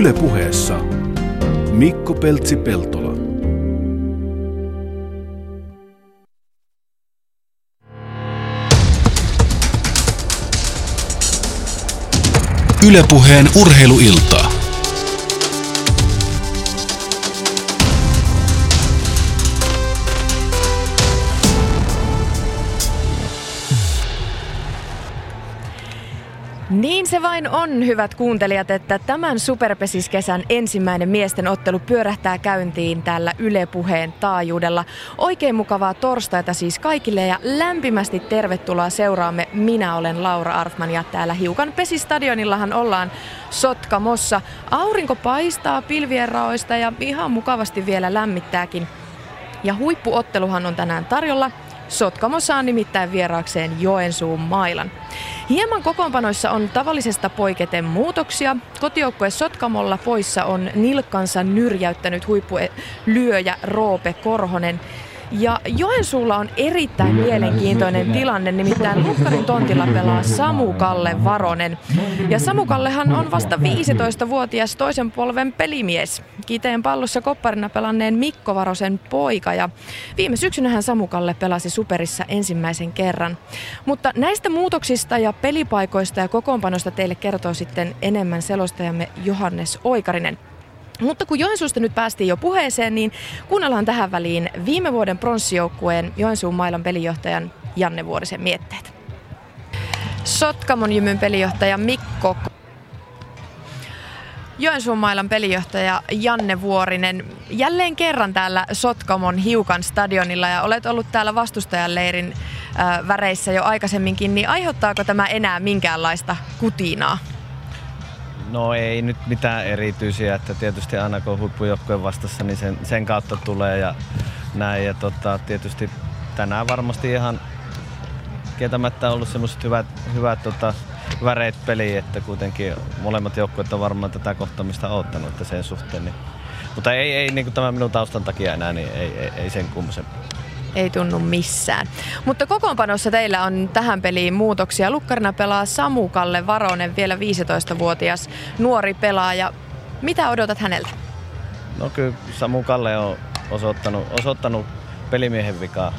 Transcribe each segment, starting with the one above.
Ylepuheessa Mikko Peltsi-Peltola. Ylepuheen urheiluiltaa. Se vain on, hyvät kuuntelijat, että tämän superpesiskesän ensimmäinen miesten ottelu pyörähtää käyntiin täällä Yle Puheen taajuudella. Oikein mukavaa torstaita siis kaikille ja lämpimästi tervetuloa seuraamme. Minä olen Laura Arfman ja täällä hiukan pesistadionillahan ollaan Sotkamossa. Aurinko paistaa pilvien raoista ja ihan mukavasti vielä lämmittääkin. Ja huippuotteluhan on tänään tarjolla. Sotkamo saa nimittäin vieraakseen Joensuun mailan. Hieman kokoonpanoissa on tavallisesta poiketen muutoksia. Kotijoukkue Sotkamolla poissa on nilkkansa nyrjäyttänyt huippulyöjä Roope Korhonen. Ja Joensuulla on erittäin mielenkiintoinen tilanne, nimittäin Lukkarin tontilla pelaa Samu Kalle Varonen. Ja Samu Kallehan on vasta 15-vuotias toisen polven pelimies. Kiteen pallossa kopparina pelanneen Mikko Varosen poika ja viime syksynähän Samu Kalle pelasi Superissa ensimmäisen kerran. Mutta näistä muutoksista ja pelipaikoista ja kokoonpanosta teille kertoo sitten enemmän selostajamme Johannes Oikarinen. Mutta kun Joensuusta nyt päästiin jo puheeseen, niin kuunnellaan tähän väliin viime vuoden pronssijoukkueen Joensuun mailan pelijohtajan Janne Vuorisen mietteet. Sotkamon jymyn pelijohtaja Mikko Joensuun mailan pelijohtaja Janne Vuorinen. Jälleen kerran täällä Sotkamon hiukan stadionilla ja olet ollut täällä vastustajan leirin äh, väreissä jo aikaisemminkin, niin aiheuttaako tämä enää minkäänlaista kutinaa? No ei nyt mitään erityisiä, että tietysti aina kun huippujoukkojen vastassa, niin sen, sen kautta tulee ja näin. Ja tota, tietysti tänään varmasti ihan kieltämättä ollut semmoiset hyvät, hyvät tota, väreet peliin, että kuitenkin molemmat joukkueet on varmaan tätä kohtaamista odottanut sen suhteen. Niin. Mutta ei, ei niin kuin minun taustan takia enää, niin ei, ei, ei sen kummoisen ei tunnu missään. Mutta kokoonpanossa teillä on tähän peliin muutoksia. Lukkarina pelaa Samu Kalle Varonen, vielä 15-vuotias nuori pelaaja. Mitä odotat häneltä? No kyllä Samu Kalle on osoittanut, osoittanut pelimiehen vikaa,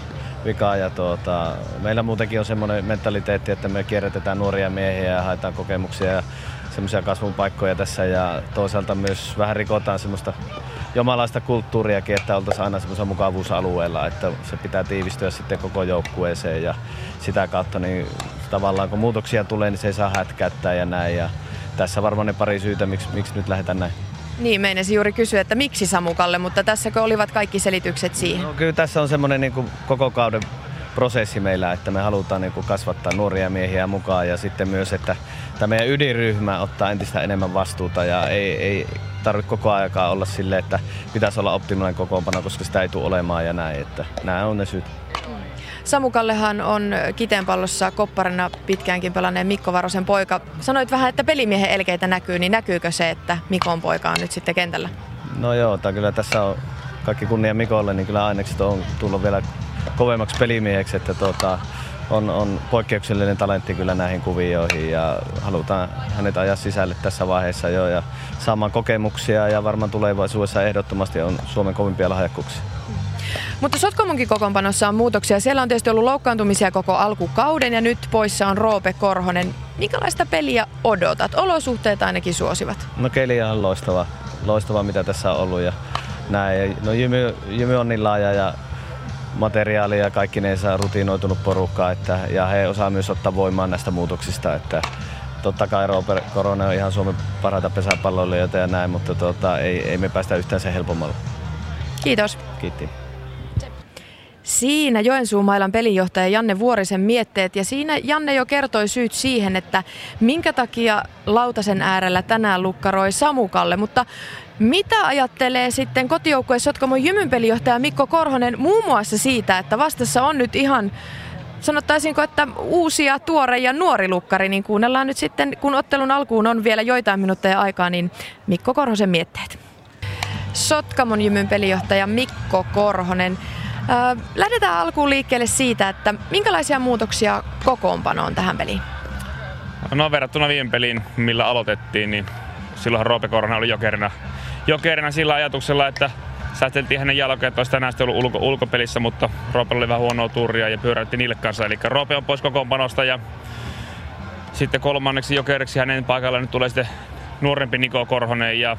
vikaa ja tuota, meillä muutenkin on semmoinen mentaliteetti, että me kierrätetään nuoria miehiä ja haetaan kokemuksia ja semmoisia kasvun paikkoja tässä ja toisaalta myös vähän rikotaan semmoista jomalaista kulttuuriakin, että oltaisiin aina semmoisella mukavuusalueella, että se pitää tiivistyä sitten koko joukkueeseen ja sitä kautta niin tavallaan kun muutoksia tulee, niin se ei saa hätkäyttää ja näin ja tässä varmaan ne pari syytä, miksi, miksi nyt lähdetään näin. Niin, meinasin juuri kysyä, että miksi Samukalle, mutta tässäkö olivat kaikki selitykset siihen? No, kyllä tässä on semmoinen niin koko kauden prosessi meillä, että me halutaan niin kuin kasvattaa nuoria miehiä mukaan ja sitten myös, että tämä meidän ydinryhmä ottaa entistä enemmän vastuuta ja ei, ei tarvitse koko aikaa olla sille, että pitäisi olla optimaalinen kokoonpano, koska sitä ei tule olemaan ja näin, että nämä on ne syyt. Samukallehan on kiteenpallossa kopparina pitkäänkin pelanneen Mikko Varosen poika. Sanoit vähän, että pelimiehen elkeitä näkyy, niin näkyykö se, että Mikon poika on nyt sitten kentällä? No joo, tai kyllä tässä on kaikki kunnia Mikolle, niin kyllä ainekset on tullut vielä kovemmaksi pelimieheksi, että tuota, on, on poikkeuksellinen talentti kyllä näihin kuvioihin ja halutaan hänet ajaa sisälle tässä vaiheessa jo ja saamaan kokemuksia ja varmaan tulevaisuudessa ehdottomasti on Suomen kovimpia lahjakkuuksia. Mutta Sotkamonkin kokoonpanossa on muutoksia. Siellä on tietysti ollut loukkaantumisia koko alkukauden ja nyt poissa on Roope Korhonen. Minkälaista peliä odotat? Olosuhteet ainakin suosivat. No keli on loistava, loistava mitä tässä on ollut ja näin. No Jymy, Jymy on niin laaja ja materiaalia ja kaikki ne saa rutinoitunut porukkaa että, ja he osaa myös ottaa voimaan näistä muutoksista. Että, totta kai Robert Korona on ihan Suomen parhaita pesäpalloilijoita ja näin, mutta tota, ei, ei me päästä yhtään sen helpommalla. Kiitos. Kiitti. Siinä Joensuun mailan pelinjohtaja Janne Vuorisen mietteet ja siinä Janne jo kertoi syyt siihen, että minkä takia lautasen äärellä tänään lukkaroi Samukalle, mutta mitä ajattelee sitten kotijoukkue Sotkamon jymynpelijohtaja Mikko Korhonen muun muassa siitä, että vastassa on nyt ihan sanottaisinko, että uusia, tuore ja nuori lukkari, niin kuunnellaan nyt sitten, kun ottelun alkuun on vielä joitain minuutteja aikaa, niin Mikko Korhosen mietteet. Sotkamon jymyn pelijohtaja Mikko Korhonen. Äh, lähdetään alkuun liikkeelle siitä, että minkälaisia muutoksia kokoonpanoon tähän peliin? No verrattuna viime peliin, millä aloitettiin, niin silloinhan Roope Korhonen oli jokerina, jokerina sillä ajatuksella, että säästeltiin hänen jalkoja, että olisi tänään ollut ulko, ulkopelissä, mutta Roope oli vähän huonoa turria ja pyöräytti niille kanssa. Eli Roope on pois kokoonpanosta ja sitten kolmanneksi jokeriksi hänen paikalla nyt tulee sitten nuorempi Niko Korhonen ja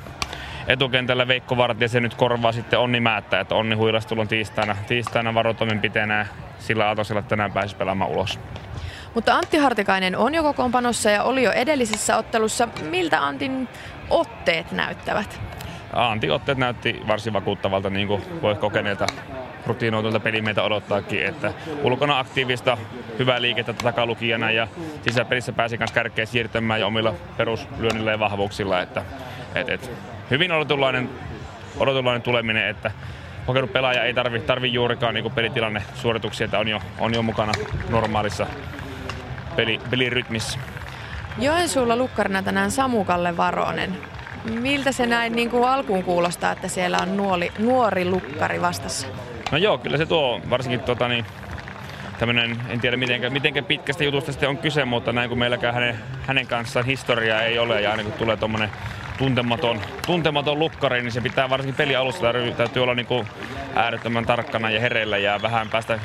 etukentällä Veikko se nyt korvaa sitten Onni Määttä, että Onni huilas tulon tiistaina, tiistaina varotoimenpiteenä ja sillä Atosella tänään pääsi pelaamaan ulos. Mutta Antti Hartikainen on jo kokoonpanossa ja oli jo edellisessä ottelussa. Miltä Antin otteet näyttävät? Antti otteet näytti varsin vakuuttavalta, niin kuin voi kokeneelta rutiinoitulta pelimeitä odottaakin, että ulkona aktiivista, hyvää liikettä takalukijana ja sisäpelissä pääsi myös kärkeä siirtämään ja omilla peruslyönnillä ja vahvuuksilla, että et, et, hyvin odotunlainen, odotunlainen tuleminen, että kokenut pelaaja ei tarvi, tarvi juurikaan niin pelitilanne suorituksia, että on jo, on jo mukana normaalissa peli, pelirytmissä. Joensuulla lukkarina tänään Samukalle Varonen. Miltä se näin niin kuin alkuun kuulostaa, että siellä on nuori, nuori lukkari vastassa? No joo, kyllä se tuo varsinkin tota, niin, tämmönen, en tiedä mitenkä, mitenkä pitkästä jutusta sitten on kyse, mutta näin kuin meilläkään hänen, hänen kanssaan historiaa ei ole ja aina kun tulee tuommoinen tuntematon, tuntematon lukkari, niin se pitää varsinkin peli alussa täytyy olla niin kuin äärettömän tarkkana ja hereillä ja vähän päästä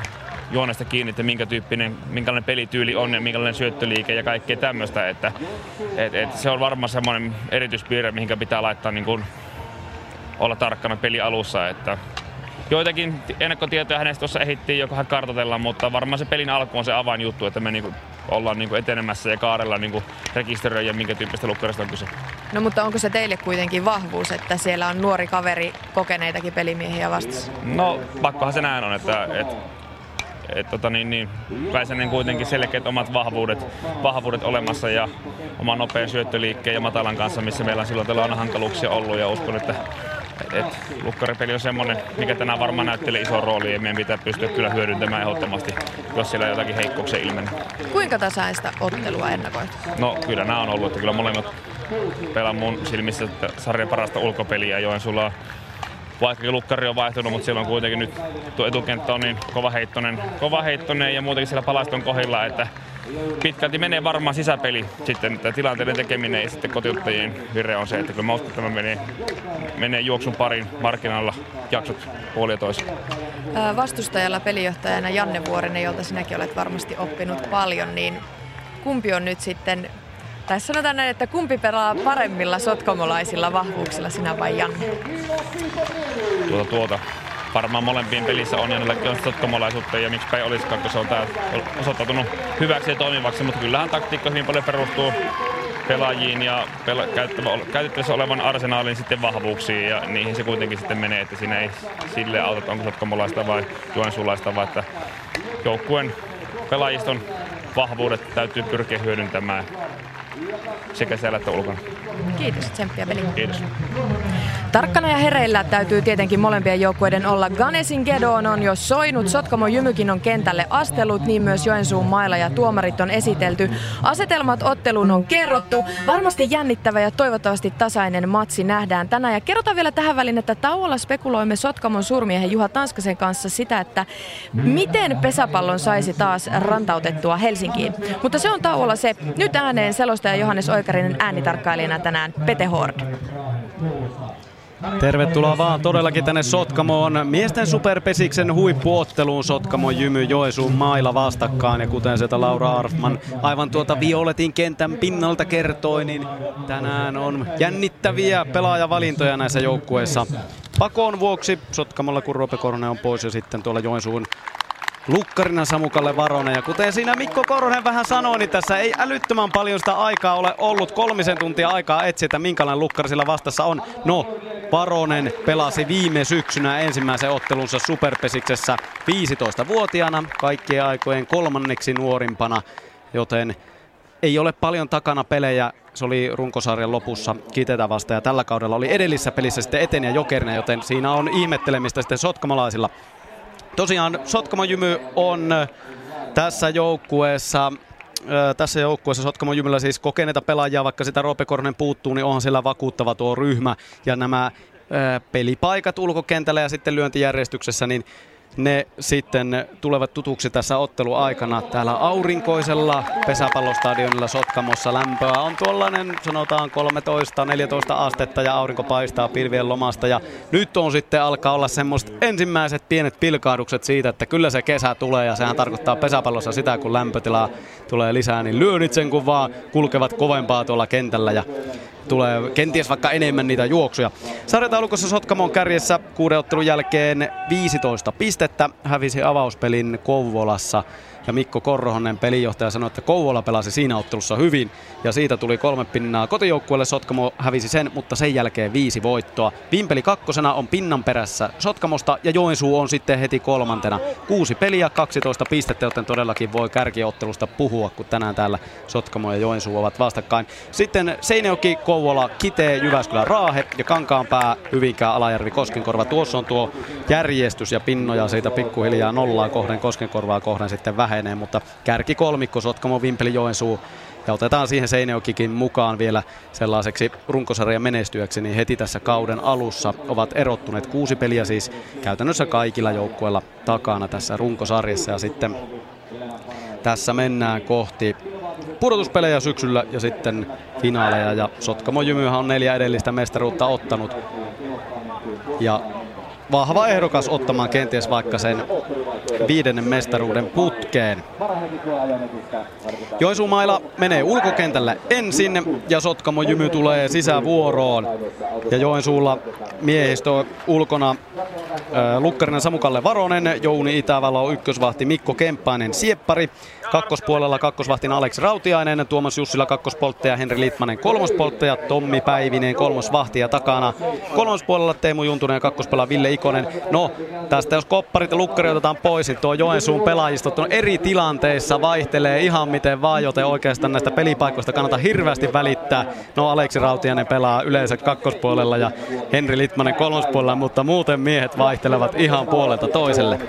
juonesta kiinni, että minkä tyyppinen, minkälainen pelityyli on ja minkälainen syöttöliike ja kaikkea tämmöistä. Että, et, et se on varmaan semmoinen erityispiirre, mihinkä pitää laittaa niin kuin, olla tarkkana peli alussa. Että joitakin ennakkotietoja hänestä tuossa ehittiin, joka hän kartoitellaan, mutta varmaan se pelin alku on se avainjuttu, että me niinku ollaan niinku etenemässä ja kaarella niinku rekisteröijä, minkä tyyppistä lukkarista on kyse. No mutta onko se teille kuitenkin vahvuus, että siellä on nuori kaveri kokeneitakin pelimiehiä vastassa? No pakkohan se näin on, että, että et, tota, niin, niin, Väisänen kuitenkin selkeät omat vahvuudet, vahvuudet olemassa ja oma nopea syöttöliikkeen ja matalan kanssa, missä meillä on silloin aina hankaluuksia ollut ja uskon, että et, lukkaripeli on semmoinen, mikä tänään varmaan näyttelee iso rooli ja meidän pitää pystyä kyllä hyödyntämään ehdottomasti, jos siellä jotakin heikkouksia ilmenee. Kuinka tasaista ottelua ennakoit? No kyllä nämä on ollut, että kyllä molemmat pelaa mun silmissä sarjan parasta ulkopeliä. Joensuulla on vaikka lukkari on vaihtunut, mutta siellä on kuitenkin nyt tuo etukenttä on niin kova heittonen, kova heittonen ja muutenkin siellä palaston kohdilla, että pitkälti menee varmaan sisäpeli sitten, että tilanteiden tekeminen ja sitten kotiuttajien vire on se, että kyllä mä uskon, että tämä menee, menee juoksun parin markkinoilla jaksot puoli ja toisin. Vastustajalla pelijohtajana Janne Vuorinen, jolta sinäkin olet varmasti oppinut paljon, niin kumpi on nyt sitten tai sanotaan näin, että kumpi pelaa paremmilla sotkomolaisilla vahvuuksilla, sinä vai Janne? Tuota, tuota. Varmaan molempien pelissä on Jannellekin on sotkomolaisuutta ja miksi ei olisikaan, kun se on tää osoittautunut hyväksi ja toimivaksi, mutta kyllähän taktiikka hyvin paljon perustuu pelaajiin ja pela- käytettävissä olevan arsenaalin sitten vahvuuksiin ja niihin se kuitenkin sitten menee, että siinä ei sille auta, onko sotkomolaista vai juonsuulaista, vaan että joukkueen pelaajiston vahvuudet täytyy pyrkiä hyödyntämään sekä siellä että ulkona. Kiitos, tsemppiä peli. Kiitos. Tarkkana ja hereillä täytyy tietenkin molempien joukkueiden olla. Ganesin Gedoon on jo soinut, Sotkamo Jymykin on kentälle astellut, niin myös Joensuun mailla ja tuomarit on esitelty. Asetelmat otteluun on kerrottu. Varmasti jännittävä ja toivottavasti tasainen matsi nähdään tänään. Ja kerrotaan vielä tähän väliin, että tauolla spekuloimme Sotkamon surmiehen Juha Tanskasen kanssa sitä, että miten pesäpallon saisi taas rantautettua Helsinkiin. Mutta se on tauolla se. Nyt ääneen selostaja Johannes Oikarinen äänitarkkailijana tänään Pete Hord. Tervetuloa vaan todellakin tänne Sotkamoon miesten superpesiksen huippuotteluun Sotkamon Jymy Joesuun mailla vastakkaan. Ja kuten sieltä Laura Arfman aivan tuota Violetin kentän pinnalta kertoi, niin tänään on jännittäviä pelaajavalintoja näissä joukkueissa. Pakon vuoksi Sotkamolla, kun Roope on pois ja sitten tuolla Joensuun lukkarina Samukalle Varonen. Ja kuten siinä Mikko Koronen vähän sanoi, niin tässä ei älyttömän paljon sitä aikaa ole ollut. Kolmisen tuntia aikaa etsiä, että minkälainen lukkari sillä vastassa on. No, Varonen pelasi viime syksynä ensimmäisen ottelunsa Superpesiksessä 15-vuotiaana, kaikkien aikojen kolmanneksi nuorimpana, joten ei ole paljon takana pelejä. Se oli runkosarjan lopussa Kitetä vasta ja tällä kaudella oli edellisessä pelissä sitten Eten ja Jokerina, joten siinä on ihmettelemistä sitten sotkamalaisilla. Tosiaan Sotkamo Jymy on tässä joukkueessa tässä joukkueessa Sotkamo Jymyllä siis kokeneita pelaajia, vaikka sitä Roope Kornen puuttuu, niin onhan siellä vakuuttava tuo ryhmä. Ja nämä pelipaikat ulkokentällä ja sitten lyöntijärjestyksessä, niin ne sitten tulevat tutuksi tässä otteluaikana. Täällä aurinkoisella pesäpallostadionilla Sotkamossa lämpöä on tuollainen sanotaan 13-14 astetta ja aurinko paistaa pilvien lomasta. Ja nyt on sitten alkaa olla semmoiset ensimmäiset pienet pilkahdukset siitä, että kyllä se kesä tulee ja sehän tarkoittaa pesäpallossa sitä, kun lämpötila tulee lisää, niin lyönnit sen kun vaan kulkevat kovempaa tuolla kentällä ja tulee kenties vaikka enemmän niitä juoksuja. Sarjataulukossa Sotkamon kärjessä kuuden ottelun jälkeen 15 pistettä, hävisi avauspelin Kouvolassa ja Mikko Korhonen, pelinjohtaja, sanoi, että Kouvola pelasi siinä ottelussa hyvin ja siitä tuli kolme pinnaa kotijoukkueelle. Sotkamo hävisi sen, mutta sen jälkeen viisi voittoa. Vimpeli kakkosena on pinnan perässä Sotkamosta ja Joensuu on sitten heti kolmantena. Kuusi peliä, 12 pistettä, joten todellakin voi kärkiottelusta puhua, kun tänään täällä Sotkamo ja Joensuu ovat vastakkain. Sitten Seinäjoki, Kouvola, Kitee, Jyväskylä, Raahe ja Kankaanpää, Hyvinkää, Alajärvi, Koskenkorva. Tuossa on tuo järjestys ja pinnoja siitä pikkuhiljaa nollaa kohden, Koskenkorvaa kohden sitten vähemmän vähenee, mutta kärki kolmikko Sotkamo, Vimpeli, Joensuu. Ja otetaan siihen Seinäjokikin mukaan vielä sellaiseksi runkosarjan menestyäksi, niin heti tässä kauden alussa ovat erottuneet kuusi peliä siis käytännössä kaikilla joukkueilla takana tässä runkosarjassa. Ja sitten tässä mennään kohti pudotuspelejä syksyllä ja sitten finaaleja. Ja Sotkamo Jymyhän on neljä edellistä mestaruutta ottanut. Ja vahva ehdokas ottamaan kenties vaikka sen viidennen mestaruuden putkeen. Joisumaila menee ulkokentälle ensin ja Sotkamo Jymy tulee sisävuoroon. Ja Joensuulla miehistö ulkona Lukkarinen Samukalle Varonen, Jouni Itävalo ykkösvahti Mikko Kemppainen Sieppari. Kakkospuolella kakkosvahtin Alex Rautiainen, Tuomas Jussila kakkospolttaja, Henri Litmanen kolmospolttaja, Tommi Päivinen kolmosvahti ja takana kolmospuolella Teemu Juntunen ja kakkospelaaja Ville Ikonen. No, tästä jos kopparit ja lukkari otetaan pois, niin tuo Joensuun pelaajisto on eri tilanteissa vaihtelee ihan miten vaan, joten oikeastaan näistä pelipaikoista kannata hirveästi välittää. No, Aleksi Rautiainen pelaa yleensä kakkospuolella ja Henri Litmanen kolmospuolella, mutta muuten miehet vaihtelevat ihan puolelta toiselle.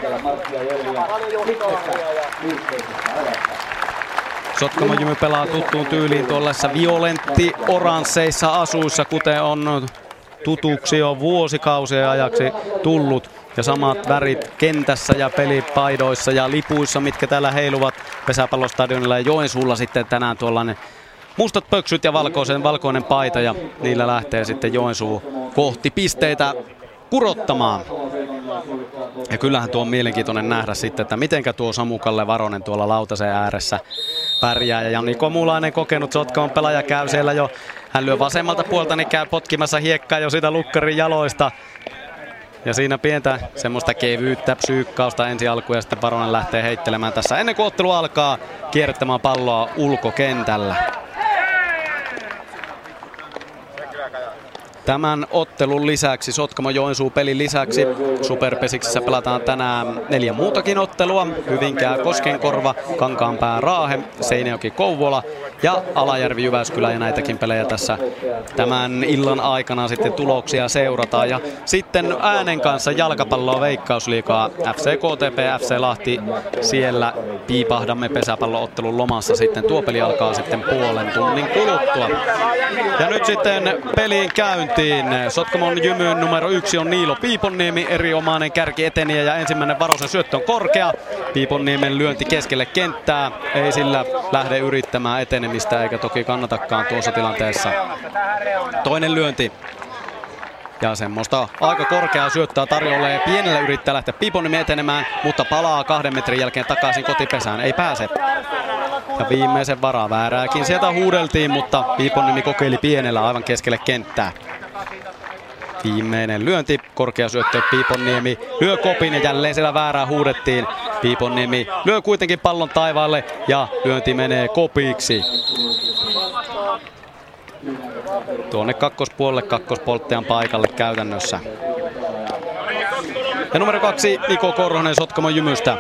Sotkamo Jymy pelaa tuttuun tyyliin tuollaisessa violentti oransseissa asuissa, kuten on tutuksi jo vuosikausia ajaksi tullut. Ja samat värit kentässä ja pelipaidoissa ja lipuissa, mitkä täällä heiluvat pesäpallostadionilla ja Joensuulla sitten tänään tuollainen mustat pöksyt ja valkoisen, valkoinen paita ja niillä lähtee sitten Joensuu kohti pisteitä kurottamaan. Ja kyllähän tuo on mielenkiintoinen nähdä sitten, että mitenkä tuo Samukalle Varonen tuolla lautasen ääressä pärjää. Ja Jani Komulainen kokenut Sotkamon pelaaja käy siellä jo. Hän lyö vasemmalta puolta, niin käy potkimassa hiekkaa jo sitä lukkarin jaloista. Ja siinä pientä semmoista kevyyttä, psyykkausta ensi alkuun ja sitten Varonen lähtee heittelemään tässä ennen kuin ottelu alkaa kierrättämään palloa ulkokentällä. Tämän ottelun lisäksi, Sotkamo Joensuu pelin lisäksi, Superpesiksessä pelataan tänään neljä muutakin ottelua. Hyvinkää Koskenkorva, Kankaanpää Raahe, Seinäjoki Kouvola ja Alajärvi Jyväskylä ja näitäkin pelejä tässä tämän illan aikana sitten tuloksia seurataan. Ja sitten äänen kanssa jalkapalloa veikkausliikaa FC KTP, FC Lahti siellä piipahdamme pesäpalloottelun lomassa sitten. Tuo peli alkaa sitten puolen tunnin kuluttua. Ja nyt sitten peliin käyntiin. Sotkamon jymyyn numero yksi on Niilo Piiponniemi, erinomainen kärki eteniä ja ensimmäinen varosen syöttö on korkea. Piiponniemen lyönti keskelle kenttää, ei sillä lähde yrittämään etenemistä eikä toki kannatakaan tuossa tilanteessa. Toinen lyönti ja semmoista aika korkeaa syöttää tarjolle. Pienellä yrittää lähteä Piiponiemi etenemään, mutta palaa kahden metrin jälkeen takaisin kotipesään. Ei pääse. Ja viimeisen varaa väärääkin sieltä huudeltiin, mutta Piiponiemi kokeili pienellä aivan keskelle kenttää. Viimeinen lyönti, korkea syöttö Piiponniemi lyö kopin ja jälleen siellä väärää huudettiin. Piiponniemi lyö kuitenkin pallon taivaalle ja lyönti menee kopiksi. Tuonne kakkospuolelle kakkospolttajan paikalle käytännössä. Ja numero kaksi Niko Korhonen Sotkamon jymystä.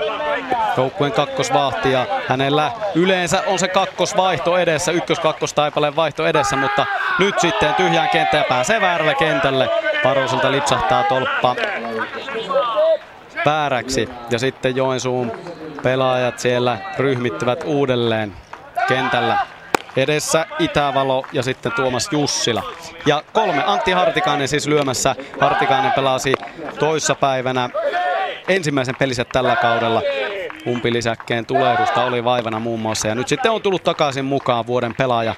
Joukkueen kakkosvahti ja hänellä yleensä on se kakkosvaihto edessä, ykkös-kakkostaipaleen vaihto edessä, mutta nyt sitten tyhjään kenttään pääsee väärälle kentälle. Paroselta lipsahtaa tolppa vääräksi ja sitten Joensuun pelaajat siellä ryhmittyvät uudelleen kentällä. Edessä Itävalo ja sitten Tuomas Jussila. Ja kolme Antti Hartikainen siis lyömässä. Hartikainen pelasi toissapäivänä ensimmäisen pelinsä tällä kaudella. Umpilisäkkeen tulehdusta oli vaivana muun muassa ja nyt sitten on tullut takaisin mukaan vuoden pelaaja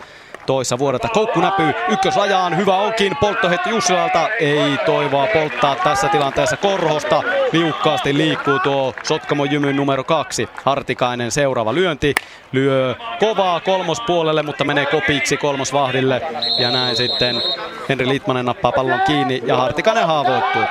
toissa vuodelta. Koukku näpyy ykkösrajaan, hyvä onkin, polttohetti Jussilalta, ei toivoa polttaa tässä tilanteessa Korhosta. Liukkaasti liikkuu tuo Sotkamo Jymyn numero kaksi. Hartikainen seuraava lyönti, lyö kovaa kolmospuolelle, mutta menee kopiksi kolmosvahdille. Ja näin sitten Henri Litmanen nappaa pallon kiinni ja Hartikainen haavoittuu.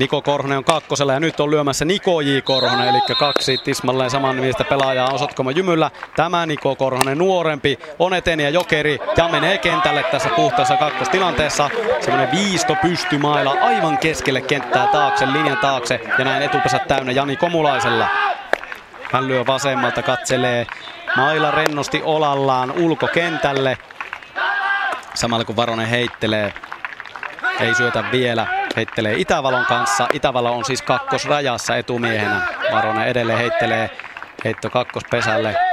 Niko Korhonen on kakkosella ja nyt on lyömässä Niko J. Korhonen, eli kaksi tismalleen saman nimistä pelaajaa on Sotkamo Jymyllä. Tämä Niko Korhonen nuorempi on eteni ja jokeri ja menee kentälle tässä puhtaassa kakkostilanteessa. Semmoinen viisto pystymailla aivan keskelle kenttää taakse, linjan taakse ja näin etupesät täynnä Jani Komulaisella. Hän lyö vasemmalta, katselee maila rennosti olallaan ulkokentälle. Samalla kun Varonen heittelee, ei syötä vielä heittelee Itävalon kanssa. Itävalo on siis kakkosrajassa etumiehenä. Varonen edelleen heittelee heitto kakkospesälle.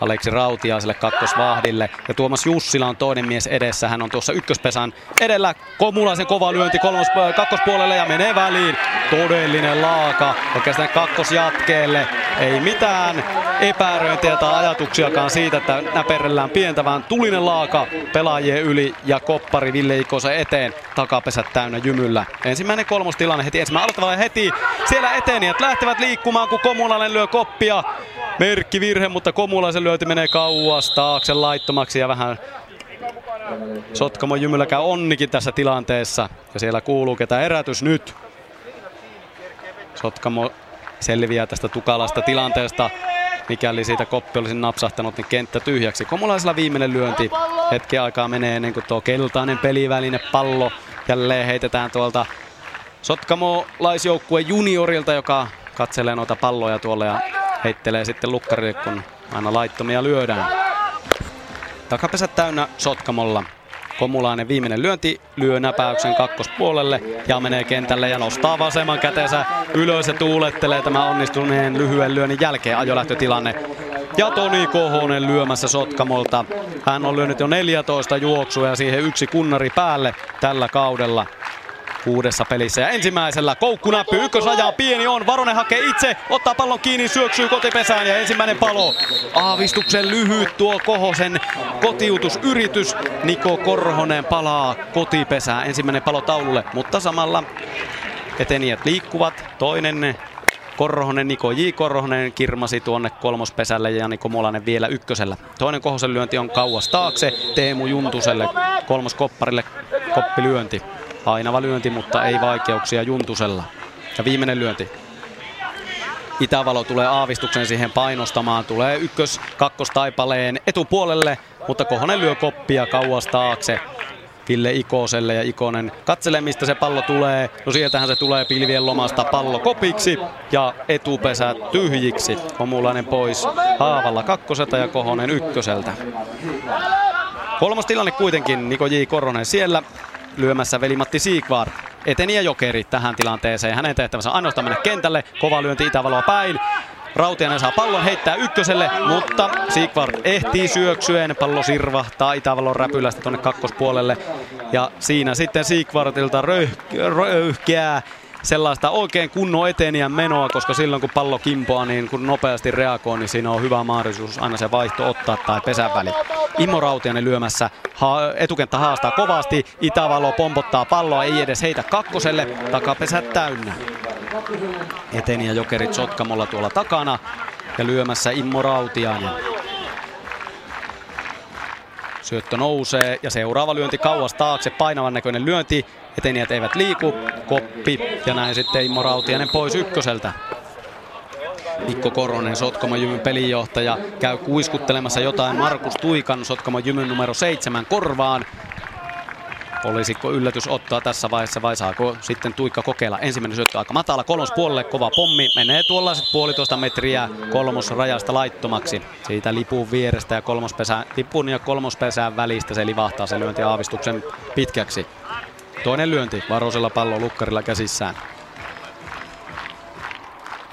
Aleksi Rautiaiselle kakkosvahdille. Ja Tuomas Jussila on toinen mies edessä. Hän on tuossa ykköspesän edellä. Komulaisen kova lyönti kolmos, kakkospuolelle ja menee väliin. Todellinen laaka. Oikeastaan kakkosjatkeelle. Ei mitään epäröintiä tai ajatuksiakaan siitä, että näperellään pientä, vaan tulinen laaka pelaajien yli ja koppari Ville Ikosen eteen. Takapesät täynnä jymyllä. Ensimmäinen kolmostilanne heti ensimmäinen aloittava heti. Siellä etenijät lähtevät liikkumaan, kun Komulainen lyö koppia. Merkki virhe, mutta Komulaisen lyöti menee kauas taakse laittomaksi ja vähän Sotkamo Jymyllä käy onnikin tässä tilanteessa. Ja siellä kuuluu ketä erätys nyt. Sotkamo selviää tästä tukalasta tilanteesta. Mikäli siitä koppi olisi napsahtanut, niin kenttä tyhjäksi. Komulaisella viimeinen lyönti. Hetki aikaa menee ennen kuin tuo keltainen peliväline pallo jälleen heitetään tuolta Sotkamo-laisjoukkue juniorilta, joka katselee noita palloja tuolla ja heittelee sitten lukkarille, kun aina laittomia lyödään. Takapesät täynnä Sotkamolla. Komulainen viimeinen lyönti lyö näpäyksen kakkospuolelle ja menee kentälle ja nostaa vasemman kätensä ylös ja tuulettelee tämä onnistuneen lyhyen lyönnin jälkeen ajolähtötilanne. Ja Toni Kohonen lyömässä Sotkamolta. Hän on lyönyt jo 14 juoksua ja siihen yksi kunnari päälle tällä kaudella kuudessa pelissä. Ja ensimmäisellä koukkunäppy, ykkösraja pieni on, Varonen hakee itse, ottaa pallon kiinni, syöksyy kotipesään ja ensimmäinen palo. Aavistuksen lyhyt tuo Kohosen kotiutusyritys. Niko Korhonen palaa kotipesään, ensimmäinen palo taululle, mutta samalla etenijät liikkuvat. Toinen Korhonen, Niko J. Korhonen kirmasi tuonne kolmospesälle ja Jani Komolainen vielä ykkösellä. Toinen Kohosen lyönti on kauas taakse, Teemu Juntuselle kolmoskopparille koppilyönti. Painava lyönti, mutta ei vaikeuksia Juntusella. Ja viimeinen lyönti. Itävalo tulee aavistuksen siihen painostamaan. Tulee ykkös kakkostaipaleen etupuolelle, mutta Kohonen lyö koppia kauas taakse. Ville Ikoselle ja Ikonen katselee mistä se pallo tulee. No sieltähän se tulee pilvien lomasta pallo kopiksi ja etupesä tyhjiksi. Komulainen pois Haavalla kakkoselta ja Kohonen ykköseltä. Kolmas tilanne kuitenkin Niko J. Koronen siellä lyömässä veli-Matti Siikvaar. Eteni Jokeri tähän tilanteeseen. Hänen tehtävänsä ainoastaan mennä kentälle. Kova lyönti Itävaloa päin. Rautianen saa pallon heittää ykköselle, mutta Siegvard ehtii syöksyen. Pallo sirvahtaa Itävalon räpylästä tuonne kakkospuolelle. Ja siinä sitten Siegvardilta röyhkeää sellaista oikein kunnon eteniä menoa, koska silloin kun pallo kimpoaa, niin kun nopeasti reagoi, niin siinä on hyvä mahdollisuus aina se vaihto ottaa tai pesän väli. Immo Rautianen lyömässä, ha- etukenttä haastaa kovasti, Itävalo pompottaa palloa, ei edes heitä kakkoselle, takapesät täynnä. Eteniä jokerit Sotkamolla tuolla takana ja lyömässä Immo Rautiainen. Syöttö nousee ja seuraava lyönti kauas taakse, painavan näköinen lyönti. Etenijät eivät liiku, koppi ja näin sitten Immo Rautiainen pois ykköseltä. Mikko Koronen, Sotkamo Jymyn pelinjohtaja, käy kuiskuttelemassa jotain Markus Tuikan, Sotkamo Jymyn numero seitsemän korvaan. Olisiko yllätys ottaa tässä vaiheessa vai saako sitten Tuikka kokeilla? Ensimmäinen syöttö aika matala, kolmospuolelle kova pommi. Menee tuollaiset puolitoista metriä kolmosrajasta laittomaksi. Siitä lipun vierestä ja kolmospesä, lipun ja kolmospesään välistä se livahtaa se lyönti aavistuksen pitkäksi. Toinen lyönti, Varosella pallo lukkarilla käsissään.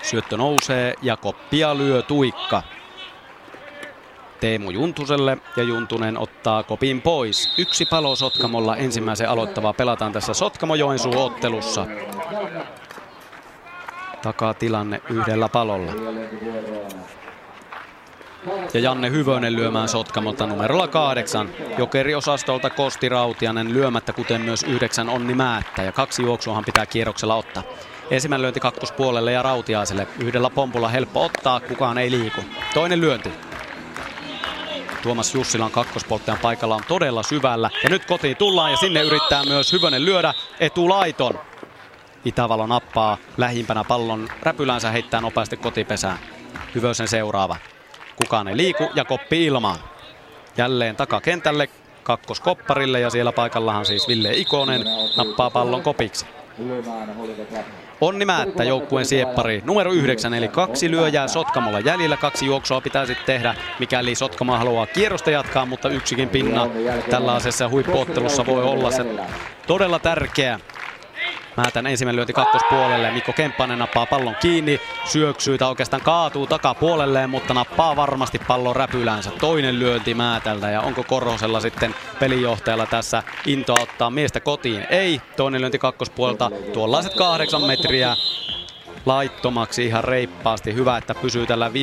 Syöttö nousee ja koppia lyö Tuikka. Teemu Juntuselle ja Juntunen ottaa kopin pois. Yksi palo Sotkamolla ensimmäisen aloittavaa pelataan tässä Sotkamo Joensuu ottelussa. Takaa tilanne yhdellä palolla. Ja Janne Hyvönen lyömään Sotkamolta numerolla kahdeksan. Jokeriosastolta Kosti Rautianen lyömättä, kuten myös yhdeksän Onni Määttä. Ja kaksi juoksuahan pitää kierroksella ottaa. Ensimmäinen lyönti kakkospuolelle ja Rautiaiselle. Yhdellä pompulla helppo ottaa, kukaan ei liiku. Toinen lyönti. Tuomas Jussilan kakkospolttajan paikalla on todella syvällä. Ja nyt kotiin tullaan ja sinne yrittää myös Hyvönen lyödä etulaiton. Itävalo nappaa lähimpänä pallon räpylänsä heittää nopeasti kotipesään. Hyvösen seuraava. Kukaan ei liiku ja koppi ilmaan. Jälleen takakentälle kakkoskopparille ja siellä paikallahan siis Ville Ikonen nappaa pallon kopiksi. Onni Määttä joukkueen sieppari numero yhdeksän, eli kaksi lyöjää Sotkamolla jäljellä. Kaksi juoksua pitää sitten tehdä, mikäli Sotkamo haluaa kierrosta jatkaa, mutta yksikin pinna tällaisessa huippuottelussa voi olla se todella tärkeä. Määtän ensimmäinen lyönti kakkospuolelle. Mikko Kemppanen nappaa pallon kiinni. Syöksyy tai oikeastaan kaatuu takapuolelleen, mutta nappaa varmasti pallon räpylänsä. Toinen lyönti Määtältä ja onko Korhosella sitten pelijohtajalla tässä intoa ottaa miestä kotiin? Ei. Toinen lyönti kakkospuolelta. Tuollaiset kahdeksan metriä laittomaksi ihan reippaasti. Hyvä, että pysyy tällä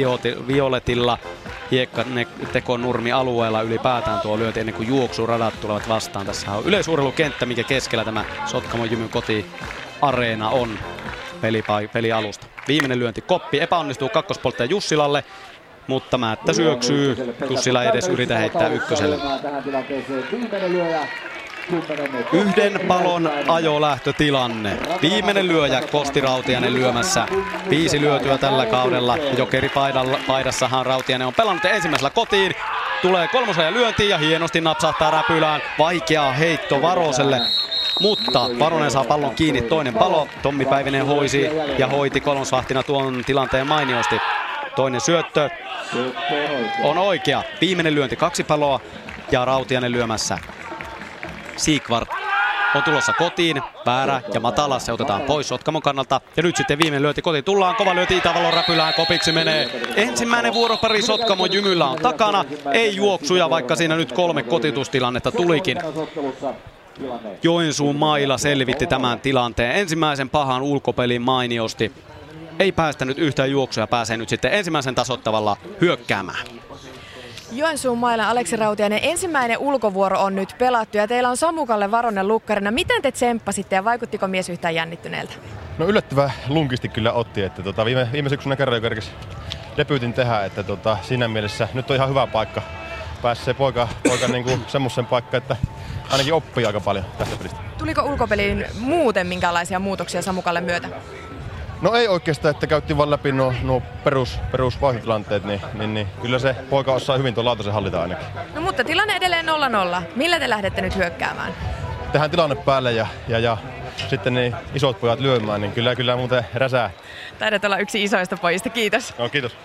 violetilla teko nurmi alueella ylipäätään tuo lyönti ennen kuin juoksuradat tulevat vastaan. Tässä on yleisurheilukenttä, mikä keskellä tämä Sotkamo Jymyn koti areena on pelipa- pelialusta. Viimeinen lyönti koppi epäonnistuu kakkospolttaja Jussilalle, mutta Määttä syöksyy. Jussila edes yritä heittää ykköselle. Yhden palon ajolähtötilanne. Viimeinen lyöjä Kosti Rautianen lyömässä. Viisi lyötyä tällä kaudella. Jokeripaidassahan Rautianen on pelannut ensimmäisellä kotiin. Tulee kolmosajan lyönti ja hienosti napsahtaa räpylään. Vaikea heitto Varoselle. Mutta Varonen saa pallon kiinni, toinen palo. Tommi Päivinen hoisi ja hoiti kolmosvahtina tuon tilanteen mainiosti. Toinen syöttö on oikea. Viimeinen lyönti, kaksi paloa ja Rautianen lyömässä. Siikvart on tulossa kotiin. Väärä ja matala se otetaan pois Sotkamon kannalta. Ja nyt sitten viimeinen lyönti kotiin tullaan. Kova lyönti Itävalon räpylään. Kopiksi menee. Ensimmäinen vuoropari Sotkamon jymyllä on takana. Ei juoksuja, vaikka siinä nyt kolme kotitustilannetta tulikin. Joensuun mailla selvitti tämän tilanteen. Ensimmäisen pahan ulkopelin mainiosti. Ei päästänyt yhtään juoksua pääsee nyt sitten ensimmäisen tasottavalla hyökkäämään. Joensuun mailla Aleksi Rautiainen, ensimmäinen ulkovuoro on nyt pelattu ja teillä on Samukalle Varonen lukkarina. Miten te tsemppasitte ja vaikuttiko mies yhtään jännittyneeltä? No yllättävän lunkisti kyllä otti, että tota, viime, viime syksynä kerran jo kerkesi debyytin tehdä, että tota, siinä mielessä nyt on ihan hyvä paikka pääsee poika, poika niinku semmoisen paikka, että ainakin oppii aika paljon tästä pelistä. Tuliko ulkopeliin muuten minkälaisia muutoksia Samukalle myötä? No ei oikeastaan, että käytiin vaan läpi nuo, nuo perus, perusvaihtotilanteet, niin, niin, niin, kyllä se poika osaa hyvin tuon lautasen hallita ainakin. No mutta tilanne edelleen 0-0. Millä te lähdette nyt hyökkäämään? Tehdään tilanne päälle ja, ja, ja sitten niin isot pojat lyömään, niin kyllä, kyllä muuten räsää. Taidat olla yksi isoista pojista, kiitos. No, kiitos.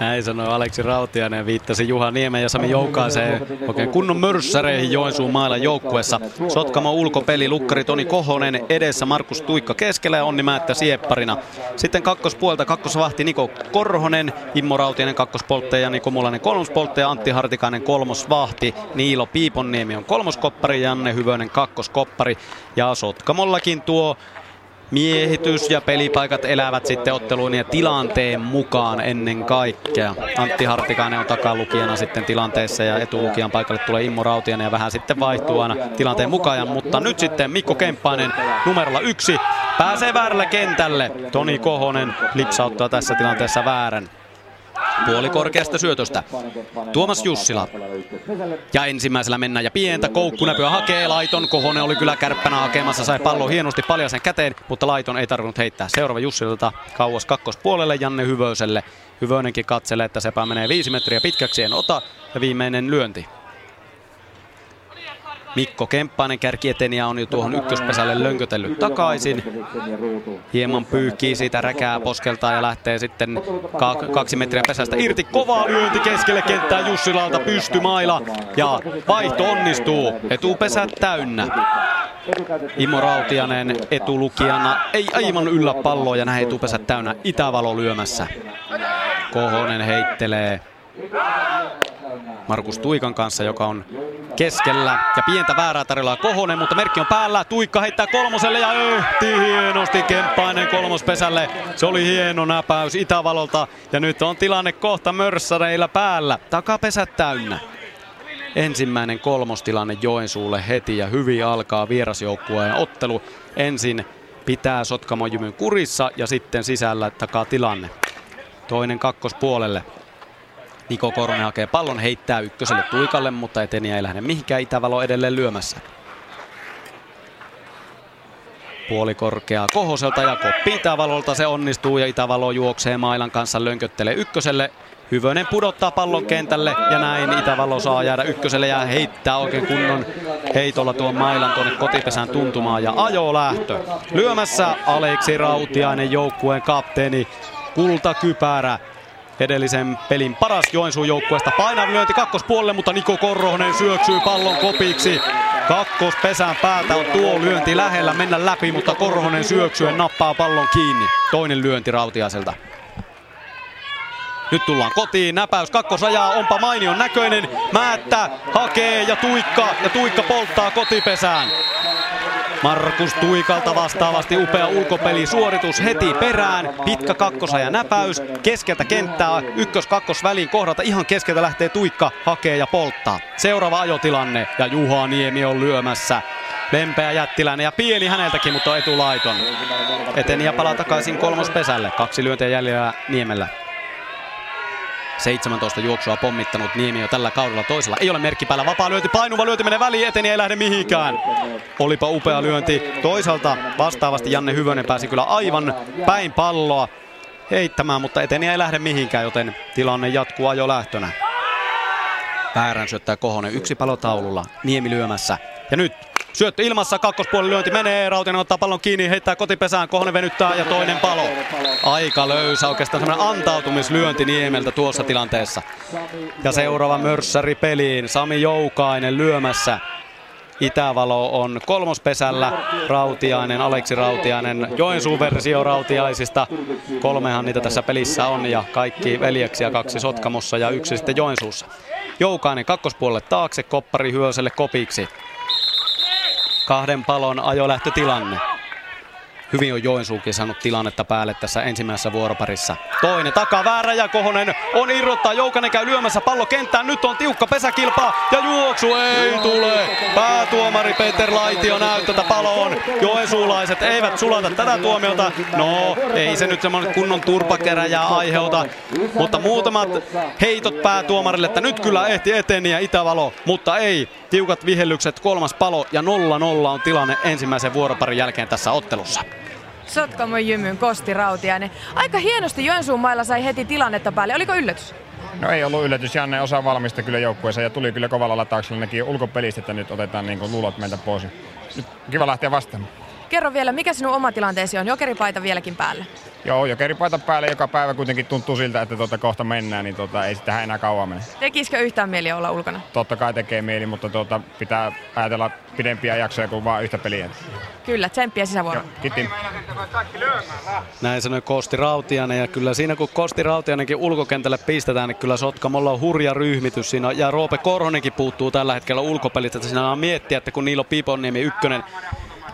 Näin sanoi Aleksi Rautiainen viittasi Juha Niemen ja Sami Joukaaseen oikein kunnon mörssäreihin Joensuun mailla joukkuessa. Sotkamo ulkopeli, lukkari Toni Kohonen edessä, Markus Tuikka keskellä ja Onni Määttä siepparina. Sitten kakkospuolta kakkosvahti Niko Korhonen, Immo Rautiainen kakkospoltteja, Niko Mulainen kolmospoltteja, Antti Hartikainen kolmosvahti, Niilo Piiponniemi on kolmoskoppari, Janne Hyvönen kakkoskoppari ja Sotkamollakin tuo miehitys ja pelipaikat elävät sitten otteluun ja tilanteen mukaan ennen kaikkea. Antti Hartikainen on takalukijana sitten tilanteessa ja etulukijan paikalle tulee Immo Rautianen ja vähän sitten vaihtuu aina tilanteen mukaan. Mutta nyt sitten Mikko Kemppainen numerolla yksi pääsee väärälle kentälle. Toni Kohonen lipsauttaa tässä tilanteessa väärän puolikorkeasta syötöstä. Tuomas Jussila. Ja ensimmäisellä mennään ja pientä koukkunäpyä hakee. Laiton Kohonen oli kyllä kärppänä hakemassa. Sai pallon hienosti paljasen käteen, mutta Laiton ei tarvinnut heittää. Seuraava Jussilalta kauas kakkospuolelle Janne Hyvöselle. Hyvönenkin katselee, että sepä menee viisi metriä pitkäksi, en ota. Ja viimeinen lyönti. Mikko Kemppainen kärkieteniä on jo tuohon ykköspesälle lönkötellyt takaisin. Hieman pyyhkii siitä räkää poskeltaa ja lähtee sitten kaksi metriä pesästä irti. Kova lyönti keskelle kenttää Jussilalta pystymaila ja vaihto onnistuu. Etupesät täynnä. Imo Rautianen etulukijana ei aivan yllä palloa ja näin etupesät täynnä Itävalo lyömässä. Kohonen heittelee Markus Tuikan kanssa, joka on keskellä. Ja pientä väärää tarjolla Kohonen, mutta merkki on päällä. Tuikka heittää kolmoselle ja ehti hienosti Kemppainen kolmospesälle. Se oli hieno näpäys Itävalolta. Ja nyt on tilanne kohta mörssäreillä päällä. Takapesät täynnä. Ensimmäinen kolmostilanne Joensuulle heti ja hyvin alkaa vierasjoukkueen ottelu. Ensin pitää Sotkamon kurissa ja sitten sisällä takaa tilanne. Toinen kakkospuolelle. Niko Koronen hakee pallon, heittää ykköselle Tuikalle, mutta eteniä ei lähde mihinkään. Itävalo edelleen lyömässä. Puoli korkeaa Kohoselta ja koppi Itävalolta se onnistuu ja Itävalo juoksee Mailan kanssa lönköttelee ykköselle. Hyvönen pudottaa pallon kentälle ja näin Itävallo saa jäädä ykköselle ja heittää oikein kunnon heitolla tuon mailan tuonne kotipesään tuntumaan ja ajo lähtö. Lyömässä Aleksi Rautiainen joukkueen kapteeni kultakypärä edellisen pelin paras Joensuun joukkueesta. Painav lyönti kakkospuolelle, mutta Niko Korhonen syöksyy pallon kopiksi. Kakkospesän päältä on tuo lyönti lähellä mennä läpi, mutta Korhonen syöksyen nappaa pallon kiinni. Toinen lyönti Rautiaiselta. Nyt tullaan kotiin, näpäys kakkosajaa, onpa mainion näköinen. Määttä hakee ja tuikka, ja tuikka polttaa kotipesään. Markus Tuikalta vastaavasti upea ulkopelisuoritus heti perään. Pitkä kakkosaja näpäys. Keskeltä kenttää ykkös-kakkos väliin kohdata. Ihan keskeltä lähtee Tuikka, hakee ja polttaa. Seuraava ajotilanne ja Juha Niemi on lyömässä. Lempeä jättiläinen ja pieni häneltäkin, mutta etulaiton. Eteni ja palaa takaisin kolmospesälle. Kaksi lyöntiä jäljellä Niemellä. 17 juoksua pommittanut Niemi jo tällä kaudella toisella. Ei ole merkki päällä. Vapaa lyönti, painuva lyönti menee väliin, eteni ei lähde mihinkään. Olipa upea lyönti. Toisaalta vastaavasti Janne Hyvönen pääsi kyllä aivan päin palloa heittämään, mutta eteni ei lähde mihinkään, joten tilanne jatkuu ajo lähtönä. Väärän syöttää Kohonen yksi palotaululla. Niemi lyömässä. Ja nyt Syöttö ilmassa, kakkospuolen lyönti menee, Rautinen ottaa pallon kiinni, heittää kotipesään, Kohonen venyttää ja toinen palo. Aika löysä, oikeastaan semmoinen antautumislyönti Niemeltä tuossa tilanteessa. Ja seuraava mörssäri peliin, Sami Joukainen lyömässä. Itävalo on kolmospesällä, Rautiainen, Aleksi Rautiainen, Joensuun versio Rautiaisista. Kolmehan niitä tässä pelissä on ja kaikki veljeksiä, kaksi Sotkamossa ja yksi sitten Joensuussa. Joukainen kakkospuolelle taakse, Koppari Hyöselle kopiksi kahden palon ajolähtötilanne. Hyvin on Joensuukin saanut tilannetta päälle tässä ensimmäisessä vuoroparissa. Toinen takaa väärä ja Kohonen on irrottaa. Joukanen käy lyömässä pallo kenttään. Nyt on tiukka pesäkilpa ja juoksu ei tule. Päätuomari Peter Laitio näyttää, että palo on. Joensuulaiset eivät sulata tätä tuomiota. No, ei se nyt semmoinen kunnon turpakeräjää aiheuta. Mutta muutamat heitot päätuomarille, että nyt kyllä ehti eteniä Itävalo, mutta ei. Tiukat vihellykset, kolmas palo ja 0-0 on tilanne ensimmäisen vuoroparin jälkeen tässä ottelussa. Sotkamon jymyn Kosti Rautiainen. Aika hienosti Joensuun mailla sai heti tilannetta päälle. Oliko yllätys? No ei ollut yllätys. Janne osaa valmista kyllä joukkueeseen ja tuli kyllä kovalla latauksella. Näki ulkopelistä, että nyt otetaan niin luulot meiltä pois. Nyt kiva lähteä vastaamaan. Kerro vielä, mikä sinun oma tilanteesi on? Jokeripaita vieläkin päällä. Joo, jokeripaita päälle joka päivä kuitenkin tuntuu siltä, että tuota kohta mennään, niin tuota, ei sitä enää kauan mene. Tekisikö yhtään mieli olla ulkona? Totta kai tekee mieli, mutta tuota, pitää ajatella pidempiä jaksoja kuin vain yhtä peliä. Kyllä, tsemppiä sisävuoroon. Kiitti. Näin sanoi Kosti Rautianen ja kyllä siinä kun Kosti Rautianenkin ulkokentälle pistetään, niin kyllä Sotkamolla on hurja ryhmitys siinä. Ja Roope Korhonenkin puuttuu tällä hetkellä ulkopelistä, että siinä on miettiä, että kun niillä on Piponiemi ykkönen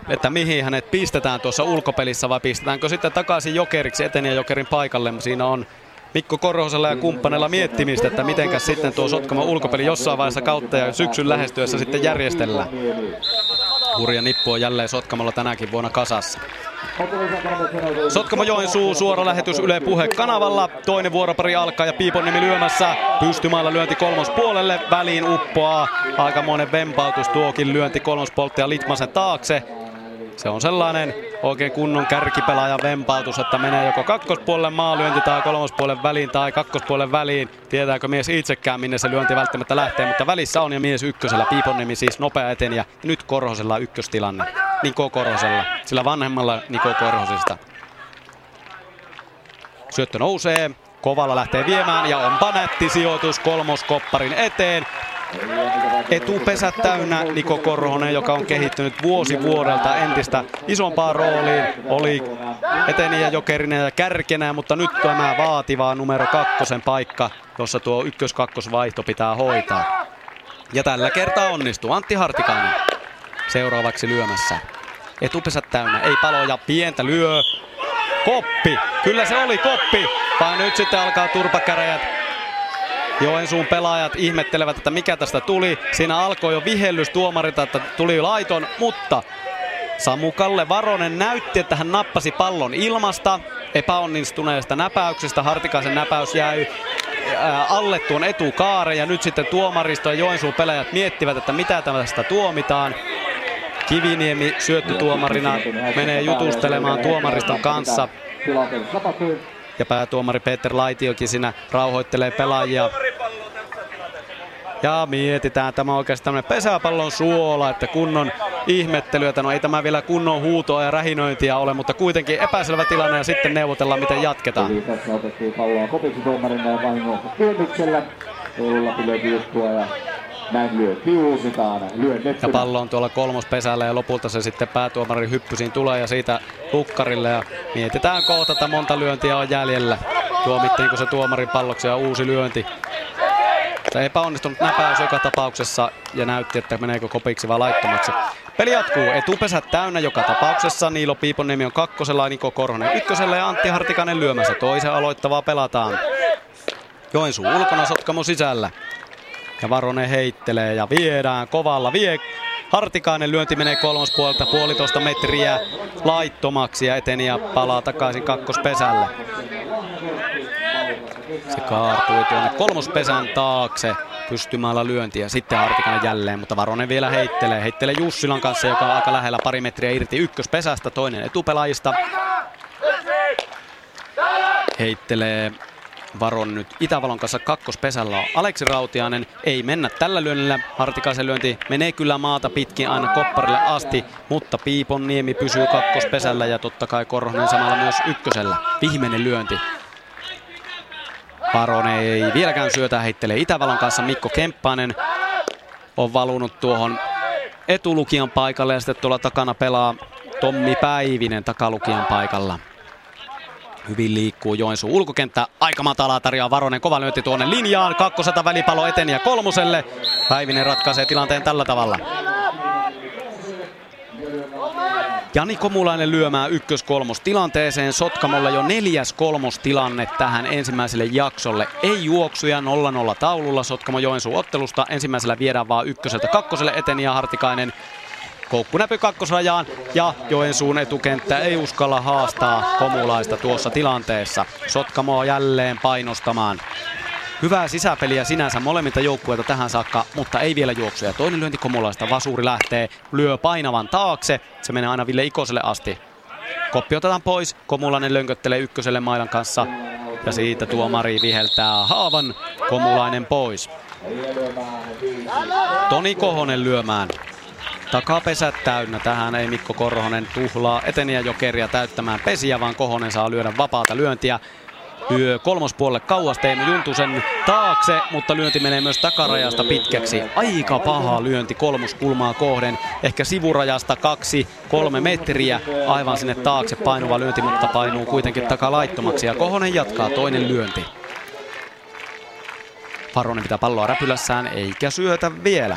että mihin hänet pistetään tuossa ulkopelissä vai pistetäänkö sitten takaisin jokeriksi eteniä jokerin paikalle. Siinä on Mikko Korhosella ja kumppaneilla miettimistä, että mitenkäs sitten tuo Sotkamo ulkopeli jossain vaiheessa kautta ja syksyn lähestyessä sitten järjestellään. Hurja nippu on jälleen Sotkamolla tänäkin vuonna kasassa. Sotkamo Joensuu, suora lähetys Yle Puhe kanavalla. Toinen vuoropari alkaa ja Piiponnimi lyömässä. Pystymailla lyönti kolmospuolelle. Väliin uppoaa. Aikamoinen vempautus tuokin lyönti kolmospolttaja Litmasen taakse. Se on sellainen oikein kunnon kärkipelaajan vempautus, että menee joko kakkospuolelle maalyönti tai kolmospuolen väliin tai kakkospuolen väliin. Tietääkö mies itsekään, minne se lyönti välttämättä lähtee, mutta välissä on ja mies ykkösellä. Piiponnimi siis nopea eten ja nyt Korhosella ykköstilanne. Niko Korhosella, sillä vanhemmalla Niko Korhosista. Syöttö nousee, Kovalla lähtee viemään ja onpa nätti sijoitus kolmoskopparin eteen. Etupesät täynnä Niko Korhonen, joka on kehittynyt vuosi vuodelta entistä isompaan rooliin. Oli eteniä jokerinen ja kärkenä, mutta nyt tämä vaativa numero kakkosen paikka, jossa tuo ykkös-kakkosvaihto pitää hoitaa. Ja tällä kertaa onnistuu Antti Hartikainen seuraavaksi lyömässä. Etupesät täynnä, ei paloja, pientä lyö. Koppi, kyllä se oli koppi, vaan nyt sitten alkaa turpakäräjät Joensuun pelaajat ihmettelevät, että mikä tästä tuli. Siinä alkoi jo vihellys tuomarilta, että tuli laiton, mutta Samu Kalle Varonen näytti, että hän nappasi pallon ilmasta epäonnistuneesta näpäyksestä. Hartikaisen näpäys jäi alle tuon etukaaren ja nyt sitten tuomaristo ja Joensuun pelaajat miettivät, että mitä tästä tuomitaan. Kiviniemi syöttötuomarina menee jutustelemaan tuomariston kanssa. Ja päätuomari Peter Laitiokin siinä rauhoittelee pelaajia. Ja mietitään, tämä on oikeastaan tämmöinen pesäpallon suola, että kunnon ihmettelyä. No ei tämä vielä kunnon huutoa ja rähinöintiä ole, mutta kuitenkin epäselvä tilanne ja sitten neuvotellaan, miten jatketaan. Eli tässä otettiin palloa kopiksi tuomarina ja vahingossa Piemiksellä. Oululla pilöiti juttua ja näin lyö kiusitaan. Ja pallo on tuolla kolmospesällä ja lopulta se sitten päätuomari hyppysiin tulee ja siitä lukkarille. Ja mietitään kohta, että monta lyöntiä on jäljellä. Tuomittiinko se tuomarin palloksi ja uusi lyönti. Se epäonnistunut näpäys joka tapauksessa ja näytti, että meneekö kopiksi vai laittomaksi. Peli jatkuu. Etupesät täynnä joka tapauksessa. Niilo Piiponiemi on kakkosella, Niko Korhonen ykkösellä ja Antti Hartikainen lyömässä. Toisen aloittavaa pelataan. Joensuu ulkona, Sotkamo sisällä. Ja Varonen heittelee ja viedään kovalla. Vie Hartikainen lyönti menee kolmospuolelta puolitoista metriä laittomaksi ja eteni ja palaa takaisin kakkospesälle. Se kaartui tuonne kolmospesän taakse pystymällä lyöntiä. Sitten Hartikainen jälleen, mutta Varonen vielä heittelee. Heittelee Jussilan kanssa, joka on aika lähellä pari metriä irti ykköspesästä. Toinen etupelaajista. Heittelee Varon nyt Itävalon kanssa kakkospesällä on Aleksi Rautiainen. Ei mennä tällä lyönnillä. Hartikaisen lyönti menee kyllä maata pitkin aina kopparille asti, mutta Piipon Niemi pysyy kakkospesällä ja totta kai Korhonen samalla myös ykkösellä. Viimeinen lyönti. Varon ei vieläkään syötä, heittelee Itävalon kanssa. Mikko Kemppainen on valunut tuohon etulukijan paikalle ja sitten tuolla takana pelaa Tommi Päivinen takalukijan paikalla. Hyvin liikkuu Joensuun ulkokenttä. Aika matalaa tarjoaa Varonen. Kova lyönti tuonne linjaan. Kakkoseta välipalo eteni ja kolmoselle. Päivinen ratkaisee tilanteen tällä tavalla. Jani Komulainen lyömään ykkös-kolmos tilanteeseen. Sotkamolle jo neljäs kolmostilanne tähän ensimmäiselle jaksolle. Ei juoksuja 0-0 taululla Sotkamo Joensuun ottelusta. Ensimmäisellä viedään vaan ykköseltä kakkoselle eteni ja Hartikainen Koukkunäpy kakkosrajaan ja Joensuun etukenttä ei uskalla haastaa komulaista tuossa tilanteessa. Sotkamo jälleen painostamaan. Hyvää sisäpeliä sinänsä molemmilta joukkueilta tähän saakka, mutta ei vielä juoksuja. Toinen lyönti Komulaista, Vasuri lähtee, lyö painavan taakse. Se menee aina Ville Ikoselle asti. Koppi otetaan pois, Komulainen lönköttelee ykköselle mailan kanssa. Ja siitä tuomari viheltää haavan, Komulainen pois. Toni Kohonen lyömään. Takapesät täynnä. Tähän ei Mikko Korhonen tuhlaa eteniä jokeria täyttämään pesiä, vaan Kohonen saa lyödä vapaata lyöntiä. Lyö kolmospuolelle kauas Teemu Juntusen taakse, mutta lyönti menee myös takarajasta pitkäksi. Aika paha lyönti kolmoskulmaa kohden. Ehkä sivurajasta kaksi, kolme metriä. Aivan sinne taakse painuva lyönti, mutta painuu kuitenkin takalaittomaksi. Ja Kohonen jatkaa toinen lyönti. Varonen pitää palloa räpylässään eikä syötä vielä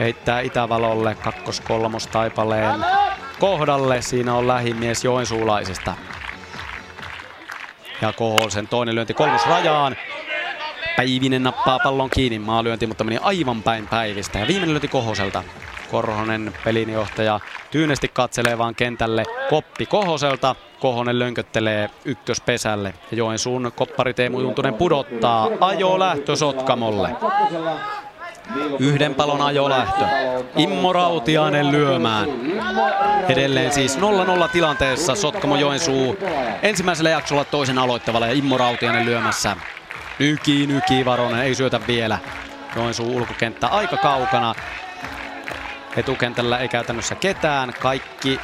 heittää Itävalolle kakkos-kolmos taipaleen kohdalle. Siinä on lähimies Joensuulaisesta. Ja Kohosen toinen lyönti kolmos rajaan. Päivinen nappaa pallon kiinni maalyönti, mutta meni aivan päin päivistä. Ja viimeinen lyönti Kohoselta. Korhonen pelinjohtaja tyynesti katselee vaan kentälle koppi Kohoselta. Kohonen lönköttelee ykköspesälle. Joensuun koppari Teemu Juntunen pudottaa ajo lähtö Sotkamolle. Yhden palon ajolähtö. Immo Rautiainen lyömään. Edelleen siis 0-0 tilanteessa Sotkamo Joensuu ensimmäisellä jaksolla toisen aloittavalla ja Immo Rautiainen lyömässä. Nyki, nyki, Varonen ei syötä vielä. Joensuu ulkokenttä aika kaukana. Etukentällä ei käytännössä ketään. Kaikki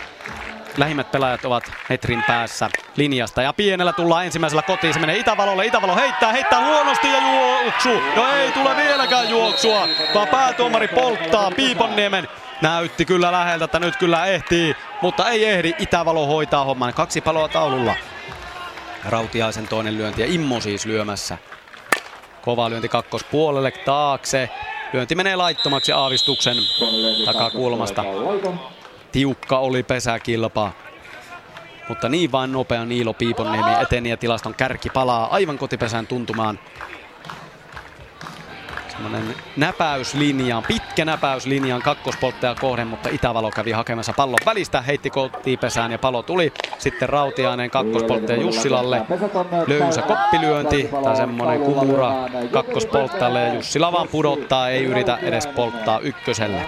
lähimmät pelaajat ovat metrin päässä linjasta. Ja pienellä tullaan ensimmäisellä kotiin. Se menee Itävalolle. Itävalo heittää, heittää huonosti ja juoksu. No ei tule vieläkään juoksua, vaan päätuomari polttaa Piiponniemen. Näytti kyllä läheltä, että nyt kyllä ehtii, mutta ei ehdi. Itävalo hoitaa homman. Kaksi paloa taululla. Rautiaisen toinen lyönti ja Immo siis lyömässä. Kova lyönti kakkospuolelle taakse. Lyönti menee laittomaksi aavistuksen takakulmasta. Tiukka oli pesäkilpa. Mutta niin vain nopea Niilo Piiponniemi eteni ja tilaston kärki palaa aivan kotipesään tuntumaan. Semmoinen näpäyslinjaan, pitkä näpäyslinjaan kakkospolttaja kohden, mutta Itävalo kävi hakemassa pallon välistä, heitti kotipesään ja palo tuli. Sitten Rautiainen kakkospolttaja Jussilalle, löysä koppilyönti tai semmoinen kumura kakkospolttajalle ja Jussila vaan pudottaa, ei yritä edes polttaa ykköselle.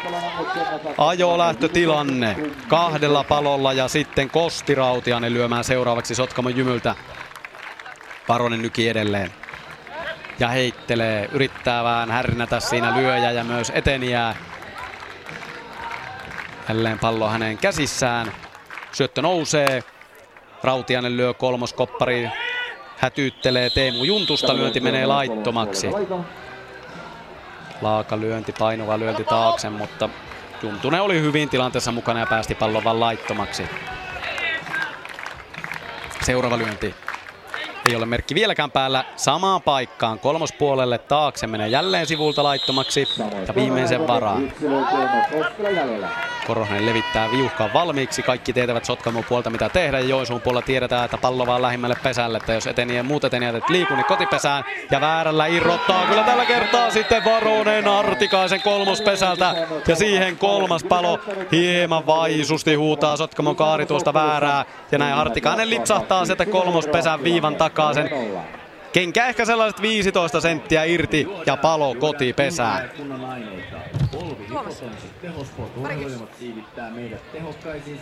Ajo lähtötilanne kahdella palolla ja sitten Kosti Rautiainen lyömään seuraavaksi Sotkamon jymyltä. Paronen nyki edelleen ja heittelee, yrittää vähän härnätä siinä lyöjä ja myös eteniää. Jälleen pallo hänen käsissään. Syöttö nousee. Rautianen lyö kolmoskoppari. Hätyyttelee Teemu Juntusta. Lyönti menee laittomaksi. Laaka lyönti, painuva lyönti taakse, mutta Juntunen oli hyvin tilanteessa mukana ja päästi pallon vaan laittomaksi. Seuraava lyönti ei ole merkki vieläkään päällä samaan paikkaan. Kolmospuolelle taakse menee jälleen sivulta laittomaksi ja viimeisen varaan. Korhonen levittää viuhkaa valmiiksi. Kaikki tietävät Sotkamon puolta mitä tehdä ja Joensuun puolella tiedetään, että pallo vaan lähimmälle pesälle. Että jos eteni ja muut etenijät liiku, niin kotipesään ja väärällä irrottaa kyllä tällä kertaa sitten Varonen Artikaisen kolmospesältä. Ja siihen kolmas palo hieman vaisusti huutaa Sotkamon kaari tuosta väärää. Ja näin Artikainen lipsahtaa sieltä kolmospesän viivan takaa sen Kenkä ehkä sellaiset 15 senttiä irti ja palo koti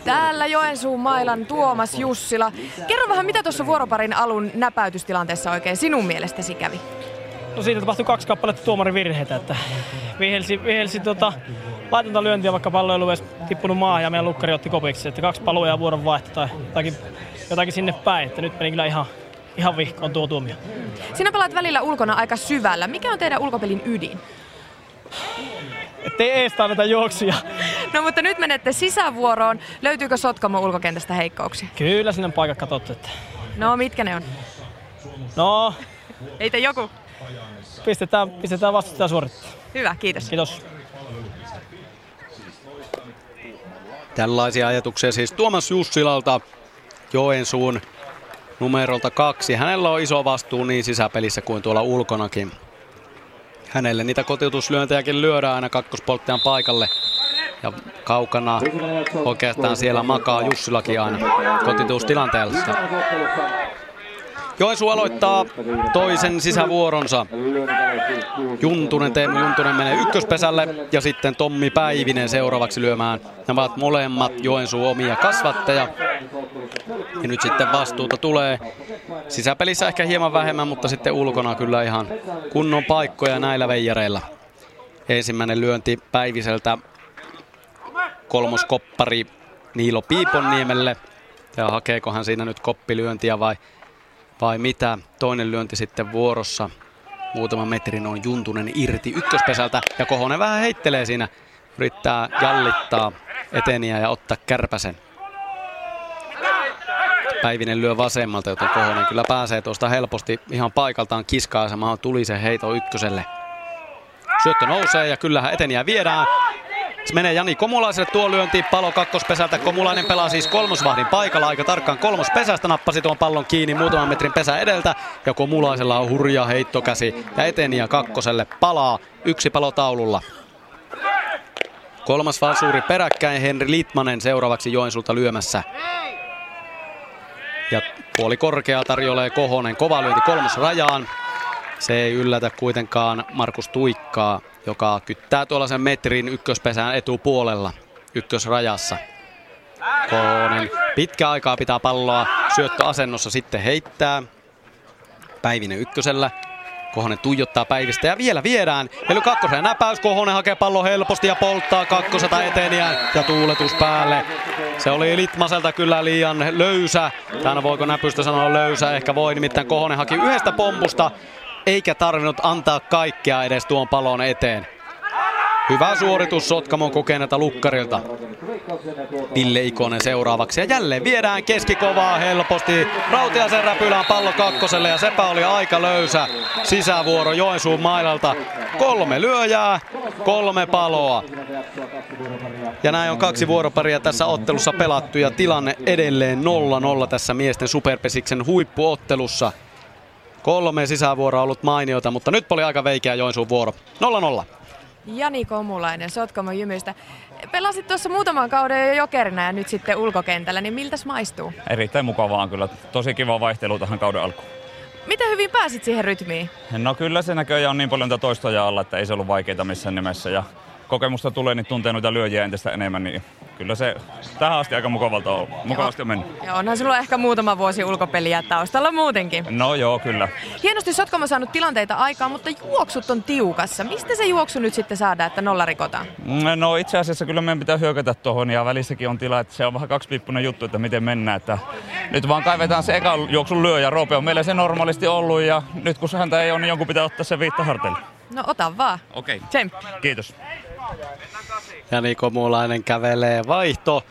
Täällä Joensuun mailan Tuomas Jussila. Kerro vähän, mitä tuossa vuoroparin alun näpäytystilanteessa oikein sinun mielestäsi kävi? No siitä tapahtui kaksi kappaletta tuomarin virheitä, että vihelsi, vihelsi tota, laitonta lyöntiä, vaikka pallo ei ollut edes tippunut maahan ja meidän lukkari otti kopiksi, että kaksi paloa ja vuoron vaihto tai jotakin, jotakin sinne päin, että nyt meni kyllä ihan, ihan vihkoon tuo tuomio. Sinä pelaat välillä ulkona aika syvällä. Mikä on teidän ulkopelin ydin? Ettei ees anneta juoksuja. No mutta nyt menette sisävuoroon. Löytyykö Sotkamo ulkokentästä heikkouksia? Kyllä sinne on paikat katsottu. Että... No mitkä ne on? No, Heitä joku. pistetään, pistetään vastustaja suorittaa. Hyvä, kiitos. Kiitos. Tällaisia ajatuksia siis Tuomas Jussilalta Joensuun numerolta kaksi. Hänellä on iso vastuu niin sisäpelissä kuin tuolla ulkonakin. Hänelle niitä kotiutuslyöntejäkin lyödään aina kakkospolttajan paikalle. Ja kaukana oikeastaan siellä makaa Jussilakin aina kotitustilanteessa. Joensuu aloittaa toisen sisävuoronsa. Juntunen, Teemu Juntunen menee ykköspesälle ja sitten Tommi Päivinen seuraavaksi lyömään. Nämä ovat molemmat Joensuu omia kasvatteja. Ja nyt sitten vastuuta tulee. Sisäpelissä ehkä hieman vähemmän, mutta sitten ulkona kyllä ihan kunnon paikkoja näillä veijareilla. Ensimmäinen lyönti Päiviseltä kolmoskoppari Niilo Piiponniemelle. Ja hakeeko hän siinä nyt koppilyöntiä vai, vai mitä? Toinen lyönti sitten vuorossa. Muutama metrin on Juntunen irti ykköspesältä ja Kohonen vähän heittelee siinä. Yrittää jallittaa eteniä ja ottaa kärpäsen. Päivinen lyö vasemmalta, joten Kohonen kyllä pääsee tuosta helposti ihan paikaltaan kiskaisemaan. Tuli se heito ykköselle. Syöttö nousee ja kyllähän eteniä viedään. Se menee Jani Komulaiselle tuo lyönti, palo kakkospesältä. Komulainen pelaa siis kolmosvahdin paikalla aika tarkkaan kolmospesästä. Nappasi tuon pallon kiinni muutaman metrin pesä edeltä. Ja Komulaisella on hurja heittokäsi ja eteniä kakkoselle palaa. Yksi palo taululla. Kolmas valsuuri peräkkäin Henri Litmanen seuraavaksi Joensulta lyömässä. Ja puoli korkea tarjoilee Kohonen. Kova lyönti kolmos rajaan. Se ei yllätä kuitenkaan Markus Tuikkaa, joka kyttää tuollaisen metrin ykköspesään etupuolella ykkösrajassa. Kohonen pitkä aikaa pitää palloa syöttöasennossa sitten heittää. Päivinen ykkösellä. Kohonen tuijottaa päivistä ja vielä viedään. Eli kakkosen näpäys, Kohonen hakee pallo helposti ja polttaa kakkoseta eteen ja, ja tuuletus päälle. Se oli Litmaselta kyllä liian löysä. Tänä voiko näpystä sanoa löysä? Ehkä voi, nimittäin Kohonen haki yhdestä pompusta eikä tarvinnut antaa kaikkea edes tuon palon eteen. Hyvä suoritus Sotkamon kokeneelta lukkarilta. Ville Ikonen seuraavaksi. Ja jälleen viedään keskikovaa helposti. Rautiasen räpylään pallo kakkoselle ja sepä oli aika löysä. Sisävuoro Joensuun mailalta. Kolme lyöjää, kolme paloa. Ja näin on kaksi vuoroparia tässä ottelussa pelattu ja tilanne edelleen 0-0 tässä miesten superpesiksen huippuottelussa. Kolme sisävuoroa ollut mainiota, mutta nyt oli aika veikeä Joensuun vuoro. 0-0. Jani Komulainen Sotkamo Jymystä. Pelasit tuossa muutaman kauden jo jokerina ja nyt sitten ulkokentällä, niin miltäs maistuu? Erittäin mukavaa kyllä. Tosi kiva vaihtelu tähän kauden alkuun. Miten hyvin pääsit siihen rytmiin? No kyllä se näköjään on niin paljon toistoja alla, että ei se ollut vaikeita missään nimessä. Ja kokemusta tulee, niin tuntee noita lyöjiä entistä enemmän, niin kyllä se tähän asti aika mukavalta on, mukavasti on mennyt. Ja onhan sulla ehkä muutama vuosi ulkopeliä taustalla muutenkin. No joo, kyllä. Hienosti Sotkamo saanut tilanteita aikaan, mutta juoksut on tiukassa. Mistä se juoksu nyt sitten saadaan, että nolla rikotaan? Mm, no itse asiassa kyllä meidän pitää hyökätä tuohon ja välissäkin on tila, että se on vähän kaksipippunen juttu, että miten mennään. Että nyt vaan kaivetaan se eka juoksun lyö ja Roope on meillä se normaalisti ollut ja nyt kun häntä ei ole, niin jonkun pitää ottaa se viittaharteille. No ota vaan. Okei. Okay. Kiitos. Ja Niko Muulainen kävelee vaihto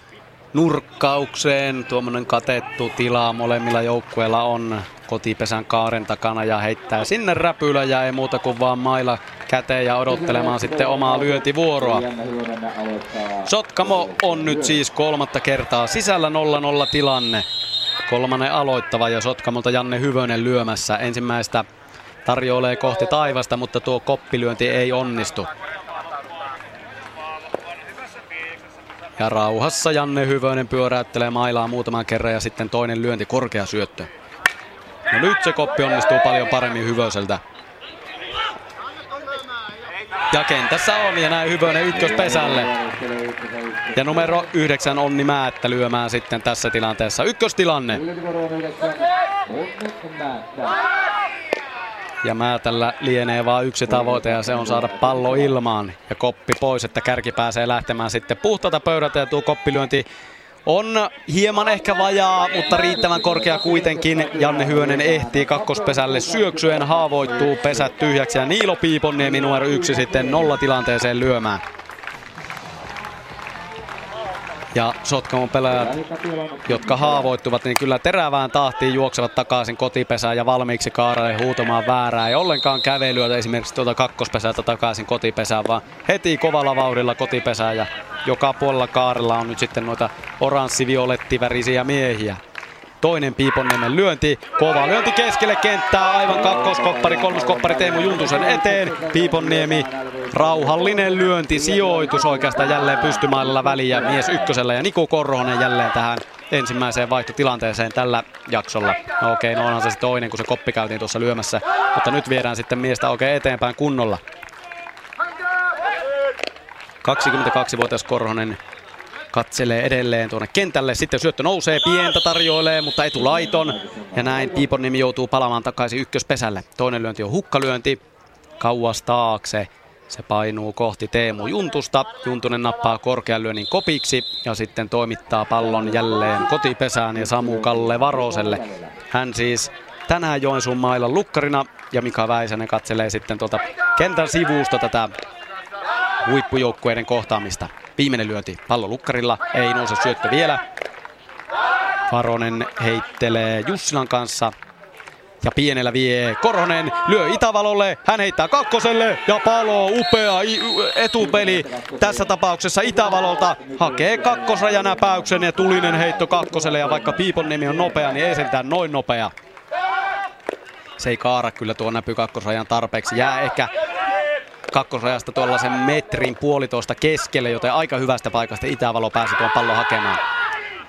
nurkkaukseen. Tuommoinen katettu tila molemmilla joukkueilla on kotipesän kaaren takana ja heittää sinne räpylä ja ei muuta kuin vaan mailla käteen ja odottelemaan sitten omaa lyöntivuoroa. Sotkamo on nyt siis kolmatta kertaa sisällä 0-0 tilanne. Kolmannen aloittava ja Sotkamolta Janne Hyvönen lyömässä. Ensimmäistä tarjoilee kohti taivasta, mutta tuo koppilyönti ei onnistu. Ja rauhassa Janne Hyvönen pyöräyttelee mailaa muutaman kerran ja sitten toinen lyönti korkea syöttö. No nyt se koppi onnistuu paljon paremmin Hyvöseltä. Ja kentässä on ja näin Hyvönen ykköspesälle. Ja numero yhdeksän Onni Määttä lyömään sitten tässä tilanteessa. Ykköstilanne. Ja Määtällä lienee vain yksi tavoite ja se on saada pallo ilmaan ja koppi pois, että kärki pääsee lähtemään sitten puhtaalta pöydältä ja tuo koppilyönti on hieman ehkä vajaa, mutta riittävän korkea kuitenkin. Janne Hyönen ehtii kakkospesälle syöksyen, haavoittuu pesät tyhjäksi ja Niilo Piiponniemi numero yksi sitten nolla tilanteeseen lyömään. Ja Sotkamon pelaajat, jotka haavoittuvat, niin kyllä terävään tahtiin juoksevat takaisin kotipesään ja valmiiksi kaaralle huutamaan väärää. Ei ollenkaan kävelyä esimerkiksi tuota kakkospesältä takaisin kotipesään, vaan heti kovalla vauhdilla kotipesään. Ja joka puolella kaarella on nyt sitten noita oranssi-violettivärisiä miehiä. Toinen Piiponniemen lyönti. Kova lyönti keskelle kenttää. Aivan kakkoskoppari, kolmoskoppari Teemu Juntusen eteen. Piiponniemi rauhallinen lyönti. Sijoitus oikeastaan jälleen pystymailla väliä mies ykkösellä. Ja Niku Korhonen jälleen tähän ensimmäiseen vaihtotilanteeseen tällä jaksolla. No okei, no onhan se sitten toinen, kun se koppi käytiin tuossa lyömässä. Mutta nyt viedään sitten miestä oikein eteenpäin kunnolla. 22-vuotias Korhonen katselee edelleen tuonne kentälle. Sitten syöttö nousee, pientä tarjoilee, mutta etulaiton. Ja näin Piipon nimi joutuu palaamaan takaisin ykköspesälle. Toinen lyönti on hukkalyönti. Kauas taakse. Se painuu kohti Teemu Juntusta. Juntunen nappaa korkean lyönnin kopiksi ja sitten toimittaa pallon jälleen kotipesään ja Samu Kalle Varoselle. Hän siis tänään Joensuun mailla lukkarina ja Mika Väisänen katselee sitten tuota kentän sivusta tätä huippujoukkueiden kohtaamista. Viimeinen lyönti pallo lukkarilla, ei nouse syöttö vielä. Varonen heittelee Jussilan kanssa ja pienellä vie Korhonen, lyö Itävalolle, hän heittää kakkoselle ja palo, upea etupeli tässä tapauksessa Itävalolta. Hakee kakkosrajanäpäyksen ja tulinen heitto kakkoselle ja vaikka Piiponnemi on nopea, niin ei sentään noin nopea. Se ei kaara kyllä tuo näpy kakkosrajan tarpeeksi. Jää ehkä kakkosrajasta tuollaisen metrin puolitoista keskelle, joten aika hyvästä paikasta Itävalo pääsi tuon pallon hakemaan.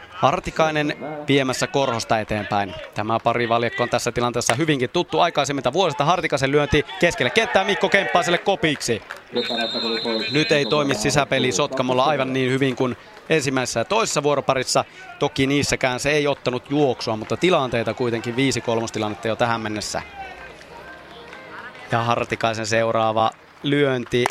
Hartikainen viemässä Korhosta eteenpäin. Tämä parivaljakko on tässä tilanteessa hyvinkin tuttu aikaisemmilta vuosista. Hartikaisen lyönti keskelle kenttää Mikko Kemppaiselle kopiksi. Nyt ei toimi sisäpeli Sotkamolla aivan niin hyvin kuin ensimmäisessä ja toisessa vuoroparissa. Toki niissäkään se ei ottanut juoksua, mutta tilanteita kuitenkin 5-3 tilannetta jo tähän mennessä. Ja Hartikaisen seuraava lyönti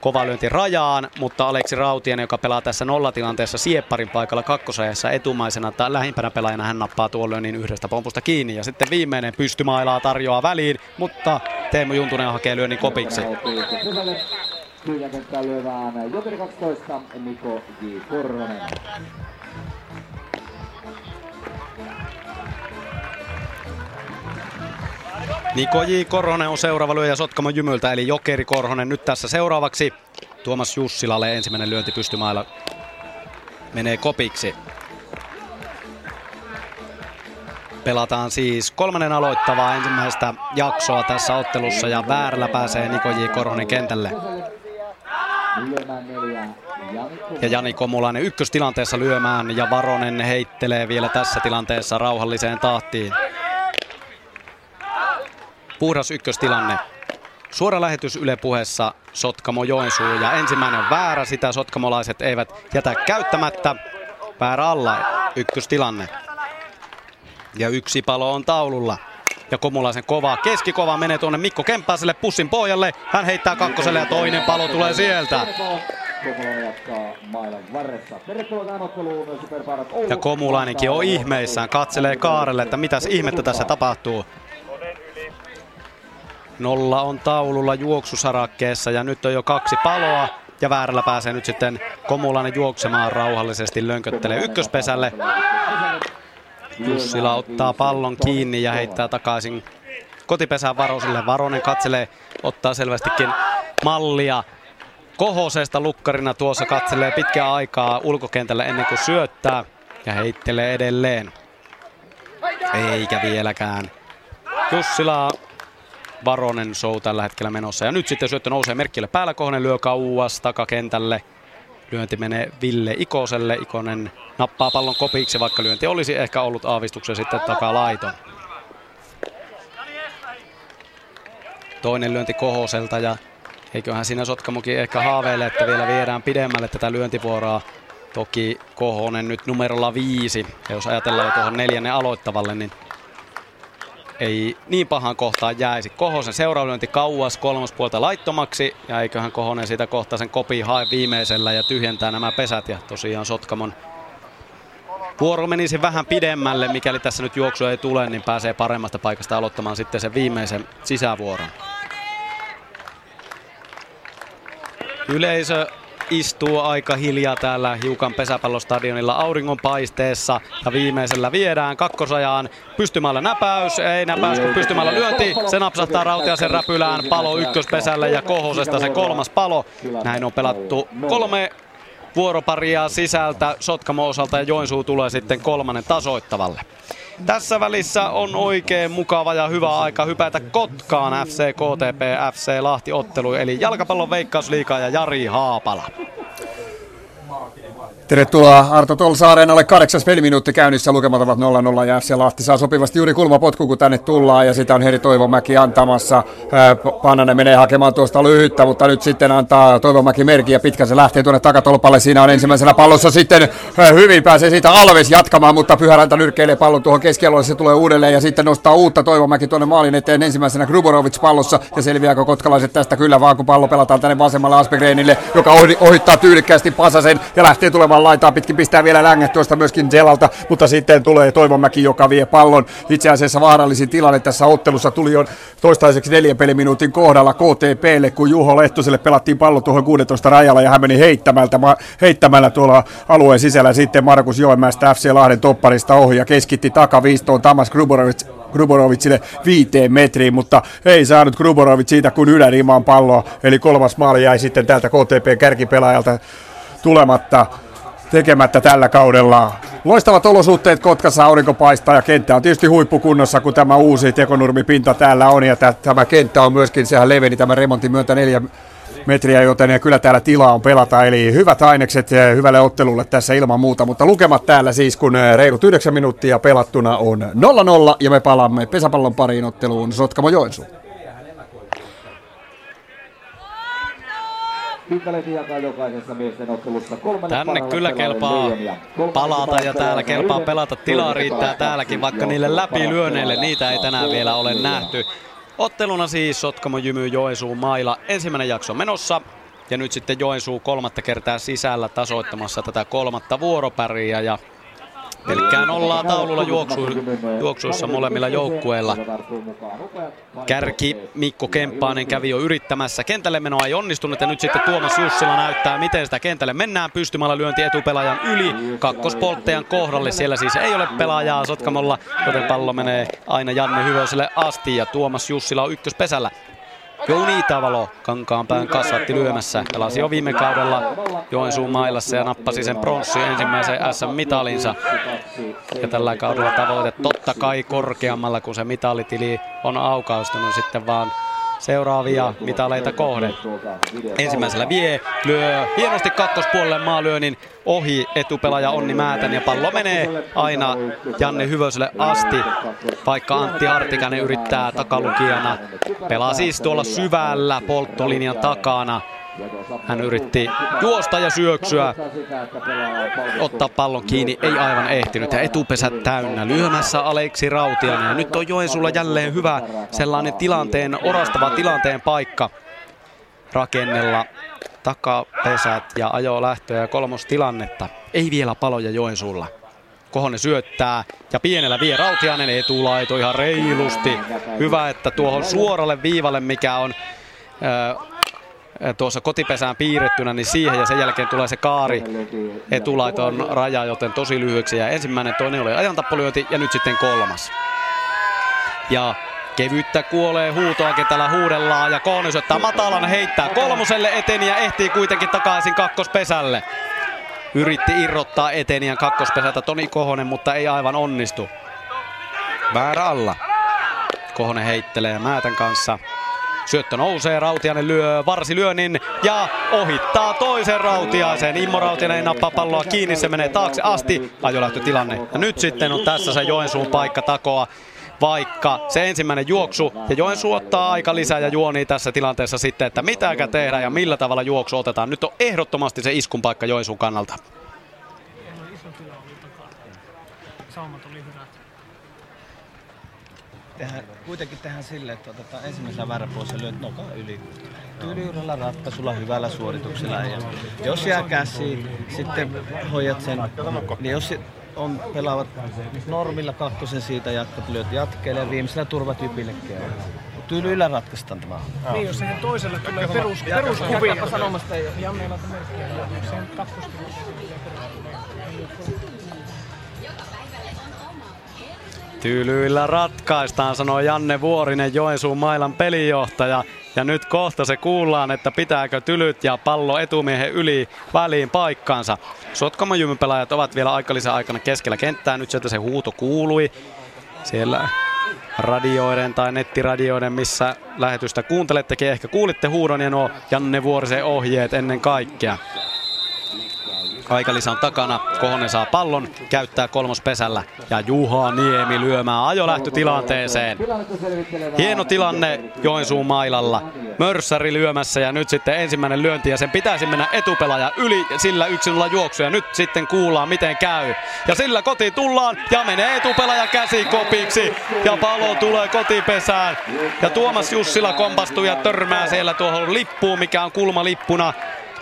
kova lyönti rajaan, mutta Aleksi Rautien, joka pelaa tässä nollatilanteessa siepparin paikalla kakkosajassa etumaisena tai lähimpänä pelaajana, hän nappaa tuon lyönnin yhdestä pompusta kiinni. Ja sitten viimeinen pystymailaa tarjoaa väliin, mutta Teemu Juntunen hakee lyönnin kopiksi. Tyhjäkenttään lyövään Jokeri 12, Niko J. Korhonen. Niko J. Korhonen on seuraava lyöjä Sotkamon jymyltä, eli Jokeri Korhonen nyt tässä seuraavaksi. Tuomas Jussilalle ensimmäinen lyönti pystymailla menee kopiksi. Pelataan siis kolmannen aloittavaa ensimmäistä jaksoa tässä ottelussa ja väärällä pääsee Niko J. Korhonen kentälle. Ja Jani Komulainen ykköstilanteessa lyömään ja Varonen heittelee vielä tässä tilanteessa rauhalliseen tahtiin. Puhdas ykköstilanne. Suora lähetys Yle puheessa Sotkamo Joensuu ja ensimmäinen väärä, sitä sotkamolaiset eivät jätä käyttämättä. Väärä alla, ykköstilanne. Ja yksi palo on taululla. Ja Komulaisen kova, keskikova menee tuonne Mikko Kemppaiselle pussin pohjalle. Hän heittää kakkoselle ja toinen palo tulee sieltä. Ja Komulainenkin on ihmeissään, katselee Kaarelle, että mitäs ihmettä tässä tapahtuu. Nolla on taululla juoksusarakkeessa ja nyt on jo kaksi paloa. Ja väärällä pääsee nyt sitten Komulainen juoksemaan rauhallisesti, lönköttelee ykköspesälle. Jussila ottaa pallon kiinni ja heittää takaisin kotipesään Varosille. Varonen katselee, ottaa selvästikin mallia. Kohosesta lukkarina tuossa katselee pitkää aikaa ulkokentällä ennen kuin syöttää ja heittelee edelleen. Eikä vieläkään. Jussila Varonen show tällä hetkellä menossa. Ja nyt sitten syöttö nousee merkkille päällä. Kohonen lyö kauas takakentälle. Lyönti menee Ville Ikoselle. Ikonen nappaa pallon kopiksi, vaikka lyönti olisi ehkä ollut aavistuksen sitten takalaiton. Toinen lyönti Kohoselta ja eiköhän siinä Sotkamokin ehkä haaveile, että vielä viedään pidemmälle tätä lyöntivuoroa. Toki Kohonen nyt numerolla viisi. Ja jos ajatellaan jo tuohon neljännen aloittavalle, niin ei niin pahaan kohtaan jäisi. Kohosen seuraavalyönti kauas kolmospuolta laittomaksi ja eiköhän Kohonen siitä kohtaa sen kopi hae viimeisellä ja tyhjentää nämä pesät ja tosiaan Sotkamon vuoro menisi vähän pidemmälle, mikäli tässä nyt juoksu ei tule, niin pääsee paremmasta paikasta aloittamaan sitten sen viimeisen sisävuoron. Yleisö istuu aika hiljaa täällä hiukan pesäpallostadionilla auringonpaisteessa. Ja viimeisellä viedään kakkosajaan pystymällä näpäys. Ei näpäys, kun pystymällä lyönti. Se napsahtaa Rautiasen räpylään. Palo ykköspesälle ja Kohosesta se kolmas palo. Näin on pelattu kolme vuoroparia sisältä Sotkamo osalta ja Joensuu tulee sitten kolmannen tasoittavalle. Tässä välissä on oikein mukava ja hyvä aika hypätä Kotkaan FC KTP FC Lahti ottelu eli jalkapallon veikkausliiga ja Jari Haapala. Tervetuloa Arto Tolsaareen, alle kahdeksas peliminuutti käynnissä, lukemat ovat 0-0 ja FC Lahti saa sopivasti juuri kulmapotku, kun tänne tullaan ja sitä on Heri Toivomäki antamassa. Pannanen menee hakemaan tuosta lyhyttä, mutta nyt sitten antaa Toivomäki merki ja pitkä se lähtee tuonne takatolpalle. Siinä on ensimmäisenä pallossa sitten hyvin pääsee siitä Alves jatkamaan, mutta Pyhäranta nyrkkeilee pallon tuohon keskialueelle, se tulee uudelleen ja sitten nostaa uutta Toivomäki tuonne maalin eteen. Ensimmäisenä Gruborovic pallossa ja selviääkö kotkalaiset tästä? Kyllä vaan, kun pallo pelataan tänne vasemmalle Aspegreenille, joka ohittaa tyylikkäästi Pasasen ja lähtee tulemaan laitaa pitkin, pistää vielä länget tuosta myöskin Zelalta, mutta sitten tulee Toivomäki, joka vie pallon. Itse asiassa vaarallisin tilanne tässä ottelussa tuli jo toistaiseksi neljän peliminuutin kohdalla KTPlle, kun Juho Lehtoselle pelattiin pallo tuohon 16 rajalla ja hän meni heittämältä, heittämällä tuolla alueen sisällä. Sitten Markus Joenmäestä FC Lahden topparista ohi ja keskitti takaviistoon Tamas Gruborovic Gruborovicille viiteen metriin, mutta ei saanut Gruborovic siitä kuin ylärimaan palloa, eli kolmas maali jäi sitten täältä KTP kärkipelaajalta tulematta tekemättä tällä kaudella. Loistavat olosuhteet Kotkassa, aurinko paistaa ja kenttä on tietysti huippukunnossa, kun tämä uusi tekonurmipinta täällä on. Ja tämä kenttä on myöskin, sehän leveni tämä remontin myöntä neljä metriä, joten ja kyllä täällä tilaa on pelata. Eli hyvät ainekset hyvälle ottelulle tässä ilman muuta. Mutta lukemat täällä siis, kun reilut 9 minuuttia pelattuna on 0-0 ja me palaamme pesäpallon pariin otteluun Sotkamo Joensuu. Tänne kyllä kelpaa palata ja täällä kelpaa pelata. Tilaa riittää täälläkin, vaikka niille läpilyöneille niitä ei tänään vielä ole nähty. Otteluna siis Sotkamo Jymy Joensuu Maila. Ensimmäinen jakso menossa. Ja nyt sitten Joensuu kolmatta kertaa sisällä tasoittamassa tätä kolmatta vuoropäriä. Ja pelkkää nollaa taululla juoksu, juoksuissa molemmilla joukkueilla. Kärki Mikko Kemppainen kävi jo yrittämässä. Kentälle menoa ei onnistunut ja nyt sitten Tuomas Jussila näyttää, miten sitä kentälle mennään. Pystymällä lyönti etupelaajan yli kakkospolttajan kohdalle. Siellä siis ei ole pelaajaa Sotkamolla, joten pallo menee aina Janne Hyvöselle asti ja Tuomas Jussila on ykköspesällä. Jouni Itävalo Kankaanpään kasvatti lyömässä. Pelasi jo viime kaudella Joensuun mailassa ja nappasi sen pronssi ensimmäisen SM-mitalinsa. Ja tällä kaudella tavoite totta kai korkeammalla, kun se mitalitili on aukaustunut sitten vaan seuraavia mitaleita kohden. Ensimmäisellä vie, lyö hienosti kakkospuolelle maalyönnin ohi etupelaaja Onni Määtän ja pallo menee aina Janne Hyvöselle asti, vaikka Antti Hartikainen yrittää takalukijana. Pelaa siis tuolla syvällä polttolinjan takana. Hän yritti juosta ja syöksyä, ottaa pallon kiinni, ei aivan ehtinyt ja etupesät täynnä. Lyömässä Aleksi Rautianen ja nyt on Joensuulla jälleen hyvä sellainen tilanteen, orastava tilanteen paikka rakennella takapesät ja ajo lähtöä ja kolmostilannetta. Ei vielä paloja Joensuulla. Kohonen syöttää ja pienellä vie Rautianen etulaito ihan reilusti. Hyvä, että tuohon suoralle viivalle, mikä on tuossa kotipesään piirrettynä, niin siihen ja sen jälkeen tulee se kaari etulaiton raja, joten tosi lyhyeksi. Ja ensimmäinen, toinen oli ajantappolyönti ja nyt sitten kolmas. Ja Kevyttä kuolee huutoa kentällä huudellaan ja Kooni matalan, heittää kolmoselle eteni ja ehtii kuitenkin takaisin kakkospesälle. Yritti irrottaa eteniän kakkospesältä Toni Kohonen, mutta ei aivan onnistu. Väärä alla. Kohonen heittelee Määtän kanssa. Syöttö nousee, Rautiainen lyö varsilyönnin ja ohittaa toisen Rautiaisen. Immo Rautiainen nappaa palloa kiinni, se menee taakse asti. Ajolähtötilanne. Ja nyt sitten on tässä se Joensuun paikka takoa vaikka se ensimmäinen juoksu ja Joensuu ottaa aika lisää ja juoni tässä tilanteessa sitten, että mitäkä tehdään ja millä tavalla juoksu otetaan. Nyt on ehdottomasti se iskun paikka Joensuun kannalta. Tehdään, kuitenkin tehdään sille, että otetaan ensimmäisellä väärä pois ja lyöt nokan yli. Tyyliydellä ratkaisulla, hyvällä suorituksella. Ja jos jää käsi, sitten hoidat sen. Niin jos on pelaavat normilla kakkosen siitä jatkat, lyöt jatkeelle ja viimeisellä turvat ypillekin. Tyylyillä ratkaistaan tämä. Niin, jos siihen toiselle tulee perus, peruskuvia. sanomasta ei ole. Janneilla merkkiä, sen kakkoskuvia Tyylyillä ratkaistaan, sanoo Janne Vuorinen, Joensuun mailan pelijohtaja. Ja nyt kohta se kuullaan, että pitääkö tylyt ja pallo etumiehen yli väliin paikkaansa. Sotkamon pelaajat ovat vielä aikalisen aikana keskellä kenttää. Nyt sieltä se huuto kuului. Siellä radioiden tai nettiradioiden, missä lähetystä kuuntelettekin. Ehkä kuulitte huudon ja nuo Janne Vuorisen ohjeet ennen kaikkea. Aikalisä on takana, Kohonen saa pallon, käyttää kolmospesällä ja Juha Niemi lyömään ajolähtötilanteeseen. Hieno tilanne Joensuun mailalla. Mörssäri lyömässä ja nyt sitten ensimmäinen lyönti ja sen pitäisi mennä etupelaaja yli sillä yksin juoksu ja nyt sitten kuullaan miten käy. Ja sillä kotiin tullaan ja menee etupelaaja käsikopiksi ja pallo tulee kotipesään. Ja Tuomas Jussila kompastuu ja törmää siellä tuohon lippuun, mikä on kulmalippuna.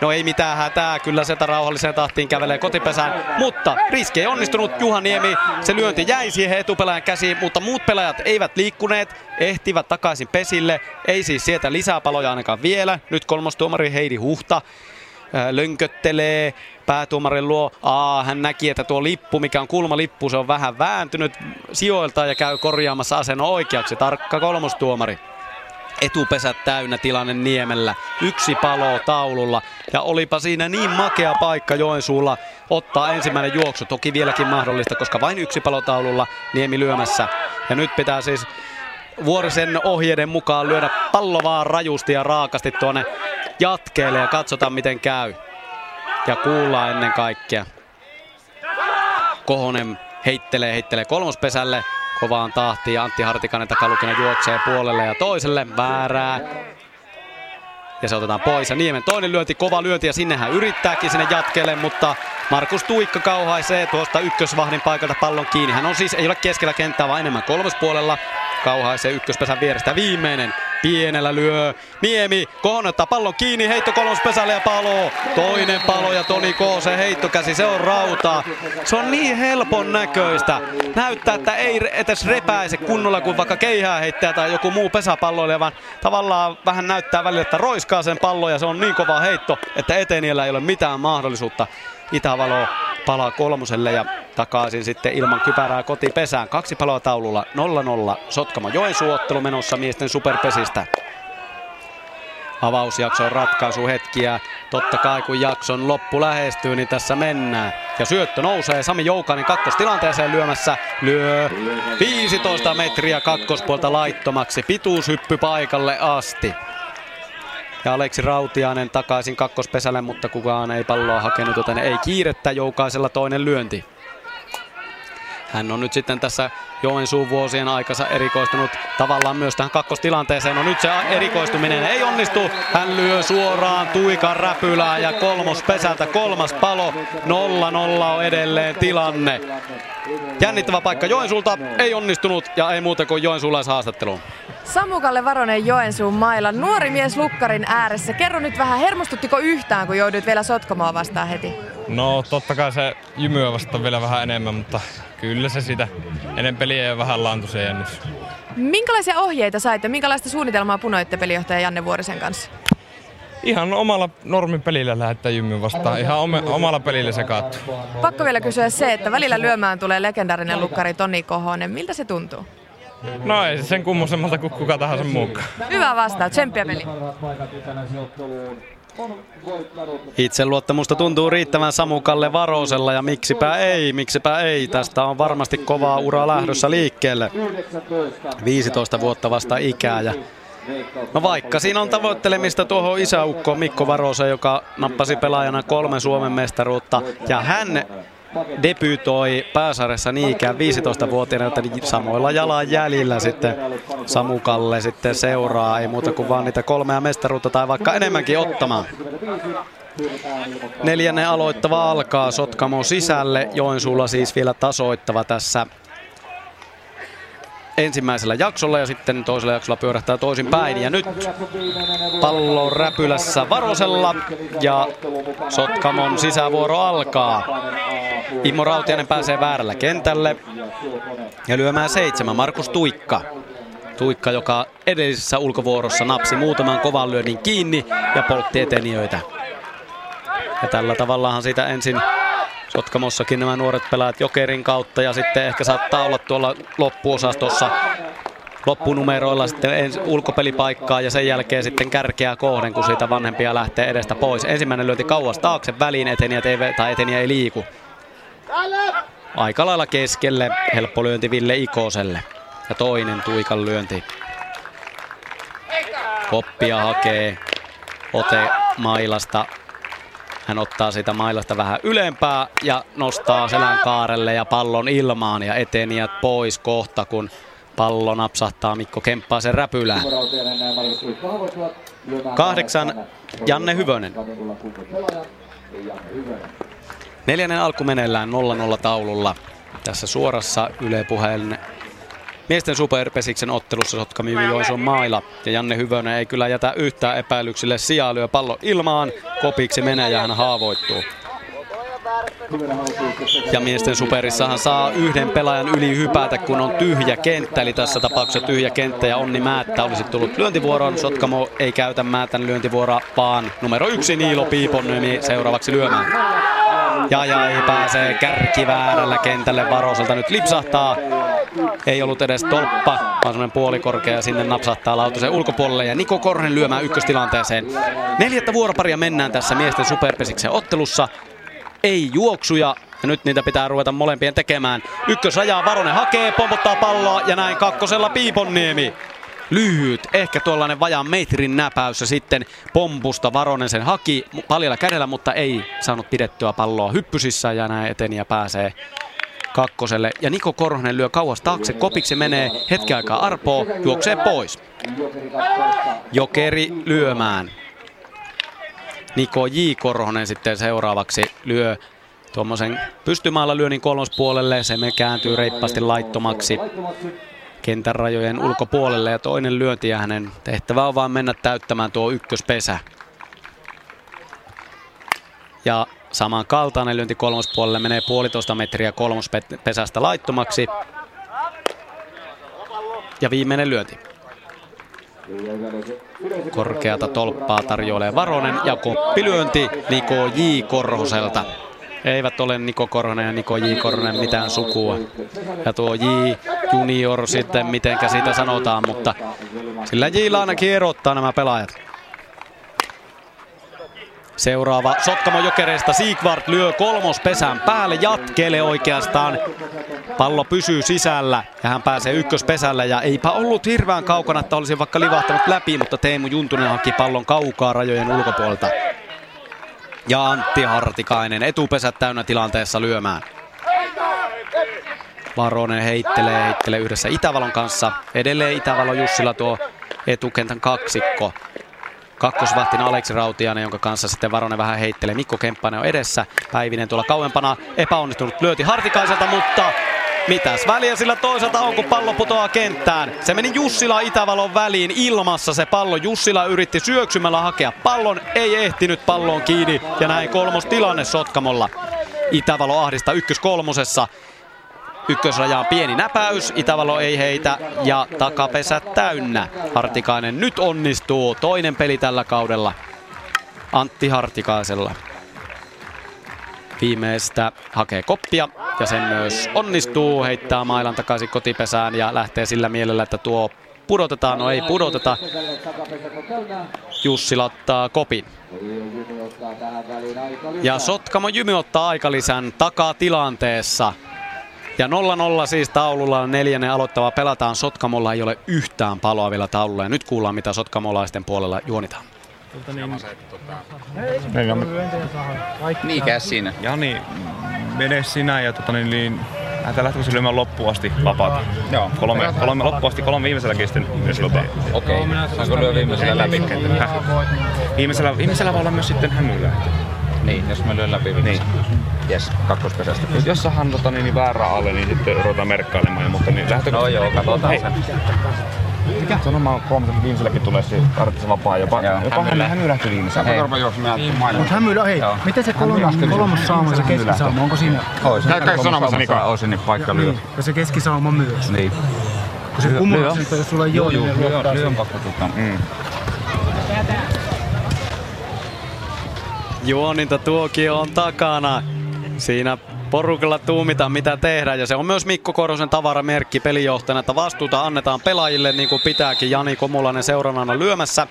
No ei mitään hätää, kyllä sieltä rauhalliseen tahtiin kävelee kotipesään, mutta riski ei onnistunut. Juhaniemi, se lyönti jäi siihen etupelaajan käsiin, mutta muut pelaajat eivät liikkuneet, ehtivät takaisin pesille. Ei siis sieltä lisää paloja ainakaan vielä. Nyt kolmostuomari Heidi Huhta äh, lönköttelee päätuomarin luo. Aa, hän näki, että tuo lippu, mikä on kulmalippu, se on vähän vääntynyt sijoilta ja käy korjaamassa asennon oikeaksi. Tarkka kolmostuomari etupesät täynnä tilanne Niemellä. Yksi palo taululla ja olipa siinä niin makea paikka Joensuulla ottaa ensimmäinen juoksu. Toki vieläkin mahdollista, koska vain yksi palo taululla Niemi lyömässä. Ja nyt pitää siis Vuorisen ohjeiden mukaan lyödä pallo vaan rajusti ja raakasti tuonne jatkeelle ja katsotaan miten käy. Ja kuullaan ennen kaikkea. Kohonen heittelee, heittelee kolmospesälle kovaan tahtiin. Antti Hartikainen takalukina juoksee puolelle ja toiselle. Väärää. Ja se otetaan pois. Ja Niemen toinen lyönti, kova lyönti ja sinne hän yrittääkin sinne jatkelle, mutta Markus Tuikka kauhaisee tuosta ykkösvahdin paikalta pallon kiinni. Hän on siis, ei ole keskellä kenttää, vaan enemmän kolmospuolella. kauhaisee ykköspesän vierestä. Viimeinen pienellä lyö. Niemi kohonnettaa pallon kiinni, heitto kolmospesälle ja palo. Toinen palo ja Toni Koose heittokäsi, se on rautaa. Se on niin helpon näköistä. Näyttää, että ei edes repäise kunnolla kuin vaikka keihää heittää tai joku muu pesäpalloilija, vaan tavallaan vähän näyttää välillä, että roiskaa sen pallon ja se on niin kova heitto, että eteniellä ei ole mitään mahdollisuutta. Itävalo palaa kolmoselle ja takaisin sitten ilman kypärää kotipesään. Kaksi paloa taululla 0-0. Sotkamo Joensuun ottelu menossa miesten superpesistä. Avausjakson ratkaisuhetkiä. Totta kai kun jakson loppu lähestyy, niin tässä mennään. Ja syöttö nousee Sami Joukanen kakkostilanteeseen lyömässä. Lyö 15 metriä kakkospuolta laittomaksi. Pituushyppy paikalle asti. Ja Aleksi Rautiainen takaisin kakkospesälle, mutta kukaan ei palloa hakenut, joten ei kiirettä Joukaisella toinen lyönti. Hän on nyt sitten tässä Joensuun vuosien aikansa erikoistunut tavallaan myös tähän kakkostilanteeseen. No nyt se erikoistuminen ei onnistu. Hän lyö suoraan Tuikan räpylää ja kolmos pesältä kolmas palo. 0-0 on edelleen tilanne. Jännittävä paikka Joensuulta ei onnistunut ja ei muuta kuin Joensuulais-haastatteluun. Samukalle Varonen Joensuun mailla, nuori mies lukkarin ääressä. Kerro nyt vähän, hermostuttiko yhtään, kun jouduit vielä Sotkamoa vastaan heti? No totta kai se jymyä vasta vielä vähän enemmän, mutta kyllä se sitä ennen peliä ja vähän laantui se jännys. Minkälaisia ohjeita saitte? Minkälaista suunnitelmaa punoitte pelijohtaja Janne Vuorisen kanssa? Ihan omalla normipelillä lähettää jymyä vastaan. Ihan ome, omalla pelillä se kaattuu. Pakko vielä kysyä se, että välillä lyömään tulee legendaarinen lukkari Toni Kohonen. Miltä se tuntuu? No ei sen kummosemmalta kuin kuka tahansa muukaan. Hyvä vastaus, tsemppiä peli. Itseluottamusta tuntuu riittävän Samukalle Varosella ja miksipä ei, miksipä ei. Tästä on varmasti kovaa ura lähdössä liikkeelle. 15 vuotta vasta ikää ja No vaikka siinä on tavoittelemista tuohon isäukko Mikko Varosen, joka nappasi pelaajana kolme Suomen mestaruutta. Ja hän debyytoi pääsarjassa niinkään 15-vuotiaana, joten samoilla jalanjäljillä sitten Samukalle sitten seuraa. Ei muuta kuin vaan niitä kolmea mestaruutta tai vaikka enemmänkin ottamaan. Neljännen aloittava alkaa Sotkamo sisälle. Joensuulla siis vielä tasoittava tässä ensimmäisellä jaksolla ja sitten toisella jaksolla pyörähtää toisin päin. Ja nyt pallo räpylässä Varosella ja Sotkamon sisävuoro alkaa. Immo Rautianen pääsee väärällä kentälle ja lyömään seitsemän Markus Tuikka. Tuikka, joka edellisessä ulkovuorossa napsi muutaman kovan lyönnin kiinni ja poltti etenijöitä. Ja tällä tavallahan siitä ensin Sotkamossakin nämä nuoret pelaat Jokerin kautta ja sitten ehkä saattaa olla tuolla loppuosastossa loppunumeroilla sitten ensi ulkopelipaikkaa ja sen jälkeen sitten kärkeä kohden, kun siitä vanhempia lähtee edestä pois. Ensimmäinen lyöti kauas taakse väliin, eteniä ei, tai eteniä ei liiku. Aika lailla keskelle, helppo lyönti Ville Ikoselle. Ja toinen tuikan lyönti. Koppia hakee ote mailasta hän ottaa sitä mailasta vähän ylempää ja nostaa selän kaarelle ja pallon ilmaan ja etenijät pois kohta, kun pallo napsahtaa Mikko Kemppaa sen räpylään. Kahdeksan Janne Hyvönen. Neljännen alku meneillään 0-0 taululla. Tässä suorassa Yle Miesten superpesiksen ottelussa Sotkami Joensuun maila. Ja Janne Hyvönen ei kyllä jätä yhtään epäilyksille sijaa. Lyö pallo ilmaan. Kopiksi menee ja hän haavoittuu. Ja miesten superissahan saa yhden pelaajan yli hypätä, kun on tyhjä kenttä. Eli tässä tapauksessa tyhjä kenttä ja Onni Määttä olisi tullut lyöntivuoroon. Sotkamo ei käytä Määtän lyöntivuoroa, vaan numero yksi Niilo Piiponniemi seuraavaksi lyömään. Ja ja ei pääsee kärkiväärällä kentälle Varoselta nyt lipsahtaa. Ei ollut edes tolppa, vaan semmoinen puolikorkea sinne napsahtaa Lautasen ulkopuolelle ja Niko Korhonen lyömään ykköstilanteeseen. Neljättä vuoroparia mennään tässä miesten superpesiksen ottelussa. Ei juoksuja, ja nyt niitä pitää ruveta molempien tekemään. Ykkösrajaa Varonen hakee, pompottaa palloa ja näin kakkosella Piiponniemi lyhyt, ehkä tuollainen vajaan metrin näpäys ja sitten pompusta Varonen sen haki paljalla kädellä, mutta ei saanut pidettyä palloa hyppysissä ja näin eteni ja pääsee kakkoselle. Ja Niko Korhonen lyö kauas taakse, kopiksi menee hetken aikaa arpoo, juoksee pois. Jokeri lyömään. Niko J. Korhonen sitten seuraavaksi lyö tuommoisen pystymaalla lyönnin kolmospuolelle. Se me kääntyy reippaasti laittomaksi. kentän rajojen ulkopuolelle ja toinen lyönti ja hänen tehtävä on vaan mennä täyttämään tuo ykköspesä. Ja samankaltainen lyönti kolmospuolelle menee puolitoista metriä kolmospesästä laittomaksi. Ja viimeinen lyönti. Korkeata tolppaa tarjoilee Varonen ja koppilyönti Niko J. Korhoselta. Eivät ole Niko Korhonen ja Niko J. Korhonen mitään sukua. Ja tuo J. Junior sitten, mitenkä siitä sanotaan, mutta sillä Jillä ainakin erottaa nämä pelaajat. Seuraava Sotkamo Jokereista Siegvart lyö kolmospesän päälle jatkeelle oikeastaan. Pallo pysyy sisällä ja hän pääsee ykköspesälle ja eipä ollut hirveän kaukana, että olisi vaikka livahtanut läpi, mutta Teemu Juntunen haki pallon kaukaa rajojen ulkopuolelta. Ja Antti Hartikainen etupesät täynnä tilanteessa lyömään. Varonen heittelee, heittelee yhdessä Itävalon kanssa. Edelleen Itävalo Jussila tuo etukentän kaksikko. Kakkosvahtina Aleksi Rautiainen, jonka kanssa sitten Varonen vähän heittelee. Mikko Kemppainen on edessä. Päivinen tuolla kauempana. Epäonnistunut lyöti Hartikaiselta, mutta mitäs väliä sillä toiselta on, kun pallo putoaa kenttään. Se meni Jussila Itävalon väliin ilmassa se pallo. Jussila yritti syöksymällä hakea pallon, ei ehtinyt pallon kiinni ja näin kolmos tilanne Sotkamolla. Itävalo ahdista ykköskolmosessa. Ykkösrajaan pieni näpäys, Itävalo ei heitä ja takapesä täynnä. Hartikainen nyt onnistuu, toinen peli tällä kaudella Antti Hartikaisella. Viimeistä hakee koppia ja sen myös onnistuu, heittää mailan takaisin kotipesään ja lähtee sillä mielellä, että tuo pudotetaan, no ei pudoteta. Jussi ottaa kopin. Ja Sotkamo Jymy ottaa aikalisän takaa tilanteessa. Ja 0-0 siis taululla neljännen aloittava pelataan. Sotkamolla ei ole yhtään paloa vielä taululla. Ja nyt kuullaan, mitä sotkamolaisten puolella juonitaan. Niin, käy siinä. Jani, mene sinä ja tota, niin, niin, lähdetään lähtökohtaisesti lyömään loppuun asti vapaata. Joo. Kolme, kolme loppuun asti, kolme viimeiselläkin sitten myös vapaa. Okei, okay. saanko lyö viimeisellä läpi? Viimeisellä, viimeisellä voi olla myös sitten hämyllä. Niin, jos mä lyön läpi. Niin. Jes, kakkospesästä. Jos, jos saadaan tota, niin, niin väärää alle, niin sitten ruvetaan merkkailemaan. Mutta niin lähtökohtaisesti... No joo, katsotaan Hei. sen. Mikä? Sanomaan kolmasen viimeiselläkin tulee se tarvitsee vapaa. Jopa, Joo, jopa Hämylä. hämy, hämy lähti viimeisellä. Hei. Mutta Hämylä, hei, Joo. miten se kolmas, kolmas sauma, se keskisauma, onko siinä? Ois. Käy- käy sanomassa, Niko. Oisin niin paikka lyö. Niin, ja se keskisauma myös. Niin. Kun se kumulaus, nyt, jos sulla ei Joo, ole, joo, niin ne lyö, luottaa lyö sen. pakko tuttaa. Mm. Juoninta tuokio on takana. Siinä porukalla tuumitaan mitä tehdään ja se on myös Mikko Korosen tavaramerkki pelijohtajana, että vastuuta annetaan pelaajille niin kuin pitääkin. Jani Komulainen seurannana lyömässä.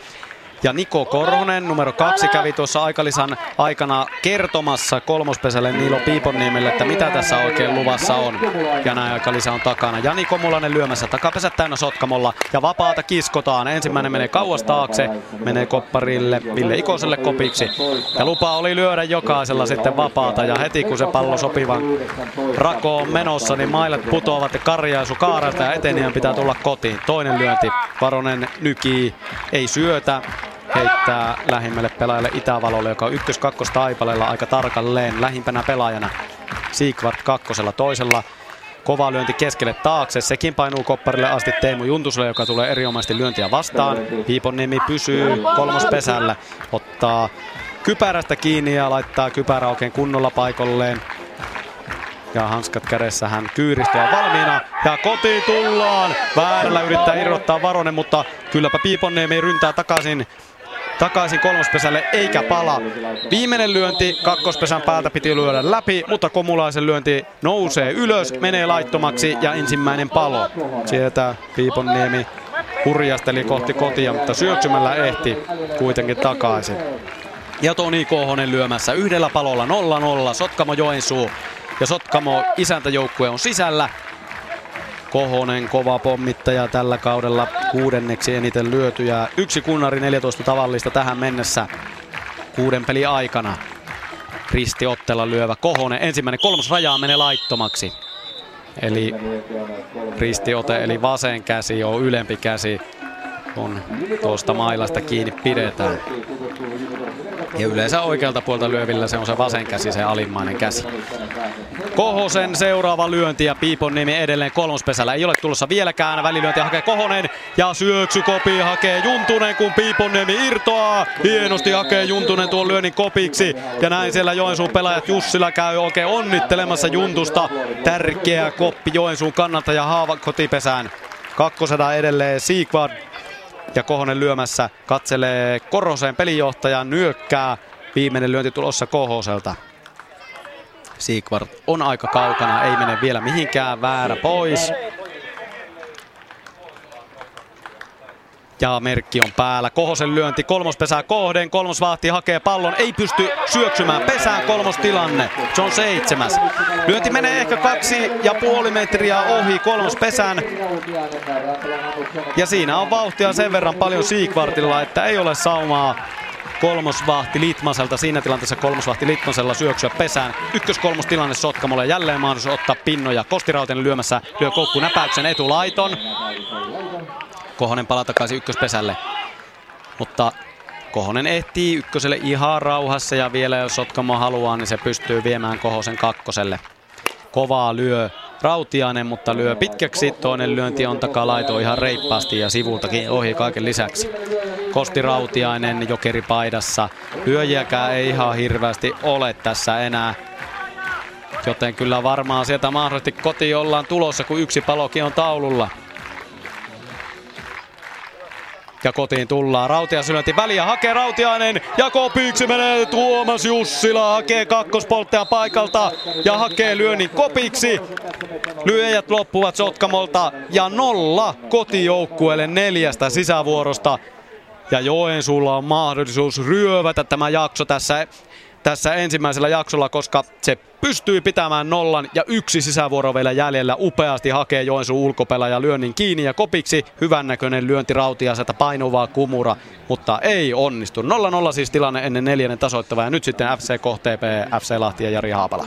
Ja Niko Korhonen, numero kaksi, kävi tuossa aikalisan aikana kertomassa kolmospesälle Niilo Piiponniemelle, että mitä tässä oikein luvassa on. Ja näin aikalisa on takana. Jani Komulainen lyömässä takapesät täynnä Sotkamolla ja vapaata kiskotaan. Ensimmäinen menee kauas taakse, menee kopparille, Ville Ikoselle kopiksi. Ja lupa oli lyödä jokaisella sitten vapaata ja heti kun se pallo sopivan rakoon menossa, niin mailet putoavat ja karjaisu kaarelta ja eteniän pitää tulla kotiin. Toinen lyönti, Varonen nykii, ei syötä, heittää lähimmälle pelaajalle Itävalolle, joka on ykkös-kakkos taipaleella aika tarkalleen lähimpänä pelaajana. Siegvart kakkosella toisella. Kova lyönti keskelle taakse. Sekin painuu kopparille asti Teemu Juntuselle, joka tulee erinomaisesti lyöntiä vastaan. Piiponiemi pysyy kolmospesällä. Ottaa kypärästä kiinni ja laittaa kypärä oikein kunnolla paikolleen. Ja hanskat kädessä hän kyyristöä valmiina. Ja kotiin tullaan. Väärällä yrittää irrottaa Varonen, mutta kylläpä Piiponniemi ryntää takaisin takaisin kolmospesälle eikä pala. Viimeinen lyönti kakkospesän päältä piti lyödä läpi, mutta Komulaisen lyönti nousee ylös, menee laittomaksi ja ensimmäinen palo. Sieltä Piiponniemi hurjasteli kohti kotia, mutta syöksymällä ehti kuitenkin takaisin. Ja Toni Kohonen lyömässä yhdellä palolla 0-0 Sotkamo Joensuu. Ja Sotkamo isäntäjoukkue on sisällä. Kohonen kova pommittaja tällä kaudella kuudenneksi eniten lyötyjä. Yksi kunnari 14 tavallista tähän mennessä kuuden peli aikana. Kristi Ottela lyövä Kohonen. Ensimmäinen kolmas rajaa menee laittomaksi. Eli ristiote eli vasen käsi on ylempi käsi on tuosta mailasta kiinni pidetään. Ja yleensä oikealta puolta lyövillä se on se vasen käsi, se alimmainen käsi. Kohosen seuraava lyönti ja Piipon nimi edelleen kolmospesällä. Ei ole tulossa vieläkään. Välilyönti hakee Kohonen ja syöksykopi hakee Juntunen, kun Piipon nimi irtoaa. Hienosti hakee Juntunen tuon lyönnin kopiksi. Ja näin siellä Joensuun pelaajat Jussila käy oikein onnittelemassa Juntusta. Tärkeä koppi Joensuun kannalta ja haava kotipesään. Kakkoseda edelleen Siegvard ja Kohonen lyömässä katselee Korhoseen pelijohtajan nyökkää. Viimeinen lyönti tulossa Kohoselta. Siegvard on aika kaukana, ei mene vielä mihinkään, väärä pois. Ja merkki on päällä. Kohosen lyönti kolmospesää kohden. Kolmosvahti hakee pallon. Ei pysty syöksymään pesään kolmostilanne. Se on seitsemäs. Lyönti menee ehkä kaksi ja puoli metriä ohi kolmospesän. Ja siinä on vauhtia sen verran paljon Siikvartilla, että ei ole saumaa kolmosvahti Litmaselta. Siinä tilanteessa kolmosvahti Litmasella syöksyä pesään. Ykkös-kolmostilanne Sotkamolle. Jälleen mahdollisuus ottaa pinnoja. Kostirauten lyömässä lyö koukku näpäyksen etulaiton. Kohonen palaa takaisin ykköspesälle. Mutta Kohonen ehtii ykköselle ihan rauhassa ja vielä jos Sotkamo haluaa, niin se pystyy viemään Kohosen kakkoselle. Kovaa lyö Rautiainen, mutta lyö pitkäksi. Toinen lyönti on takalaito ihan reippaasti ja sivultakin ohi kaiken lisäksi. Kosti Rautiainen jokeripaidassa. Lyöjiäkään ei ihan hirveästi ole tässä enää. Joten kyllä varmaan sieltä mahdollisesti kotiin ollaan tulossa, kun yksi palokin on taululla. Ja kotiin tullaan. Rautia syönti väliä hakee Rautiainen. Ja kopiksi menee Tuomas Jussila. Hakee kakkospolttajan paikalta. Ja hakee lyönnin kopiksi. Lyöjät loppuvat Sotkamolta. Ja nolla kotijoukkueelle neljästä sisävuorosta. Ja Joensuulla on mahdollisuus ryövätä tämä jakso tässä tässä ensimmäisellä jaksolla, koska se pystyy pitämään nollan ja yksi sisävuoro vielä jäljellä. Upeasti hakee Joensuun ulkopelaaja lyönnin kiinni ja kopiksi hyvännäköinen lyönti Rautiaselta painuvaa kumura, mutta ei onnistu. 0-0 siis tilanne ennen neljännen tasoittava ja nyt sitten FC Kohteep, FC Lahti ja Jari Haapala.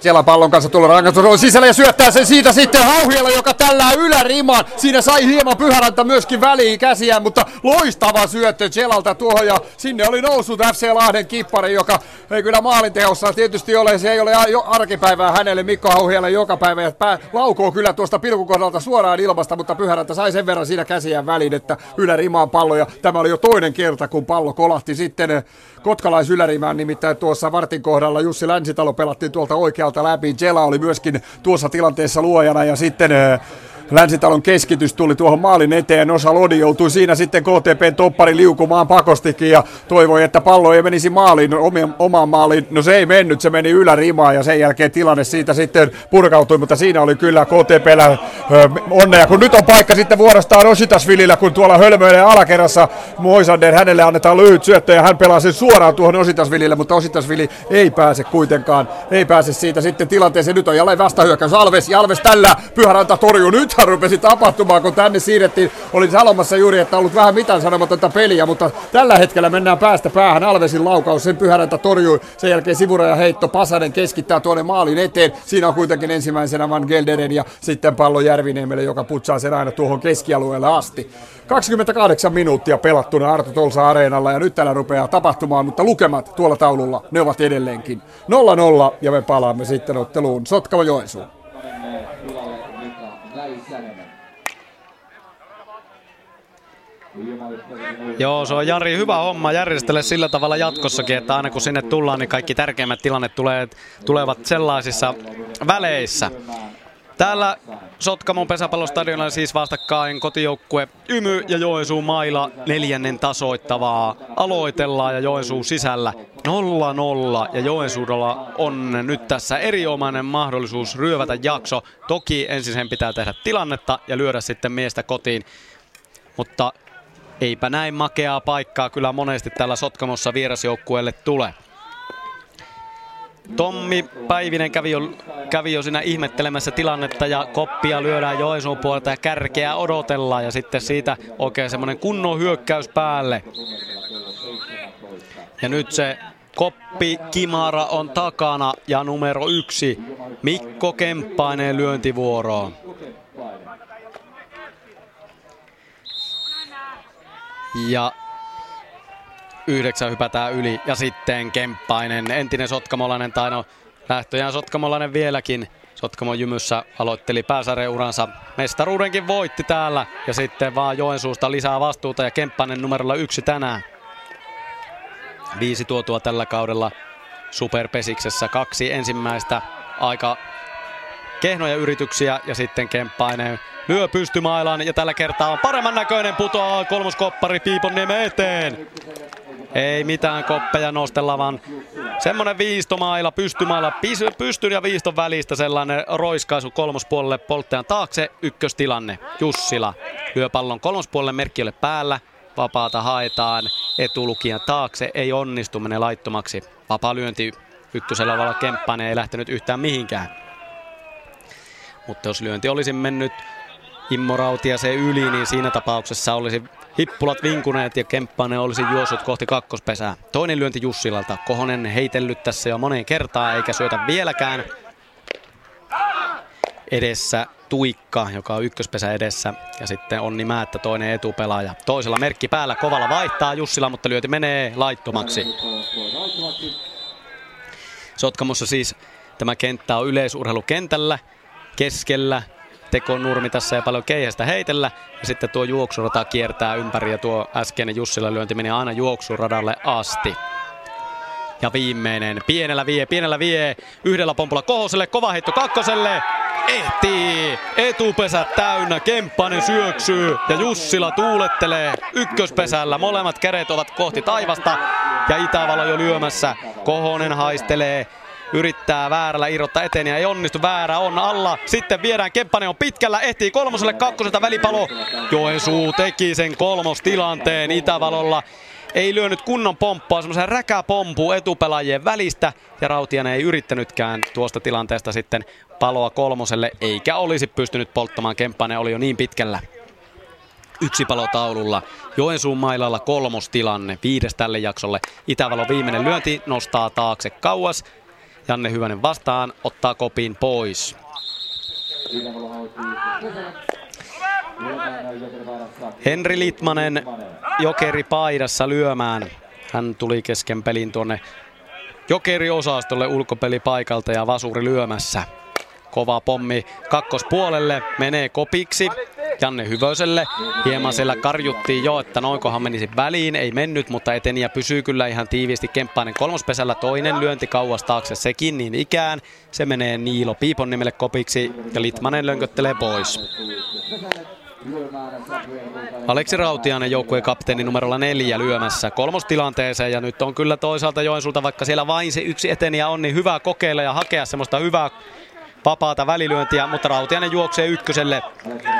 Siellä pallon kanssa tulla rangaistus sisällä ja syöttää sen siitä sitten Hauhiela, joka tällä ylärimaan. Siinä sai hieman Pyhäranta myöskin väliin käsiään, mutta loistava syöttö Jelalta tuohon. Ja sinne oli noussut FC Lahden kippari, joka ei kyllä maalinteossa tietysti ole, se ei ole arkipäivää hänelle Mikko Hauhiela joka päivä. Pää, laukoo kyllä tuosta pilkukohdalta suoraan ilmasta, mutta Pyhäranta sai sen verran siinä käsiään väliin, että ylärimaan pallo. Ja tämä oli jo toinen kerta, kun pallo kolahti sitten eh, Kotkalais ylärimään, nimittäin tuossa vartin kohdalla Jussi Länsitalo pelattiin tuolta oikealta läpi. Jela oli myöskin tuossa tilanteessa luojana ja sitten Länsitalon keskitys tuli tuohon maalin eteen. Osa Lodi joutui siinä sitten KTPn toppari liukumaan pakostikin ja toivoi, että pallo ei menisi maaliin, omaan maaliin. No se ei mennyt, se meni ylärimaan ja sen jälkeen tilanne siitä sitten purkautui, mutta siinä oli kyllä KTPllä onnea. Kun nyt on paikka sitten vuorostaan Ositasvilillä, kun tuolla hölmöilee alakerrassa Moisander, hänelle annetaan lyhyt syöttö ja hän pelaa sen suoraan tuohon Ositasvilille, mutta Ositasvili ei pääse kuitenkaan, ei pääse siitä sitten tilanteeseen. Nyt on jälleen vastahyökkäys Alves Alves tällä Pyhäranta torjuu. Nyt mitä rupesi tapahtumaan, kun tänne siirrettiin. Oli sanomassa juuri, että ollut vähän mitään sanomatonta peliä, mutta tällä hetkellä mennään päästä päähän. Alvesin laukaus, sen pyhäräntä torjui. Sen jälkeen sivuraja heitto, Pasanen keskittää tuonne maalin eteen. Siinä on kuitenkin ensimmäisenä Van Gelderen ja sitten pallo Järviniemelle, joka putsaa sen aina tuohon keskialueelle asti. 28 minuuttia pelattuna Arto Tolsa Areenalla ja nyt täällä rupeaa tapahtumaan, mutta lukemat tuolla taululla, ne ovat edelleenkin 0-0 ja me palaamme sitten otteluun Sotkamo Joensuun. Joo, se on Jari hyvä homma järjestellä sillä tavalla jatkossakin, että aina kun sinne tullaan, niin kaikki tärkeimmät tilannet tulee, tulevat sellaisissa väleissä. Täällä Sotkamon pesäpallostadionilla siis vastakkain kotijoukkue Ymy ja Joensuun maila neljännen tasoittavaa aloitellaan ja Joensuun sisällä 0-0 ja Joensuudella on nyt tässä erinomainen mahdollisuus ryövätä jakso. Toki ensin sen pitää tehdä tilannetta ja lyödä sitten miestä kotiin, mutta eipä näin makeaa paikkaa kyllä monesti tällä Sotkamossa vierasjoukkueelle tule. Tommi Päivinen kävi jo, kävi jo siinä ihmettelemässä tilannetta ja koppia lyödään Joensuun puolelta ja kärkeä odotellaan ja sitten siitä oikein semmoinen kunnon hyökkäys päälle. Ja nyt se Koppi Kimara on takana ja numero yksi Mikko Kemppainen lyöntivuoroon. Ja yhdeksän hypätään yli ja sitten Kemppainen, entinen sotkamolainen tai no lähtöjään sotkamolainen vieläkin. Sotkamon jymyssä aloitteli pääsareuransa. Mestaruudenkin voitti täällä ja sitten vaan Joensuusta lisää vastuuta ja Kemppainen numerolla yksi tänään. Viisi tuotua tällä kaudella Superpesiksessä. Kaksi ensimmäistä aika kehnoja yrityksiä ja sitten Kemppainen lyö pystymailan ja tällä kertaa on paremman näköinen putoaa kolmoskoppari Piiponniemen eteen. Ei mitään koppeja nostella, vaan semmonen viistomaila, pystymaila, pystyn ja viiston välistä sellainen roiskaisu kolmospuolelle polttajan taakse, ykköstilanne. Jussila lyö pallon kolmospuolelle, merkki ole päällä, vapaata haetaan, etulukijan taakse, ei onnistu, menee laittomaksi. Vapaa lyönti ykkösellä oleva Kemppainen ei lähtenyt yhtään mihinkään. Mutta jos lyönti olisi mennyt Immo se yli, niin siinä tapauksessa olisi hippulat vinkuneet ja Kemppainen olisi juossut kohti kakkospesää. Toinen lyönti Jussilalta. Kohonen heitellyt tässä jo moneen kertaan eikä syötä vieläkään. Edessä Tuikka, joka on ykköspesä edessä. Ja sitten Onni Määttä, toinen etupelaaja. Toisella merkki päällä, kovalla vaihtaa Jussila, mutta lyöti menee laittomaksi. Sotkamossa siis tämä kenttä on yleisurheilukentällä keskellä tekonurmi tässä ja paljon keihästä heitellä. Ja sitten tuo juoksurata kiertää ympäri ja tuo äskeinen Jussila lyönti meni aina juoksuradalle asti. Ja viimeinen, pienellä vie, pienellä vie, yhdellä pompulla Kohoselle, kova heitto kakkoselle, ehtii, etupesä täynnä, Kemppanen syöksyy ja Jussila tuulettelee ykköspesällä. Molemmat kädet ovat kohti taivasta ja Itävalo jo lyömässä. Kohonen haistelee, Yrittää väärällä irrottaa eteen ja ei onnistu. Väärä on alla. Sitten viedään Kemppanen on pitkällä. Ehtii kolmoselle kakkoselta välipalo. Joensuu teki sen kolmostilanteen Itävalolla. Ei lyönyt kunnon pomppaa, semmoisen räkäpompu etupelaajien välistä. Ja Rautianen ei yrittänytkään tuosta tilanteesta sitten paloa kolmoselle, eikä olisi pystynyt polttamaan. Kemppanen oli jo niin pitkällä yksi palo taululla. Joensuun mailalla kolmostilanne, viides tälle jaksolle. Itävalon viimeinen lyönti nostaa taakse kauas. Janne Hyvänen vastaan, ottaa kopin pois. Henri Litmanen jokeri paidassa lyömään. Hän tuli kesken pelin tuonne jokeriosastolle ulkopelipaikalta ja vasuri lyömässä. Kova pommi kakkospuolelle, menee kopiksi. Janne Hyvöselle. Hieman siellä karjuttiin jo, että noinkohan menisi väliin. Ei mennyt, mutta eteni ja pysyy kyllä ihan tiiviisti Kemppainen kolmospesällä. Toinen lyönti kauas taakse sekin niin ikään. Se menee Niilo Piipon nimelle kopiksi ja Litmanen lönköttelee pois. Aleksi Rautiainen joukkueen kapteeni numerolla neljä lyömässä kolmostilanteeseen ja nyt on kyllä toisaalta Joensulta, vaikka siellä vain se yksi eteniä on, niin hyvä kokeilla ja hakea semmoista hyvää vapaata välilyöntiä, mutta Rautiainen juoksee ykköselle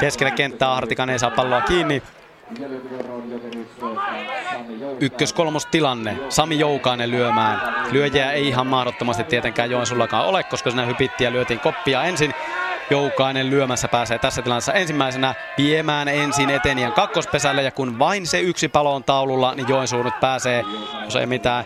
keskelle kenttää. Hartikainen ei saa palloa kiinni. Ykkös-kolmos tilanne. Sami Joukainen lyömään. Lyöjiä ei ihan mahdottomasti tietenkään Joensullakaan ole, koska siinä hypittiin ja lyötiin koppia ensin. Joukainen lyömässä pääsee tässä tilanteessa ensimmäisenä viemään ensin eteniän kakkospesälle ja kun vain se yksi palo on taululla, niin Joensuu nyt pääsee, jos ei mitään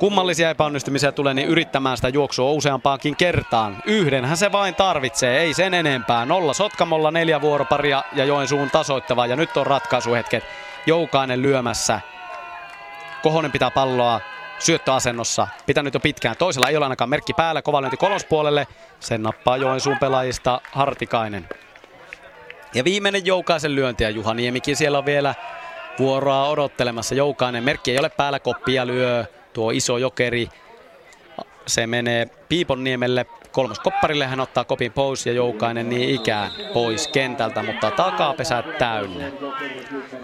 kummallisia epäonnistumisia tulee, niin yrittämään sitä juoksua useampaankin kertaan. Yhdenhän se vain tarvitsee, ei sen enempää. Nolla Sotkamolla, neljä vuoroparia ja Joensuun tasoittava. Ja nyt on ratkaisuhetket. Joukainen lyömässä. Kohonen pitää palloa syöttöasennossa. Pitänyt jo pitkään. Toisella ei ole ainakaan merkki päällä. Kova lyönti kolmospuolelle. Sen nappaa Joensuun pelaajista Hartikainen. Ja viimeinen Joukaisen lyönti ja Juha Niemikin siellä on vielä vuoroa odottelemassa. Joukainen merkki ei ole päällä, koppia lyö tuo iso jokeri. Se menee Piiponniemelle kolmoskopparille, hän ottaa kopin pois ja Joukainen niin ikään pois kentältä, mutta takapesä täynnä.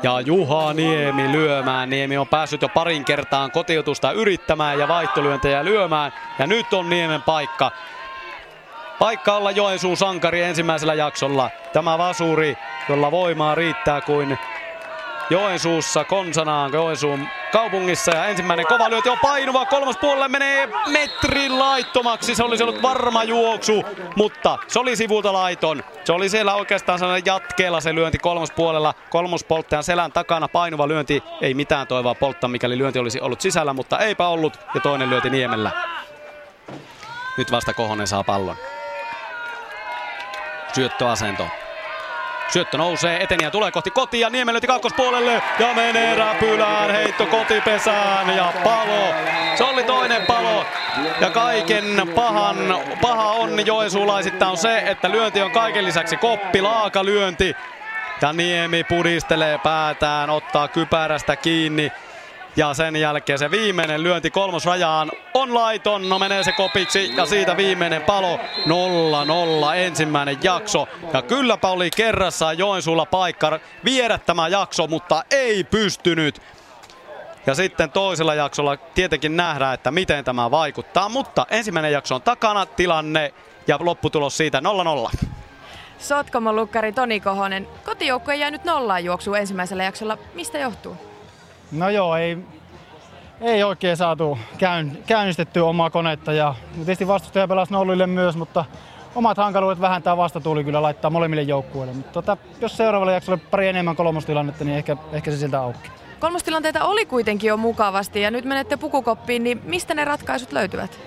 Ja Juha Niemi lyömään. Niemi on päässyt jo parin kertaan kotiutusta yrittämään ja vaihtolyöntejä lyömään. Ja nyt on Niemen paikka. Paikka olla Joensuun sankari ensimmäisellä jaksolla. Tämä vasuri, jolla voimaa riittää kuin Joensuussa konsanaan Joensuun kaupungissa ja ensimmäinen kova lyöti on painuva, kolmas puolelle menee metrin laittomaksi, se olisi ollut varma juoksu, mutta se oli sivulta laiton. Se oli siellä oikeastaan sellainen jatkeella se lyönti kolmospuolella, kolmospolttajan selän takana painuva lyönti, ei mitään toivoa polttaa mikäli lyönti olisi ollut sisällä, mutta eipä ollut ja toinen lyönti Niemellä. Nyt vasta Kohonen saa pallon. Syöttöasento. Syöttö nousee, eteniä tulee kohti kotia, Niemen lyönti kakkospuolelle ja menee räpylään, heitto kotipesään ja palo. Se oli toinen palo ja kaiken pahan, paha onni Joensuulaisittain on se, että lyönti on kaiken lisäksi koppi, laaka lyönti. Ja Niemi pudistelee päätään, ottaa kypärästä kiinni. Ja sen jälkeen se viimeinen lyönti kolmosrajaan on laiton, no menee se kopiksi ja siitä viimeinen palo 0-0 ensimmäinen jakso. Ja kylläpä oli kerrassaan Joensuulla paikka viedä tämä jakso, mutta ei pystynyt. Ja sitten toisella jaksolla tietenkin nähdään, että miten tämä vaikuttaa. Mutta ensimmäinen jakso on takana, tilanne ja lopputulos siitä 0-0. Sotkamon lukkari Toni Kohonen. Kotijoukkue jäi nyt nollaan juoksuun ensimmäisellä jaksolla. Mistä johtuu? No joo, ei, ei oikein saatu käyn, käynnistettyä omaa konetta ja tietysti vastustaja pelasi nollille myös, mutta omat hankaluudet vähentää vastatuuli kyllä laittaa molemmille joukkueille. Mutta tota, jos seuraavalla jaksolla pari enemmän kolmostilannetta, niin ehkä, ehkä se siltä auki. Kolmostilanteita oli kuitenkin jo mukavasti ja nyt menette pukukoppiin, niin mistä ne ratkaisut löytyvät?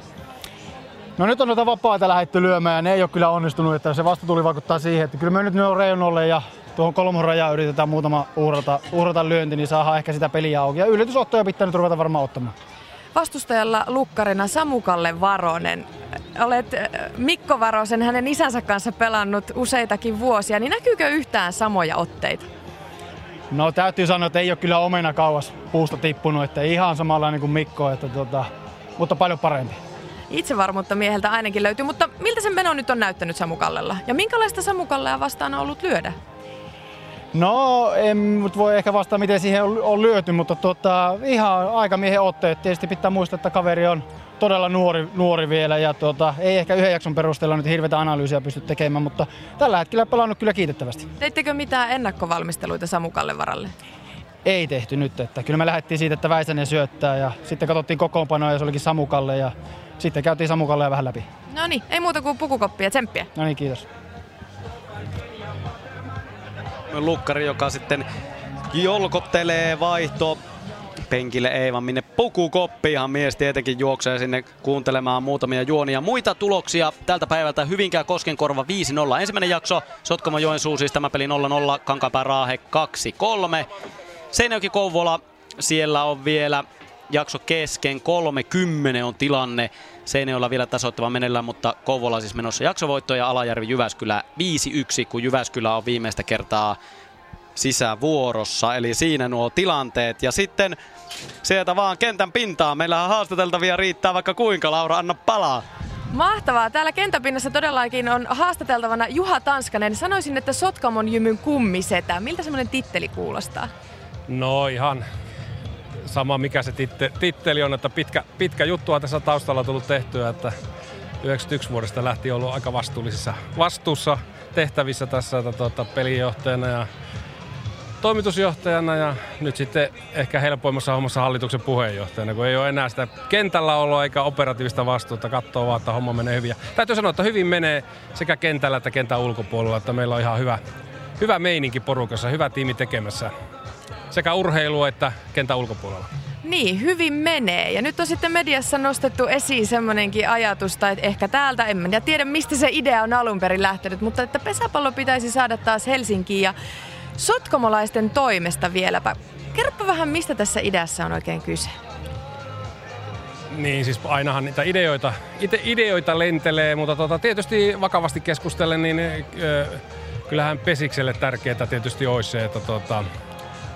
No nyt on noita vapaita lähetty lyömään ja ne ei ole kyllä onnistunut, että se vasta tuli vaikuttaa siihen, että kyllä me nyt on reunolle ja tuohon kolmon rajaan yritetään muutama uhrata, uhrata lyönti, niin saadaan ehkä sitä peliä auki. Ja yllätysottoja pitää nyt ruveta varmaan ottamaan. Vastustajalla lukkarina Samukalle Varonen. Olet äh, Mikko Varosen hänen isänsä kanssa pelannut useitakin vuosia, niin näkyykö yhtään samoja otteita? No täytyy sanoa, että ei ole kyllä omena kauas puusta tippunut, että ihan samanlainen kuin Mikko, että tota, mutta paljon parempi. Itsevarmuutta mieheltä ainakin löytyy, mutta miltä se meno nyt on näyttänyt Samukallella? Ja minkälaista Samukallea vastaan on ollut lyödä? No, en nyt voi ehkä vastata, miten siihen on, on lyöty, mutta tota, ihan aikamiehen otteet. Tietysti pitää muistaa, että kaveri on todella nuori, nuori vielä ja tota, ei ehkä yhden jakson perusteella nyt hirveätä analyysiä pysty tekemään, mutta tällä hetkellä pelannut kyllä kiitettävästi. Teittekö mitään ennakkovalmisteluita Samukalle varalle? Ei tehty nyt, että kyllä me lähdettiin siitä, että Väisänen syöttää ja sitten katsottiin kokoonpanoa ja se olikin Samukalle ja sitten käytiin Samukalle vähän läpi. No niin, ei muuta kuin pukukoppia, tsemppiä. No niin, kiitos. Lukkari, joka sitten jolkottelee vaihto penkille ei, vaan minne pukukoppiinhan mies tietenkin juoksee sinne kuuntelemaan muutamia juonia. Muita tuloksia tältä päivältä Hyvinkää Koskenkorva 5-0. Ensimmäinen jakso, Sotkamo Joensuu siis tämä peli 0-0, Kankaanpää Raahe 2-3. Seinäjoki Kouvola, siellä on vielä jakso kesken, 30 on tilanne. Seinäjoella vielä tasoittava menellä, mutta Kouvola siis menossa jaksovoitto ja Alajärvi Jyväskylä 5-1, kun Jyväskylä on viimeistä kertaa sisävuorossa. Eli siinä nuo tilanteet. Ja sitten sieltä vaan kentän pintaan. Meillähän haastateltavia riittää vaikka kuinka. Laura, anna palaa. Mahtavaa. Täällä kentäpinnassa todellakin on haastateltavana Juha Tanskanen. Sanoisin, että Sotkamon jymyn kummisetä. Miltä semmoinen titteli kuulostaa? No ihan sama mikä se titte, titteli on, että pitkä, pitkä juttua tässä taustalla on tullut tehtyä, että 91 vuodesta lähtien ollut aika vastuullisissa vastuussa tehtävissä tässä että, tuota, pelinjohtajana ja toimitusjohtajana ja nyt sitten ehkä helpoimmassa hommassa hallituksen puheenjohtajana, kun ei ole enää sitä kentällä oloa eikä operatiivista vastuuta, katsoo vaan, että homma menee hyvin. Ja täytyy sanoa, että hyvin menee sekä kentällä että kentän ulkopuolella, että meillä on ihan hyvä, hyvä meininki porukassa, hyvä tiimi tekemässä sekä urheilua että kentän ulkopuolella. Niin, hyvin menee. Ja nyt on sitten mediassa nostettu esiin semmoinenkin ajatus, että ehkä täältä, en ja tiedä mistä se idea on alun perin lähtenyt, mutta että pesäpallo pitäisi saada taas Helsinkiin ja sotkomolaisten toimesta vieläpä. Kerropa vähän, mistä tässä ideassa on oikein kyse. Niin, siis ainahan niitä ideoita, ide, ideoita lentelee, mutta tota, tietysti vakavasti keskustellen, niin ö, kyllähän Pesikselle tärkeää tietysti olisi se, että tota,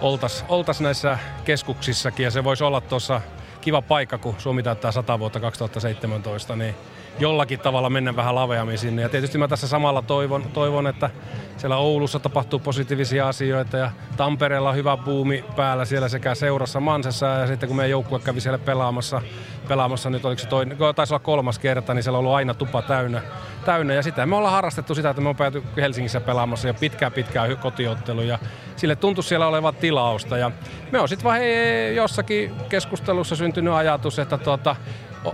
oltaisiin oltais näissä keskuksissakin ja se voisi olla tuossa kiva paikka, kun Suomi täyttää 100 vuotta 2017, niin jollakin tavalla mennä vähän laveammin sinne. Ja tietysti mä tässä samalla toivon, toivon että siellä Oulussa tapahtuu positiivisia asioita ja Tampereella on hyvä buumi päällä siellä sekä seurassa Mansessa ja sitten kun meidän joukkue kävi siellä pelaamassa, pelaamassa nyt oliko se toinen, taisi olla kolmas kerta, niin siellä on ollut aina tupa täynnä. täynnä. Ja sitä me ollaan harrastettu sitä, että me on pääty Helsingissä pelaamassa ja pitkään pitkään kotiottelu ja sille tuntui siellä olevan tilausta. Ja me on sitten vaan jossakin keskustelussa syntynyt ajatus, että tuota,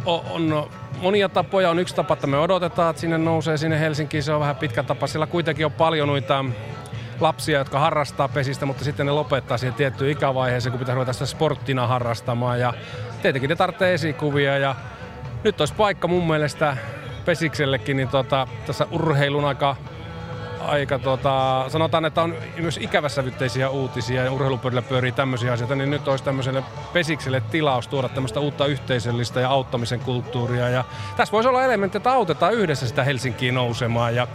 on monia tapoja. On yksi tapa, että me odotetaan, että sinne nousee sinne Helsinkiin. Se on vähän pitkä tapa. Siellä kuitenkin on paljon noita lapsia, jotka harrastaa pesistä, mutta sitten ne lopettaa siihen tiettyyn ikävaiheeseen, kun pitää ruveta sitä sporttina harrastamaan. Ja tietenkin ne tarvitsee esikuvia ja nyt olisi paikka mun mielestä Pesiksellekin niin tota, tässä urheilun aika aika tota, sanotaan, että on myös ikäväsävytteisiä uutisia ja urheilupöydillä pyörii tämmöisiä asioita, niin nyt olisi tämmöiselle pesikselle tilaus tuoda tämmöistä uutta yhteisöllistä ja auttamisen kulttuuria. Ja tässä voisi olla elementti, että autetaan yhdessä sitä Helsinkiin nousemaan. Ja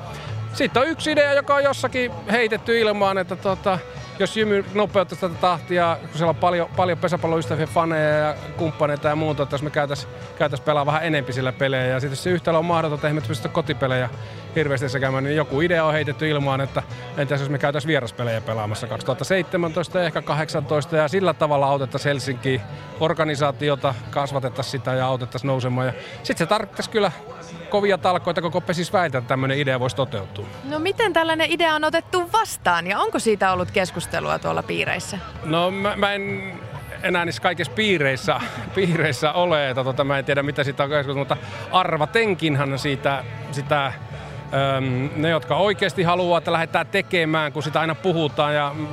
sitten on yksi idea, joka on jossakin heitetty ilmaan, että tota, jos Jymy nopeuttaisi tätä tahtia, kun siellä on paljon, paljon pesäpalloystäviä, faneja ja kumppaneita ja muuta, että jos me käytäisiin käytäis pelaa vähän enempi sillä pelejä. Ja sitten se yhtälö on mahdotonta, että pysty kotipelejä hirveästi sekään, niin joku idea on heitetty ilmaan, että entäs jos me käytäisiin vieraspelejä pelaamassa 2017 ja ehkä 2018 ja sillä tavalla autettaisiin Helsinki organisaatiota, kasvatettaisiin sitä ja autettaisiin nousemaan. Ja sitten se tarkoittaisi kyllä kovia talkoita koko pesis väitä, että tämmöinen idea voisi toteutua. No miten tällainen idea on otettu vastaan ja onko siitä ollut keskustelua tuolla piireissä? No mä, mä en enää niissä kaikissa piireissä, piireissä ole, että tota, mä en tiedä mitä siitä on keskusteltu, mutta arvatenkinhan siitä, sitä Öm, ne, jotka oikeasti haluaa, että lähdetään tekemään, kun sitä aina puhutaan ja mm,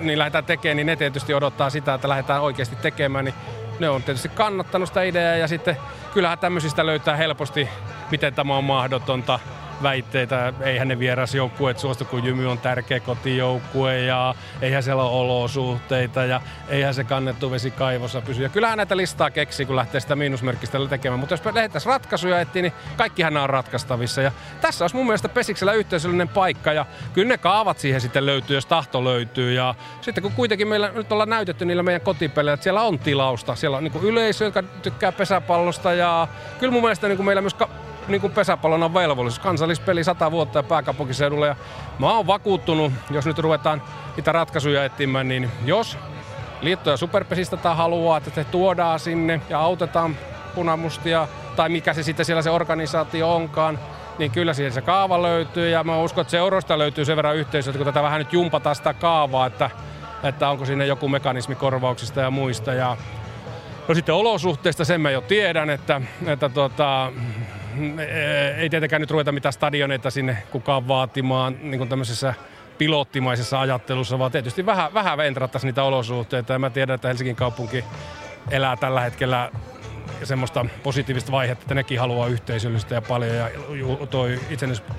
niin lähdetään tekemään, niin ne tietysti odottaa sitä, että lähdetään oikeasti tekemään, niin ne on tietysti kannattanut sitä ideaa ja sitten kyllähän tämmöisistä löytää helposti, miten tämä on mahdotonta väitteitä. Eihän ne vierasjoukkueet suostu, kun Jymy on tärkeä kotijoukkue ja eihän siellä ole olosuhteita ja eihän se kannettu vesi kaivossa pysy. Ja kyllähän näitä listaa keksii, kun lähtee sitä miinusmerkistä tekemään. Mutta jos lähdettäisiin ratkaisuja etsiä, niin kaikkihan on ratkaistavissa. Ja tässä olisi mun mielestä Pesiksellä yhteisöllinen paikka ja kyllä ne kaavat siihen sitten löytyy, jos tahto löytyy. Ja sitten kun kuitenkin meillä nyt ollaan näytetty niillä meidän kotipeleillä, että siellä on tilausta. Siellä on niin yleisö, joka tykkää pesäpallosta ja kyllä mun mielestä niin meillä myös ka- niin kuin pesäpallon on velvollisuus. Kansallispeli 100 vuotta ja pääkaupunkiseudulla. Ja mä oon vakuuttunut, jos nyt ruvetaan niitä ratkaisuja etsimään, niin jos liitto- ja superpesistä tai haluaa, että se tuodaan sinne ja autetaan punamustia tai mikä se sitten siellä se organisaatio onkaan, niin kyllä siihen se kaava löytyy ja mä uskon, että seuroista löytyy sen verran yhteisöä, kun tätä vähän nyt jumpataan sitä kaavaa, että, että onko sinne joku mekanismi korvauksista ja muista. Ja, no sitten olosuhteista sen mä jo tiedän, että, että tota, ei tietenkään nyt ruveta mitään stadioneita sinne kukaan vaatimaan niin kuin tämmöisessä pilottimaisessa ajattelussa, vaan tietysti vähän, vähän ventrattaisiin niitä olosuhteita. Ja mä tiedän, että Helsingin kaupunki elää tällä hetkellä semmoista positiivista vaihetta, että nekin haluaa yhteisöllistä ja paljon. Ja toi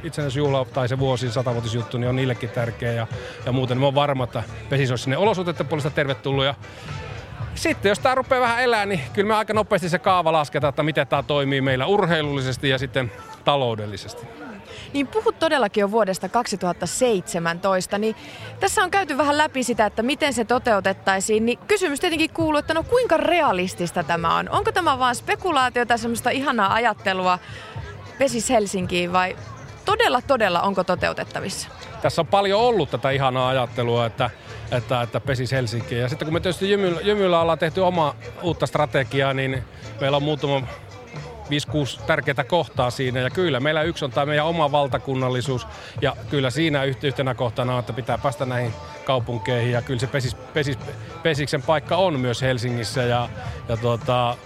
itsenäisyysjuhla tai se vuosi satavuotisjuttu niin on niillekin tärkeä. Ja, ja muuten mä oon varma, että Pesis olisi sinne olosuhteiden puolesta tervetullut. Ja sitten jos tämä rupeaa vähän elää, niin kyllä me aika nopeasti se kaava lasketaan, että miten tämä toimii meillä urheilullisesti ja sitten taloudellisesti. Niin puhut todellakin jo vuodesta 2017, niin tässä on käyty vähän läpi sitä, että miten se toteutettaisiin, niin kysymys tietenkin kuuluu, että no kuinka realistista tämä on? Onko tämä vain spekulaatiota, semmoista ihanaa ajattelua Pesis Helsinkiin vai todella todella onko toteutettavissa? Tässä on paljon ollut tätä ihanaa ajattelua, että että, että pesis Helsinkiin. Ja sitten kun me tietysti Jymyllä, Jymyllä ollaan tehty oma uutta strategiaa, niin meillä on muutama 5-6 tärkeää kohtaa siinä. Ja kyllä, meillä yksi on tämä meidän oma valtakunnallisuus. Ja kyllä siinä yhtenä kohtana on, että pitää päästä näihin kaupunkeihin. Ja kyllä se pesis, pesis, Pesiksen paikka on myös Helsingissä. Ja, ja tuota,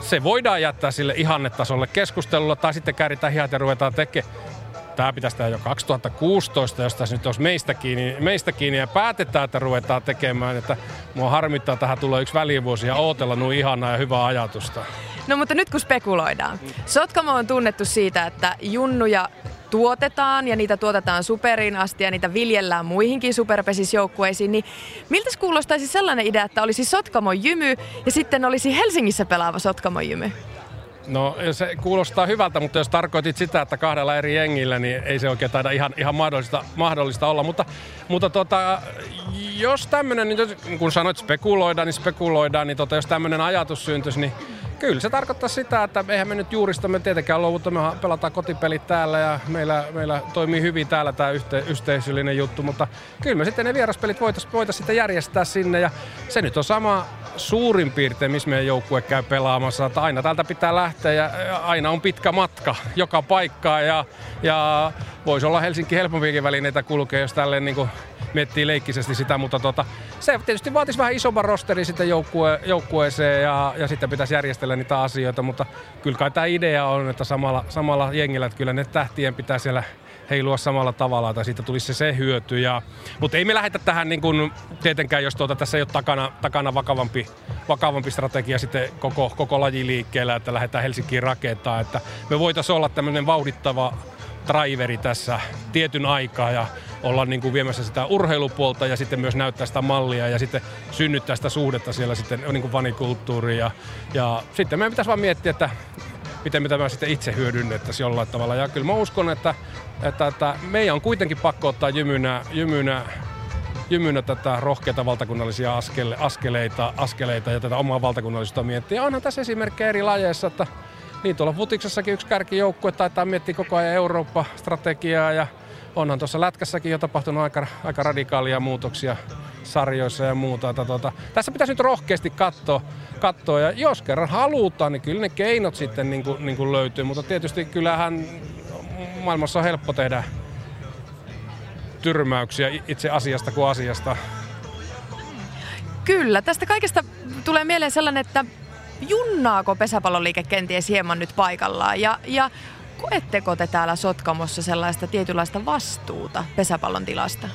se voidaan jättää sille ihannetasolle keskustelulla tai sitten kääritään hihat ja ruvetaan tekemään tämä pitäisi tehdä jo 2016, jos tässä nyt olisi meistä kiinni, meistä kiinni ja päätetään, että ruvetaan tekemään. Että mua harmittaa, tähän tulee yksi välivuosi ja ootella nuo ihanaa ja hyvää ajatusta. No mutta nyt kun spekuloidaan. Sotkamo on tunnettu siitä, että junnuja tuotetaan ja niitä tuotetaan superiin asti ja niitä viljellään muihinkin superpesisjoukkueisiin, niin miltä kuulostaisi sellainen idea, että olisi Sotkamo jymy ja sitten olisi Helsingissä pelaava Sotkamo jymy? No se kuulostaa hyvältä, mutta jos tarkoitit sitä, että kahdella eri jengillä, niin ei se oikein taida ihan, ihan mahdollista, mahdollista olla. Mutta, mutta tota, jos tämmöinen, niin kun sanoit spekuloidaan, niin spekuloidaan, niin tota, jos tämmöinen ajatus syntyisi, niin kyllä se tarkoittaa sitä, että eihän me nyt juuristamme tietenkään luovutta, me pelataan kotipelit täällä ja meillä, meillä toimii hyvin täällä tämä yhte, yhteisöllinen juttu, mutta kyllä me sitten ne vieraspelit voitaisiin voitais sitten järjestää sinne ja se nyt on sama suurin piirtein, missä meidän joukkue käy pelaamassa, että aina täältä pitää lähteä ja aina on pitkä matka joka paikkaan ja, ja voisi olla Helsinki helpompiakin välineitä kulkea, jos tälleen niin kuin miettii leikkisesti sitä, mutta tota, se tietysti vaatisi vähän isomman rosterin sitten joukkue, joukkueeseen ja, ja sitten pitäisi järjestellä niitä asioita, mutta kyllä kai tämä idea on, että samalla, samalla jengillä, että kyllä ne tähtien pitää siellä heilua samalla tavalla, että siitä tulisi se, se hyöty. Ja, mutta ei me lähdetä tähän niin kuin, tietenkään, jos tuota, tässä ei ole takana, takana vakavampi, vakavampi strategia sitten koko, koko laji liikkeellä, että lähdetään Helsinkiin rakentaa. Että me voitaisiin olla tämmöinen vauhdittava driveri tässä tietyn aikaa ja olla niin kuin viemässä sitä urheilupuolta ja sitten myös näyttää sitä mallia ja sitten synnyttää sitä suhdetta siellä sitten niin kuin vanikulttuuriin. Ja, ja sitten meidän pitäisi vaan miettiä, että miten me tämä sitten itse hyödynnettäisiin jollain tavalla. Ja kyllä mä uskon, että, että, että meidän on kuitenkin pakko ottaa jymynä, jymynä jymynä tätä rohkeita valtakunnallisia askele, askeleita, askeleita ja tätä omaa valtakunnallisuutta miettiä. Onhan tässä esimerkkejä eri lajeissa, että niin tuolla futiksessakin yksi kärkijoukkue taitaa miettiä koko ajan Eurooppa-strategiaa ja onhan tuossa lätkässäkin jo tapahtunut aika, aika radikaalia muutoksia sarjoissa ja muuta. Että tuota, tässä pitäisi nyt rohkeasti katsoa, katsoa ja jos kerran halutaan, niin kyllä ne keinot sitten niin kuin, niin kuin löytyy, mutta tietysti kyllähän maailmassa on helppo tehdä tyrmäyksiä itse asiasta kuin asiasta. Kyllä, tästä kaikesta tulee mieleen sellainen, että junnaako pesäpalloliike kenties hieman nyt paikallaan ja, ja koetteko te täällä Sotkamossa sellaista tietynlaista vastuuta pesäpallon tilasta?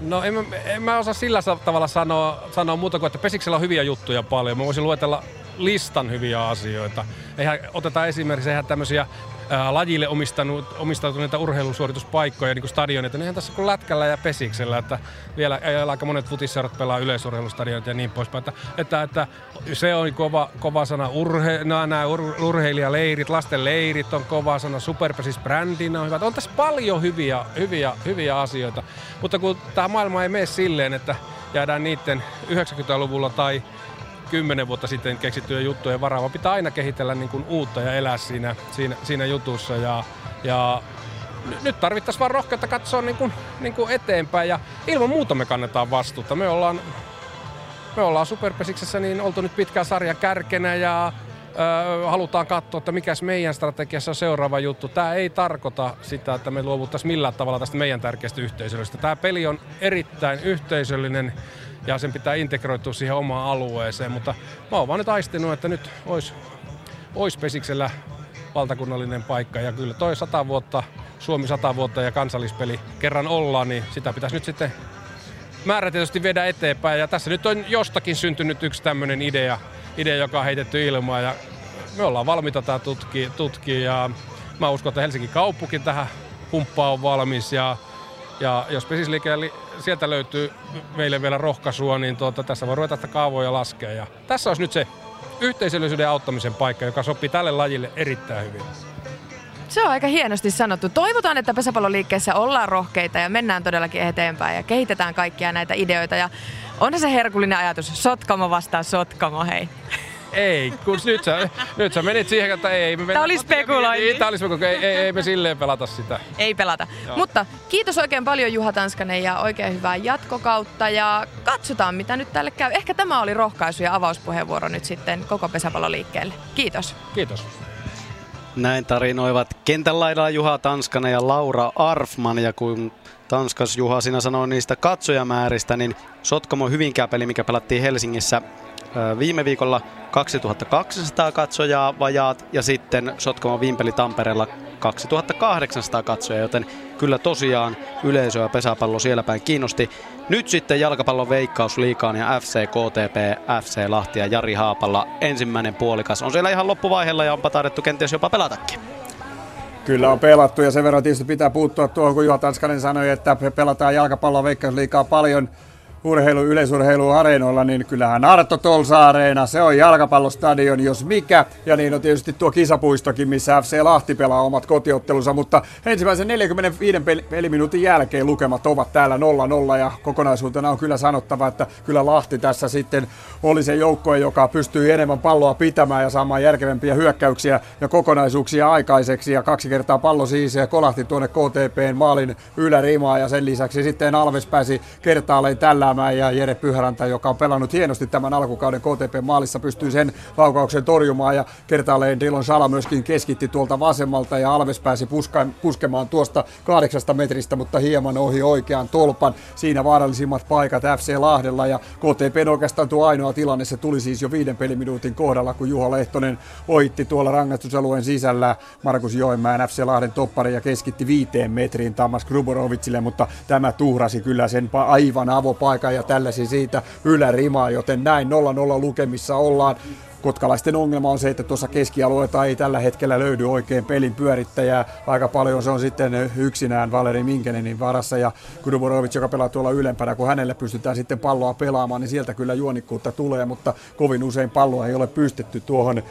No en en mä osaa sillä tavalla sanoa, sanoa muuta kuin, että Pesiksellä on hyviä juttuja paljon. Mä voisin luetella listan hyviä asioita. Eihän, otetaan esimerkiksi eihän tämmöisiä ää, lajille omistanut, omistautuneita urheilusuorituspaikkoja, niin kuin stadionit, niin tässä kuin lätkällä ja pesiksellä, että vielä aika monet futisseurat pelaa yleisurheilustadionit ja niin poispäin. Että, että, että se on kova, kova sana. Urhe, nämä ur, urheilijaleirit, lasten leirit on kova sana. Superpesis brändinä on hyvä. On tässä paljon hyviä, hyviä, hyviä asioita. Mutta kun tämä maailma ei mene silleen, että jäädään niiden 90-luvulla tai kymmenen vuotta sitten keksittyjä juttuja varaa, vaan pitää aina kehitellä niin kuin uutta ja elää siinä, siinä, siinä jutussa. Ja, ja nyt tarvittaisiin vaan rohkeutta katsoa niin kuin, niin kuin eteenpäin ja ilman muuta me kannetaan vastuuta. Me ollaan, me ollaan Superpesiksessä niin oltu nyt pitkään sarja kärkenä ja ö, halutaan katsoa, että mikä meidän strategiassa on seuraava juttu. Tämä ei tarkoita sitä, että me luovuttaisiin millään tavalla tästä meidän tärkeästä yhteisöllisestä. Tämä peli on erittäin yhteisöllinen ja sen pitää integroitua siihen omaan alueeseen, mutta mä oon vaan nyt aistinut, että nyt olisi ois Pesiksellä valtakunnallinen paikka. Ja kyllä toi 100 vuotta, Suomi 100 vuotta ja kansallispeli kerran ollaan, niin sitä pitäisi nyt sitten määrätietoisesti viedä eteenpäin. Ja tässä nyt on jostakin syntynyt yksi tämmöinen idea, idea, joka on heitetty ilmaan. Ja me ollaan valmiita tätä tutkia, tutkia ja mä uskon, että Helsingin kauppukin tähän humppaan on valmis. Ja ja jos pesisliike sieltä löytyy meille vielä rohkaisua, niin tuota, tässä voi ruveta kaavoja laskea. Ja tässä olisi nyt se yhteisöllisyyden auttamisen paikka, joka sopii tälle lajille erittäin hyvin. Se on aika hienosti sanottu. Toivotaan, että pesäpalloliikkeessä ollaan rohkeita ja mennään todellakin eteenpäin ja kehitetään kaikkia näitä ideoita. Ja onhan se herkullinen ajatus, Sotkamo vastaan Sotkamo, hei. Ei, kun nyt sä, nyt sä menit siihen, että ei. Me Tämä oli spekulointi. Tämä oli spekulointi. Ei, ei, ei, me silleen pelata sitä. Ei pelata. Joo. Mutta kiitos oikein paljon Juha Tanskanen ja oikein hyvää jatkokautta ja katsotaan mitä nyt tälle käy. Ehkä tämä oli rohkaisu ja avauspuheenvuoro nyt sitten koko pesäpalloliikkeelle. Kiitos. Kiitos. Näin tarinoivat kentän laidalla Juha Tanskanen ja Laura Arfman. Ja kun Tanskas Juha sinä sanoi niistä katsojamääristä, niin Sotkamo Hyvinkää peli, mikä pelattiin Helsingissä viime viikolla 2200 katsojaa vajaat ja sitten Sotkamo Vimpeli Tampereella 2800 katsojaa, joten kyllä tosiaan yleisöä pesäpallo siellä päin kiinnosti. Nyt sitten jalkapallon veikkaus liikaan ja FC KTP, FC Lahti ja Jari Haapalla ensimmäinen puolikas on siellä ihan loppuvaiheella ja onpa taidettu kenties jopa pelatakin. Kyllä on pelattu ja sen verran tietysti pitää puuttua tuohon, kun Juha Tanskanen sanoi, että pelataan jalkapallon veikkausliikaa paljon – urheilu, yleisurheiluareenoilla, niin kyllähän Arto Tolsa Areena, se on jalkapallostadion jos mikä. Ja niin on tietysti tuo kisapuistokin, missä FC Lahti pelaa omat kotiottelunsa, mutta ensimmäisen 45 peliminuutin jälkeen lukemat ovat täällä 0-0 ja kokonaisuutena on kyllä sanottava, että kyllä Lahti tässä sitten oli se joukkoe, joka pystyy enemmän palloa pitämään ja saamaan järkevämpiä hyökkäyksiä ja kokonaisuuksia aikaiseksi. Ja kaksi kertaa pallo siis ja kolahti tuonne KTPn maalin ylärimaa. Ja sen lisäksi sitten Alves pääsi kertaalleen tällä Vähämäen ja Jere Pyhäranta, joka on pelannut hienosti tämän alkukauden KTP-maalissa, pystyy sen laukauksen torjumaan. Ja kertaalleen Dillon Sala myöskin keskitti tuolta vasemmalta ja Alves pääsi puska, puskemaan tuosta kahdeksasta metristä, mutta hieman ohi oikean tolpan. Siinä vaarallisimmat paikat FC Lahdella ja KTP oikeastaan tuo ainoa tilanne, se tuli siis jo viiden peliminuutin kohdalla, kun Juha Lehtonen oitti tuolla rangaistusalueen sisällä. Markus Joenmäen FC Lahden toppari ja keskitti viiteen metriin Tamas Gruborovicille, mutta tämä tuhrasi kyllä sen aivan avopaikan paikan ja tällaisia siitä ylärimaa, joten näin 0-0 lukemissa ollaan. Kotkalaisten ongelma on se, että tuossa keskialueelta ei tällä hetkellä löydy oikein pelin pyörittäjää. Aika paljon se on sitten yksinään Valeri Minkenenin varassa ja Kuduborovic, joka pelaa tuolla ylempänä, kun hänelle pystytään sitten palloa pelaamaan, niin sieltä kyllä juonikkuutta tulee, mutta kovin usein palloa ei ole pystytty tuohon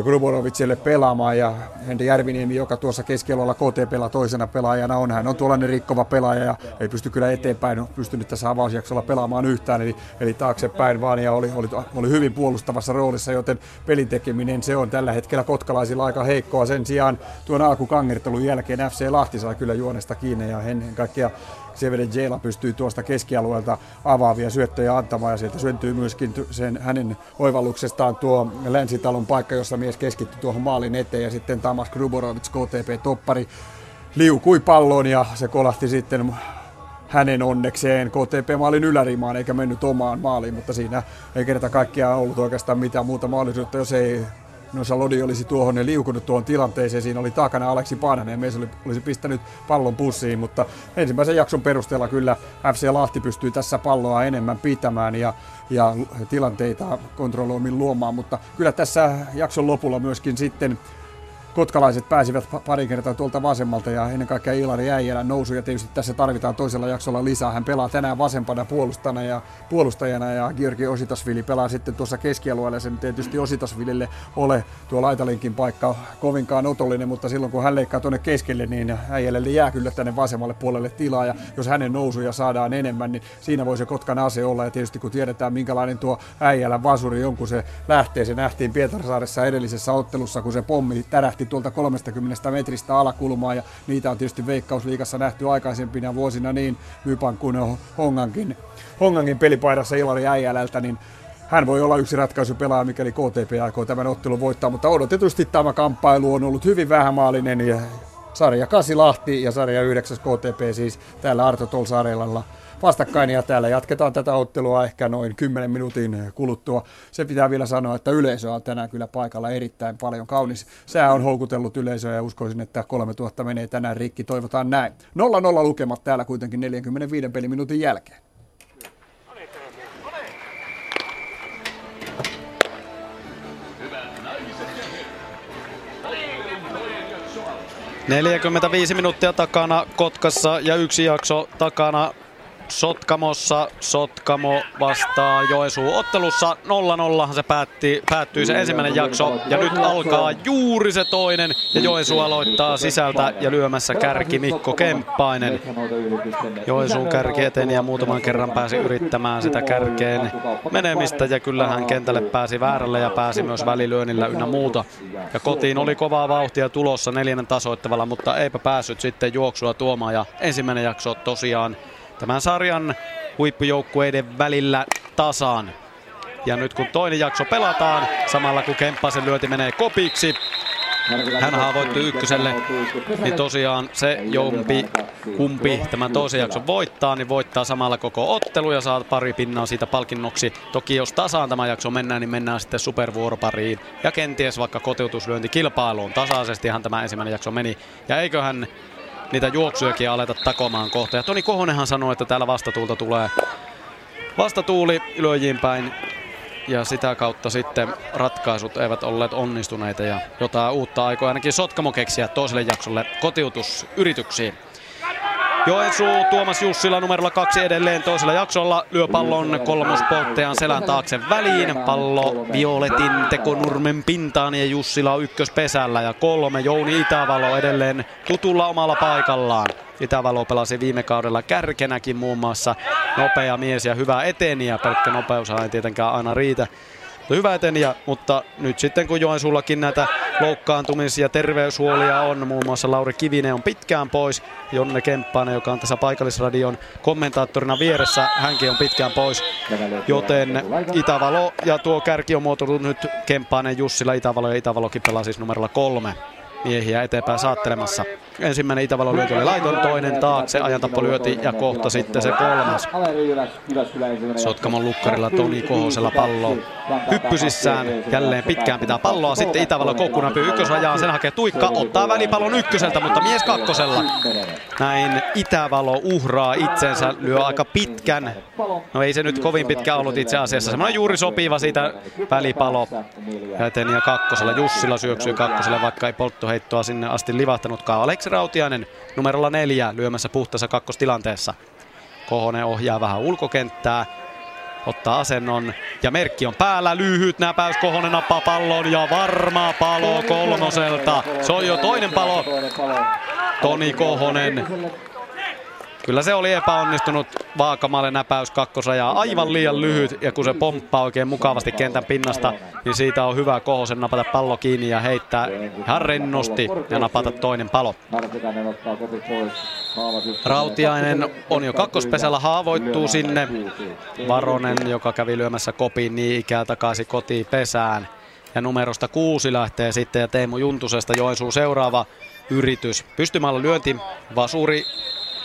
Gruborovicille pelaamaan ja Henri Järviniemi, joka tuossa keskialueella KTPllä toisena pelaajana on. Hän on tuollainen rikkova pelaaja ja ei pysty kyllä eteenpäin, on pystynyt tässä avausjaksolla pelaamaan yhtään, eli, eli taaksepäin vaan ja oli, oli, oli hyvin puolustavassa roolissa, joten pelin tekeminen se on tällä hetkellä kotkalaisilla aika heikkoa. Sen sijaan tuon alkukangertelun jälkeen FC Lahti sai kyllä juonesta kiinni ja ennen kaikkea Sevede Jela pystyy tuosta keskialueelta avaavia syöttöjä antamaan ja sieltä syntyy myöskin sen hänen oivalluksestaan tuo länsitalon paikka, jossa mies keskittyi tuohon maalin eteen. Ja sitten Tamas Gruborovic, KTP-toppari, liukui palloon ja se kolahti sitten hänen onnekseen KTP-maalin ylärimaan eikä mennyt omaan maaliin, mutta siinä ei kerta kaikkiaan ollut oikeastaan mitään muuta mahdollisuutta, jos ei No Lodi olisi tuohon ja liukunut tuohon tilanteeseen. Siinä oli takana Aleksi Paananen ja mies oli, olisi pistänyt pallon pussiin, mutta ensimmäisen jakson perusteella kyllä FC Lahti pystyy tässä palloa enemmän pitämään ja, ja tilanteita kontrolloimin luomaan, mutta kyllä tässä jakson lopulla myöskin sitten kotkalaiset pääsivät pari kertaa tuolta vasemmalta ja ennen kaikkea Ilari Äijälän nousu ja tietysti tässä tarvitaan toisella jaksolla lisää. Hän pelaa tänään vasempana puolustajana ja, puolustajana ja Georgi Ositasvili pelaa sitten tuossa keskialueella. Sen tietysti Ositasvilille ole tuo laitalinkin paikka kovinkaan otollinen, mutta silloin kun hän leikkaa tuonne keskelle, niin Äijälle jää kyllä tänne vasemmalle puolelle tilaa ja jos hänen nousuja saadaan enemmän, niin siinä voi se Kotkan ase olla ja tietysti kun tiedetään minkälainen tuo Äijälän vasuri on, kun se lähtee, se nähtiin Pietarsaaressa edellisessä ottelussa, kun se pommi tärähti lähti tuolta 30 metristä alakulmaa ja niitä on tietysti Veikkausliigassa nähty aikaisempina vuosina niin Mypan kuin Hongankin, Hongankin pelipaidassa Ilari Äijälältä, niin hän voi olla yksi ratkaisu pelaaja, mikäli KTP aikoo tämän ottelun voittaa, mutta odotetusti tämä kamppailu on ollut hyvin vähämaalinen ja sarja 8 Lahti ja sarja 9 KTP siis täällä Arto Tolsaarelalla vastakkain ja täällä jatketaan tätä ottelua ehkä noin 10 minuutin kuluttua. Se pitää vielä sanoa, että yleisö on tänään kyllä paikalla erittäin paljon. Kaunis sää on houkutellut yleisöä ja uskoisin, että 3000 menee tänään rikki. Toivotaan näin. 0-0 lukemat täällä kuitenkin 45 peliminuutin jälkeen. 45 minuuttia takana Kotkassa ja yksi jakso takana Sotkamossa. Sotkamo vastaa Joensuu ottelussa. 0-0 se päätti, päättyi se ensimmäinen jakso ja nyt alkaa juuri se toinen ja Joensuu aloittaa sisältä ja lyömässä kärki Mikko Kemppainen. Joensuun kärki eteni ja muutaman kerran pääsi yrittämään sitä kärkeen menemistä ja kyllähän kentälle pääsi väärälle ja pääsi myös välilyönnillä ynnä muuta. Ja kotiin oli kovaa vauhtia tulossa neljännen tasoittavalla, mutta eipä päässyt sitten juoksua tuomaan ja ensimmäinen jakso tosiaan tämän sarjan huippujoukkueiden välillä tasaan. Ja nyt kun toinen jakso pelataan, samalla kun Kemppasen lyöti menee kopiksi, hän haavoittui ykköselle, niin tosiaan se jompi kumpi tämän toisen jakson voittaa, niin voittaa samalla koko ottelu ja saa pari pinnaa siitä palkinnoksi. Toki jos tasaan tämä jakso mennään, niin mennään sitten supervuoropariin ja kenties vaikka kotiutuslyöntikilpailuun. Tasaisestihan tämä ensimmäinen jakso meni. Ja eiköhän niitä juoksujakin aleta takomaan kohta. Ja Toni Kohonenhan sanoi, että täällä vastatuulta tulee vastatuuli lyöjiin päin ja sitä kautta sitten ratkaisut eivät olleet onnistuneita ja jotain uutta aikoa ainakin Sotkamo keksiä toiselle jaksolle kotiutusyrityksiin. Joensuu Tuomas Jussila numerolla kaksi edelleen toisella jaksolla lyö pallon kolmospolttajan selän taakse väliin. Pallo Violetin tekonurmen pintaan ja Jussila on ykköspesällä ja kolme Jouni Itävalo edelleen tutulla omalla paikallaan. Itävalo pelasi viime kaudella kärkenäkin muun muassa nopea mies ja hyvä eteniä. Pelkkä nopeus ei tietenkään aina riitä hyvä eteniä, mutta nyt sitten kun Joensuullakin näitä loukkaantumis- ja terveyshuolia on, muun muassa Lauri Kivinen on pitkään pois, Jonne Kemppainen, joka on tässä paikallisradion kommentaattorina vieressä, hänkin on pitkään pois, joten Itävalo ja tuo kärki on muotoillut nyt Kemppainen, Jussila, Itävalo ja Itävalokin pelaa siis numerolla kolme. Miehiä eteenpäin saattelemassa. Ensimmäinen Itävallan lyönti oli laiton, toinen taakse, ajantappo lyöti ja kohta sitten se kolmas. Sotkamon lukkarilla Toni Kohosella pallo hyppysissään. Jälleen pitkään pitää palloa. Sitten Itävallan koukkunäpy ykkösrajaan. Sen hakee Tuikka. Ottaa välipallon ykköseltä, mutta mies kakkosella. Näin Itävalo uhraa itsensä. Lyö aika pitkän. No ei se nyt kovin pitkä ollut itse asiassa. Semmoinen juuri sopiva siitä välipalo. Ja kakkosella. Jussilla syöksyy kakkoselle, vaikka ei polttoheittoa sinne asti livahtanutkaan. Aleksi Rautiainen numerolla neljä lyömässä puhtassa kakkostilanteessa. Kohonen ohjaa vähän ulkokenttää ottaa asennon ja merkki on päällä, lyhyt näpäys, Kohonen nappaa pallon ja varma palo kolmoselta. Se on jo toinen palo. Toni Kohonen Kyllä se oli epäonnistunut Vaakamalle näpäys kakkosrajaa. Aivan liian lyhyt ja kun se pomppaa oikein mukavasti kentän pinnasta, niin siitä on hyvä Kohosen napata pallo kiinni ja heittää ihan rennosti ja napata toinen palo. Rautiainen on jo kakkospesällä, haavoittuu sinne. Varonen, joka kävi lyömässä kopiin niin ikää takaisin kotiin pesään. Ja numerosta kuusi lähtee sitten ja Teemu Juntusesta Joensuun seuraava yritys. Pystymällä lyönti, Vasuri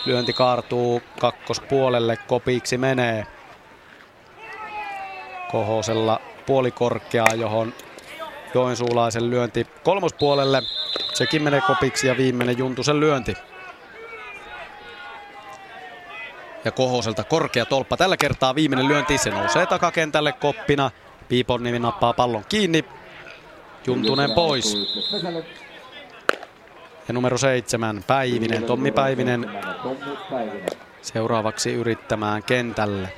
Lyönti kaartuu kakkospuolelle, kopiksi menee. Kohosella puolikorkeaa, johon Joensuulaisen lyönti kolmospuolelle. Sekin menee kopiksi ja viimeinen Juntusen lyönti. Ja Kohoselta korkea tolppa. Tällä kertaa viimeinen lyönti. Se nousee takakentälle koppina. Piipon nimi nappaa pallon kiinni. Juntunen pois. Ja numero seitsemän, Päivinen, Tommi Päivinen seuraavaksi yrittämään kentälle.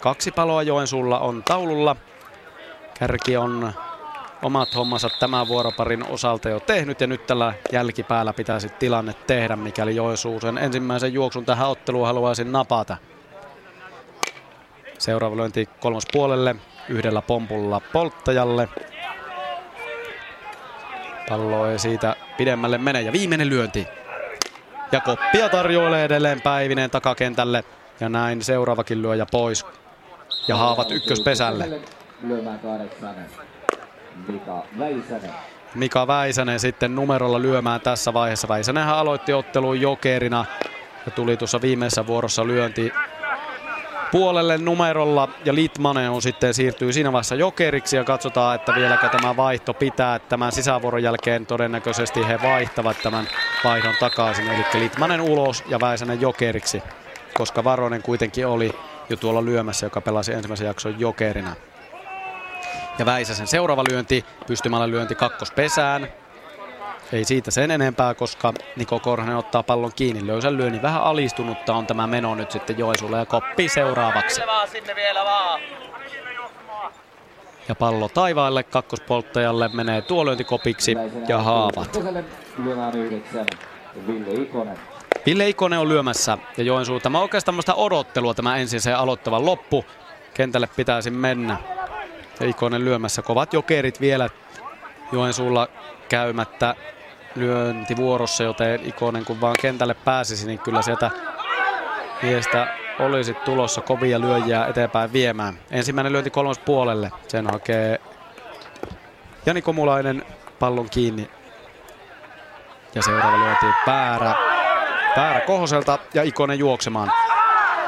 Kaksi paloa Joensuulla on taululla. Kärki on omat hommansa tämän vuoroparin osalta jo tehnyt ja nyt tällä jälkipäällä pitäisi tilanne tehdä, mikäli Joensuu sen ensimmäisen juoksun tähän otteluun haluaisi napata. Seuraava lyönti kolmospuolelle yhdellä pompulla polttajalle. Pallo ei siitä pidemmälle mene ja viimeinen lyönti. Ja koppia tarjoilee edelleen Päivinen takakentälle. Ja näin seuraavakin lyöjä pois. Ja haavat ykköspesälle. Mika Väisänen. Sitten numerolla lyömään tässä vaiheessa. Väisänenhän aloitti otteluun jokerina ja tuli tuossa viimeisessä vuorossa lyönti puolelle numerolla ja Litmanen on sitten siirtyy siinä vaiheessa jokeriksi ja katsotaan, että vieläkö tämä vaihto pitää. Tämän sisävuoron jälkeen todennäköisesti he vaihtavat tämän vaihdon takaisin. Eli Litmanen ulos ja Väisänen jokeriksi, koska Varonen kuitenkin oli jo tuolla lyömässä, joka pelasi ensimmäisen jakson jokerina. Ja Väisäsen seuraava lyönti, pystymällä lyönti kakkospesään. Ei siitä sen enempää, koska Niko Korhonen ottaa pallon kiinni. Löysän lyönni vähän alistunutta on tämä meno nyt sitten Joesulle ja koppi seuraavaksi. Ja pallo taivaalle kakkospolttajalle menee tuo lyönti kopiksi ja haavat. Ville Ikonen on lyömässä ja Joensuu. Tämä on oikeastaan tämmöistä odottelua tämä ensin se aloittava loppu. Kentälle pitäisi mennä. Ja Ikonen lyömässä. Kovat jokerit vielä Joensuulla käymättä lyöntivuorossa, joten Ikonen kun vaan kentälle pääsisi, niin kyllä sieltä miestä olisi tulossa kovia lyöjiä eteenpäin viemään. Ensimmäinen lyönti kolmas puolelle. Sen hakee Jani Komulainen pallon kiinni. Ja seuraava lyönti Päärä. Päärä Kohoselta ja Ikonen juoksemaan.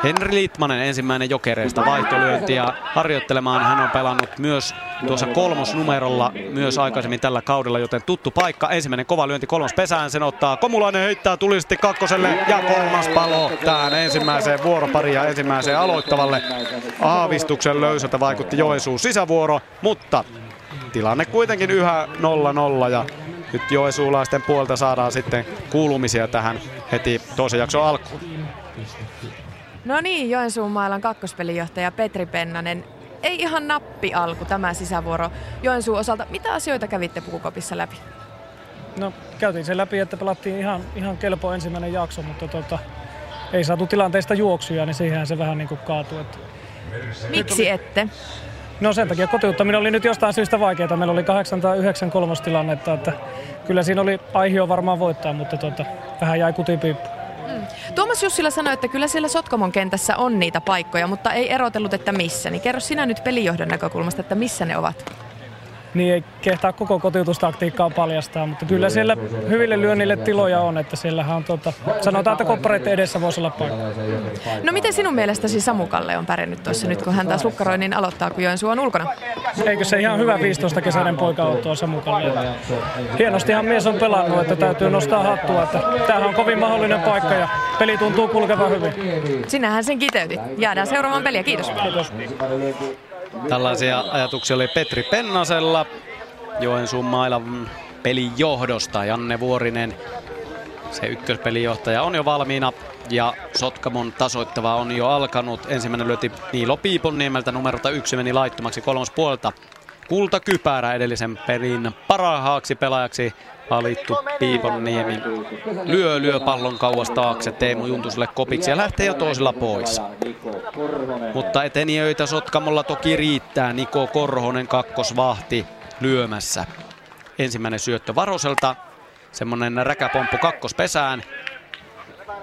Henri Litmanen ensimmäinen jokereista vaihtolyönti ja harjoittelemaan hän on pelannut myös tuossa kolmosnumerolla myös aikaisemmin tällä kaudella, joten tuttu paikka. Ensimmäinen kova lyönti kolmos pesään, sen ottaa Komulainen heittää tulisesti kakkoselle ja kolmas palo tähän ensimmäiseen vuoropariin ja ensimmäiseen aloittavalle. Aavistuksen löysältä vaikutti Joensuun sisävuoro, mutta tilanne kuitenkin yhä 0-0 ja nyt Joensuulaisten puolta saadaan sitten kuulumisia tähän heti toisen jakson alkuun. No niin, Joensuun mailan kakkospelijohtaja Petri Pennanen. Ei ihan nappi alku tämä sisävuoro Joensuun osalta. Mitä asioita kävitte pukukopissa läpi? No käytiin sen läpi, että pelattiin ihan, ihan kelpo ensimmäinen jakso, mutta tota, ei saatu tilanteista juoksuja, niin siihen se vähän niin kuin kaatui. Että... Miksi ette? No sen takia kotiuttaminen oli nyt jostain syystä vaikeaa. Meillä oli 8 tai 9 kolmostilannetta, että kyllä siinä oli aihio varmaan voittaa, mutta tota, vähän jäi kutipiippu. Mm. Tuomas Jussila sanoi, että kyllä siellä Sotkamon kentässä on niitä paikkoja, mutta ei erotellut, että missä. Niin kerro sinä nyt pelijohdon näkökulmasta, että missä ne ovat? Niin ei kehtaa koko kotiutustaktiikkaa paljastaa, mutta kyllä siellä hyville lyönnille tiloja on, että siellähän on tuota, sanotaan, että koppareiden edessä voisi olla paikka. No miten sinun mielestäsi Samu Kalle on pärjännyt tuossa nyt, kun hän taas lukkaroi, niin aloittaa, kun Joensuu on ulkona? Eikö se ihan hyvä 15 kesäinen poika ole tuo Samu Kalle? Hienostihan mies on pelannut, että täytyy nostaa hattua, että tämähän on kovin mahdollinen paikka ja peli tuntuu kulkevan hyvin. Sinähän sen kiteytit. Jäädään seuraamaan peliä. Kiitos. Kiitos. Tällaisia ajatuksia oli Petri Pennasella Joensuun mailan pelin johdosta. Janne Vuorinen, se ykköspelijohtaja, on jo valmiina ja Sotkamon tasoittava on jo alkanut. Ensimmäinen lyöti Niilo Piiponniemeltä numerota yksi meni laittomaksi kolmospuolta. Kulta Kypärä edellisen pelin parhaaksi pelaajaksi valittu Piiponniemi lyö, lyö pallon kauas taakse Teemu Juntuselle kopiksi ja lähtee jo toisella pois. Mutta etenijöitä Sotkamolla toki riittää. Niko Korhonen kakkosvahti lyömässä. Ensimmäinen syöttö Varoselta. Semmonen räkäpomppu kakkospesään.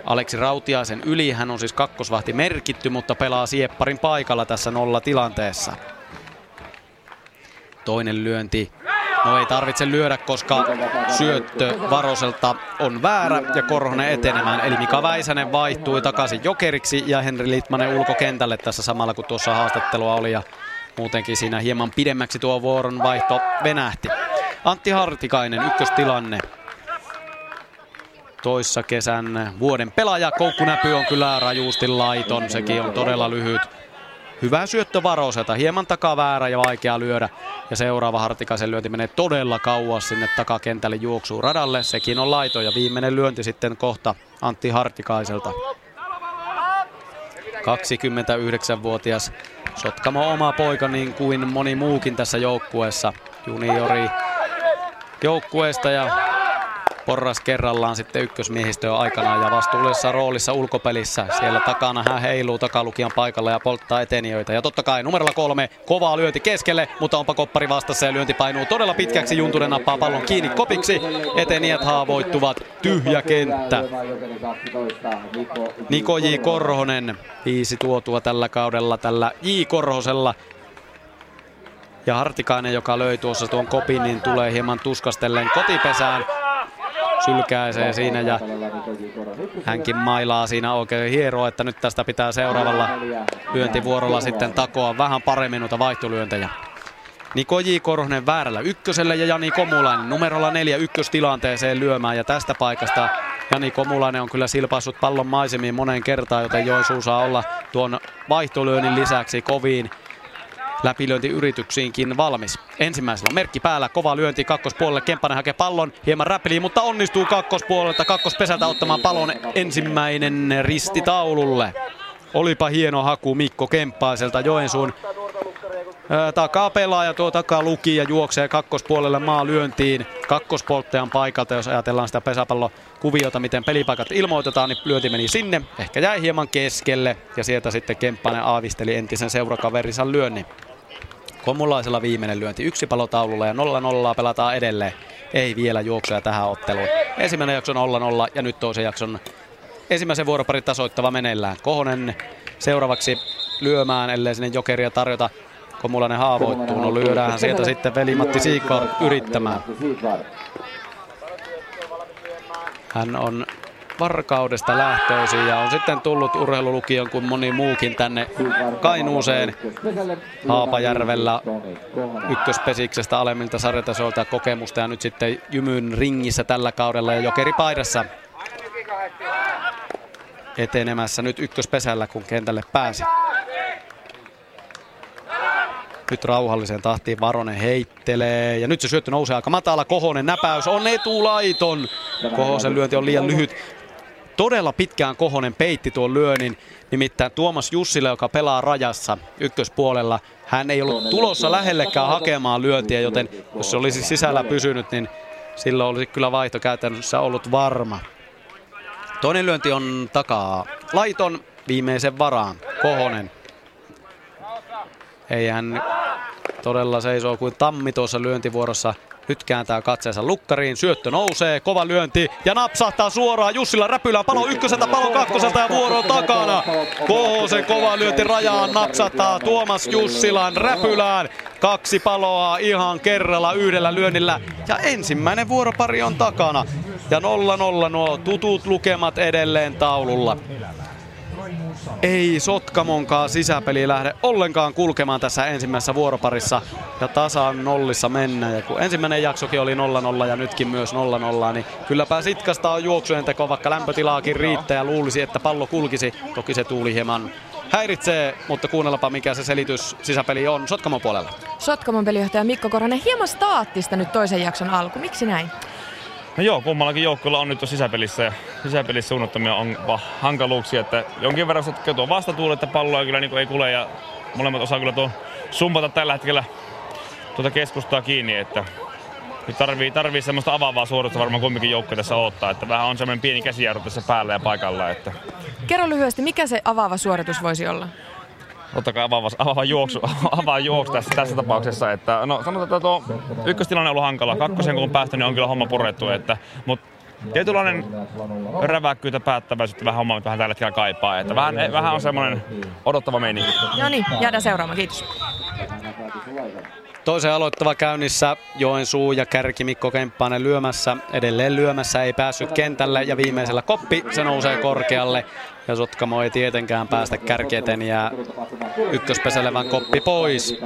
Aleksi Rautiaisen yli. Hän on siis kakkosvahti merkitty, mutta pelaa siepparin paikalla tässä nolla tilanteessa. Toinen lyönti No ei tarvitse lyödä, koska syöttö Varoselta on väärä ja Korhonen etenemään. Eli Mika Väisänen vaihtui takaisin jokeriksi ja Henri Litmanen ulkokentälle tässä samalla kun tuossa haastattelua oli. Ja muutenkin siinä hieman pidemmäksi tuo vuoron vaihto venähti. Antti Hartikainen, ykköstilanne. Toissa kesän vuoden pelaaja. Koukkunäpy on kyllä rajuusti laiton. Sekin on todella lyhyt. Hyvä syöttö Varoselta, hieman takaväärä ja vaikea lyödä. Ja seuraava Hartikaisen lyönti menee todella kauas sinne takakentälle juoksuu radalle. Sekin on laito ja viimeinen lyönti sitten kohta Antti Hartikaiselta. 29-vuotias Sotkamo oma poika niin kuin moni muukin tässä joukkueessa. Juniori joukkueesta ja porras kerrallaan sitten ykkösmiehistöä aikanaan ja vastuullisessa roolissa ulkopelissä. Siellä takana hän heiluu takalukijan paikalla ja polttaa eteniöitä. Ja totta kai numerolla kolme, kovaa lyönti keskelle, mutta onpa koppari vastassa ja lyönti painuu todella pitkäksi. Juntunen nappaa pallon kiinni kopiksi. Etenijät haavoittuvat. Tyhjä kenttä. Niko J. Korhonen, viisi tuotua tällä kaudella tällä J. Korhosella. Ja Hartikainen, joka löi tuossa tuon kopin, niin tulee hieman tuskastellen kotipesään sylkäisee siinä ja hänkin mailaa siinä oikein hieroa, että nyt tästä pitää seuraavalla lyöntivuorolla sitten takoa vähän paremmin noita vaihtolyöntejä. Niko J. Korhonen väärällä ykköselle ja Jani Komulainen numerolla neljä ykköstilanteeseen lyömään ja tästä paikasta Jani Komulainen on kyllä silpaissut pallon maisemiin moneen kertaan, joten Joensuu saa olla tuon vaihtolyönnin lisäksi koviin läpilöintiyrityksiinkin valmis. Ensimmäisellä on merkki päällä, kova lyönti kakkospuolelle, Kemppanen hakee pallon, hieman räppeliin, mutta onnistuu kakkospuolelta, kakkospesältä ottamaan pallon ensimmäinen risti taululle. Olipa hieno haku Mikko Kemppaiselta Joensuun takaa pelaaja tuo takaa luki ja juoksee kakkospuolelle maa lyöntiin kakkospolttajan paikalta. Jos ajatellaan sitä pesäpallokuviota, miten pelipaikat ilmoitetaan, niin lyönti meni sinne. Ehkä jäi hieman keskelle ja sieltä sitten Kemppanen aavisteli entisen seurakaverinsa lyönnin. Komulaisella viimeinen lyönti yksi palotaululla ja 0-0 pelataan edelleen. Ei vielä juoksuja tähän otteluun. Ensimmäinen jakso 0-0 ja nyt toisen jakson ensimmäisen vuoroparin tasoittava meneillään. Kohonen seuraavaksi lyömään, ellei sinne jokeria tarjota. Komulainen haavoittuu, no lyödään sieltä sitten veli-Matti Siikvar yrittämään. Hän on Varkaudesta lähtöisin ja on sitten tullut urheilulukion kuin moni muukin tänne Kainuuseen Haapajärvellä ykköspesiksestä alemmilta sarjatasoilta kokemusta ja nyt sitten Jymyn ringissä tällä kaudella ja jokeripaidassa etenemässä nyt ykköspesällä kun kentälle pääsi. Nyt rauhalliseen tahtiin Varonen heittelee. Ja nyt se syöttö nousee aika matala. Kohonen näpäys on etulaiton. Kohosen lyönti on liian lyhyt. Todella pitkään Kohonen peitti tuon lyönnin. Nimittäin Tuomas Jussille, joka pelaa rajassa ykköspuolella. Hän ei ollut tulossa lähellekään hakemaan lyöntiä, joten jos se olisi sisällä pysynyt, niin silloin olisi kyllä vaihto käytännössä ollut varma. Toinen lyönti on takaa laiton viimeisen varaan. Kohonen ei hän todella seisoo kuin tammi tuossa lyöntivuorossa. Nyt kääntää katseensa lukkariin, syöttö nousee, kova lyönti ja napsahtaa suoraan Jussilla räpylään palo ykköseltä, palo kakkoselta ja vuoro takana. Kohosen kova lyönti rajaan napsahtaa Tuomas Jussilan räpylään. Kaksi paloa ihan kerralla yhdellä lyönnillä ja ensimmäinen vuoropari on takana. Ja 0-0 nuo tutut lukemat edelleen taululla. Ei Sotkamonkaan sisäpeli lähde ollenkaan kulkemaan tässä ensimmäisessä vuoroparissa. Ja tasaan nollissa mennä. Ja kun ensimmäinen jaksokin oli 0-0 ja nytkin myös 0-0, niin kylläpä Sitkasta on juoksujen teko, vaikka lämpötilaakin riittää ja luulisi, että pallo kulkisi. Toki se tuuli hieman häiritsee, mutta kuunnellapa mikä se selitys sisäpeli on Sotkamon puolella. Sotkamon pelijohtaja Mikko Koranen hieman staattista nyt toisen jakson alku. Miksi näin? No joo, kummallakin joukkueella on nyt sisäpelissä ja sisäpelissä suunnattomia on hankaluuksia, että jonkin verran se tuo vastatuuli, että palloa kyllä niin ei kule ja molemmat osaa kyllä tuon sumpata tällä hetkellä tuota keskustaa kiinni, että nyt tarvii, tarvii semmoista avaavaa suoritusta varmaan kumminkin joukkue tässä ottaa, että vähän on semmoinen pieni käsijarru tässä päällä ja paikalla. Että. Kerro lyhyesti, mikä se avaava suoritus voisi olla? Totta kai avaava, avaava juoksu, avaava juoksu tässä, tässä tapauksessa. Että, no, sanotaan, että tuo ykköstilanne on ollut hankala. Kakkosen kun on päästy, niin on kyllä homma purettu. Että, mutta tietynlainen räväkkyyttä päättäväisyyttä vähän homma vähän tällä hetkellä kaipaa. Että vähän, vähän on semmoinen odottava meininki. No niin, jäädään seuraamaan. Kiitos. Toisen aloittava käynnissä Joensuu ja kärki Mikko Kemppainen lyömässä. Edelleen lyömässä ei päässyt kentälle ja viimeisellä koppi se nousee korkealle. Ja Sotkamo ei tietenkään päästä kärkieten ja ykköspeselevän koppi pois.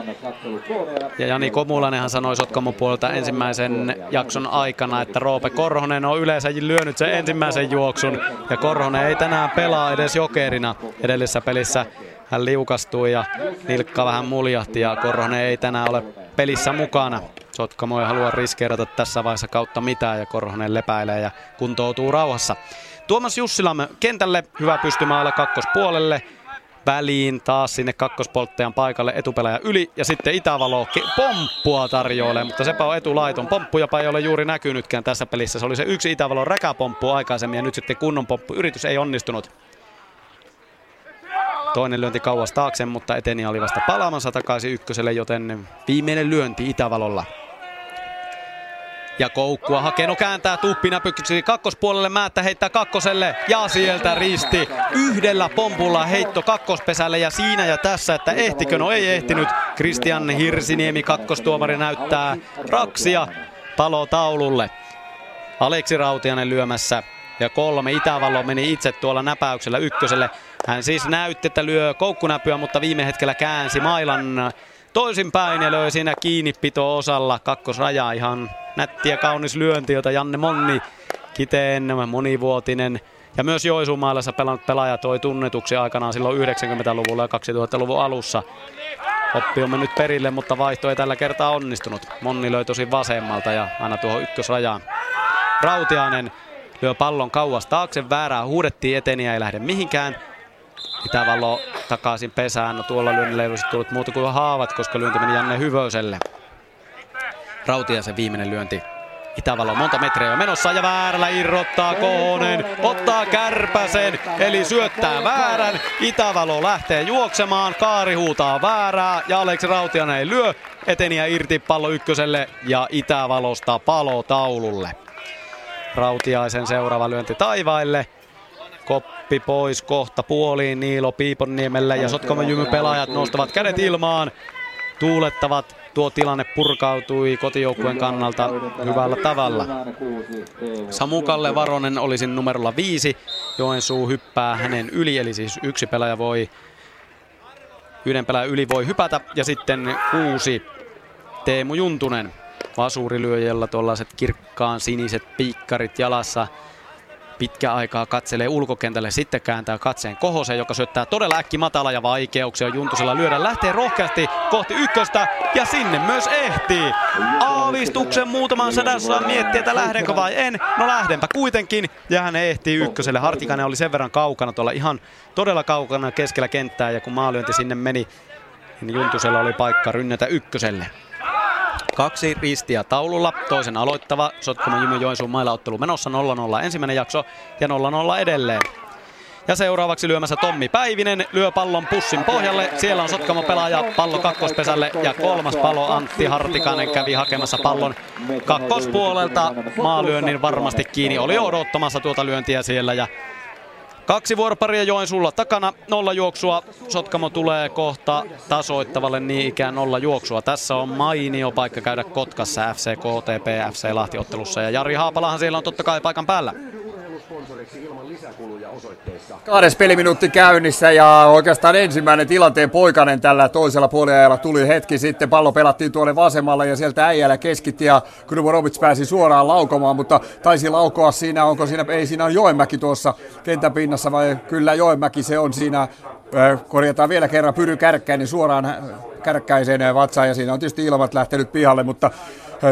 Ja Jani Komulanenhan sanoi Sotkamon puolelta ensimmäisen jakson aikana, että Roope Korhonen on yleensä lyönyt sen ensimmäisen juoksun. Ja Korhonen ei tänään pelaa edes jokerina edellisessä pelissä hän liukastui ja nilkka vähän muljahti ja Korhonen ei tänään ole pelissä mukana. Sotkamo ei halua riskeerata tässä vaiheessa kautta mitään ja Korhonen lepäilee ja kuntoutuu rauhassa. Tuomas Jussilamme kentälle, hyvä pystymaalla kakkospuolelle. Väliin taas sinne kakkospolttajan paikalle etupelaaja yli ja sitten Itävalo pomppua tarjoilee, mutta sepä on etulaiton. Pomppuja ei ole juuri näkynytkään tässä pelissä. Se oli se yksi Itävalon räkäpomppu aikaisemmin ja nyt sitten kunnon pomppu. Yritys ei onnistunut. Toinen lyönti kauas taakse, mutta eteni oli vasta palaamassa takaisin ykköselle, joten viimeinen lyönti Itävalolla. Ja koukkua Hakeno kääntää tuppinäpyksi kakkospuolelle, Määttä heittää kakkoselle ja sieltä risti yhdellä pompulla heitto kakkospesälle ja siinä ja tässä, että ehtikö, no ei ehtinyt. Kristian Hirsiniemi kakkostuomari näyttää raksia palotaululle. Aleksi Rautianen lyömässä ja kolme. Itävallo meni itse tuolla näpäyksellä ykköselle. Hän siis näytti, että lyö koukkunäpyä, mutta viime hetkellä käänsi mailan toisinpäin ja löi siinä kiinnipito-osalla kakkosrajaa. Ihan nätti ja kaunis lyönti, jota Janne Monni Kiteen monivuotinen ja myös Joisumailassa pelannut pelaaja toi tunnetuksi aikanaan silloin 90-luvulla ja 2000-luvun alussa. Oppi on mennyt perille, mutta vaihto ei tällä kertaa onnistunut. Monni löi tosi vasemmalta ja aina tuohon ykkösrajaan. Rautiainen lyö pallon kauas taakse, väärää huudettiin eteniä, ei lähde mihinkään. Itävallo takaisin pesään, no tuolla lyönnillä ei olisi tullut muuta kuin haavat, koska lyönti meni Janne Hyvöiselle. Rautiaisen viimeinen lyönti Itävallo monta metriä jo menossa ja väärällä irrottaa Kohonen, ottaa kärpäsen, eli syöttää väärän. Itävalo lähtee juoksemaan, Kaari huutaa väärää ja Aleksi Rautianen ei lyö. Eteniä irti pallo ykköselle ja Itävalosta palo taululle. Rautiaisen seuraava lyönti taivaille. Koppi pois kohta puoliin Niilo Piiponniemellä ja Sotkamon jymy pelaajat nostavat kädet ilmaan. Tuulettavat. Tuo tilanne purkautui kotijoukkueen kannalta hyvällä tavalla. Samu Kalle Varonen olisi numerolla viisi. Joensuu hyppää hänen yli, eli siis yksi pelaaja voi yhden pelaajan yli voi hypätä. Ja sitten kuusi Teemu Juntunen vasurilyöjällä tuollaiset kirkkaan siniset piikkarit jalassa. Pitkä aikaa katselee ulkokentälle, sitten kääntää katseen kohoseen, joka syöttää todella äkki matala ja vaikeuksia Juntusella lyödä. Lähtee rohkeasti kohti ykköstä ja sinne myös ehtii. Aavistuksen muutaman sadassa miettiä, että lähdenkö vai en. No lähdenpä kuitenkin ja hän ehtii ykköselle. Hartikainen oli sen verran kaukana tuolla ihan todella kaukana keskellä kenttää ja kun maalyönti sinne meni, niin Juntusella oli paikka rynnätä ykköselle. Kaksi ristiä taululla, toisen aloittava Sotkamo Jymy Joensuun mailla ottelu menossa 0-0 ensimmäinen jakso ja 0-0 edelleen. Ja seuraavaksi lyömässä Tommi Päivinen lyö pallon pussin pohjalle. Siellä on Sotkamo pelaaja pallo kakkospesälle ja kolmas palo Antti Hartikainen kävi hakemassa pallon kakkospuolelta. Maalyönnin varmasti kiinni. Oli odottamassa tuota lyöntiä siellä ja Kaksi vuoroparia Joensuulla takana, nolla juoksua. Sotkamo tulee kohta tasoittavalle niin ikään nolla juoksua. Tässä on mainio paikka käydä Kotkassa FC KTP FC Lahti-ottelussa. Ja Jari Haapalahan siellä on totta kai paikan päällä. Kahdes peliminuutti käynnissä ja oikeastaan ensimmäinen tilanteen poikainen tällä toisella puoliajalla tuli hetki sitten. Pallo pelattiin tuolle vasemmalle ja sieltä äijällä keskitti ja Krumorovic pääsi suoraan laukomaan, mutta taisi laukoa siinä, onko siinä, ei siinä on Joenmäki tuossa kentän pinnassa vai kyllä Joenmäki se on siinä. Korjataan vielä kerran Pyry Kärkkäinen suoraan kärkkäiseen vatsaan ja siinä on tietysti ilmat lähtenyt pihalle, mutta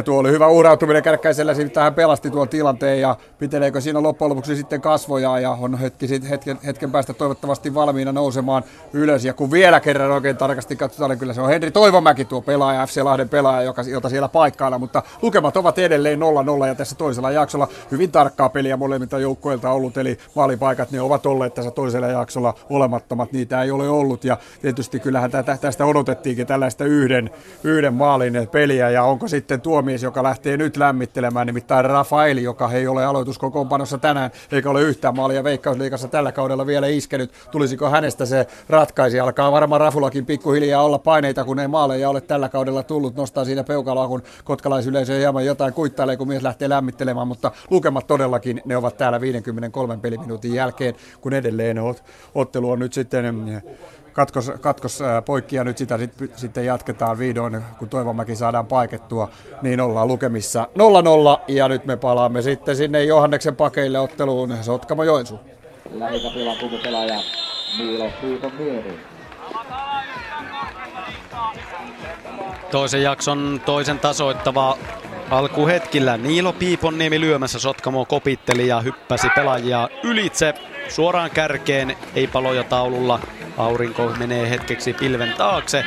Tuo oli hyvä uhrautuminen kärkkäisellä, sitten hän pelasti tuon tilanteen ja piteleekö siinä loppujen lopuksi sitten kasvoja ja on hetki, hetken, hetken päästä toivottavasti valmiina nousemaan ylös. Ja kun vielä kerran oikein tarkasti katsotaan, niin kyllä se on Henri Toivomäki tuo pelaaja, FC Lahden pelaaja, joka, jota siellä paikkailla, mutta lukemat ovat edelleen 0-0 ja tässä toisella jaksolla hyvin tarkkaa peliä molemmilta joukkoilta ollut, eli maalipaikat ne ovat olleet tässä toisella jaksolla olemattomat, niitä ei ole ollut ja tietysti kyllähän tästä odotettiinkin tällaista yhden, yhden maalin peliä ja onko sitten tuo mies, joka lähtee nyt lämmittelemään, nimittäin Rafaeli, joka ei ole aloituskokoonpanossa tänään, eikä ole yhtään maalia Veikkausliikassa tällä kaudella vielä iskenyt. Tulisiko hänestä se ratkaisi? Alkaa varmaan Rafulakin pikkuhiljaa olla paineita, kun ei maaleja ole tällä kaudella tullut. Nostaa siinä peukaloa, kun kotkalaisyleisö hieman jotain kuittailee, kun mies lähtee lämmittelemään, mutta lukemat todellakin, ne ovat täällä 53 peliminuutin jälkeen, kun edelleen ottelu on nyt sitten katkos, katkos poikki ja nyt sitä sit, sitten jatketaan vihdoin, kun Toivomäki saadaan paikettua, niin ollaan lukemissa 0-0 ja nyt me palaamme sitten sinne Johanneksen pakeille otteluun Sotkamo Joensuu. Lähikapilla pelaaja Niilo Piipon Toisen jakson toisen tasoittava alkuhetkillä. Niilo Piiponniemi lyömässä Sotkamo kopitteli ja hyppäsi pelaajia ylitse suoraan kärkeen, ei paloja taululla. Aurinko menee hetkeksi pilven taakse.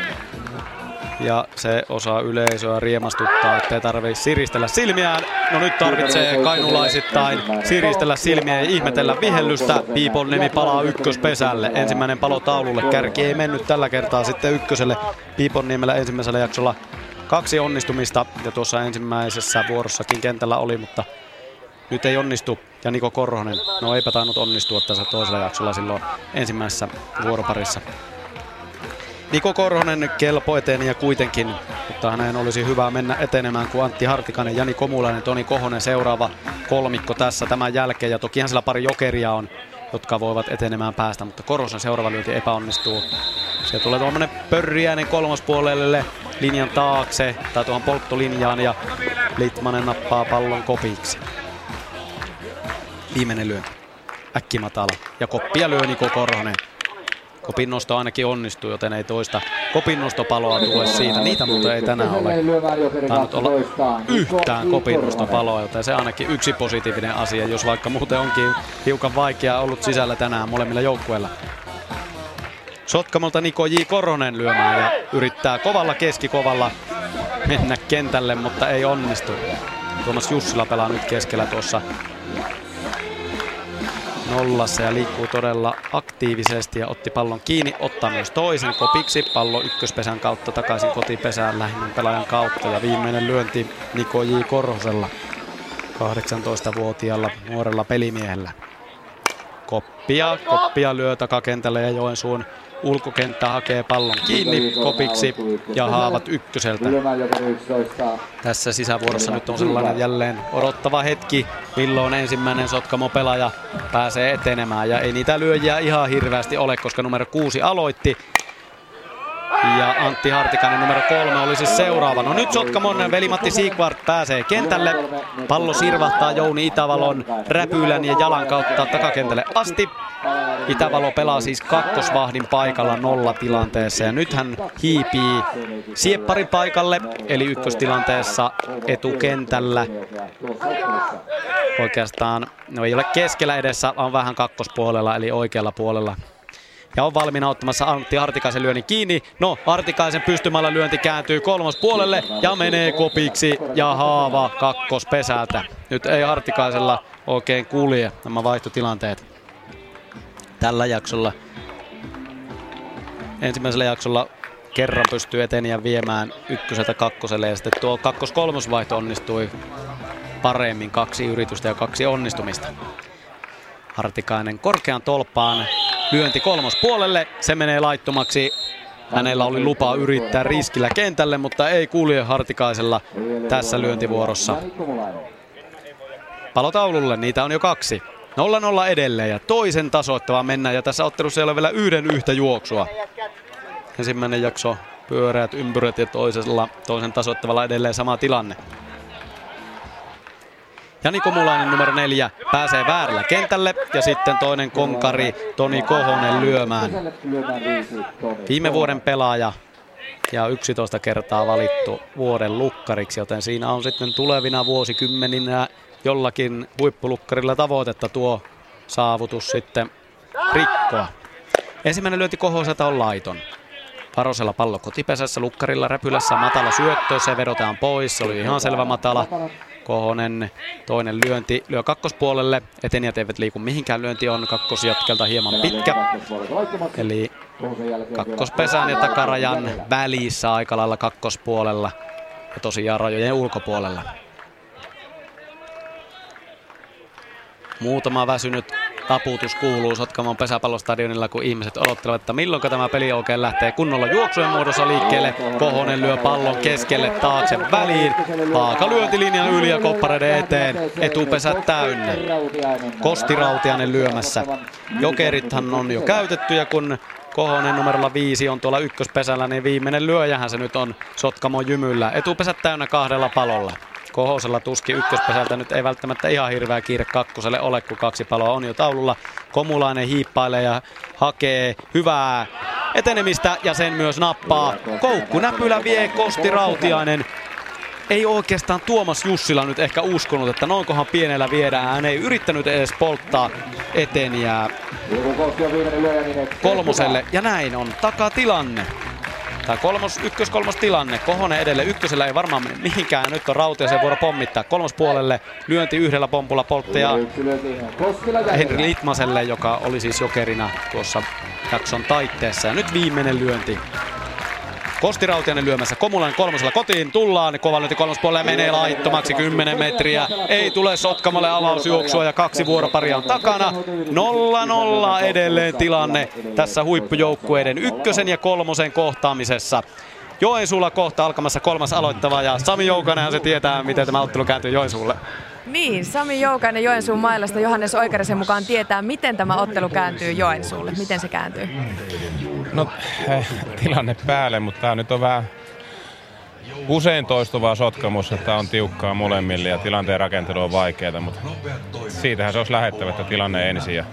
Ja se osaa yleisöä riemastuttaa, ettei tarvitse siristellä silmiään. No nyt tarvitsee kainulaisittain siristellä silmiä ja ihmetellä vihellystä. Piipon nimi palaa ykköspesälle. Ensimmäinen palo taululle. Kärki ei mennyt tällä kertaa sitten ykköselle. Piipon nimellä ensimmäisellä jaksolla kaksi onnistumista. Ja tuossa ensimmäisessä vuorossakin kentällä oli, mutta nyt ei onnistu. Ja Niko Korhonen, no eipä tainnut onnistua tässä toisella jaksolla silloin ensimmäisessä vuoroparissa. Niko Korhonen kelpo eteni ja kuitenkin, mutta hänen olisi hyvä mennä etenemään kuin Antti Hartikainen, Jani Komulainen, Toni Kohonen seuraava kolmikko tässä tämän jälkeen. Ja tokihan sillä pari jokeria on, jotka voivat etenemään päästä, mutta Korhosen seuraava lyönti epäonnistuu. Se tulee tuommoinen pörriäinen kolmospuolelle linjan taakse tai tuohon polttolinjaan ja Litmanen nappaa pallon kopiksi. Viimeinen lyönti. Äkkimatala. Ja koppia lyö Niko Korhonen. Kopin nosto ainakin onnistuu, joten ei toista kopin nostopaloa tule siitä. Niitä muuten ei tänään ole tainnut olla yhtään kopin nostopaloa, joten se ainakin yksi positiivinen asia, jos vaikka muuten onkin hiukan vaikeaa ollut sisällä tänään molemmilla joukkueilla. Sotkamolta Niko J. Korhonen lyömään ja yrittää kovalla keskikovalla mennä kentälle, mutta ei onnistu. Tuomas Jussila pelaa nyt keskellä tuossa nollassa ja liikkuu todella aktiivisesti ja otti pallon kiinni, ottaa myös toisen kopiksi, pallo ykköspesän kautta takaisin kotipesään lähinnän pelaajan kautta ja viimeinen lyönti Niko J. Korhosella, 18-vuotiaalla nuorella pelimiehellä. Koppia, koppia lyö takakentälle ja Joensuun ulkokenttä hakee pallon kiinni kopiksi ja haavat ykköseltä. Tässä sisävuorossa nyt on sellainen jälleen odottava hetki, milloin ensimmäinen Sotkamo-pelaaja pääsee etenemään. Ja ei niitä lyöjiä ihan hirveästi ole, koska numero kuusi aloitti ja Antti Hartikainen numero kolme oli siis seuraava. No nyt Sotkamon veli-Matti Siegvart pääsee kentälle. Pallo sirvahtaa Jouni Itävalon räpylän ja jalan kautta takakentälle asti. Itävalo pelaa siis kakkosvahdin paikalla nolla tilanteessa ja nyt hän hiipii siepparin paikalle eli ykköstilanteessa etukentällä. Oikeastaan no ei ole keskellä edessä, on vähän kakkospuolella eli oikealla puolella ja on valmiina ottamassa Antti Artikaisen lyönnin kiinni. No, Artikaisen pystymällä lyönti kääntyy kolmospuolelle ja menee kopiksi ja haava kakkospesältä. Nyt ei Artikaisella oikein kulje nämä vaihtotilanteet tällä jaksolla. Ensimmäisellä jaksolla kerran pystyy eteniä viemään ykköseltä kakkoselle ja sitten tuo kakkos-kolmosvaihto onnistui paremmin. Kaksi yritystä ja kaksi onnistumista. Hartikainen korkean tolppaan. Lyönti kolmospuolelle. Se menee laittomaksi. Hänellä oli lupa yrittää riskillä kentälle, mutta ei kulje Hartikaisella tässä lyöntivuorossa. Palotaululle, niitä on jo kaksi. 0-0 edelleen ja toisen tasoittava mennään ja tässä ottelussa ei ole vielä yhden yhtä juoksua. Ensimmäinen jakso pyöreät ympyrät ja toisella, toisen tasoittavalla edelleen sama tilanne. Jani Komulainen numero neljä pääsee väärällä kentälle ja sitten toinen konkari Toni Kohonen lyömään. Viime vuoden pelaaja ja 11 kertaa valittu vuoden lukkariksi, joten siinä on sitten tulevina vuosikymmeninä jollakin huippulukkarilla tavoitetta tuo saavutus sitten rikkoa. Ensimmäinen lyönti Kohoselta on laiton. Parosella pallo kotipesässä, lukkarilla räpylässä matala syöttö, se vedotaan pois, se oli ihan selvä matala. Kohonen toinen lyönti lyö kakkospuolelle. Etenijät eivät liiku mihinkään. Lyönti on kakkosjatkelta hieman pitkä. Eli kakkospesän ja takarajan välissä aika lailla kakkospuolella. Ja tosiaan rajojen ulkopuolella. Muutama väsynyt taputus kuuluu Sotkamon pesäpallostadionilla, kun ihmiset odottelevat, että milloin tämä peli oikein lähtee kunnolla juoksujen muodossa liikkeelle. Kohonen lyö pallon keskelle taakse väliin. Vaaka lyöntilinjan yli ja koppareiden eteen. Etupesä täynnä. Kosti Rautianen lyömässä. Jokerithan on jo käytetty ja kun Kohonen numerolla viisi on tuolla ykköspesällä, niin viimeinen lyöjähän se nyt on Sotkamon jymyllä. Etupesät täynnä kahdella palolla. Kohosella tuski ykköspesältä nyt ei välttämättä ihan hirveä kiire kakkoselle ole, kun kaksi paloa on jo taululla. Komulainen hiippailee ja hakee hyvää etenemistä ja sen myös nappaa. Koukku näpylä vie Kosti Rautiainen. Ei oikeastaan Tuomas Jussila nyt ehkä uskonut, että noinkohan pienellä viedään. Hän ei yrittänyt edes polttaa eteniä kolmoselle. Ja näin on takatilanne. Tämä kolmos, ykkös kolmos tilanne. Kohonen edelle. Ykkösellä ei varmaan mene mihinkään. Nyt on Rautiasen vuoro pommittaa kolmospuolelle. Lyönti yhdellä pompulla polttaja Henri Litmaselle, joka oli siis jokerina tuossa jakson taitteessa. Ja nyt viimeinen lyönti Kosti Rautianen lyömässä Komulainen kolmosella kotiin. Tullaan. Kova lyönti kolmospuolelle menee laittomaksi 10 metriä. Ei tule Sotkamalle avausjuoksua ja kaksi vuoroparia on takana. 0-0 edelleen tilanne tässä huippujoukkueiden ykkösen ja kolmosen kohtaamisessa. Joensuulla kohta alkamassa kolmas aloittava ja Sami Joukanenhan se tietää, miten tämä ottelu kääntyy Joensuulle. Niin, Sami Joukainen Joensuun mailasta Johannes Oikarisen mukaan tietää, miten tämä ottelu kääntyy Joensuulle. Miten se kääntyy? No, eh, tilanne päälle, mutta tämä nyt on vähän usein toistuvaa sotkamussa, että on tiukkaa molemmille ja tilanteen rakentelu on vaikeaa, mutta siitähän se olisi lähettävä, että tilanne ensin ja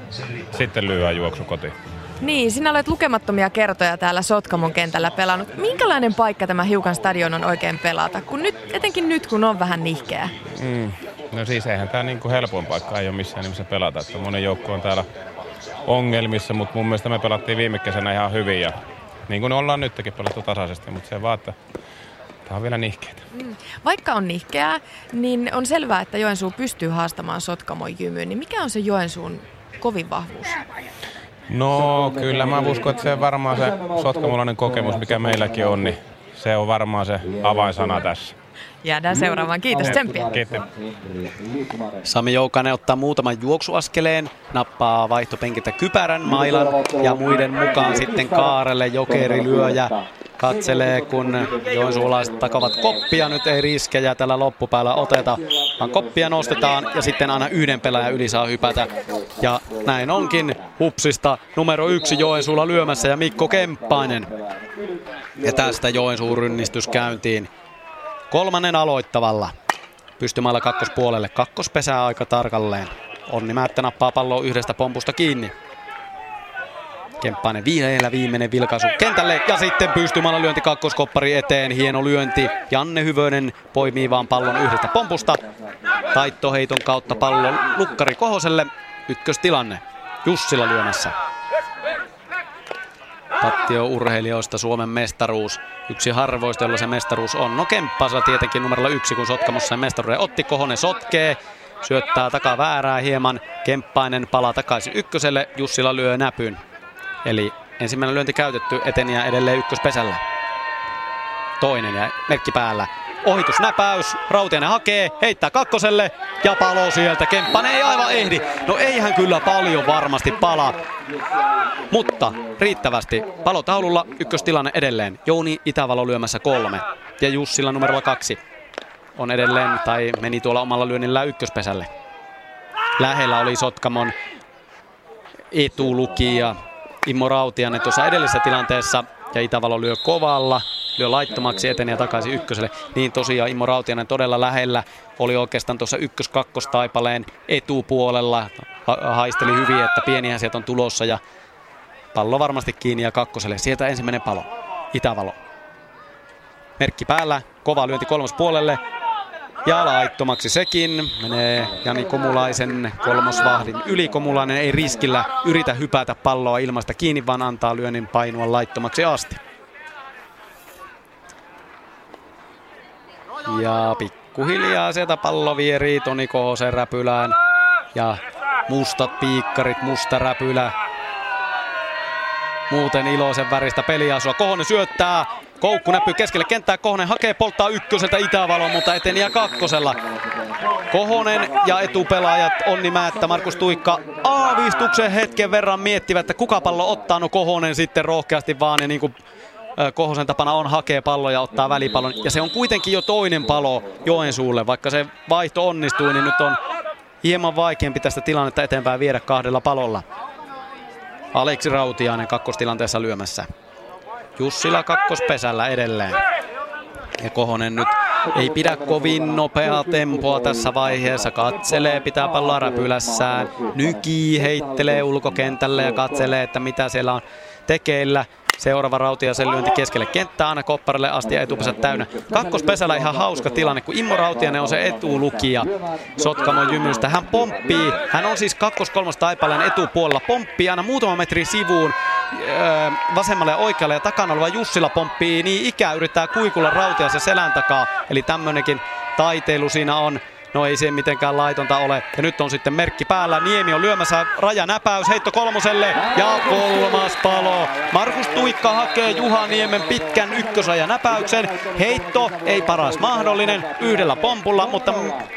sitten lyödään juoksu kotiin. Niin, sinä olet lukemattomia kertoja täällä Sotkamon kentällä pelannut. Minkälainen paikka tämä Hiukan stadion on oikein pelata, kun nyt, etenkin nyt kun on vähän nihkeä? Mm. No siis eihän tämä niinku helpoin paikka ei ole missään nimessä pelata. Että monen joukko on täällä ongelmissa, mutta mun mielestä me pelattiin viime kesänä ihan hyvin ja niin kuin ollaan nytkin pelattu tasaisesti, mutta se vaan, että tämä on vielä nihkeitä. Mm. Vaikka on nihkeää, niin on selvää, että Joensuu pystyy haastamaan Sotkamon jymyyn. Niin mikä on se Joensuun kovin vahvuus? No kyllä mä uskon, että se on varmaan se sotkamulainen kokemus, mikä meilläkin on, niin se on varmaan se avainsana tässä. Jäädään seuraavaan. Kiitos, tsemppiä. Kiitos. Sami Joukanen ottaa muutaman juoksuaskeleen, nappaa vaihtopenkiltä kypärän, mailan ja muiden mukaan sitten Kaarelle jokeri lyö ja katselee, kun joensuulaiset takavat koppia. Nyt ei riskejä tällä loppupäällä oteta, vaan koppia nostetaan ja sitten aina yhden pelaajan yli saa hypätä. Ja näin onkin hupsista numero yksi Joensuulla lyömässä ja Mikko Kemppainen. Ja tästä Joensuun rynnistys käyntiin. Kolmannen aloittavalla. Pystymällä kakkospuolelle. Kakkospesää aika tarkalleen. Onni Määttä nappaa palloa yhdestä pompusta kiinni. Kemppainen vielä viimeinen vilkaisu kentälle ja sitten pystymällä lyönti kakkoskoppari eteen. Hieno lyönti. Janne Hyvönen poimii vaan pallon yhdestä pompusta. Taittoheiton kautta pallo Lukkari Kohoselle. Ykköstilanne. Jussila lyömässä. Tattio-urheilijoista Suomen mestaruus. Yksi harvoista, jolla se mestaruus on. No Kemppasella tietenkin numerolla yksi, kun Sotkamossa mestaruuden otti. Kohonen sotkee, syöttää takaa väärää hieman. Kemppainen palaa takaisin ykköselle, Jussila lyö näpyn. Eli ensimmäinen lyönti käytetty, eteniä edelleen ykköspesällä. Toinen ja merkki päällä. Ohitusnäpäys, Rautianen hakee, heittää kakkoselle ja palo sieltä. Kemppanen ei aivan ehdi. No eihän kyllä paljon varmasti pala. Mutta riittävästi. Palotaululla ykköstilanne edelleen. Jouni Itävalo lyömässä kolme ja Jussilla numerolla kaksi on edelleen tai meni tuolla omalla lyönnillä ykköspesälle. Lähellä oli Sotkamon etulukija Immo Rautianen tuossa edellisessä tilanteessa ja Itävalo lyö kovalla, lyö laittomaksi etenee takaisin ykköselle. Niin tosiaan Immo Rautianen todella lähellä oli oikeastaan tuossa ykkös-kakkostaipaleen etupuolella. Ha- haisteli hyvin, että pieniä sieltä on tulossa ja pallo varmasti kiinni ja kakkoselle. Sieltä ensimmäinen palo. Itävalo. Merkki päällä, kova lyönti kolmospuolelle. Ja laittomaksi sekin. Menee Jani Komulaisen kolmosvahdin yli. Komulainen ei riskillä yritä hypätä palloa ilmasta kiinni, vaan antaa lyönnin painua laittomaksi asti. Ja pikkuhiljaa sieltä pallo vierii Toni Kohosen räpylään. Ja mustat piikkarit, musta räpylä. Muuten iloisen väristä peliasua. Kohonen syöttää. Koukku näpyy keskelle kenttää. Kohonen hakee polttaa ykköseltä Itävalon, mutta eteniä kakkosella. Kohonen ja etupelaajat Onni Määttä, Markus Tuikka aavistuksen hetken verran miettivät, että kuka pallo ottaa. No Kohonen sitten rohkeasti vaan ja niin kuin Kohosen tapana on hakee palloja ja ottaa välipallon. Ja se on kuitenkin jo toinen palo Joensuulle. Vaikka se vaihto onnistui, niin nyt on hieman vaikeampi tästä tilannetta eteenpäin viedä kahdella palolla. Aleksi Rautiainen kakkostilanteessa lyömässä. Jussila kakkospesällä edelleen. Ja Kohonen nyt ei pidä kovin nopeaa tempoa tässä vaiheessa. Katselee, pitää palloa räpylässään. Nykii, heittelee ulkokentälle ja katselee, että mitä siellä on tekeillä. Seuraava Rautiaisen lyönti keskelle kenttää aina kopparille asti ja etupesä täynnä. Kakkospesällä ihan hauska tilanne, kun Immo Rautiainen on se etulukija Sotkamon jymystä. Hän pomppii, hän on siis kakkos-kolmos taipaleen etupuolella, pomppii aina muutaman metrin sivuun öö, vasemmalle ja oikealle ja takana oleva Jussila pomppii niin ikää yrittää kuikulla Rautiaisen selän takaa. Eli tämmönenkin taiteilu siinä on. No ei se mitenkään laitonta ole. Ja nyt on sitten merkki päällä. Niemi on lyömässä rajanäpäys. Heitto kolmoselle. Ja kolmas palo. Markus Tuikka hakee Juha Niemen pitkän ykkösajan näpäyksen. Heitto ei paras mahdollinen yhdellä pompulla, mutta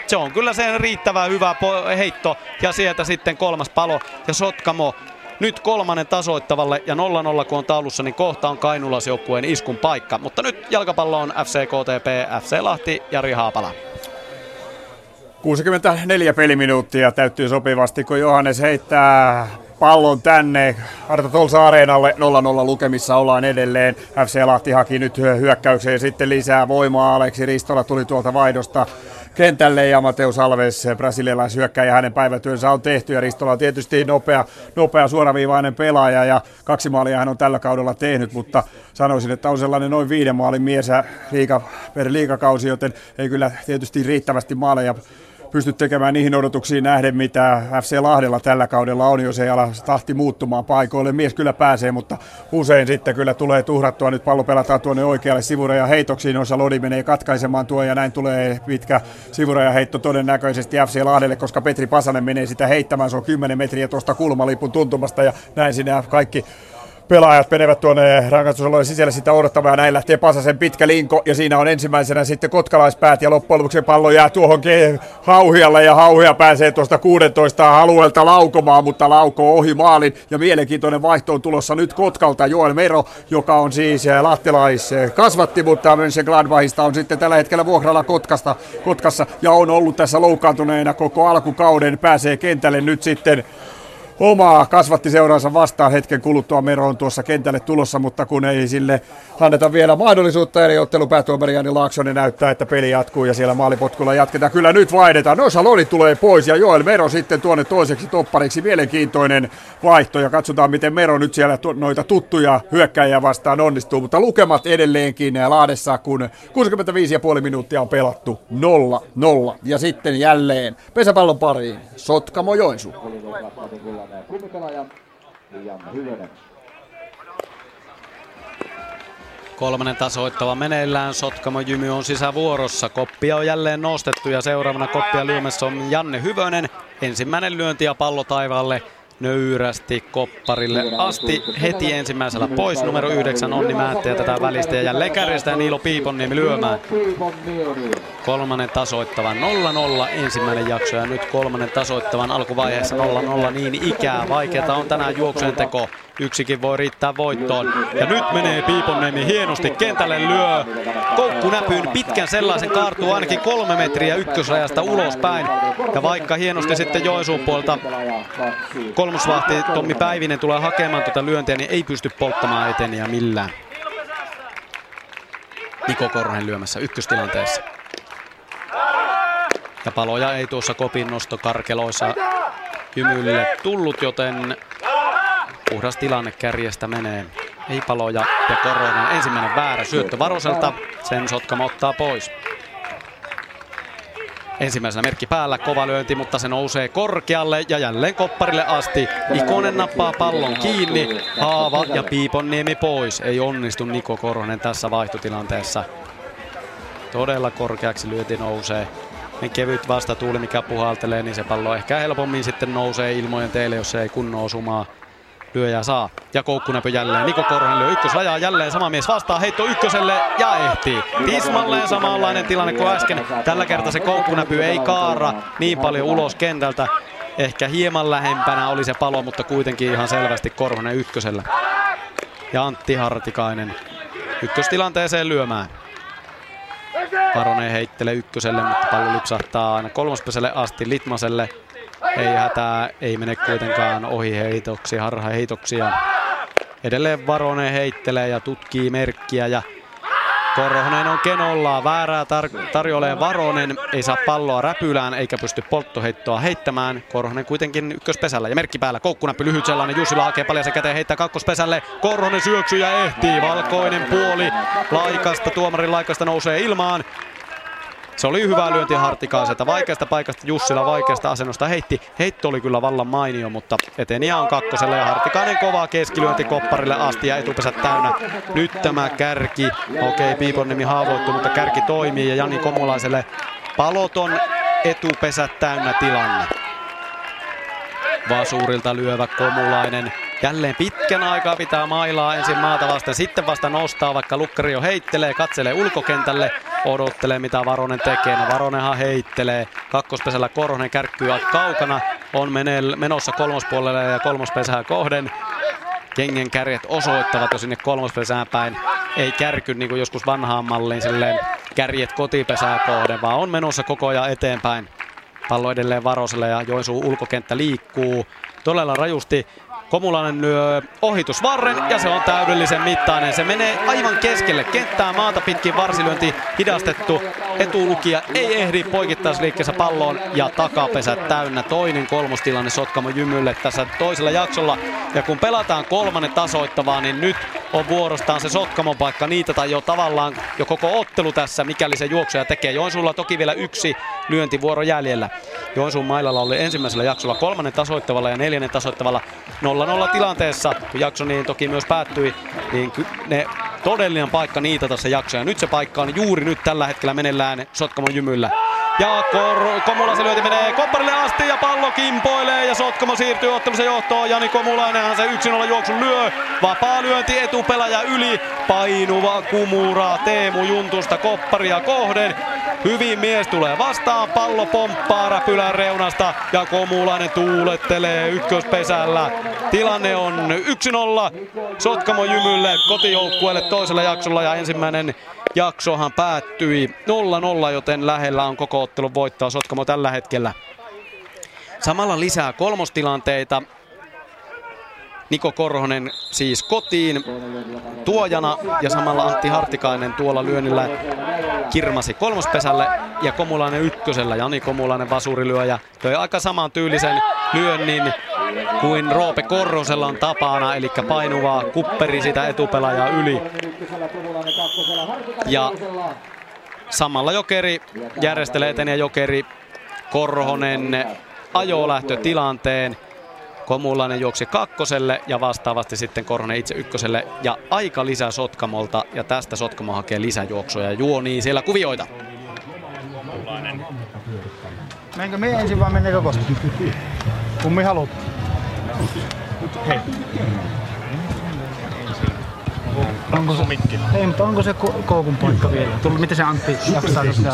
se on kyllä sen riittävä hyvä heitto. Ja sieltä sitten kolmas palo. Ja Sotkamo nyt kolmannen tasoittavalle ja 0-0 kun on taulussa, niin kohta on Kainulasjoukkueen iskun paikka. Mutta nyt jalkapallo on FC KTP, FC Lahti, Jari Haapala. 64 peliminuuttia täyttyy sopivasti, kun Johannes heittää pallon tänne Arto Tolsa Areenalle 0-0 lukemissa ollaan edelleen. FC Lahti haki nyt hyökkäykseen sitten lisää voimaa. Aleksi Ristola tuli tuolta vaihdosta kentälle ja Mateus Alves, brasilialaishyökkäjä, hänen päivätyönsä on tehty ja Ristola on tietysti nopea, nopea suoraviivainen pelaaja ja kaksi maalia hän on tällä kaudella tehnyt, mutta sanoisin, että on sellainen noin viiden maalin mies liiga, per liikakausi, joten ei kyllä tietysti riittävästi maaleja pysty tekemään niihin odotuksiin nähden, mitä FC Lahdella tällä kaudella on, jos ei ala tahti muuttumaan paikoille. Mies kyllä pääsee, mutta usein sitten kyllä tulee tuhrattua. Nyt pallo pelataan tuonne oikealle sivurajan heitoksiin, jossa Lodi menee katkaisemaan tuo ja näin tulee pitkä sivurajan heitto todennäköisesti FC Lahdelle, koska Petri Pasanen menee sitä heittämään. Se on 10 metriä tuosta kulmalipun tuntumasta ja näin sinne kaikki pelaajat menevät tuonne rangaistusalueen sisälle sitä odottamaan ja näin lähtee Pasasen pitkä linko. Ja siinä on ensimmäisenä sitten kotkalaispäät ja loppujen lopuksi pallo jää tuohon Hauhialle ja Hauhia pääsee tuosta 16 alueelta laukomaan, mutta lauko ohi maalin. Ja mielenkiintoinen vaihto on tulossa nyt Kotkalta. Joel Mero, joka on siis lahtelais kasvatti, mutta Mönchengladbachista on sitten tällä hetkellä vuokralla Kotkasta, Kotkassa. Ja on ollut tässä loukkaantuneena koko alkukauden, pääsee kentälle nyt sitten omaa kasvatti seuraansa vastaan hetken kuluttua. Mero on tuossa kentälle tulossa, mutta kun ei sille anneta vielä mahdollisuutta, eli ottelu päätuomari Jani Laaksonen näyttää, että peli jatkuu ja siellä maalipotkulla jatketaan. Kyllä nyt vaihdetaan. No Saloni tulee pois ja Joel Mero sitten tuonne toiseksi toppariksi. Mielenkiintoinen vaihto ja katsotaan, miten Mero nyt siellä noita tuttuja hyökkäjiä vastaan onnistuu. Mutta lukemat edelleenkin Laadessa, kun 65,5 minuuttia on pelattu 0-0. Ja sitten jälleen pesäpallon pariin Sotkamo Joensuu kumipelaaja Janne Hyvönen. Kolmannen tasoittava meneillään, Sotkamo Jymy on sisävuorossa. Koppia on jälleen nostettu ja seuraavana koppia lyömässä on Janne Hyvönen. Ensimmäinen lyönti ja pallo taivaalle nöyrästi kopparille asti heti ensimmäisellä pois. Numero yhdeksän Onni Määttä ja tätä välistä ja jälleen kärjestää Niilo Piiponniemi lyömään. Kolmannen tasoittavan 0-0 ensimmäinen jakso ja nyt kolmannen tasoittavan alkuvaiheessa 0-0 niin ikää. Vaikeata on tänään juoksujen teko. Yksikin voi riittää voittoon. Ja nyt menee Piiponniemi hienosti kentälle lyö. Koukku näpyyn pitkän sellaisen kaartuu ainakin kolme metriä ykkösrajasta ulospäin. Ja vaikka hienosti sitten Joensuun puolta kolmosvahti Tommi Päivinen tulee hakemaan tuota lyöntiä, niin ei pysty polttamaan eteniä millään. Niko Korhonen lyömässä ykköstilanteessa. Ja paloja ei tuossa kopin nostokarkeloissa hymylle tullut, joten puhdas tilanne kärjestä menee. Ei paloja ja Korhonen ensimmäinen väärä syöttö Varoselta. Sen Sotkamo ottaa pois. Ensimmäisenä merkki päällä, kova lyönti, mutta se nousee korkealle ja jälleen kopparille asti. Ikonen nappaa pallon kiinni, Haava ja Piiponniemi pois. Ei onnistu Niko Korhonen tässä vaihtotilanteessa. Todella korkeaksi lyönti nousee. Niin kevyt vastatuuli, mikä puhaltelee, niin se pallo ehkä helpommin sitten nousee ilmojen teille, jos se ei kunnon osumaa lyöjä saa. Ja koukkunäpy jälleen. Niko Korhonen lyö ykkösrajaa jälleen. Sama mies vastaa heitto ykköselle ja ehtii. Tismalleen samanlainen tilanne kuin äsken. Tällä kertaa se koukkunäpy ei kaara niin paljon ulos kentältä. Ehkä hieman lähempänä oli se palo, mutta kuitenkin ihan selvästi Korhonen ykkösellä. Ja Antti Hartikainen ykköstilanteeseen lyömään. Varonen heittelee ykköselle, mutta pallo lipsahtaa aina kolmospesälle asti Litmaselle. Ei hätää, ei mene kuitenkaan ohi heitoksi, harha heitoksia. Edelleen Varonen heittelee ja tutkii merkkiä ja Korhonen on kenolla, väärää tar- tarjoilee Varonen, ei saa palloa räpylään eikä pysty polttoheittoa heittämään. Korhonen kuitenkin ykköspesällä ja merkki päällä, koukkunäppy lyhyt sellainen, Jussila hakee paljon käteen, heittää kakkospesälle. Korhonen syöksyy ja ehtii, valkoinen puoli laikasta, tuomarin laikasta nousee ilmaan. Se oli hyvä lyönti Hartikaiselta. Vaikeasta paikasta Jussila vaikeasta asennosta heitti. Heitto oli kyllä vallan mainio, mutta eteniä on kakkosella ja Hartikainen kova keskilyönti kopparille asti ja etupesä täynnä. Nyt tämä kärki. Okei, okay, Piiponnemi haavoittu, mutta kärki toimii ja Jani Komulaiselle paloton etupesä täynnä tilanne. Vasuurilta lyövä Komulainen. Jälleen pitkän aikaa pitää mailaa ensin maata vasten, sitten vasta nostaa, vaikka Lukkari jo heittelee, katselee ulkokentälle, odottelee mitä Varonen tekee. No Varonenhan heittelee, kakkospesällä Korhonen kärkkyy kaukana, on menossa kolmospuolelle ja kolmospesää kohden. Kengen kärjet osoittavat jo sinne kolmospesään päin. Ei kärky niin kuin joskus vanhaan malliin silleen kärjet kotipesää kohden, vaan on menossa koko ajan eteenpäin. Pallo edelleen Varoselle ja Joensuun ulkokenttä liikkuu todella rajusti. Komulainen lyö ohitusvarren ja se on täydellisen mittainen. Se menee aivan keskelle kenttää maata pitkin varsilyönti hidastettu. Etulukija ei ehdi poikittaisliikkeessä palloon ja takapesä täynnä. Toinen kolmostilanne Sotkamo Jymylle tässä toisella jaksolla. Ja kun pelataan kolmannen tasoittavaa, niin nyt on vuorostaan se Sotkamon paikka niitä tai jo tavallaan jo koko ottelu tässä, mikäli se juoksuja tekee. Joensuulla toki vielä yksi lyöntivuoro jäljellä. Joensuun mailalla oli ensimmäisellä jaksolla kolmannen tasoittavalla ja neljännen tasoittavalla 0-0 tilanteessa, kun jakso niin toki myös päättyi, niin ne todellinen paikka niitä tässä jaksoja. Nyt se paikka on juuri nyt tällä hetkellä menellään Sotkamon jymyllä. Ja Kor- Komula se lyöti menee kopparille asti ja pallo kimpoilee ja Sotkamo siirtyy ottelussa johtoon. Jani Komulainenhan se yksin olla juoksun lyö. Vapaa lyönti etupelaaja yli. Painuva kumura Teemu Juntusta kopparia kohden. Hyvin mies tulee vastaan, pallo pomppaa räpylän reunasta ja Komulainen tuulettelee ykköspesällä. Tilanne on 1-0 Sotkamo Jymylle kotijoukkueelle toisella jaksolla ja ensimmäinen jaksohan päättyi 0-0, joten lähellä on koko ottelun voittaa Sotkamo tällä hetkellä. Samalla lisää kolmostilanteita. Niko Korhonen siis kotiin tuojana ja samalla Antti Hartikainen tuolla lyönnillä kirmasi kolmospesälle ja Komulainen ykkösellä. Jani Komulainen vasurilyöjä toi aika saman tyylisen lyönnin kuin Roope Korrosella on tapana, eli painuvaa kupperi sitä etupelaajaa yli. Ja samalla Jokeri järjestelee eteniä Jokeri Korhonen ajolähtötilanteen. Komulainen juoksi kakkoselle ja vastaavasti sitten Korhonen itse ykköselle ja aika lisää Sotkamolta ja tästä Sotkamo hakee lisäjuoksuja ja juonii siellä kuvioita. Menkö me ensin vai mennäänkö kosta? Kummi haluat? Hei. Onko se, ei, mutta onko se ko- koukun paikka vielä? Tullut, miten se Antti jaksaa sitä?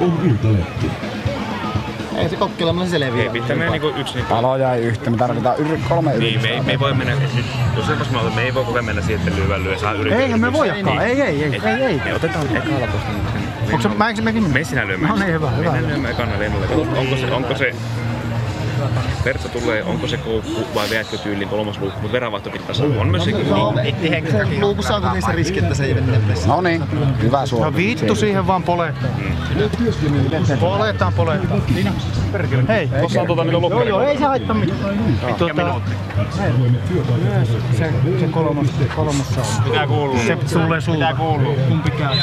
on Iltalehti. Ei se kokkilemalla selviää. Ei pitää mennä niinku yksi niinku... Palo jäi yhtä, me tarvitaan yri, kolme Niin, me ei, me ei voi mennä, jos se me, me ei voi koko mennä siihen, että lyövän lyö, saa yrittää. Eihän me voidakaan, ei, ei, ei, ei, ei. Me otetaan ekalla tuosta. Onko se, mä eikö mekin? Me sinä lyömään. No niin, hyvä, hyvä. Mennään lyömään ekana lennolle. Onko se, onko se Pertsa tulee, onko se koukku vai veätkö tyyliin kolmas luukku, mutta verävaihto pitää saada. On myös se Se luukussa on kuitenkin se riski, että se ei mene No niin, hyvä suora. No vittu siihen vaan polettaa. Poletaan. Perkele. Hei. Tuossa on niitä Joo, loppuja. joo, ei se haittaa mitään. Tuota, se, se kolmas, kolmas saa. Mitä kuuluu? Se tulee suulla. Mitä kuuluu? Kumpi käy?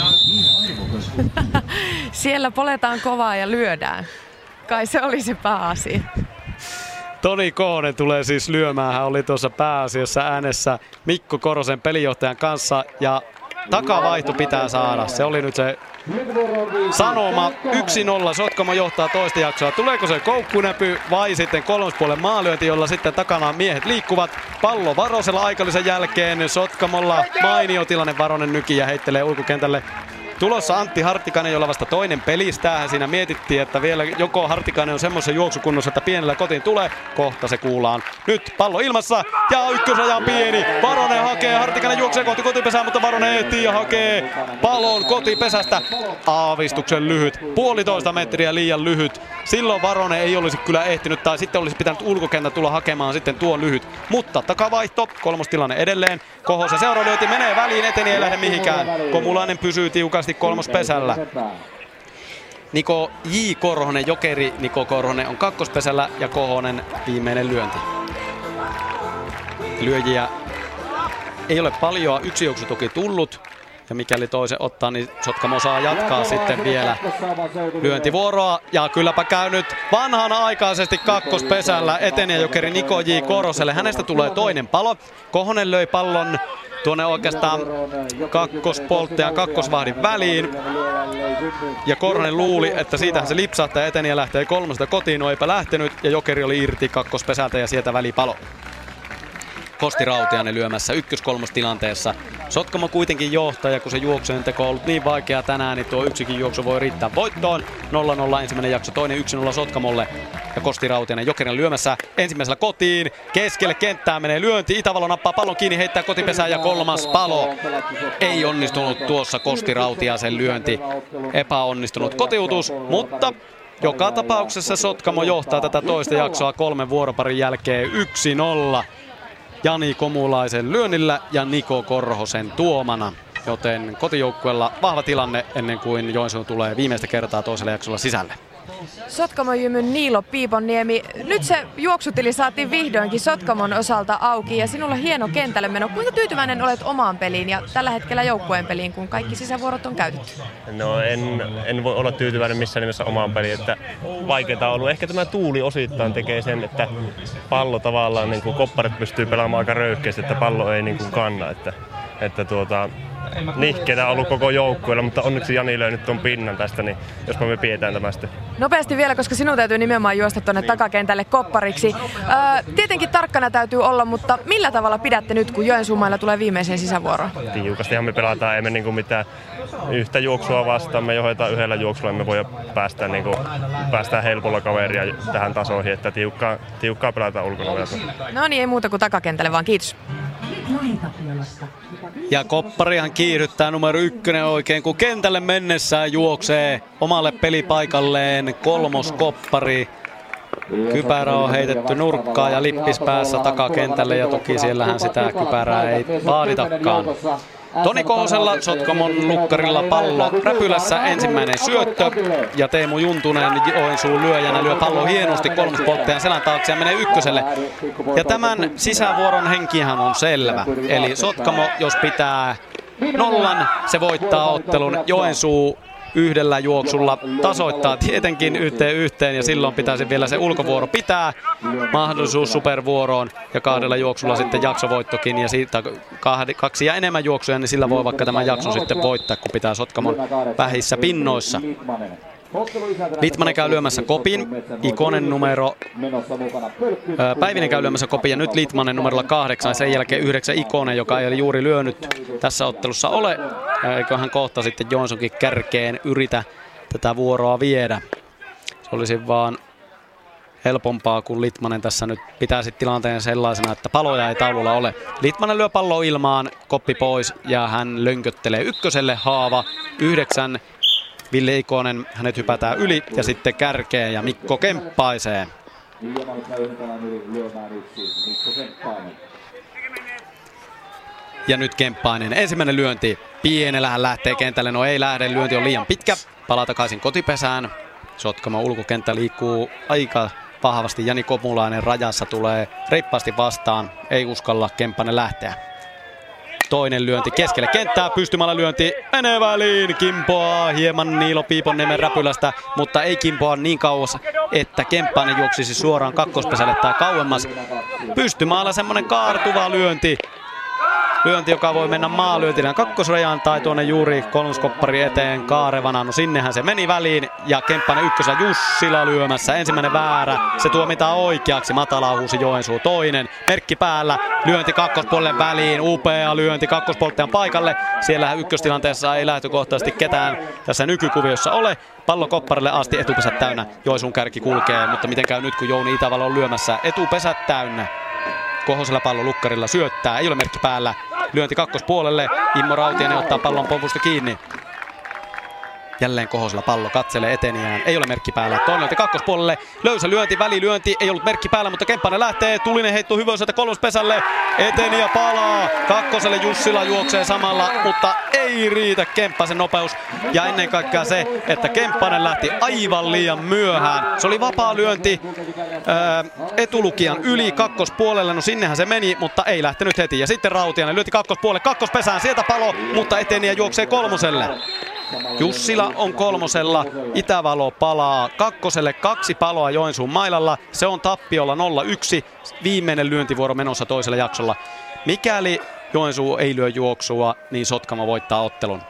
Siellä poletaan kovaa ja lyödään. Kai se oli se pääasia. Toni Koonen tulee siis lyömään. Hän oli tuossa pääasiassa äänessä Mikko Korosen pelijohtajan kanssa ja takavaihto pitää saada. Se oli nyt se sanoma. 1-0 Sotkamo johtaa toista jaksoa. Tuleeko se koukkunäpy vai sitten kolmospuolen maalyönti, jolla sitten takana miehet liikkuvat. Pallo Varosella aikallisen jälkeen. Sotkamolla mainio tilanne. Varonen nyki ja heittelee ulkokentälle Tulossa Antti Hartikainen, jolla vasta toinen pelistäähän siinä mietittiin, että vielä joko Hartikainen on semmoisen juoksukunnossa, että pienellä kotiin tulee. Kohta se kuullaan. Nyt pallo ilmassa ja ykkösraja on pieni. Varonen hakee, Hartikainen juoksee kohti kotipesää, mutta Varonen ehtii ja hakee pallon kotipesästä. Aavistuksen lyhyt, puolitoista metriä liian lyhyt. Silloin Varonen ei olisi kyllä ehtinyt tai sitten olisi pitänyt ulkokenttä tulla hakemaan sitten tuon lyhyt. Mutta takavaihto, kolmostilanne edelleen. Kohosen seuralyönti menee väliin, eteni ei lähde mihinkään. Komulainen pysyy tiukasti kolmospesällä. Niko J. Korhonen, jokeri Niko Korhonen on kakkospesällä ja Kohonen viimeinen lyönti. Lyöjiä ei ole paljon, yksi juoksu toki tullut. Ja mikäli toisen ottaa, niin Sotkamo saa jatkaa sitten vielä lyöntivuoroa. Ja kylläpä käy nyt vanhana aikaisesti kakkospesällä etenijäjokeri Niko J. Koroselle. Hänestä tulee toinen palo. Kohonen löi pallon tuonne oikeastaan kakkospolttajan kakkosvahdin väliin. Ja Korhonen luuli, että siitähän se lipsahtaa ja etenijä lähtee kolmesta kotiin. No eipä lähtenyt ja Jokeri oli irti kakkospesältä ja sieltä välipalo. Kosti Rautiainen lyömässä ykkös-kolmos tilanteessa. Sotkamo kuitenkin johtaa ja kun se juoksujen teko on ollut niin vaikeaa tänään, niin tuo yksikin juoksu voi riittää voittoon. 0-0 ensimmäinen jakso, toinen 1-0 Sotkamolle. Ja Kosti Rautiainen Jokerin lyömässä ensimmäisellä kotiin. Keskelle kenttää menee lyönti. Itävalo nappaa pallon kiinni, heittää kotipesään ja kolmas palo. Ei onnistunut tuossa Kosti Rautiaisen lyönti. Epäonnistunut kotiutus, mutta joka tapauksessa Sotkamo johtaa tätä toista jaksoa kolmen vuoroparin jälkeen 1-0. Jani Komulaisen lyönnillä ja Niko Korhosen tuomana. Joten kotijoukkueella vahva tilanne ennen kuin Joensuu tulee viimeistä kertaa toisella jaksolla sisälle. Sotkamon Niilo Piiponniemi. Nyt se juoksutili saatiin vihdoinkin Sotkamon osalta auki ja sinulla hieno kentälle meno. Kuinka tyytyväinen olet omaan peliin ja tällä hetkellä joukkueen peliin, kun kaikki sisävuorot on käytetty? No en, en voi olla tyytyväinen missään nimessä omaan peliin, että vaikeaa on ollut. Ehkä tämä tuuli osittain tekee sen, että pallo tavallaan, niin kuin kopparit pystyy pelaamaan aika röyhkeästi, että pallo ei niin kuin kanna. Että, että tuota, nihkeitä on ollut koko joukkueella, mutta onneksi Jani löi nyt tuon pinnan tästä, niin jospa me pidetään tämä sitten. Nopeasti vielä, koska sinun täytyy nimenomaan juosta tuonne takakentälle koppariksi. Öö, tietenkin tarkkana täytyy olla, mutta millä tavalla pidätte nyt, kun Joensuumailla tulee viimeiseen sisävuoroon? Tiukastihan me pelataan, emme niin kuin mitään yhtä juoksua vastaan, me johdetaan yhdellä juoksulla, me voi päästä, niin kuin, päästään helpolla kaveria tähän tasoihin, että tiukkaa, tiukkaa pelataan ulkona. No niin, ei muuta kuin takakentälle vaan, kiitos. Ja Kopparihan kiihdyttää numero ykkönen oikein, kun kentälle mennessään juoksee omalle pelipaikalleen kolmos Koppari. Kypärä on heitetty nurkkaan ja lippis päässä takakentälle ja toki siellähän sitä kypärää ei vaaditakaan. Toni Koosella Sotkamon lukkarilla pallo räpylässä ensimmäinen syöttö ja Teemu Juntunen Joensuun lyöjänä lyö pallo hienosti kolmospolttajan selän taakse ja menee ykköselle. Ja tämän sisävuoron henkihän on selvä. Eli Sotkamo, jos pitää nollan, se voittaa ottelun. Joensuu yhdellä juoksulla tasoittaa tietenkin yhteen yhteen ja silloin pitäisi vielä se ulkovuoro pitää. Mahdollisuus supervuoroon ja kahdella juoksulla sitten jaksovoittokin ja siitä kaksi ja enemmän juoksuja, niin sillä voi vaikka tämän jakson sitten voittaa, kun pitää Sotkamon vähissä pinnoissa. Litmanen käy lyömässä kopin, Ikonen numero, ää, Päivinen käy lyömässä kopin ja nyt Litmanen numerolla kahdeksan, sen jälkeen yhdeksän Ikonen, joka ei ole juuri lyönyt tässä ottelussa ole. Eikö hän kohta sitten Jonsonkin kärkeen yritä tätä vuoroa viedä. Se olisi vaan helpompaa, kun Litmanen tässä nyt pitää sitten tilanteen sellaisena, että paloja ei taululla ole. Litmanen lyö pallo ilmaan, koppi pois ja hän lönköttelee ykköselle haava. Yhdeksän Ville Ikonen, hänet hypätään yli ja sitten kärkeen ja Mikko kemppaisee. Ja nyt Kemppainen. Ensimmäinen lyönti. Pienellä hän lähtee kentälle. No ei lähde. Lyönti on liian pitkä. Palaa takaisin kotipesään. Sotkamo ulkokenttä liikkuu aika vahvasti. Jani Komulainen rajassa tulee reippaasti vastaan. Ei uskalla Kemppainen lähteä. Toinen lyönti keskelle kenttää, pystymällä lyönti menee väliin, kimpoaa hieman Niilo Piiponniemen räpylästä, mutta ei kimpoa niin kauas, että Kemppainen juoksisi suoraan kakkospesälle tai kauemmas. Pystymaalla semmonen kaartuva lyönti, lyönti, joka voi mennä maalyöntinä kakkosrajaan tai tuonne juuri kolmoskoppari eteen kaarevana. No sinnehän se meni väliin ja Kemppainen ykkösä Jussila lyömässä. Ensimmäinen väärä, se tuomitaan oikeaksi. Matala huusi Joensuu toinen. Merkki päällä, lyönti kakkospuolelle väliin. Upea lyönti kakkospolttajan paikalle. Siellä ykköstilanteessa ei lähtökohtaisesti ketään tässä nykykuviossa ole. Pallo kopparille asti etupesät täynnä. Joensuun kärki kulkee, mutta miten käy nyt kun Jouni Itävalo on lyömässä etupesät täynnä. Kohosella pallo lukkarilla syöttää, ei ole merkki päällä. Lyönti kakkospuolelle, Immo Rautianen ottaa pallon pompusta kiinni. Jälleen Kohosella pallo katselee eteniään. Ei ole merkki päällä. Toinen lyönti kakkospuolelle. Löysä lyönti, välilyönti. Ei ollut merkki päällä, mutta Kemppainen lähtee. Tulinen heitto hyvöiseltä kolmospesälle. Eteniä palaa. Kakkoselle Jussila juoksee samalla, mutta ei riitä Kemppasen nopeus. Ja ennen kaikkea se, että Kemppanen lähti aivan liian myöhään. Se oli vapaa lyönti ää, etulukijan yli kakkospuolelle. No sinnehän se meni, mutta ei lähtenyt heti. Ja sitten Rautianen lyöti kakkospuolelle kakkospesään. Sieltä palo, mutta Eteniä juoksee kolmoselle. Jussila on kolmosella, Itävalo palaa kakkoselle, kaksi paloa Joensuun mailalla. Se on tappiolla 0-1, viimeinen lyöntivuoro menossa toisella jaksolla. Mikäli Joensuu ei lyö juoksua, niin Sotkamo voittaa ottelun.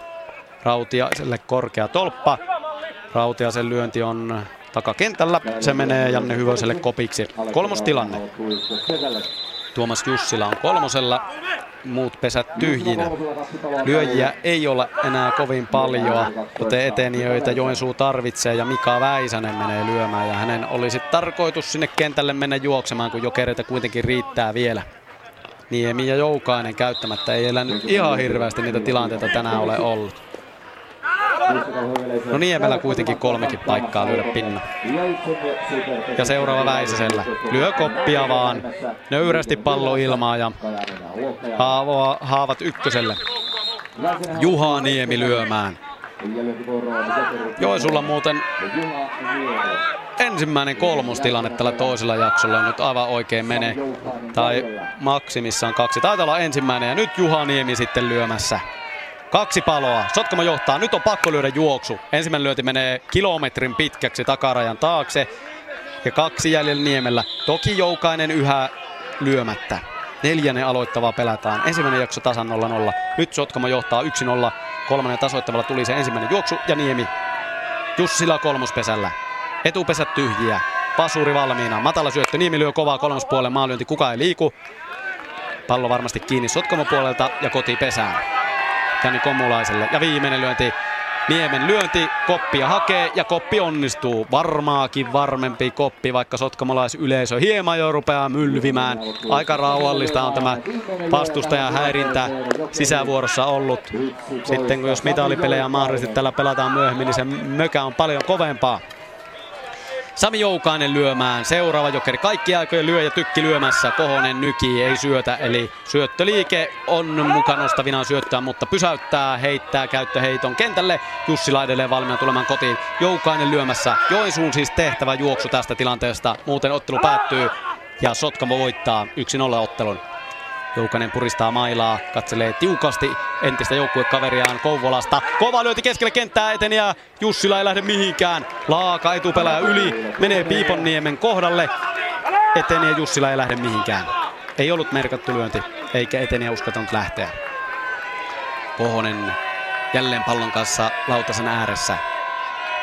Rautiaselle korkea tolppa. Rautiasen lyönti on takakentällä. Se menee Janne Hyvöselle kopiksi. Kolmos tilanne. Tuomas Jussila on kolmosella, muut pesät tyhjinä. Lyöjiä ei ole enää kovin paljon, joten etenijöitä Joensuu tarvitsee ja Mika Väisänen menee lyömään. Ja hänen olisi tarkoitus sinne kentälle mennä juoksemaan, kun jokereita kuitenkin riittää vielä. Niemi ja Joukainen käyttämättä ei elä nyt ihan hirveästi niitä tilanteita tänään ole ollut. No Niemellä kuitenkin kolmekin paikkaa lyödä pinna. Ja seuraava Väisäsellä. Lyö koppia vaan. Nöyrästi pallo ilmaa ja haavoa, haavat ykköselle. Juha Niemi lyömään. Joisulla muuten ensimmäinen kolmostilanne tällä toisella jaksolla nyt aivan oikein menee. Tai maksimissaan kaksi. Taitaa olla ensimmäinen ja nyt Juha Niemi sitten lyömässä. Kaksi paloa. Sotkamo johtaa. Nyt on pakko lyödä juoksu. Ensimmäinen lyönti menee kilometrin pitkäksi takarajan taakse. Ja kaksi jäljellä Niemellä. Toki Joukainen yhä lyömättä. Neljännen aloittavaa pelataan. Ensimmäinen jakso tasan 0-0. Nyt Sotkamo johtaa 1-0. Kolmannen tasoittavalla tuli se ensimmäinen juoksu ja Niemi Jussila kolmospesällä. Etupesät tyhjiä. Pasuri valmiina. Matala syöttö. Niemi lyö kovaa kolmospuolelle. Maalyönti. Kuka ei liiku. Pallo varmasti kiinni Sotkamo puolelta ja koti pesään. Jani Komulaiselle. Ja viimeinen lyönti Niemen lyönti, koppia hakee ja koppi onnistuu. Varmaakin varmempi koppi, vaikka sotkamolaisyleisö hieman jo rupeaa mylvimään. Aika rauhallista on tämä vastustajan häirintä sisävuorossa ollut. Sitten kun jos mitalipelejä mahdollisesti tällä pelataan myöhemmin, niin se mökä on paljon kovempaa. Sami Joukainen lyömään. Seuraava jokeri. Kaikki aikojen lyö ja tykki lyömässä. Kohonen nyki, ei syötä. Eli syöttöliike on mukaan nostavinaan syöttää, mutta pysäyttää, heittää käyttöheiton kentälle. Jussi edelleen valmiina tulemaan kotiin. Joukainen lyömässä. Joensuun siis tehtävä juoksu tästä tilanteesta. Muuten ottelu päättyy ja Sotkamo voittaa 1-0 ottelun. Joukanen puristaa mailaa, katselee tiukasti entistä joukkuekaveriaan Kouvolasta. Kova lyönti keskelle kenttää eteni ja Jussila ei lähde mihinkään. Laaka etupelää yli, menee Piiponniemen kohdalle. Eteni ja Jussila ei lähde mihinkään. Ei ollut merkattu lyönti, eikä eteniä uskaltanut lähteä. Kohonen jälleen pallon kanssa lautasen ääressä.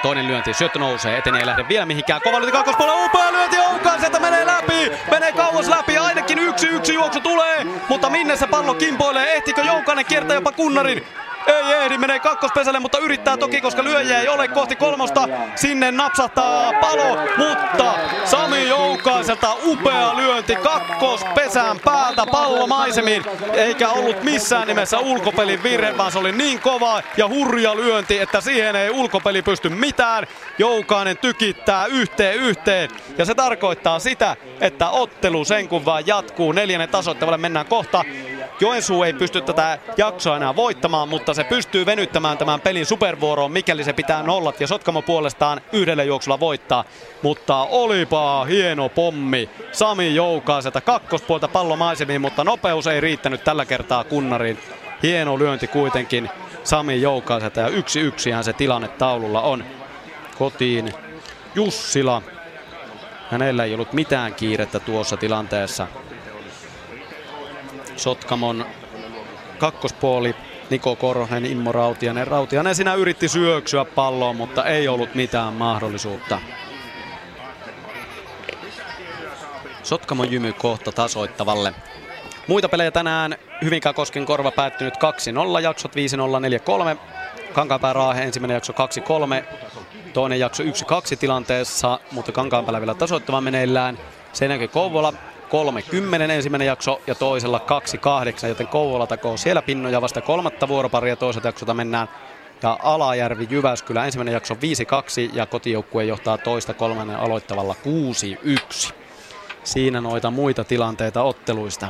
Toinen lyönti, syöttö nousee, eteni ei lähde vielä mihinkään. Kova lyönti kakkospuolella, upea lyönti Joukaiselta menee läpi, menee kauas läpi, ainakin yksi yksi juoksu tulee. Mutta minne se pallo kimpoilee, ehtikö Joukainen kiertää jopa kunnarin? Ei ehdi, menee kakkospesälle, mutta yrittää toki, koska lyöjä ei ole kohti kolmosta. Sinne napsahtaa palo, mutta Sami Joukaiselta upea lyönti kakkospesän päältä pallo maisemiin. Eikä ollut missään nimessä ulkopelin virhe, vaan se oli niin kova ja hurja lyönti, että siihen ei ulkopeli pysty mitään. Joukainen tykittää yhteen yhteen ja se tarkoittaa sitä, että ottelu sen kun vaan jatkuu. Neljännen tasoittavalle mennään kohta. Joensuu ei pysty tätä jaksoa enää voittamaan, mutta se pystyy venyttämään tämän pelin supervuoroon, mikäli se pitää nollat. Ja Sotkamo puolestaan yhdellä juoksulla voittaa. Mutta olipa hieno pommi Sami Joukaiselta kakkospuolta pallomaisemiin, mutta nopeus ei riittänyt tällä kertaa kunnariin. Hieno lyönti kuitenkin Sami Joukaiselta ja yksi yksihän se tilanne taululla on. Kotiin Jussila. Hänellä ei ollut mitään kiirettä tuossa tilanteessa. Sotkamon kakkospuoli Niko Korhonen, Immo Rautianen. Rautianen sinä yritti syöksyä palloon, mutta ei ollut mitään mahdollisuutta. Sotkamon jymy kohta tasoittavalle. Muita pelejä tänään. Hyvinkään Kosken korva päättynyt 2-0, jaksot 5-0, 4-3. Kankaanpää Raahe ensimmäinen jakso 2-3, toinen jakso 1-2 tilanteessa, mutta Kankaanpäällä vielä tasoittava meneillään. Sen jälkeen Kouvola 3.10 ensimmäinen jakso ja toisella 2.8, joten Kouvola takoo siellä pinnoja vasta kolmatta vuoroparia toiselta jaksolta mennään. Ja Alajärvi Jyväskylä ensimmäinen jakso 5-2 ja kotijoukkue johtaa toista kolmannen aloittavalla 6-1. Siinä noita muita tilanteita otteluista.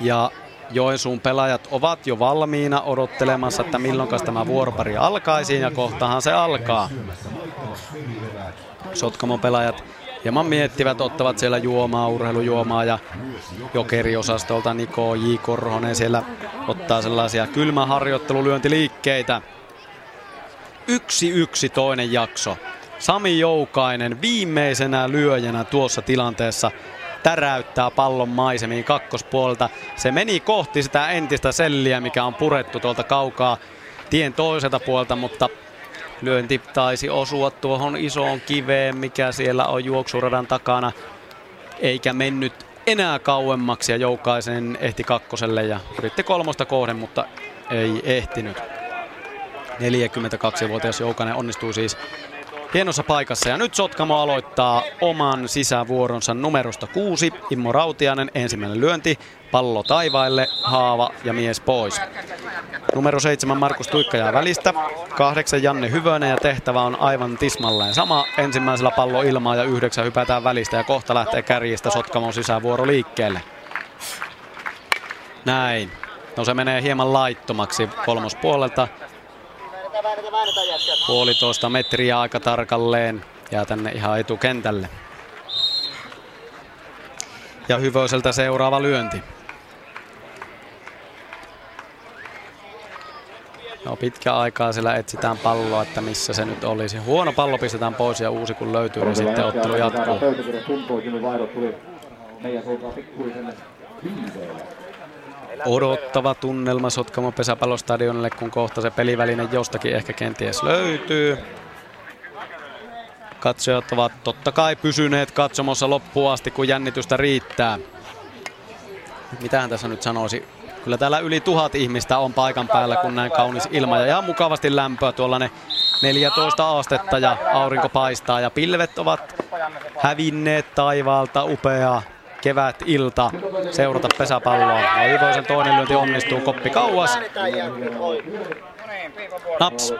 Ja Joensuun pelaajat ovat jo valmiina odottelemassa, että milloin tämä vuoropari alkaisi ja kohtahan se alkaa. Sotkamon pelaajat hieman miettivät, ottavat siellä juomaa, urheilujuomaa ja jokeriosastolta Niko J. Korhonen siellä ottaa sellaisia kylmäharjoittelulyöntiliikkeitä. Yksi yksi toinen jakso. Sami Joukainen viimeisenä lyöjänä tuossa tilanteessa täräyttää pallon maisemiin kakkospuolta. Se meni kohti sitä entistä selliä, mikä on purettu tuolta kaukaa tien toiselta puolta, mutta lyönti taisi osua tuohon isoon kiveen, mikä siellä on juoksuradan takana, eikä mennyt enää kauemmaksi ja Joukaisen ehti kakkoselle ja yritti kolmosta kohden, mutta ei ehtinyt. 42-vuotias Joukainen onnistui siis hienossa paikassa. Ja nyt Sotkamo aloittaa oman sisävuoronsa numerosta kuusi. Immo Rautianen ensimmäinen lyönti, pallo taivaille, haava ja mies pois. Numero seitsemän Markus Tuikka jää välistä. Kahdeksan Janne Hyvönen ja tehtävä on aivan tismalleen sama. Ensimmäisellä pallo ilmaa ja yhdeksän hypätään välistä ja kohta lähtee kärjistä Sotkamon sisävuoro liikkeelle. Näin. No se menee hieman laittomaksi kolmospuolelta. Puolitoista metriä aika tarkalleen. Jää tänne ihan etukentälle. Ja Hyvöseltä seuraava lyönti. No pitkä aikaa siellä etsitään palloa, että missä se nyt olisi. Huono pallo pistetään pois ja uusi kun löytyy, niin sitten ottelu jatkuu. Odottava tunnelma Sotkamo pesäpallostadionille, kun kohta se peliväline jostakin ehkä kenties löytyy. Katsojat ovat totta kai pysyneet katsomossa loppuun asti, kun jännitystä riittää. Mitähän tässä nyt sanoisi? Kyllä täällä yli tuhat ihmistä on paikan päällä, kun näin kaunis ilma ja ihan mukavasti lämpöä tuolla ne 14 astetta ja aurinko paistaa ja pilvet ovat hävinneet taivaalta. Upea kevät ilta seurata pesäpalloa. Aivoisen toinen lyönti onnistuu koppi kauas. Naps.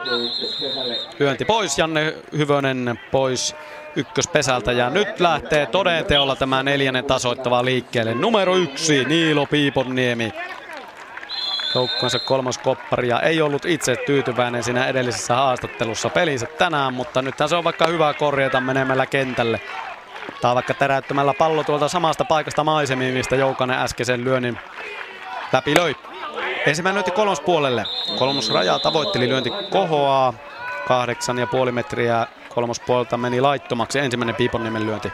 Lyönti pois. Janne Hyvönen pois ykköspesältä ja nyt lähtee todenteolla tämä neljännen tasoittava liikkeelle. Numero yksi Niilo Piiponniemi. Joukkueensa kolmas koppari ja ei ollut itse tyytyväinen siinä edellisessä haastattelussa pelinsä tänään, mutta nythän se on vaikka hyvä korjata menemällä kentälle. Tai vaikka täräyttämällä pallo tuolta samasta paikasta maisemiin, mistä Joukanen äskeisen lyönnin läpi löi. Ensimmäinen lyönti kolmospuolelle. Kolmosraja tavoitteli lyönti kohoaa. Kahdeksan ja puoli metriä kolmospuolelta meni laittomaksi ensimmäinen Piiponniemen lyönti.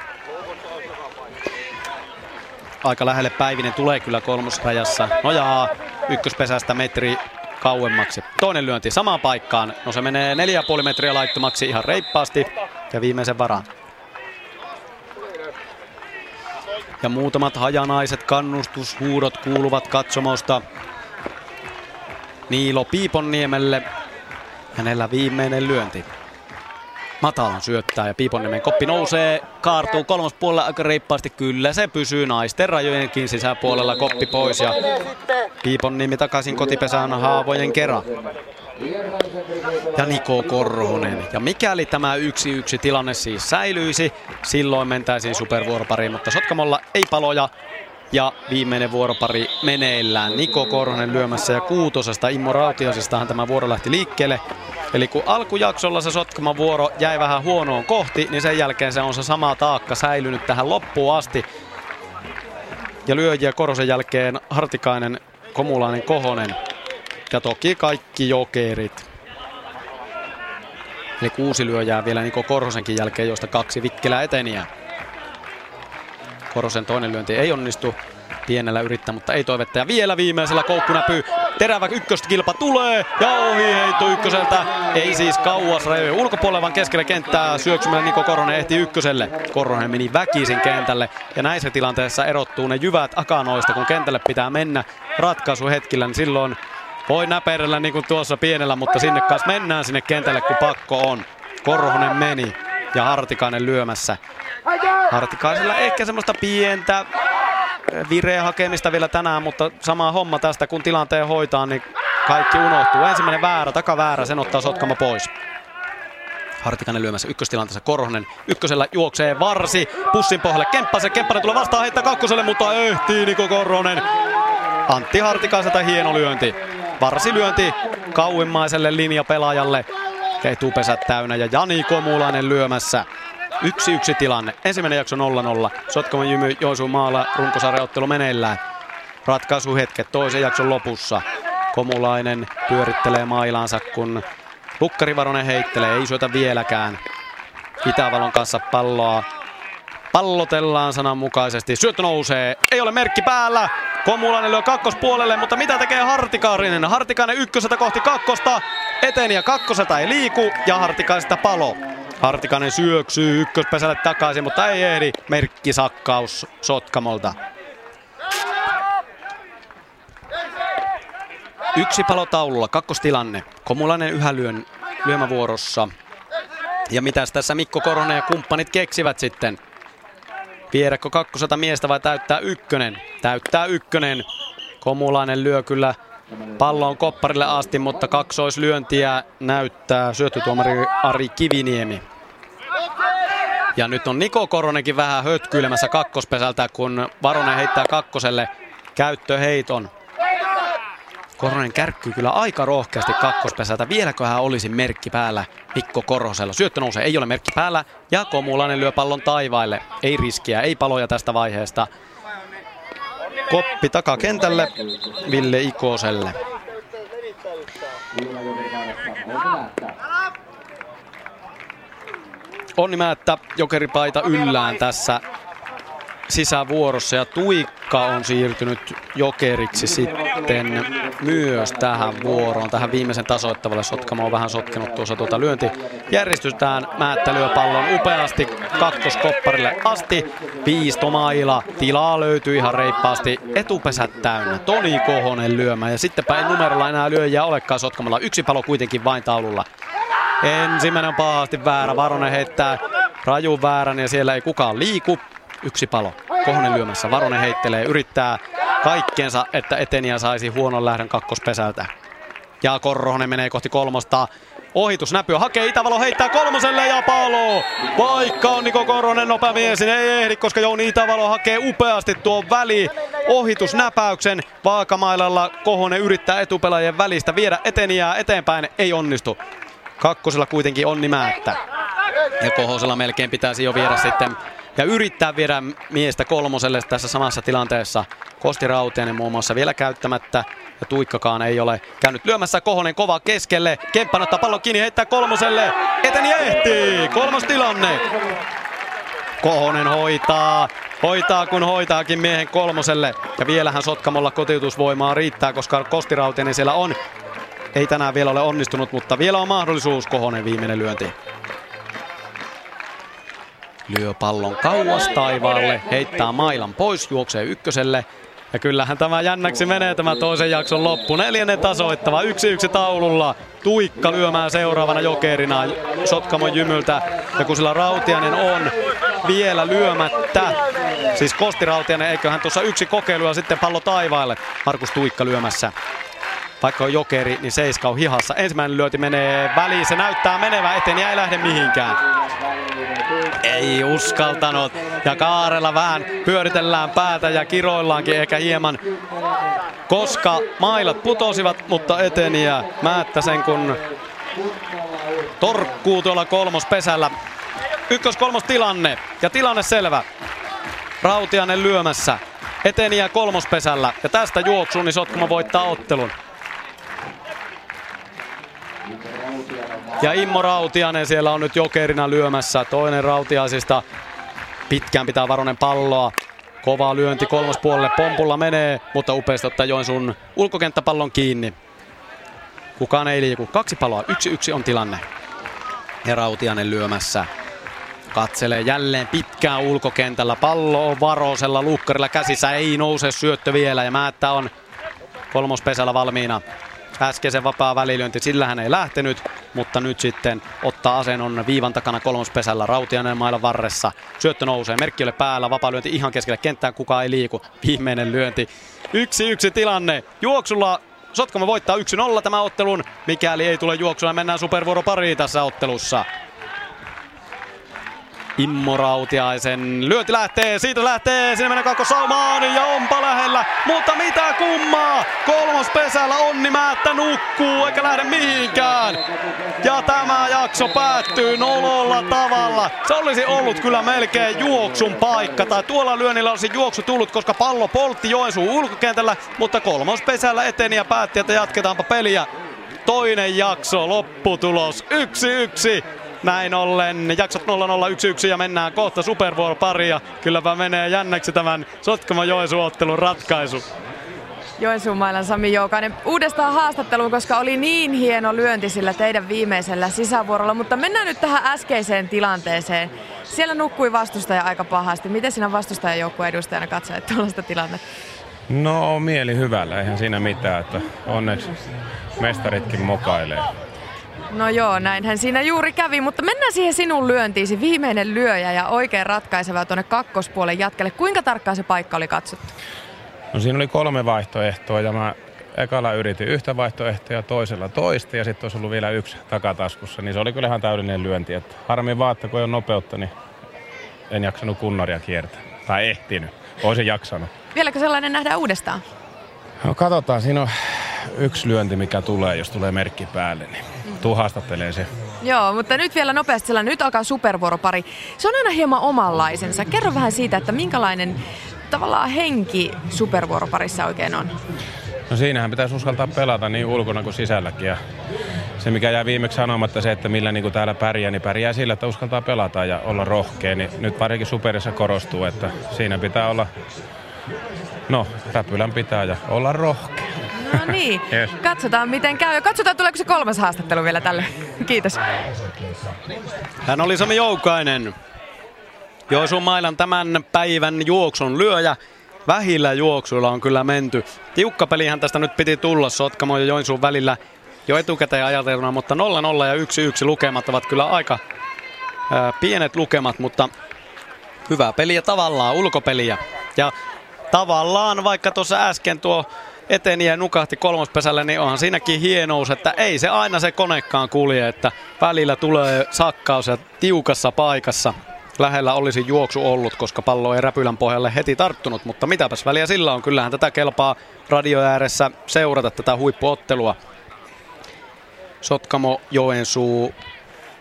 Aika lähelle Päivinen tulee kyllä kolmosrajassa. Nojaa ykköspesästä metri kauemmaksi. Toinen lyönti samaan paikkaan. No se menee 4,5 metriä laittomaksi ihan reippaasti ja viimeisen varaan. Ja muutamat hajanaiset kannustushuudot kuuluvat katsomosta Niilo Piiponniemelle. Hänellä viimeinen lyönti. Matalan syöttää ja Piiponniemen koppi nousee, kaartuu kolmas puolella aika reippaasti. Kyllä se pysyy naisten rajojenkin sisäpuolella koppi pois ja Piiponniemi takaisin kotipesään haavojen kerran. Ja Niko Korhonen. Ja mikäli tämä yksi yksi tilanne siis säilyisi, silloin mentäisiin supervuoropariin, mutta Sotkamolla ei paloja. Ja viimeinen vuoropari meneillään. Niko Korhonen lyömässä ja kuutosesta Immo Rautiasestahan tämä vuoro lähti liikkeelle. Eli kun alkujaksolla se Sotkaman vuoro jäi vähän huonoon kohti, niin sen jälkeen se on se sama taakka säilynyt tähän loppuun asti. Ja lyöjiä Korhosen jälkeen Hartikainen, Komulainen, Kohonen ja toki kaikki jokerit. Eli kuusi lyöjää vielä Niko Korhosenkin jälkeen, joista kaksi vikkelää eteniä. Korosen toinen lyönti ei onnistu. Pienellä yrittää, mutta ei toivetta. Ja vielä viimeisellä koukkunäpy. Terävä ykköskilpa tulee ja ohi heitto ykköseltä. Ei siis kauas rajojen ulkopuolelle, vaan keskelle kenttää syöksymällä Niko Koronen ehti ykköselle. Koronen meni väkisin kentälle ja näissä tilanteissa erottuu ne jyvät akanoista, kun kentälle pitää mennä ratkaisuhetkillä, niin silloin voi näperellä niin kuin tuossa pienellä, mutta sinne kanssa mennään sinne kentälle, kun pakko on. Korhonen meni ja Hartikainen lyömässä. Hartikaisella ehkä semmoista pientä vireen hakemista vielä tänään, mutta sama homma tästä, kun tilanteen hoitaa, niin kaikki unohtuu. Ensimmäinen väärä, takaväärä, sen ottaa Sotkamo pois. Hartikainen lyömässä ykköstilanteessa Korhonen. Ykkösellä juoksee Varsi pussin pohjalle. Kemppasen, Kemppanen tulee vastaan heittää kakkoselle, mutta ehtii Niko Korhonen. Antti Hartikaiselta hieno lyönti. Varsi lyönti kauimmaiselle linjapelaajalle. Etupesät täynnä ja Jani Komulainen lyömässä. Yksi yksi tilanne. Ensimmäinen jakso 0-0. Sotkamon Jymy Joensuun maalla runkosarjaottelu meneillään. Ratkaisuhetket toisen jakson lopussa. Komulainen pyörittelee mailaansa, kun Lukkari Varonen heittelee, ei syötä vieläkään. Itävalon kanssa palloa pallotellaan sananmukaisesti. Syöttö nousee, ei ole merkki päällä. Komulainen lyö kakkospuolelle, mutta mitä tekee Hartikaarinen? Hartikainen ykköseltä kohti kakkosta. Eteni ja kakkoselta ei liiku ja Hartikaisesta palo. Hartikainen syöksyy ykköspesälle takaisin, mutta ei ehdi. Merkkisakkaus Sotkamolta. Yksi palo taululla, kakkostilanne. Komulainen yhä lyön, lyömävuorossa. Ja mitäs tässä Mikko Koronen ja kumppanit keksivät sitten? Viedäkö kakkosata miestä vai täyttää ykkönen? Täyttää ykkönen. Komulainen lyö kyllä pallon kopparille asti, mutta kaksoislyöntiä näyttää syöttötuomari Ari Kiviniemi. Ja nyt on Niko Koronenkin vähän hötkyilemässä kakkospesältä, kun Varonen heittää kakkoselle käyttöheiton. Koronen kärkkyy kyllä aika rohkeasti kakkospesältä. Vieläköhän olisi merkki päällä Mikko Korosella. Syöttö nousee, ei ole merkki päällä. Ja Komulainen lyö pallon taivaille. Ei riskiä, ei paloja tästä vaiheesta. Koppi takakentälle Ville Ikoselle. Onni Määttä jokeripaita yllään tässä sisävuorossa ja Tuikka on siirtynyt jokeriksi sitten myös tähän vuoroon, tähän viimeisen tasoittavalle. Sotkamo on vähän sotkenut tuossa tuota lyöntijärjestystään. Määttä lyö pallon upeasti kakkoskopparille asti. Piisto Maila, tilaa löytyy ihan reippaasti. Etupesät täynnä, Toni Kohonen lyömään ja sittenpä ei numerolla enää lyöjiä olekaan Sotkamolla. Yksi palo kuitenkin vain taululla. Ensimmäinen on pahasti väärä, Varonen heittää rajun väärän ja siellä ei kukaan liiku. Yksi palo. Kohonen lyömässä. Varonen heittelee, yrittää kaikkeensa, että eteniä saisi huonon lähdön kakkospesältä. Ja Korhonen menee kohti kolmosta. Ohitus näpyä hakee Itävalo heittää kolmoselle ja palo. Vaikka on Niko Korhonen nopea mies, niin ei ehdi, koska Jouni Itävalo hakee upeasti tuon väli. Ohitusnäpäyksen vaakamailalla Kohonen yrittää etupelaajien välistä viedä eteniää eteenpäin, ei onnistu. Kakkosella kuitenkin onni määttä. Ja Kohosella melkein pitäisi jo viedä sitten ja yrittää viedä miestä kolmoselle tässä samassa tilanteessa. Kosti Rautiainen muun muassa vielä käyttämättä ja Tuikkakaan ei ole käynyt lyömässä. Kohonen kova keskelle. Kemppan ottaa pallon kiinni, heittää kolmoselle. Eteni ehtii. Kolmos tilanne. Kohonen hoitaa. Hoitaa kun hoitaakin miehen kolmoselle. Ja vielähän Sotkamolla kotiutusvoimaa riittää, koska Kosti Rautiainen siellä on. ei tänään vielä ole onnistunut, mutta vielä on mahdollisuus. Kohonen viimeinen lyönti. Lyö pallon kauas taivaalle, heittää mailan pois, juoksee ykköselle. Ja kyllähän tämä jännäksi menee tämä toisen jakson loppu. Neljännen tasoittava, yksi yksi taululla. Tuikka lyömään seuraavana jokerina Sotkamon jymyltä. Ja kun sillä Rautianen on vielä lyömättä, siis Kosti Rautianen, eiköhän tuossa yksi kokeilu ja sitten pallo taivaalle. Markus Tuikka lyömässä vaikka on jokeri, niin Seiska on hihassa. Ensimmäinen lyöti menee väliin, se näyttää menevä eteen ja ei lähde mihinkään. Ei uskaltanut. Ja Kaarella vähän pyöritellään päätä ja kiroillaankin ehkä hieman, koska mailat putosivat, mutta eteni ja Määttäsen kun torkkuu tuolla kolmospesällä. Ykkös-kolmos tilanne ja tilanne selvä. Rautianen lyömässä. Eteni ja kolmospesällä ja tästä juoksuun niin Sotkamo voittaa ottelun. Ja Immo Rautianen siellä on nyt jokerina lyömässä. Toinen Rautiaisista pitkään pitää varonen palloa. Kova lyönti kolmospuolelle. Pompulla menee, mutta upeasti ottaa Joensuun ulkokenttäpallon kiinni. Kukaan ei liiku. Kaksi palloa. Yksi yksi on tilanne. Ja Rautianen lyömässä. Katselee jälleen pitkään ulkokentällä. Pallo on Varosella lukkarilla käsissä. Ei nouse syöttö vielä ja Määttä on kolmospesällä valmiina äskeisen vapaa välilyönti, sillä hän ei lähtenyt, mutta nyt sitten ottaa asennon viivan takana kolmospesällä Rautianen mailla varressa. Syöttö nousee, merkki ole päällä, vapaa lyönti ihan keskelle kenttään, kukaan ei liiku. Viimeinen lyönti. Yksi yksi tilanne. Juoksulla Sotkamo voittaa 1-0 tämä ottelun, mikäli ei tule juoksua, mennään supervuoro pariin tässä ottelussa. Immo Rautiaisen lyönti lähtee, siitä lähtee, sinne menee kakko saumaan ja onpa lähellä, mutta mitä kummaa! Kolmos pesällä Onni Määttä nukkuu eikä lähde mihinkään. Ja tämä jakso päättyy nololla tavalla. Se olisi ollut kyllä melkein juoksun paikka, tai tuolla lyönnillä olisi juoksu tullut, koska pallo poltti Joensuun ulkokentällä, mutta kolmos pesällä eteni ja päätti, että jatketaanpa peliä. Toinen jakso, lopputulos 1-1. Näin ollen jaksot 0-0-1-1 ja mennään kohta Supervuoro-paria. Kylläpä menee jännäksi tämän Sotkamo Joensuu-ottelun ratkaisu. Joensuun mailan Sami Joukainen uudestaan haastatteluun, koska oli niin hieno lyönti sillä teidän viimeisellä sisävuorolla. Mutta mennään nyt tähän äskeiseen tilanteeseen. Siellä nukkui vastustaja aika pahasti. Miten sinä vastustajan joukkueen edustajana katsoit tuollaista tilannetta? No mieli hyvällä, eihän siinä mitään, että onneksi mestaritkin mokailee. No joo, näinhän siinä juuri kävi, mutta mennään siihen sinun lyöntiisi. Viimeinen lyöjä ja oikein ratkaiseva tuonne kakkospuolen jatkelle. Kuinka tarkkaan se paikka oli katsottu? No siinä oli kolme vaihtoehtoa ja mä ekalla yritin yhtä vaihtoehtoa ja toisella toista ja sitten olisi ollut vielä yksi takataskussa. Niin se oli kyllä ihan täydellinen lyönti. Että harmi vaan, että kun ei ole nopeutta, niin en jaksanut kunnoria kiertää. Tai ehtinyt. Olisin jaksanut. Vieläkö sellainen nähdään uudestaan? No katsotaan, siinä on yksi lyönti, mikä tulee, jos tulee merkki päälle, niin tuu haastattelee se. Joo, mutta nyt vielä nopeasti sellainen, nyt alkaa supervuoropari. Se on aina hieman omanlaisensa. Kerro vähän siitä, että minkälainen tavallaan henki supervuoroparissa oikein on? No siinähän pitäisi uskaltaa pelata niin ulkona kuin sisälläkin. Ja se, mikä jää viimeksi sanomatta, se, että millä niin kuin täällä pärjää, niin pärjää sillä, että uskaltaa pelata ja olla rohkea. Niin nyt varsinkin superissa korostuu, että siinä pitää olla, no, räpylän pitää ja olla rohkea. No niin, yes. katsotaan miten käy. Katsotaan tuleeko se kolmas haastattelu vielä tälle. Kiitos. Hän oli Sami Joukainen. Joensuun mailan tämän päivän juoksun lyöjä. Vähillä juoksuilla on kyllä menty. Tiukka pelihän tästä nyt piti tulla Sotkamo ja Joensuun välillä jo etukäteen ajateltuna, mutta 0-0 ja 1-1 lukemat ovat kyllä aika ää, pienet lukemat, mutta hyvää peliä tavallaan, ulkopeliä. Ja tavallaan, vaikka tuossa äsken tuo eteni ja nukahti kolmospesälle, niin onhan siinäkin hienous, että ei se aina se konekaan kulje, että välillä tulee sakkaus ja tiukassa paikassa lähellä olisi juoksu ollut, koska pallo ei räpylän pohjalle heti tarttunut, mutta mitäpäs väliä sillä on. Kyllähän tätä kelpaa radio ääressä seurata tätä huippuottelua. Sotkamo, Joensuu,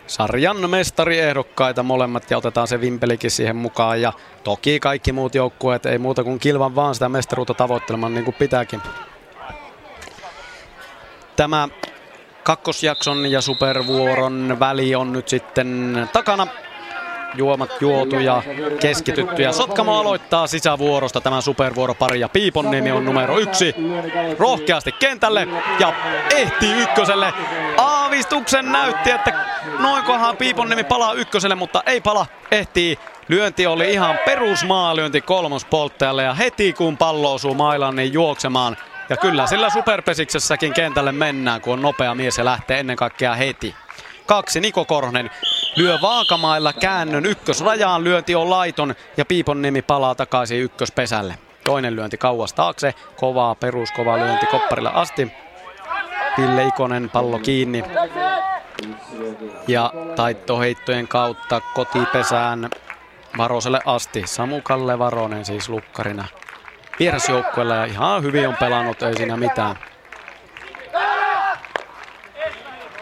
sarjan mestariehdokkaita molemmat ja otetaan se vimpelikin siihen mukaan. Ja toki kaikki muut joukkueet ei muuta kuin kilvan vaan sitä mestaruutta tavoittelemaan niin kuin pitääkin. Tämä kakkosjakson ja supervuoron väli on nyt sitten takana. Juomat juotu ja keskitytty. Ja Sotkamo aloittaa sisävuorosta tämän supervuoropari ja Piipon nimi on numero yksi. Rohkeasti kentälle ja ehtii ykköselle. Aavistuksen näytti, että noinkohan Piipon nimi palaa ykköselle, mutta ei pala. Ehtii Lyönti oli ihan perusmaalyönti kolmospolttajalle ja heti kun pallo osuu mailaan, niin juoksemaan. Ja kyllä sillä superpesiksessäkin kentälle mennään, kun on nopea mies ja lähtee ennen kaikkea heti. Kaksi Niko Korhonen lyö vaakamailla käännön ykkösrajaan, lyönti on laiton ja Piipon nimi palaa takaisin ykköspesälle. Toinen lyönti kauas taakse, kovaa peruskova lyönti kopparille asti. Ville Ikonen pallo kiinni. Ja taittoheittojen kautta kotipesään Varoselle asti. Samu Kalle Varonen siis lukkarina vierasjoukkueella ja ihan hyvin on pelannut, ei siinä mitään.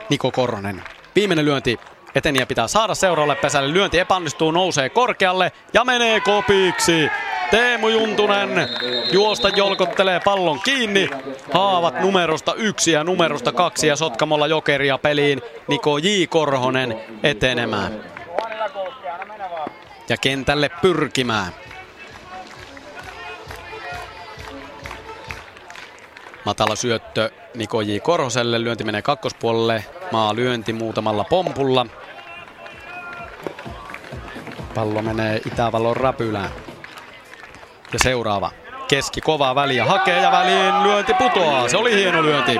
Niko Korhonen. Viimeinen lyönti eteniä pitää saada seuraavalle pesälle. Lyönti epäonnistuu, nousee korkealle ja menee kopiksi. Teemu Juntunen juosta jolkottelee pallon kiinni. Haavat numerosta yksi ja numerosta kaksi ja Sotkamolla jokeria peliin. Niko J. Korhonen etenemään. Ja kentälle pyrkimään. Matala syöttö Niko J. Korhoselle. Lyönti menee kakkospuolelle. Maa lyönti muutamalla pompulla. Pallo menee Itävallon räpylään. Ja seuraava. Keski kovaa väliä hakee ja väliin lyönti putoaa. Se oli hieno lyönti.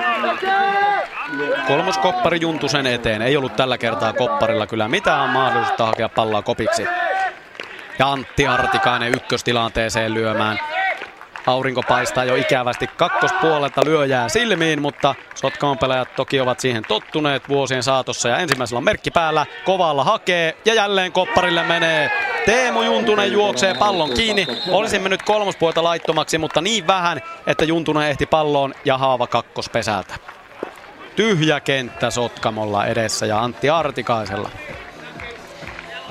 Kolmos koppari Juntusen eteen. Ei ollut tällä kertaa kopparilla kyllä mitään mahdollisuutta hakea palloa kopiksi. Ja Antti Artikainen ykköstilanteeseen lyömään. Aurinko paistaa jo ikävästi kakkospuolelta lyöjää silmiin, mutta Sotkamon pelaajat toki ovat siihen tottuneet vuosien saatossa ja ensimmäisellä on merkki päällä, kovalla hakee ja jälleen kopparille menee. Teemu Juntunen juoksee pallon kiinni. Olisi mennyt kolmospuolta laittomaksi, mutta niin vähän, että Juntunen ehti palloon ja haava kakkospesältä. Tyhjä kenttä Sotkamolla edessä ja Antti Artikaisella.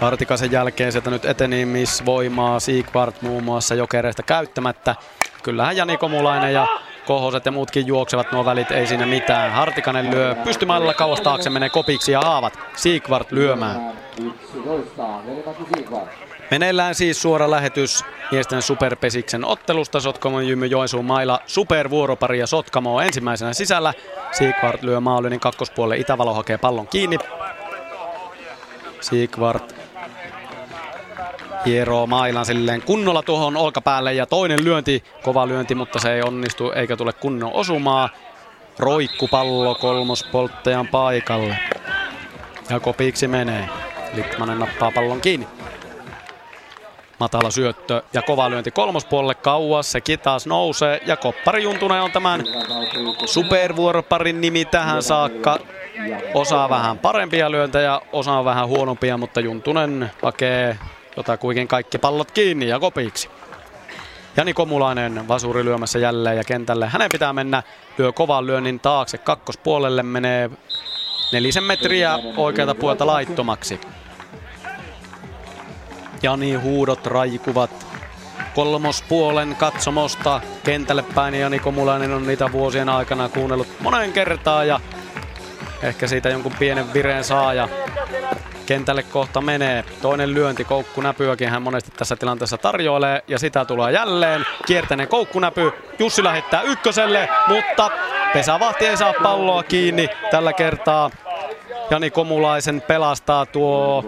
Artikaisen jälkeen sieltä nyt etenemisvoimaa Siegvart muun muassa jokereista käyttämättä. Kyllähän Jani Komulainen ja Kohoset ja muutkin juoksevat nuo välit, ei siinä mitään. Hartikanen lyö pystymailla kauas taakse, menee kopiksi ja haavat. Siegvart lyömään. Meneillään siis suora lähetys miesten superpesiksen ottelusta Sotkamon Jymy Joensuun mailla supervuoropari ja Sotkamo ensimmäisenä sisällä. Siegvart lyö maalinen kakkospuolelle, Itävalo hakee pallon kiinni. Siegvart hieroo mailan silleen kunnolla tuohon olkapäälle ja toinen lyönti, kova lyönti, mutta se ei onnistu eikä tule kunnon osumaa. Roikkupallo kolmospolttajan paikalle. Ja kopiksi menee. Littmanen nappaa pallon kiinni. Matala syöttö ja kova lyönti kolmospuolelle kauas. Sekin taas nousee ja Koppari Juntunen on tämän supervuoroparin nimi tähän saakka. Osaa vähän parempia lyöntejä, osaa vähän huonompia, mutta Juntunen hakee jota kuitenkin kaikki pallot kiinni ja kopiksi. Jani Komulainen vasuri lyömässä jälleen ja kentälle. Hänen pitää mennä, lyö kovan lyönnin taakse. Kakkospuolelle menee nelisen metriä oikealta puolta laittomaksi. Jani huudot raikuvat kolmospuolen katsomosta kentälle päin. Jani Komulainen on niitä vuosien aikana kuunnellut monen kertaa ja ehkä siitä jonkun pienen vireen saa ja kentälle kohta menee. Toinen lyönti, koukkunäpyäkin hän monesti tässä tilanteessa tarjoilee ja sitä tulee jälleen. Kiertäinen koukkunäpy, Jussi lähettää ykköselle, mutta pesävahti ei saa palloa kiinni tällä kertaa. Jani Komulaisen pelastaa tuo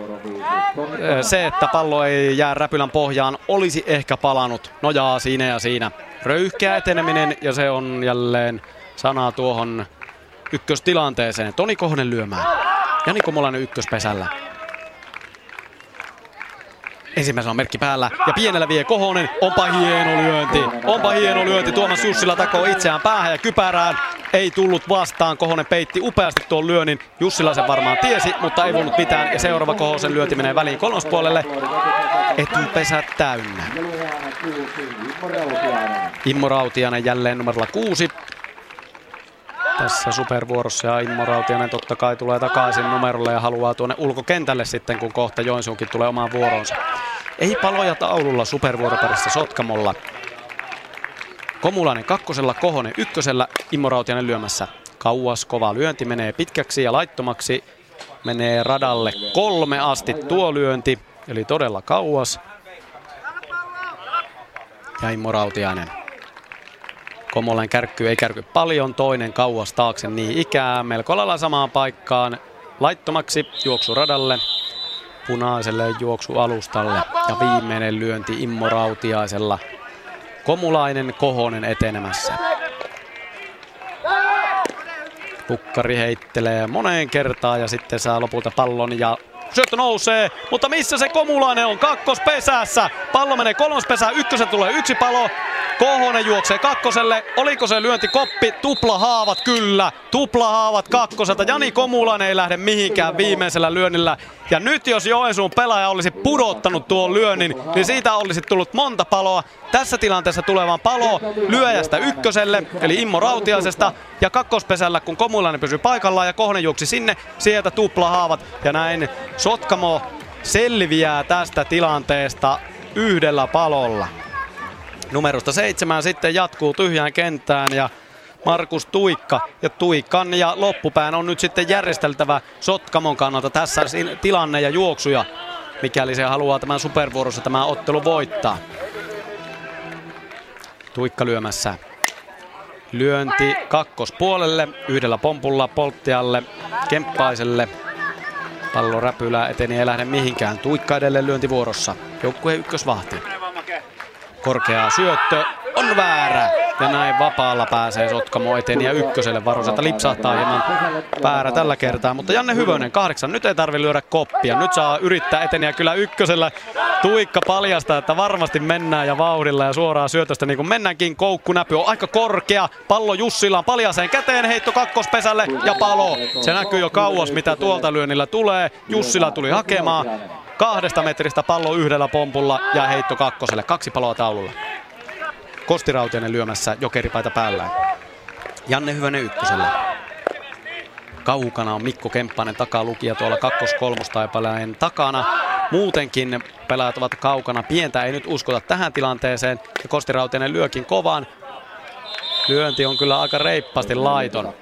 se, että pallo ei jää räpylän pohjaan, olisi ehkä palannut. Nojaa siinä ja siinä. Röyhkeä eteneminen ja se on jälleen sanaa tuohon ykköstilanteeseen. Toni Kohonen lyömään. Jani Komulainen ykköspesällä. Ensimmäisenä on merkki päällä ja pienellä vie Kohonen. Onpa hieno lyönti. Onpa hieno lyönti. Tuomas Jussila takoo itseään päähän ja kypärään. Ei tullut vastaan. Kohonen peitti upeasti tuon lyönnin. Jussila sen varmaan tiesi, mutta ei voinut mitään. Ja seuraava Kohosen lyönti menee väliin kolmospuolelle. Etupesä täynnä. Immo Rautianen jälleen numerolla kuusi tässä supervuorossa ja Immo Rautianen totta kai tulee takaisin numerolle ja haluaa tuonne ulkokentälle sitten, kun kohta Joensuunkin tulee omaan vuoronsa. Ei paloja taululla supervuoroparissa Sotkamolla. Komulainen kakkosella, Kohonen ykkösellä, Immo Rautianen lyömässä. Kauas kova lyönti menee pitkäksi ja laittomaksi. Menee radalle kolme asti tuo lyönti. eli todella kauas. Ja Immo. Komolen kärkky ei kärky paljon, toinen kauas taakse niin ikää. Melko lailla samaan paikkaan laittomaksi juoksuradalle, punaiselle juoksualustalle ja viimeinen lyönti Immo Rautiaisella. Komulainen Kohonen etenemässä. Pukkari heittelee moneen kertaan ja sitten saa lopulta pallon ja syöttö nousee, mutta missä se Komulainen on? Kakkospesässä. Pallo menee kolmospesään, ykkösen tulee yksi palo. Kohonen juoksee kakkoselle. Oliko se lyönti koppi? Tupla haavat kyllä. Tupla haavat kakkoselta. Jani Komulainen ei lähde mihinkään viimeisellä lyönnillä. Ja nyt jos Joensuun pelaaja olisi pudottanut tuon lyönnin, niin siitä olisi tullut monta paloa. Tässä tilanteessa tulevaan palo lyöjästä ykköselle, eli Immo Rautiaisesta. Ja kakkospesällä, kun Komulainen pysyy paikallaan ja Kohonen juoksi sinne, sieltä tupla haavat. Ja näin Sotkamo selviää tästä tilanteesta yhdellä palolla. Numerosta seitsemään sitten jatkuu tyhjään kenttään ja Markus Tuikka ja Tuikan ja loppupään on nyt sitten järjesteltävä Sotkamon kannalta tässä tilanne ja juoksuja, mikäli se haluaa tämän supervuorossa tämä ottelu voittaa. Tuikka lyömässä. Lyönti kakkospuolelle, yhdellä pompulla Polttialle, Kemppaiselle. Pallo räpylää eteni ei lähde mihinkään. Tuikka edelleen lyöntivuorossa. Joukkueen ykkösvahti. Korkea syöttö on väärä. Ja näin vapaalla pääsee Sotkamo eteen ja ykköselle varoiselta lipsahtaa hieman väärä tällä kertaa. Mutta Janne Hyvönen, kahdeksan. Nyt ei tarvi lyödä koppia. Nyt saa yrittää eteniä kyllä ykkösellä. Tuikka paljastaa, että varmasti mennään ja vauhdilla ja suoraan syötöstä niin kuin mennäänkin. Koukkunäpy on aika korkea. Pallo Jussilla on paljaseen käteen. Heitto kakkospesälle ja palo. Se näkyy jo kauas, mitä tuolta lyönnillä tulee. Jussila tuli hakemaan. Kahdesta metristä pallo yhdellä pompulla ja heitto kakkoselle. Kaksi paloa taululla. Kostirautiainen lyömässä jokeripaita päällään. Janne Hyvönen ykkösellä. Kaukana on Mikko Kemppainen takalukija tuolla kakkos-kolmostaipaleen takana. Muutenkin pelaajat ovat kaukana. Pientä ei nyt uskota tähän tilanteeseen. Ja Kostirautiainen lyökin kovaan. Lyönti on kyllä aika reippaasti laiton.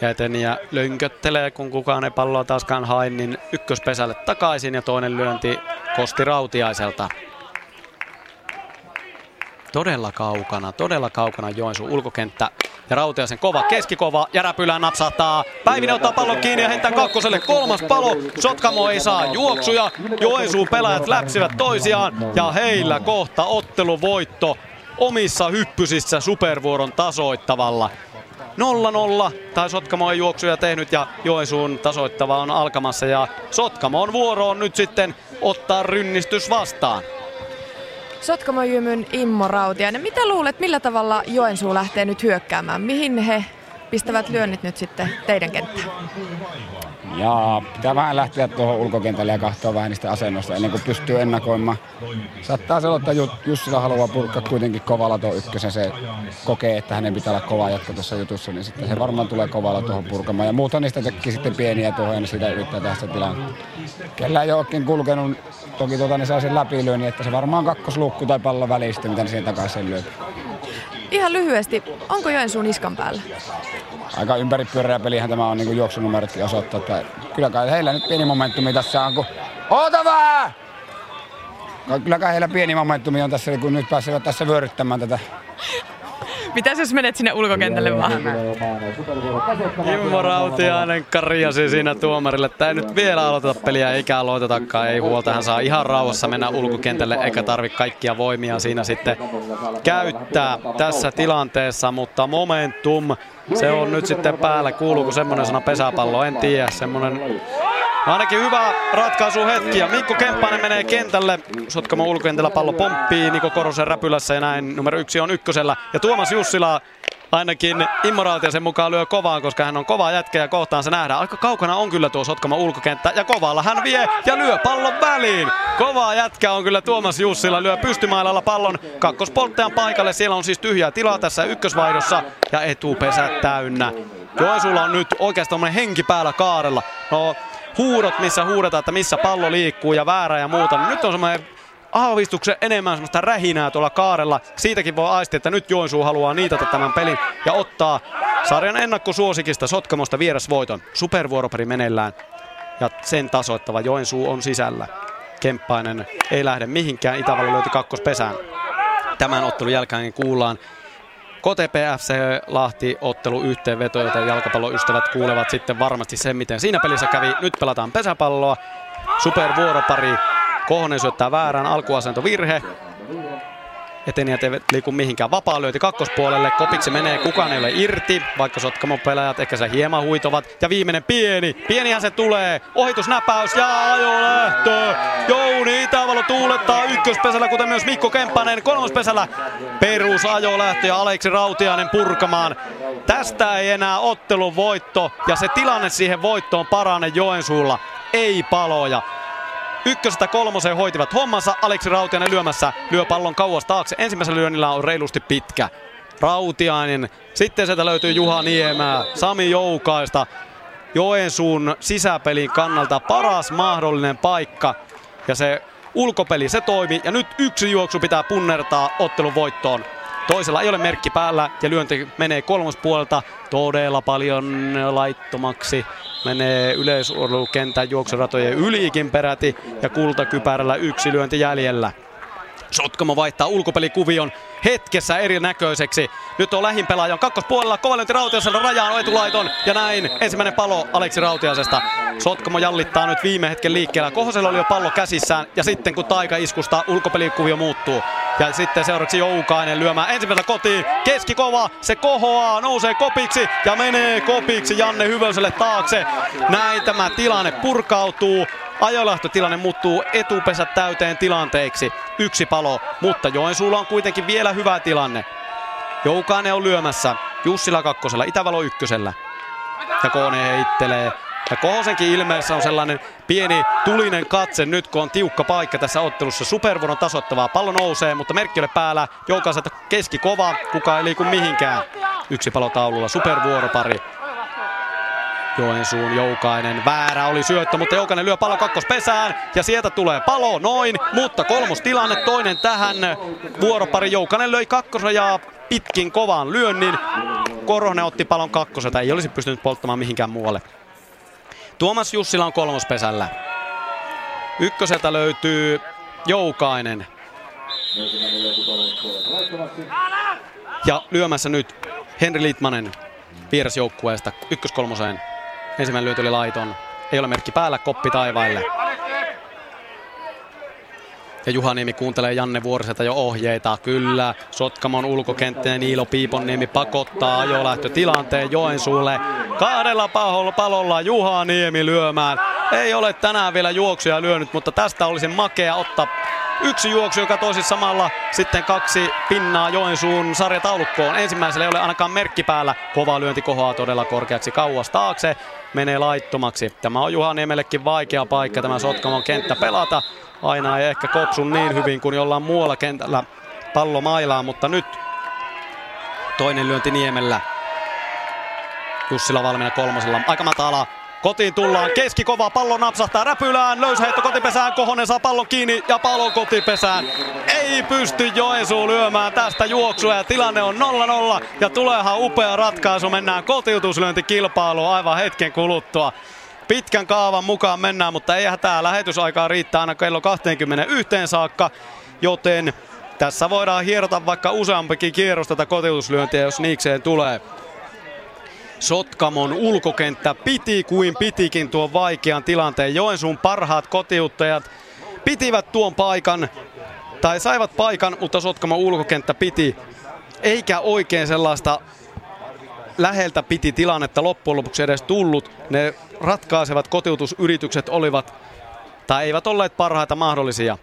Ja eteniä lönköttelee, kun kukaan ei palloa taaskaan hae, niin ykköspesälle takaisin ja toinen lyönti Kosti Rautiaiselta. Todella kaukana, todella kaukana Joensuun ulkokenttä. Ja Rautiaisen kova, keskikova, ja Räpylä napsahtaa. Päivinen ottaa pallon kiinni ja heittää kakkoselle kolmas palo. Sotkamo ei saa juoksuja. Joensuun pelaajat läpsivät toisiaan ja heillä kohta otteluvoitto omissa hyppysissä supervuoron tasoittavalla. 0-0, tai Sotkamo on juoksuja tehnyt ja Joensuun tasoittava on alkamassa ja Sotkamon vuoro on nyt sitten ottaa rynnistys vastaan. Sotkamojymyn Immo Rautiainen. Mitä luulet, millä tavalla Joensuu lähtee nyt hyökkäämään? Mihin he pistävät lyönnit nyt sitten teidän kenttään? Ja pitää vähän lähteä tuohon ulkokentälle ja katsoa vähän niistä asennoista ennen kuin pystyy ennakoimaan. Saattaa se että Jussila haluaa purkkaa kuitenkin kovalla tuo ykkösen. Se kokee, että hänen pitää olla kova jatko tuossa jutussa, niin sitten se varmaan tulee kovalla tuohon purkamaan. Ja muuta niistä teki sitten pieniä tuohon, niin sitä yrittää tehdä sitä tilannetta. Kellä ei olekin kulkenut, toki tuota, niin saa sen läpilyön, niin että se varmaan kakkosluukku tai pallon välistä, mitä ne siihen takaisin lyö. Ihan lyhyesti, onko Joensuun iskan päällä? aika ympäripyöreä pelihän tämä on, niin juoksunumerotkin osoittaa. Että kyllä kai heillä nyt pieni momentumi tässä on, kun... Oota vähän! Kyllä kai heillä pieni momentumi on tässä, kun nyt pääsevät tässä vyöryttämään tätä Mitäs jos menet sinne ulkokentälle vaan? Immo Rautiainen karjasi siinä tuomarille, että ei nyt vielä aloiteta peliä eikä aloitetakaan. Ei huolta, hän saa ihan rauhassa mennä ulkokentälle eikä tarvi kaikkia voimia siinä sitten käyttää tässä tilanteessa, mutta momentum se on nyt sitten päällä. Kuuluuko semmoinen sana pesäpallo? En tiedä. Semmoinen Ainakin hyvä ratkaisu hetki ja Mikko Kemppainen menee kentälle. Sotkamo ulkokentällä pallo pomppii Niko Korosen räpylässä ja näin numero yksi on ykkösellä. Ja Tuomas Jussila ainakin sen mukaan lyö kovaa, koska hän on kova jätkä ja kohtaan se nähdään. Aika kaukana on kyllä tuo Sotkamo ulkokenttä ja kovalla hän vie ja lyö pallon väliin. Kovaa jätkä on kyllä Tuomas Jussila, lyö pystymailalla pallon kakkospolttajan paikalle. Siellä on siis tyhjää tilaa tässä ykkösvaihdossa ja etupesä täynnä. Joensuulla on nyt oikeastaan henki päällä kaarella. No, huudot, missä huudetaan, että missä pallo liikkuu ja väärä ja muuta. Niin nyt on semmoinen aavistuksen enemmän semmoista rähinää tuolla kaarella. Siitäkin voi aistia, että nyt Joensuu haluaa niitata tämän pelin ja ottaa sarjan ennakkosuosikista Sotkamosta vierasvoiton. Supervuoroperi meneillään. ja sen tasoittava. Joensuu on sisällä. Kemppainen ei lähde mihinkään. Itävalta löyti kakkospesään. Tämän ottelun jälkeen kuullaan Kote PFC Lahti ottelu yhteenveto, joten jalkapalloystävät kuulevat sitten varmasti sen, miten siinä pelissä kävi. Nyt pelataan pesäpalloa. Supervuoropari. Kohonen syöttää alkuasento virhe. Etenijät eivät liiku mihinkään. Vapaa lyöti kakkospuolelle. Kopiksi menee, kukaan ei ole irti, vaikka Sotkamon pelaajat ehkä se hieman huitovat. Ja viimeinen pieni, pienihän se tulee. Ohitusnäpäys ja ajolähtö. Jouni Itävalo tuulettaa ykköspesällä, kuten myös Mikko Kemppanen kolmospesällä. Perus ajolähtö ja Aleksi Rautiainen purkamaan. Tästä ei enää ottelun voitto ja se tilanne siihen voittoon parane Joensuulla. Ei paloja. Ykkösestä kolmoseen hoitivat hommansa. Aleksi Rautiainen lyömässä lyö pallon kauas taakse. Ensimmäisellä lyönnillä on reilusti pitkä. Rautiainen. Sitten sieltä löytyy Juha Niemää. Sami Joukaista. Joensuun sisäpelin kannalta paras mahdollinen paikka. Ja se ulkopeli, se toimi. Ja nyt yksi juoksu pitää punnertaa ottelun voittoon. Toisella ei ole merkki päällä ja lyönti menee kolmospuolelta todella paljon laittomaksi. Menee yleisurheilukentän juoksuratojen ylikin peräti ja kultakypärällä yksi lyönti jäljellä. Sotkamo vaihtaa ulkopelikuvion hetkessä erinäköiseksi. Nyt on lähimpelaajan kakkospuolella, kovalyönti Rautiasella rajaan etulaiton ja näin ensimmäinen palo Aleksi Rautiasesta. Sotkamo jallittaa nyt viime hetken liikkeellä. Kohosella oli jo pallo käsissään ja sitten kun taika iskusta ulkopelikuvio muuttuu. Ja sitten seuraavaksi Joukainen lyömään ensimmäisellä kotiin. Keskikova, se kohoaa, nousee kopiksi ja menee kopiksi Janne Hyvöselle taakse. Näin tämä tilanne purkautuu. Ajolähtötilanne muuttuu etupesä täyteen tilanteeksi. Yksi palo, mutta Joensuulla on kuitenkin vielä hyvä tilanne. Joukainen on lyömässä. Jussila kakkosella, Itävalo ykkösellä. Ja Kone heittelee. Ja Kohosenkin ilmeessä on sellainen pieni tulinen katse nyt, kun on tiukka paikka tässä ottelussa. Supervuoron tasoittavaa. Pallo nousee, mutta merkki ole päällä. Joukaiselta keski kova, kuka ei liiku mihinkään. Yksi palotaululla, supervuoropari. Joensuun Joukainen. Väärä oli syöttö, mutta Joukainen lyö pallon kakkospesään ja sieltä tulee palo noin, mutta kolmos tilanne toinen tähän. Vuoropari Joukainen löi kakkosrajaa pitkin kovan lyönnin. Korhonen otti pallon kakkoselta, ei olisi pystynyt polttamaan mihinkään muualle. Tuomas Jussila on kolmospesällä. Ykköseltä löytyy Joukainen. Ja lyömässä nyt Henri Litmanen vierasjoukkueesta ykköskolmoseen. Ensimmäinen lyönti oli laiton. Ei ole merkki päällä, koppi taivaille. Ja Juhaniemi kuuntelee Janne Vuoriselta jo ohjeita. Kyllä, Sotkamon ulkokenttinen Niilo Piiponniemi pakottaa ajolähtötilanteen Joensuulle. Kahdella palolla Juhaniemi lyömään. Ei ole tänään vielä juoksuja lyönyt, mutta tästä olisi makea ottaa yksi juoksu, joka toisi samalla sitten kaksi pinnaa Joensuun sarjataulukkoon. Ensimmäisellä ei ole ainakaan merkki päällä. Kova lyönti kohoaa todella korkeaksi kauas taakse. Menee laittomaksi. Tämä on Juhaniemellekin vaikea paikka tämä Sotkamon kenttä pelata. Aina ei ehkä kopsu niin hyvin kuin jollain muualla kentällä pallo mailaa, mutta nyt toinen lyönti Niemellä. Jussila valmiina kolmosella. Aika matala. Kotiin tullaan, keskikova, pallo napsahtaa räpylään, löysä heitto kotipesään, Kohonen saa pallon kiinni ja pallon kotipesään. Ei pysty Joensuu lyömään tästä juoksua ja tilanne on 0-0 ja tuleehan upea ratkaisu, mennään kotiutuslyöntikilpailuun aivan hetken kuluttua. Pitkän kaavan mukaan mennään, mutta eihän tämä lähetysaikaa riittää aina kello 21 saakka, joten tässä voidaan hierota vaikka useampikin kierros tätä kotiutuslyöntiä, jos niikseen tulee. Sotkamon ulkokenttä piti kuin pitikin tuon vaikean tilanteen. Joensuun parhaat kotiuttajat pitivät tuon paikan, tai saivat paikan, mutta Sotkamon ulkokenttä piti. Eikä oikein sellaista läheltä piti tilannetta loppujen lopuksi edes tullut. Ne ratkaisevat kotiutusyritykset olivat, tai eivät olleet parhaita mahdollisia.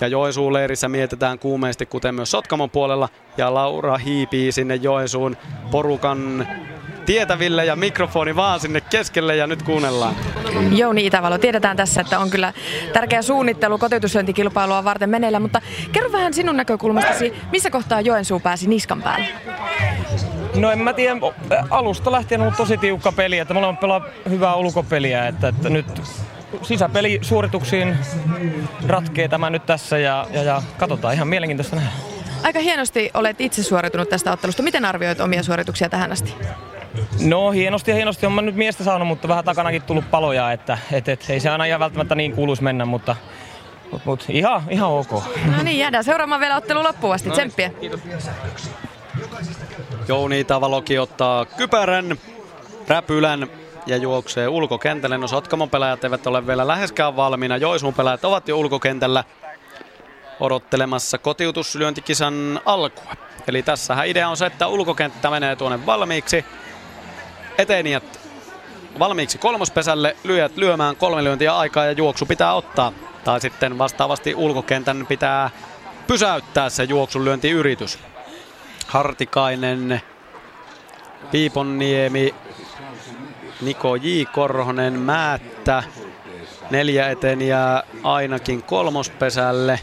Ja Joensuun leirissä mietitään kuumeesti, kuten myös Sotkamon puolella. Ja Laura hiipii sinne Joensuun porukan tietäville ja mikrofoni vaan sinne keskelle ja nyt kuunnellaan. Jouni Itävalo, tiedetään tässä, että on kyllä tärkeä suunnittelu kotiutuslyöntikilpailua varten meneillä, mutta kerro vähän sinun näkökulmastasi, missä kohtaa Joensuu pääsi niskan päälle? No en mä tiedä, alusta lähtien on ollut tosi tiukka peli, että me olemme pelaa hyvää ulkopeliä, että, että nyt sisäpelisuorituksiin ratkee tämä nyt tässä ja, ja, ja katsotaan ihan mielenkiintoista nähdä. Aika hienosti olet itse suoritunut tästä ottelusta. Miten arvioit omia suorituksia tähän asti? No hienosti hienosti on mä nyt miestä saanut, mutta vähän takanakin tullut paloja, että et, et, ei se aina ihan välttämättä niin kuuluisi mennä, mutta mut, mut, ihan, ihan ok. No niin, jäädään seuraamaan vielä ottelu loppuun asti. Tsemppiä. Jouni Tavaloki ottaa kypärän, räpylän ja juoksee ulkokentälle. No Sotkamon pelaajat eivät ole vielä läheskään valmiina. Joisuun pelaajat ovat jo ulkokentällä odottelemassa kotiutuslyöntikisan alkua. Eli tässähän idea on se, että ulkokenttä menee tuonne valmiiksi. Etenijät valmiiksi kolmospesälle, lyöjät lyömään kolme lyöntiä aikaa ja juoksu pitää ottaa. Tai sitten vastaavasti ulkokentän pitää pysäyttää se juoksunlyöntiyritys. Hartikainen, Piiponniemi, Niko J. Korhonen, Määttä, neljä eteniä ainakin kolmospesälle.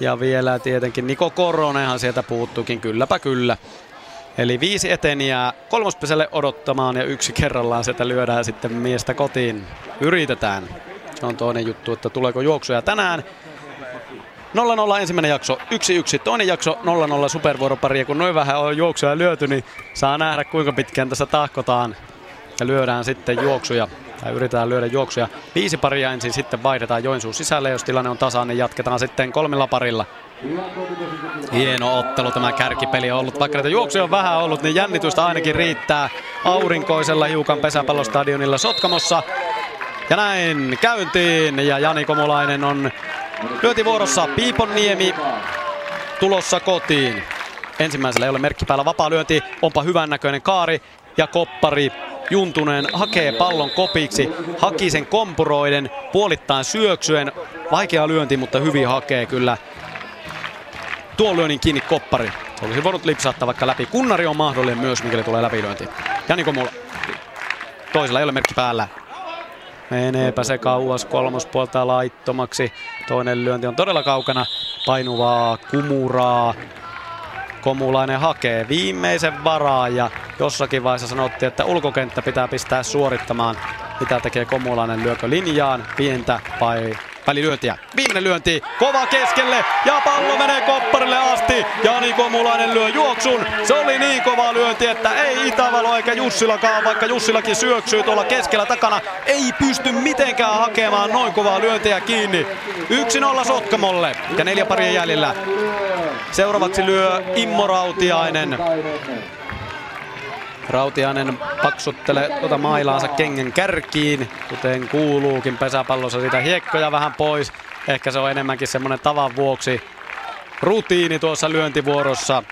Ja vielä tietenkin Niko Koronenhan sieltä puuttuukin, kylläpä kyllä. Eli viisi eteniä kolmospesälle odottamaan ja yksi kerrallaan sieltä lyödään sitten miestä kotiin. Yritetään. Se on toinen juttu, että tuleeko juoksuja tänään. 0-0 ensimmäinen jakso, 1-1 toinen jakso, 0-0 supervuoropari. Ja kun noin vähän on juoksuja lyöty, niin saa nähdä kuinka pitkään tässä tahkotaan. Ja lyödään sitten juoksuja, tai yritetään lyödä juoksuja. Viisi paria ensin, sitten vaihdetaan Joensuun sisälle. Jos tilanne on tasainen, niin jatketaan sitten kolmella parilla. Hieno ottelu tämä kärkipeli on ollut. Vaikka näitä juoksuja on vähän ollut, niin jännitystä ainakin riittää aurinkoisella hiukan pesäpallostadionilla Sotkamossa. Ja näin käyntiin ja Jani Komulainen on lyöntivuorossa. Piiponniemi tulossa kotiin. Ensimmäisellä ei ole merkki päällä vapaa lyönti. Onpa hyvän näköinen kaari ja koppari. Juntunen hakee pallon kopiksi, haki sen kompuroiden, puolittain syöksyen. Vaikea lyönti, mutta hyvin hakee kyllä tuon lyönnin kiinni koppari. Olisi voinut lipsahtaa vaikka läpi. Kunnari on mahdollinen myös, mikäli tulee läpilyönti. Jani Komula. Toisella ei ole merkki päällä. Meneepä se kauas kolmospuolta laittomaksi. Toinen lyönti on todella kaukana. Painuvaa kumuraa. Komulainen hakee viimeisen varaa ja jossakin vaiheessa sanottiin, että ulkokenttä pitää pistää suorittamaan. Mitä tekee Komulainen? Lyökö linjaan? Pientä vai välilyöntiä. Viimeinen lyönti, kova keskelle ja pallo menee kopparille asti. Jani Komulainen lyö juoksun. Se oli niin kova lyönti, että ei Itävalo eikä Jussilakaan, vaikka Jussilakin syöksyy tuolla keskellä takana, ei pysty mitenkään hakemaan noin kovaa lyöntiä kiinni. 1-0 Sotkamolle ja neljä paria jäljellä. Seuraavaksi lyö Immo Rautiainen. Rautiainen paksuttelee tuota mailaansa kengän kärkiin, kuten kuuluukin pesäpallossa siitä hiekkoja vähän pois. Ehkä se on enemmänkin semmoinen tavan vuoksi rutiini tuossa lyöntivuorossa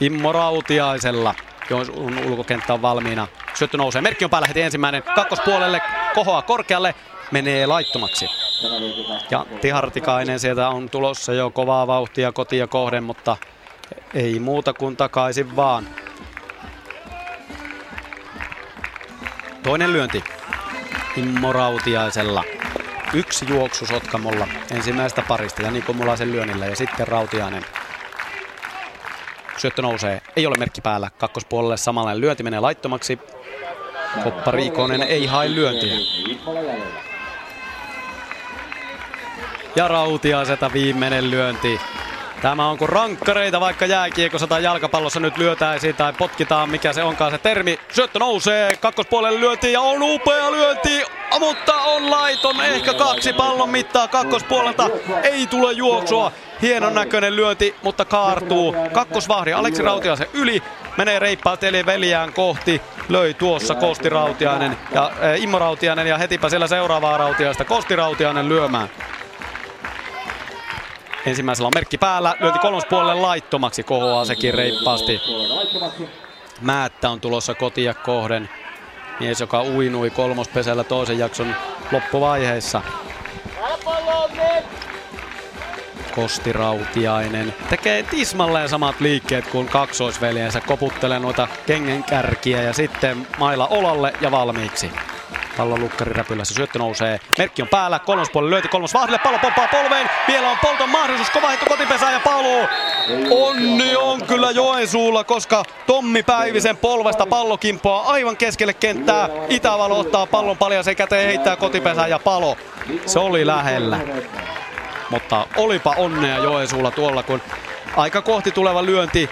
Immo Rautiaisella, jos ulkokenttä on valmiina. Syöttö nousee, merkki on päällä heti ensimmäinen, kakkospuolelle, kohoa korkealle, menee laittomaksi. Ja Tihartikainen sieltä on tulossa jo kovaa vauhtia kotia kohden, mutta ei muuta kuin takaisin vaan. Toinen lyönti Immo Rautiaisella. Yksi juoksu Sotkamolla ensimmäisestä parista ja Niko Mulaisen lyönnillä ja sitten Rautiainen. Syöttö nousee, ei ole merkki päällä. Kakkospuolelle samanlainen lyönti menee laittomaksi. Koppa Riikonen ei hae lyöntiä. Ja Rautiaiselta viimeinen lyönti. Tämä on kuin rankkareita, vaikka jääkiekossa tai jalkapallossa nyt lyötäisiin tai potkitaan, mikä se onkaan se termi. Syöttö nousee, kakkospuolelle lyönti ja on upea lyönti, mutta on laiton, ehkä kaksi pallon mittaa kakkospuolelta. Ei tule juoksua, hienon näköinen lyönti, mutta kaartuu. Kakkosvahdi Aleksi Rautiaisen yli, menee reippaat eli veljään kohti. Löi tuossa Kosti Rautiainen ja äh, Immo Rautiainen ja hetipä siellä seuraavaa Rautiaista Kosti Rautiainen lyömään. Ensimmäisellä on merkki päällä, lyönti kolmospuolelle laittomaksi, kohoaa sekin reippaasti. Määttä on tulossa kotia kohden. Mies, joka uinui kolmospesällä toisen jakson loppuvaiheessa. Kosti Rautiainen tekee tismalleen samat liikkeet kuin kaksoisveljensä. Koputtelee noita kengen kärkiä ja sitten maila olalle ja valmiiksi. Pallon lukkari räpylässä, syöttö nousee. Merkki on päällä, kolmospuolelle lyöti, kolmos vahdille, pallo pomppaa polveen. Vielä on Polton mahdollisuus, kova heitto kotipesään ja paluu. Onni on kyllä Joensuulla, koska Tommi Päivisen polvesta pallo kimpoaa aivan keskelle kenttää. Itävalo ottaa pallon paljaaseen käteen, heittää kotipesään ja palo. Se oli lähellä. Mutta olipa onnea Joensuulla tuolla, kun aika kohti tuleva lyönti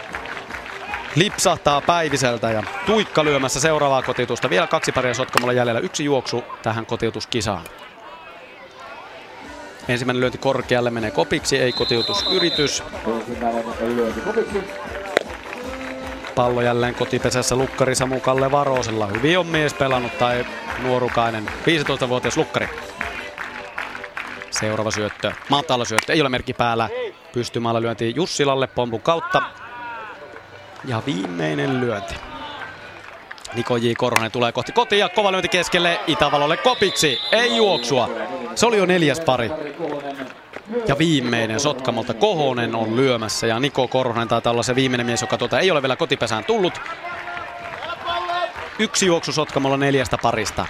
lipsahtaa Päiviseltä ja Tuikka lyömässä seuraavaa kotiutusta. Vielä kaksi paria Sotkamolla jäljellä. Yksi juoksu tähän kotiutuskisaan. Ensimmäinen lyönti korkealle menee kopiksi, ei kotiutusyritys. Pallo jälleen kotipesässä lukkari Samu Kalle Varosella. Hyvin on mies pelannut tai nuorukainen 15-vuotias lukkari. Seuraava syöttö. Matala syöttö. Ei ole merkki päällä. Pystymaalla lyönti Jussilalle pompun kautta. Ja viimeinen lyönti. Niko J. Korhonen tulee kohti kotia ja kova lyönti keskelle Itävalolle kopiksi. Ei juoksua. Se oli jo neljäs pari. Ja viimeinen Sotkamolta Kohonen on lyömässä ja Niko Korhonen taitaa olla se viimeinen mies, joka tuota ei ole vielä kotipesään tullut. Yksi juoksu Sotkamolla neljästä parista.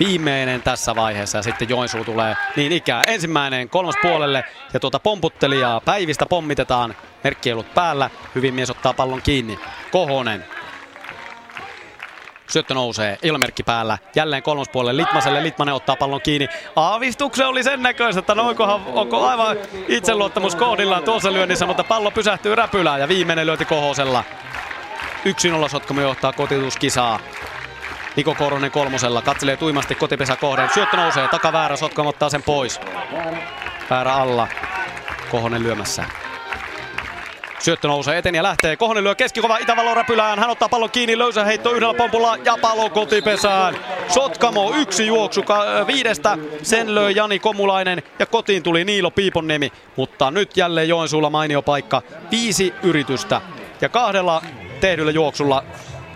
Viimeinen tässä vaiheessa ja sitten Joensuu tulee niin ikään. Ensimmäinen kolmas puolelle ja tuota pomputtelijaa päivistä pommitetaan. Merkki ollut päällä. Hyvin mies ottaa pallon kiinni. Kohonen Syöttö nousee, ei ole merkki päällä. Jälleen kolmospuolelle Litmaselle. Litmanen ottaa pallon kiinni. Aavistuksen oli sen näköistä, että noinkohan, onko aivan itseluottamus kohdillaan tuossa lyönnissä, mutta pallo pysähtyy räpylään ja viimeinen lyönti Kohosella. 1-0 Sotkamo johtaa kotiutuskisaa. Niko Koronen kolmosella katselee tuimasti kotipesä kohden. Syöttö nousee, takaväärä, Sotkamo ottaa sen pois. Väärä alla, Kohonen lyömässä. Syöttö nousee eteen ja lähtee. Kohonen lyö keskikova Itävalo räpylään. Hän ottaa pallon kiinni. Löysä heitto yhdellä pompulla ja pallo kotipesään. Sotkamo yksi juoksu viidestä. Sen löi Jani Komulainen ja kotiin tuli Niilo Piiponniemi. Mutta nyt jälleen Joensuulla mainio paikka. Viisi yritystä ja kahdella tehdyllä juoksulla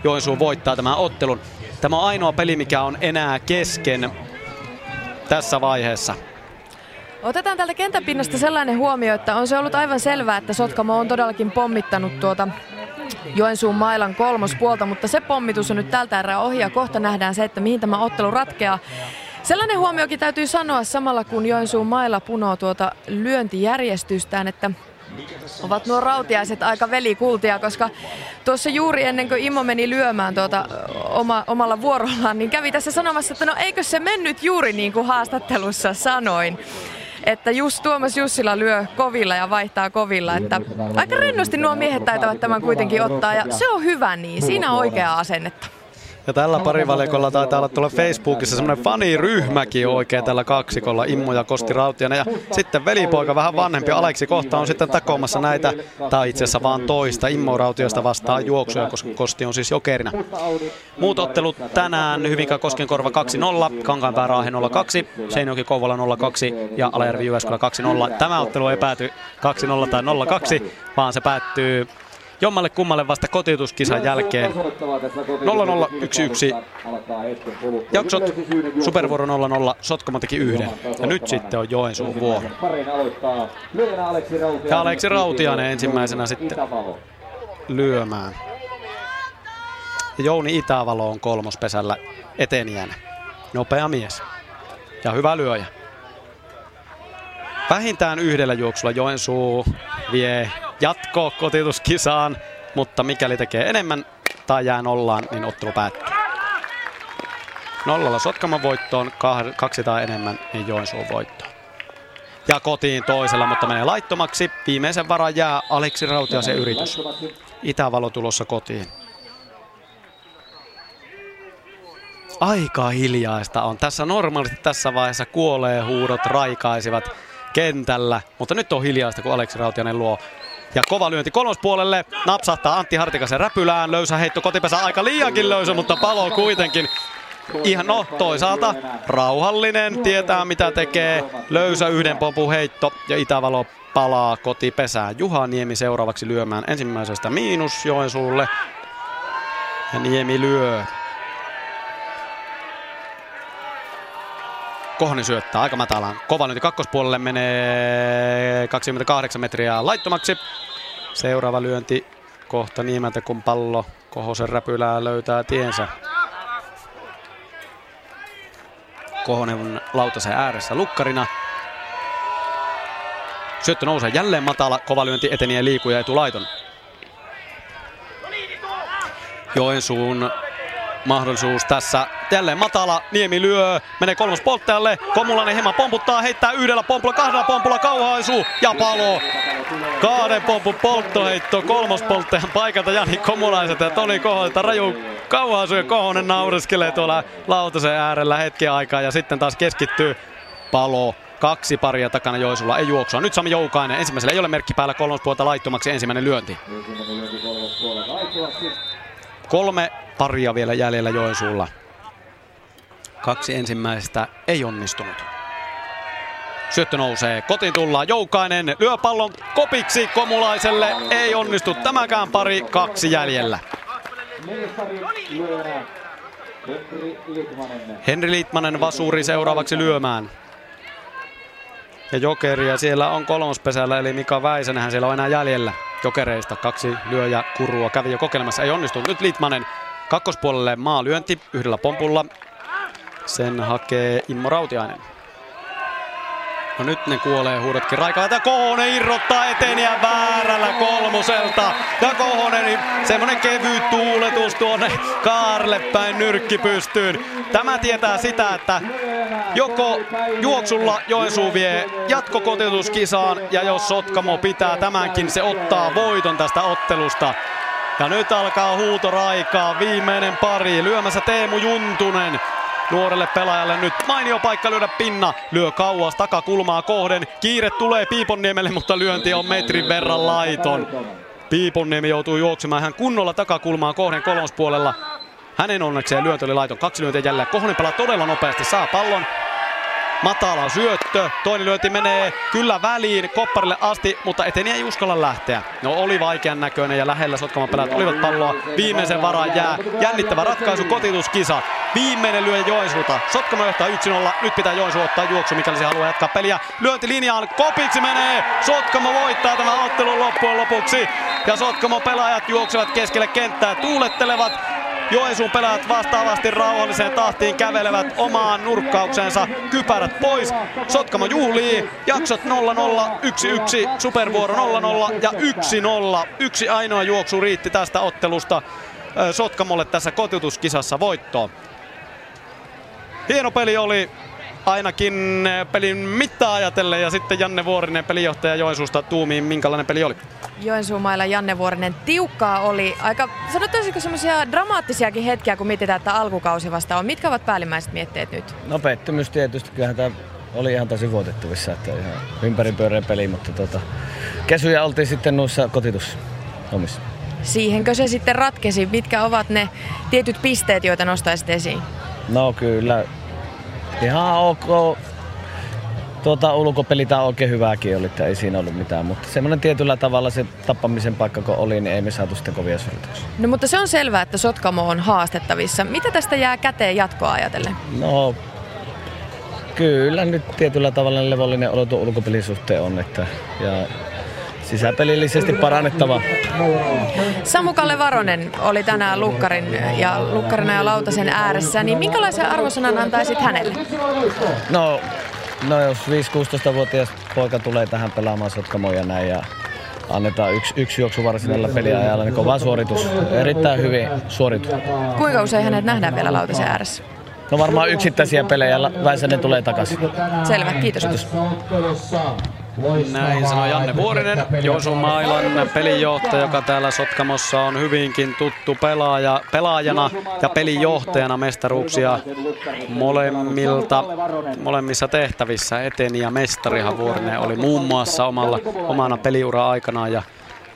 Joensuu voittaa tämän ottelun. Tämä on ainoa peli, mikä on enää kesken tässä vaiheessa. Otetaan tältä kentäpinnasta sellainen huomio, että on se ollut aivan selvää, että Sotkamo on todellakin pommittanut tuota Joensuun mailan kolmospuolta, mutta se pommitus on nyt tältä erää ohi ja kohta nähdään se, että mihin tämä ottelu ratkeaa. Sellainen huomiokin täytyy sanoa samalla, kun Joensuun mailla punoo tuota lyöntijärjestystään, että ovat nuo rautiaiset aika velikultia, koska tuossa juuri ennen kuin Immo meni lyömään tuota oma, omalla vuorollaan, niin kävi tässä sanomassa, että no eikö se mennyt juuri niin kuin haastattelussa sanoin että just Tuomas Jussila lyö kovilla ja vaihtaa kovilla. Että aika rennosti nuo miehet taitavat tämän kuitenkin ottaa ja se on hyvä niin. Siinä on oikeaa asennetta. Ja tällä parivalikolla taitaa olla tuolla Facebookissa semmoinen faniryhmäkin oikein tällä kaksikolla, Immo ja Kosti Rautianen. Ja sitten velipoika vähän vanhempi Aleksi kohta on sitten takomassa näitä, tai itse asiassa vaan toista Immo Rautiosta vastaan juoksuja, koska Kosti on siis jokerina. Muut ottelut tänään, Hyvinkään Koskenkorva 2-0, Kankaanpää Raahe 0-2, Seinäjoki Kouvola 0-2 ja Alajärvi Jyväskylä 2-0. Tämä ottelu ei pääty 2-0 tai 0-2, vaan se päättyy jommalle kummalle vasta kotiutuskisan jälkeen. 0-0, 1-1. Jaksot Supervuoro 0-0, Sotkamo teki yhden. Ja nyt sitten on Joensuun vuoro. Ja Aleksi Rautianen ensimmäisenä sitten lyömään. Ja Jouni Itävalo on kolmospesällä etenijänä. Nopea mies. Ja hyvä lyöjä. Vähintään yhdellä juoksulla Joensuu vie jatko kotiutuskisaan, mutta mikäli tekee enemmän tai jää nollaan, niin ottelu päättyy. Nollalla Sotkamon voittoon, kaksi tai enemmän, niin Joensuun voittoon. Ja kotiin toisella, mutta menee laittomaksi. Viimeisen varan jää Aleksi Rautiasen yritys. Itävalo tulossa kotiin. Aika hiljaista on. Tässä normaalisti tässä vaiheessa kuolee huudot raikaisivat kentällä, mutta nyt on hiljaista, kun Aleksi Rautianen luo ja kova lyönti kolmospuolelle. Napsahtaa Antti Hartikasen räpylään. Löysä heitto kotipesä aika liiankin löysä, mutta palo kuitenkin. Ihan no toisaalta rauhallinen, tietää mitä tekee. Löysä yhden pompun heitto ja Itävalo palaa kotipesään. Juha Niemi seuraavaksi lyömään ensimmäisestä miinus Joensuulle. Ja Niemi lyö. Kohonen syöttää aika matalaan. Kova lyönti kakkospuolelle menee 28 metriä laittomaksi. Seuraava lyönti kohta nimeltä, kun pallo Kohosen räpylää löytää tiensä. Kohonen lautasen ääressä lukkarina. Syöttö nousee jälleen matala, kova lyönti eteni ja liikuu ja etulaiton. Joensuun mahdollisuus tässä jälleen matala, Niemi lyö, menee kolmos polttajalle, Komulainen hieman pomputtaa, heittää yhdellä pompulla, kahdella pompulla kauhaisu ja palo. Kahden pompun polttoheitto kolmospolttajan paikalta Jani Komulaiselta ja Toni Koholta raju kauhaisu ja Kohonen naureskelee tuolla lautasen äärellä hetken aikaa ja sitten taas keskittyy palo. Kaksi paria takana Joisulla ei juoksua. Nyt Sami Joukainen. Ensimmäisellä ei ole merkki päällä kolmospuolta laittomaksi ensimmäinen lyönti. Kolme paria vielä jäljellä Joensuulla. Kaksi ensimmäistä ei onnistunut. Syöttö nousee, kotiin tullaan, Joukainen lyö pallon kopiksi Komulaiselle, ei onnistu tämäkään pari, kaksi jäljellä. Henri Liitmanen vasuri seuraavaksi lyömään. Ja Jokeria siellä on kolmospesällä, eli Mika Väisänenhän siellä on enää jäljellä. Jokereista kaksi lyöjä kurua kävi jo kokeilemassa, ei onnistunut. Nyt Liitmanen kakkospuolelle maalyönti yhdellä pompulla. Sen hakee Immo Rautiainen. No nyt ne kuolee huudotkin raikaa. Ja Kohonen irrottaa eteniä väärällä kolmoselta. Ja Kohonen, niin semmonen kevyt tuuletus tuonne kaarelle päin nyrkki pystyyn. Tämä tietää sitä, että joko juoksulla Joensuu vie jatkokotiutuskisaan ja jos Sotkamo pitää tämänkin, se ottaa voiton tästä ottelusta. Ja nyt alkaa huutoraikaa, viimeinen pari, lyömässä Teemu Juntunen nuorelle pelaajalle nyt mainio paikka lyödä pinna. Lyö kauas takakulmaa kohden. Kiire tulee Piiponniemelle, mutta lyönti on metrin verran laiton. Piiponniemi joutuu juoksemaan ihan kunnolla takakulmaa kohden kolmospuolella. Hänen onnekseen lyönti oli laiton. Kaksi lyöntiä jälleen. Kohonen pelaa todella nopeasti. Saa pallon. Matala syöttö. Toinen lyönti menee kyllä väliin kopparille asti, mutta eteni ei uskalla lähteä. No oli vaikean näköinen ja lähellä Sotkaman pelaajat olivat palloa. Viimeisen varaan jää. Jännittävä ratkaisu, kotituskisa. Viimeinen lyö Joensuuta. Sotkamo johtaa 1-0. Nyt pitää Joensuu ottaa juoksu, mikäli se haluaa jatkaa peliä. Lyönti linjaan. Kopiksi menee. Sotkamo voittaa tämän ottelun loppujen lopuksi. Ja Sotkamo pelaajat juoksevat keskelle kenttää. Tuulettelevat. Joensuun pelaajat vastaavasti rauhalliseen tahtiin kävelevät omaan nurkkaukseensa. Kypärät pois. Sotkamo juhlii. Jaksot 0-0, 1-1, supervuoro 0-0 ja 1-0. Yksi ainoa juoksu riitti tästä ottelusta Sotkamolle tässä kotiutuskisassa voittoon. Hieno peli oli ainakin pelin mittaa ajatellen ja sitten Janne Vuorinen pelijohtaja Joensuusta tuumiin, minkälainen peli oli? Joensuumailla Janne Vuorinen tiukkaa oli. Aika, sanotaanko semmoisia dramaattisiakin hetkiä, kun mietitään, että alkukausi vasta on. Mitkä ovat päällimmäiset mietteet nyt? No pettymys tietysti. Kyllähän tämä oli ihan tosi voitettavissa, että ihan ympäripyöreä peli, mutta tota, kesyjä oltiin sitten noissa kotitusomissa. Siihenkö se sitten ratkesi? Mitkä ovat ne tietyt pisteet, joita nostaisit esiin? No kyllä, ihan ok. Tuota ulkopeli tämä oikein hyvääkin oli, että ei siinä ollut mitään, mutta semmoinen tietyllä tavalla se tappamisen paikka kun oli, niin ei me saatu sitten kovia suorituksia. No mutta se on selvää, että Sotkamo on haastettavissa. Mitä tästä jää käteen jatkoa ajatellen? No kyllä nyt tietyllä tavalla levollinen olo tuon ulkopelin suhteen on, että, ja sisäpelillisesti parannettava. Samu Kalle Varonen oli tänään Lukkarin ja Lukkarina ja Lautasen ääressä, niin minkälaisen arvosanan antaisit hänelle? No, no jos 5-16-vuotias poika tulee tähän pelaamaan Sotkamoja ja näin ja annetaan yksi, yksi juoksu varsinaisella peliajalla, niin kova suoritus. Erittäin hyvin suoritus. Kuinka usein hänet nähdään vielä Lautasen ääressä? No varmaan yksittäisiä pelejä, Väisänen tulee takaisin. Selvä, kiitos. kiitos. Näin sanoi Janne Vuorinen, Josu Mailan pelijohtaja, joka täällä Sotkamossa on hyvinkin tuttu pelaaja, pelaajana ja pelijohtajana mestaruuksia molemmilta, molemmissa tehtävissä. Eteni ja mestarihan Vuorinen oli muun muassa omalla, omana peliura aikanaan ja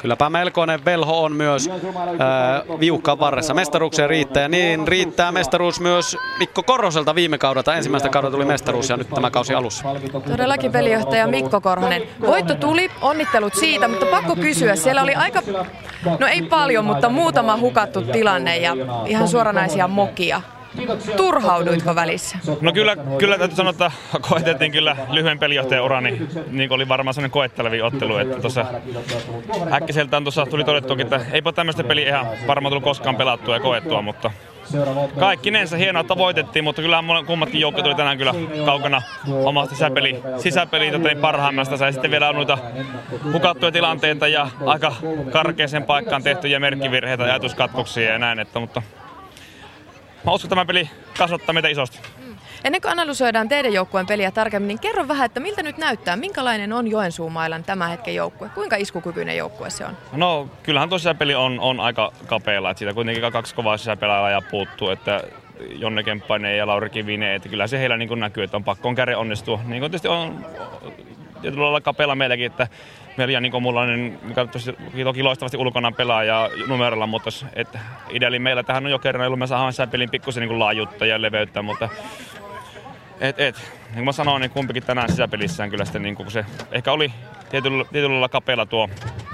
Kylläpä melkoinen velho on myös ää, viukkaan varressa. Mestaruuksia riittää niin riittää mestaruus myös Mikko Korhoselta viime kaudelta. Ensimmäistä kaudella tuli mestaruus ja nyt tämä kausi alussa. Todellakin pelijohtaja Mikko Korhonen. Voitto tuli, onnittelut siitä, mutta pakko kysyä. Siellä oli aika, no ei paljon, mutta muutama hukattu tilanne ja ihan suoranaisia mokia. Turhauduitko välissä? No kyllä, kyllä täytyy sanoa, että koetettiin kyllä lyhyen pelijohtajan ura, niin, niin oli varmaan sellainen koettelevi ottelu, että tuossa äkkiseltään tuossa tuli todettuakin, että eipä tämmöistä peliä ihan varmaan tullut koskaan pelattua ja koettua, mutta kaikkinensa hienoa, että voitettiin, mutta kyllä kummatkin joukko tuli tänään kyllä kaukana omasta sisäpeli, sisäpeli tota, niin parhaimmasta. Sai sitten vielä noita hukattuja tilanteita ja aika karkeeseen paikkaan tehtyjä merkkivirheitä ja ajatuskatkoksia ja näin, että, mutta mä uskon, että tämä peli kasvattaa meitä isosti. Ennen kuin analysoidaan teidän joukkueen peliä tarkemmin, niin kerro vähän, että miltä nyt näyttää, minkälainen on Joensuun mailan tämä hetken joukkue? Kuinka iskukykyinen joukkue se on? No kyllähän tuo sisäpeli on, on aika kapealla, että siitä kuitenkin kaksi kovaa sisäpelaajaa puuttuu, että Jonne Kemppainen ja Lauri Kivinen, että kyllä se heillä niin näkyy, että on pakko on kärjen onnistua. Niin kuin tietysti on tietyllä lailla kapealla meilläkin, että meillä Jani Komulainen, mikä tosi, toki loistavasti ulkona pelaa ja numerolla, mutta ideali meillä tähän on jo kerran ollut, me saadaan sisäpelin pikkusen niin laajuutta ja leveyttä, mutta et, et. Niin kuin mä sanoin, niin kumpikin tänään sisäpelissään kyllä sitten niin kuin se ehkä oli tietyllä, tietyllä lailla kapealla tuo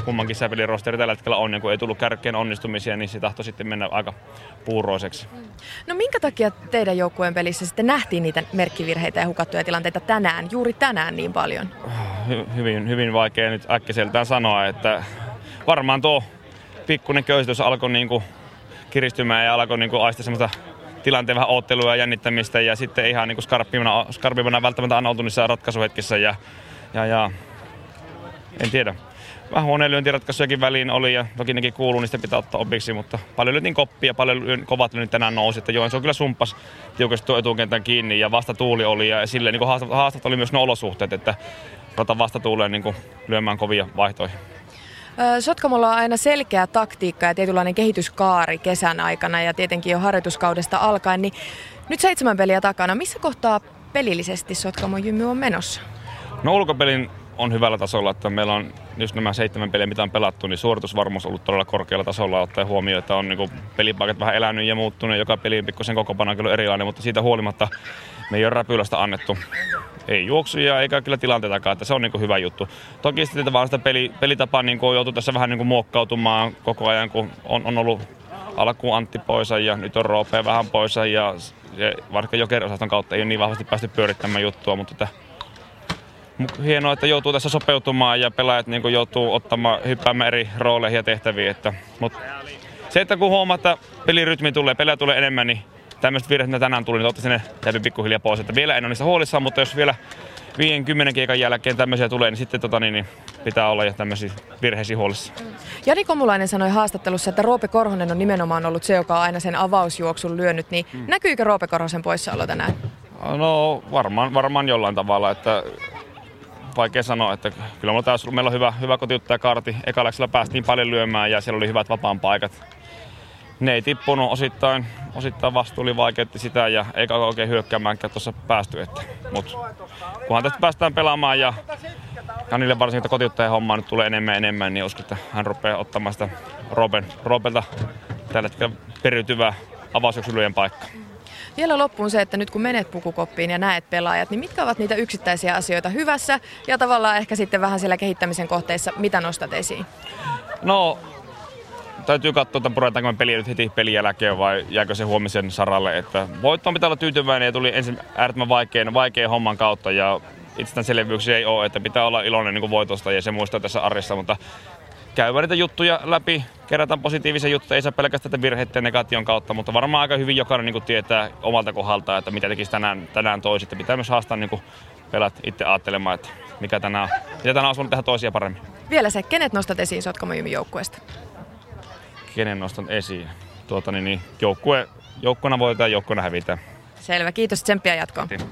kummankin sisäpelin rosteri tällä hetkellä on, ja kun ei tullut kärkeen onnistumisia, niin se tahtoi sitten mennä aika puuroiseksi. No minkä takia teidän joukkueen pelissä sitten nähtiin niitä merkkivirheitä ja hukattuja tilanteita tänään, juuri tänään niin paljon? Hy- hyvin, hyvin vaikea nyt äkkiseltään sanoa, että varmaan tuo pikkuinen köyhitys alkoi niin kuin kiristymään ja alkoi niin kuin aistia semmoista tilanteen vähän oottelua ja jännittämistä ja sitten ihan niin skarppimana, skarppimana välttämättä annautui niissä ratkaisuhetkissä ja, ja, ja en tiedä. Vähän huoneen lyöntiratkaisujakin väliin oli ja toki nekin kuuluu, niistä pitää ottaa opiksi, mutta paljon lyötiin koppia, paljon lyön, kovat lyönnit tänään nousi, että on kyllä sumpas tiukasti tuo etukentän kiinni ja vasta tuuli oli ja silleen niin haastat, haastat oli myös ne olosuhteet, että rata vasta tuuleen niin lyömään kovia vaihtoja. Sotkamolla on aina selkeä taktiikka ja tietynlainen kehityskaari kesän aikana ja tietenkin jo harjoituskaudesta alkaen, niin nyt seitsemän peliä takana. Missä kohtaa pelillisesti Sotkamon jymy on menossa? No ulkopelin on hyvällä tasolla, että meillä on just nämä seitsemän peliä, mitä on pelattu, niin suoritusvarmuus on ollut todella korkealla tasolla, ottaen huomioon, että on niin pelipaikat vähän elänyt ja muuttunut, joka peli on pikkusen kokopana kyllä erilainen, mutta siitä huolimatta me ei ole räpylästä annettu. Ei juoksuja eikä kyllä tilanteitakaan, että se on niin hyvä juttu. Toki sitten vaan sitä peli, pelitapaa niin on joutu tässä vähän niin muokkautumaan koko ajan, kun on, on ollut alkuun Antti poissa ja nyt on Roope vähän poissa ja se, vaikka jokerosaston kautta ei ole niin vahvasti päästy pyörittämään juttua, mutta että hienoa, että joutuu tässä sopeutumaan ja pelaajat niin joutuu ottamaan, hyppäämään eri rooleihin ja tehtäviin. Että, mutta se, että kun huomaa, että pelirytmi tulee, pelejä tulee enemmän, niin tämmöiset virheet, mitä tänään tuli, niin ottaisi ne täytyy pikkuhiljaa pois. Että vielä en ole niistä huolissaan, mutta jos vielä 50 keikan jälkeen tämmöisiä tulee, niin sitten tota, niin, niin pitää olla jo tämmöisiä virheisiä huolissa. Jani Komulainen sanoi haastattelussa, että Roope Korhonen on nimenomaan ollut se, joka on aina sen avausjuoksun lyönyt. Niin hmm. näkyykö Roope Korhosen poissaolo tänään? No varmaan, varmaan jollain tavalla, että vaikea sanoa, että kyllä mulla meillä on hyvä, hyvä kotiuttaja karti. Ekaleksella päästiin paljon lyömään ja siellä oli hyvät vapaan paikat. Ne ei tippunut osittain, osittain vastuuli vaikeutti sitä ja eikä oikein hyökkäämäänkään tuossa päästy. Että, mut, kunhan tästä päästään pelaamaan ja Janille varsinkin kotiuttajan hommaa nyt tulee enemmän ja enemmän, niin uskon, että hän rupeaa ottamaan sitä Roben, Robelta tällä hetkellä periytyvää avausjuoksulyöjen paikkaa. Vielä loppuun se, että nyt kun menet pukukoppiin ja näet pelaajat, niin mitkä ovat niitä yksittäisiä asioita hyvässä ja tavallaan ehkä sitten vähän siellä kehittämisen kohteissa, mitä nostat esiin? No, täytyy katsoa, että puretaanko me peliä nyt heti pelin jälkeen vai jääkö se huomisen saralle. Että voittoon pitää olla tyytyväinen ja tuli ensin äärettömän vaikean, vaikean homman kautta ja itsestäänselvyyksiä ei ole, että pitää olla iloinen niin voitosta ja se muistaa tässä arjessa, mutta käydään niitä juttuja läpi, kerätään positiivisia juttuja, ei saa pelkästään tätä virheiden ja negation kautta, mutta varmaan aika hyvin jokainen niin kuin tietää omalta kohdalta, että mitä tekisi tänään, tänään toisin. Pitää myös haastaa niin kuin pelat itse ajattelemaan, että mikä tänään, mitä tänään olisi tehdä toisia paremmin. Vielä se, kenet nostat esiin Sotkamo joukkueesta? Kenen nostan esiin? Tuota, niin, niin, joukkue, joukkueena voitetaan, joukkueena hävitään. Selvä, kiitos tsemppiä jatkoon. Kiitos.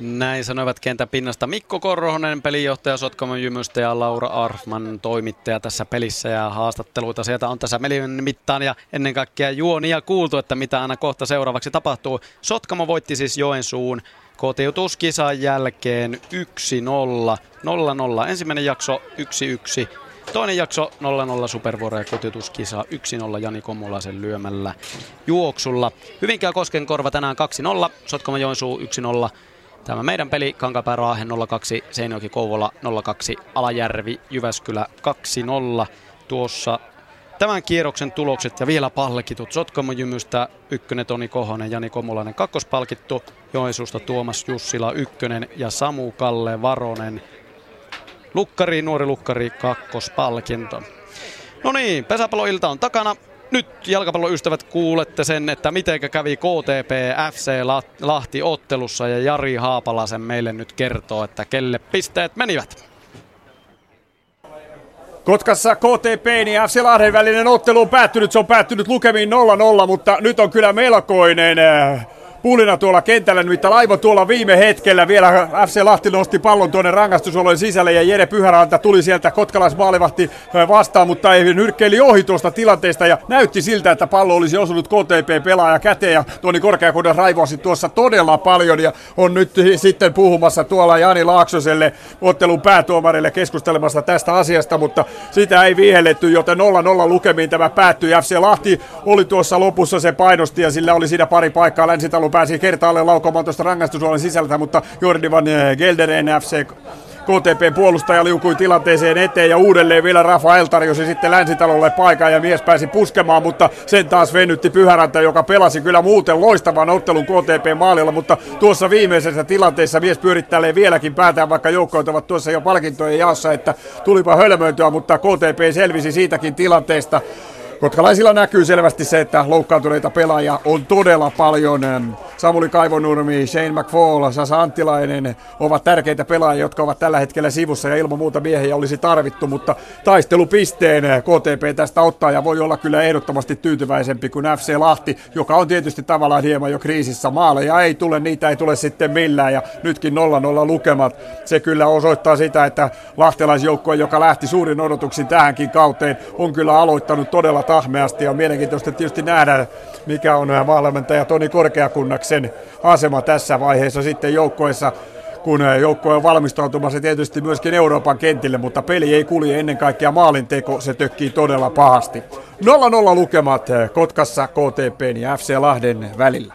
Näin sanoivat kentän pinnasta Mikko Korhonen, pelijohtaja Sotkamon Jymystä ja Laura Arfman, toimittaja tässä pelissä ja haastatteluita sieltä on tässä melin mittaan ja ennen kaikkea juonia kuultu, että mitä aina kohta seuraavaksi tapahtuu. Sotkamo voitti siis Joensuun kotiutuskisan jälkeen 1-0, 0-0 ensimmäinen jakso 1-1, Toinen jakso 0-0 Supervuoro ja kotiutuskisa 1-0 Jani Komulaisen lyömällä juoksulla. Hyvinkään Koskenkorva tänään 2-0, Sotkamo Joensuu 1-0. Tämä meidän peli Kankapää Raahen 02, Seinäjoki Kouvola 02, Alajärvi Jyväskylä 2-0. Tuossa tämän kierroksen tulokset ja vielä palkitut. Sotkamo Jymystä ykkönen Toni Kohonen, Jani Komulainen kakkospalkittu, Joensuusta Tuomas Jussila ykkönen ja Samu Kalle Varonen. Lukkari, nuori lukkari, kakkospalkinto. No niin, pesäpalloilta on takana nyt jalkapalloystävät kuulette sen, että miten kävi KTP FC Lahti ottelussa ja Jari Haapalasen meille nyt kertoo, että kelle pisteet menivät. Kotkassa KTP ja FC Lahden välinen ottelu on päättynyt. Se on päättynyt lukemiin 0-0, mutta nyt on kyllä melkoinen äh, pulina tuolla kentällä, nimittäin aivan tuolla viime hetkellä vielä FC Lahti nosti pallon tuonne rangaistusolojen sisälle ja Jere Pyhäranta tuli sieltä kotkalaismaalivahti vastaan, mutta ei nyrkkeili ohi tuosta tilanteesta ja näytti siltä, että pallo olisi osunut KTP-pelaaja käteen ja Toni Korkeakunnan raivoasi tuossa todella paljon ja on nyt sitten puhumassa tuolla Jani Laaksoselle ottelun päätuomarille keskustelemassa tästä asiasta, mutta sitä ei vihelletty, joten 0-0 lukemiin tämä päättyi. FC Lahti oli tuossa lopussa se painosti ja sillä oli siinä pari paikkaa länsitalon pääsi kertaalleen laukomaan tuosta rangaistusuolen sisältä, mutta Jordi van Gelderen FC KTP puolustaja liukui tilanteeseen eteen ja uudelleen vielä Rafael tarjosi sitten länsitalolle paikan ja mies pääsi puskemaan, mutta sen taas venytti Pyhäräntä, joka pelasi kyllä muuten loistavan ottelun KTP maalilla, mutta tuossa viimeisessä tilanteessa mies pyörittelee vieläkin päätään, vaikka joukkoit ovat tuossa jo palkintojen jaossa, että tulipa hölmöintyä, mutta KTP selvisi siitäkin tilanteesta. Kotkalaisilla näkyy selvästi se, että loukkaantuneita pelaajia on todella paljon. Samuli Kaivonurmi, Shane McFall, Sasa Anttilainen ovat tärkeitä pelaajia, jotka ovat tällä hetkellä sivussa ja ilman muuta miehiä olisi tarvittu, mutta taistelupisteen KTP tästä ottaa ja voi olla kyllä ehdottomasti tyytyväisempi kuin FC Lahti, joka on tietysti tavallaan hieman jo kriisissä. Maaleja ei tule, niitä ei tule sitten millään ja nytkin 0-0 lukemat. Se kyllä osoittaa sitä, että lahtelaisjoukkue, joka lähti suurin odotuksin tähänkin kauteen, on kyllä aloittanut todella tahmeasti ja on mielenkiintoista tietysti nähdä, mikä on valmentaja Toni Korkeakunnaksen asema tässä vaiheessa sitten joukkoessa kun joukkue on valmistautumassa tietysti myöskin Euroopan kentille, mutta peli ei kulje ennen kaikkea maalinteko, se tökkii todella pahasti. 0-0 lukemat Kotkassa KTP ja FC Lahden välillä.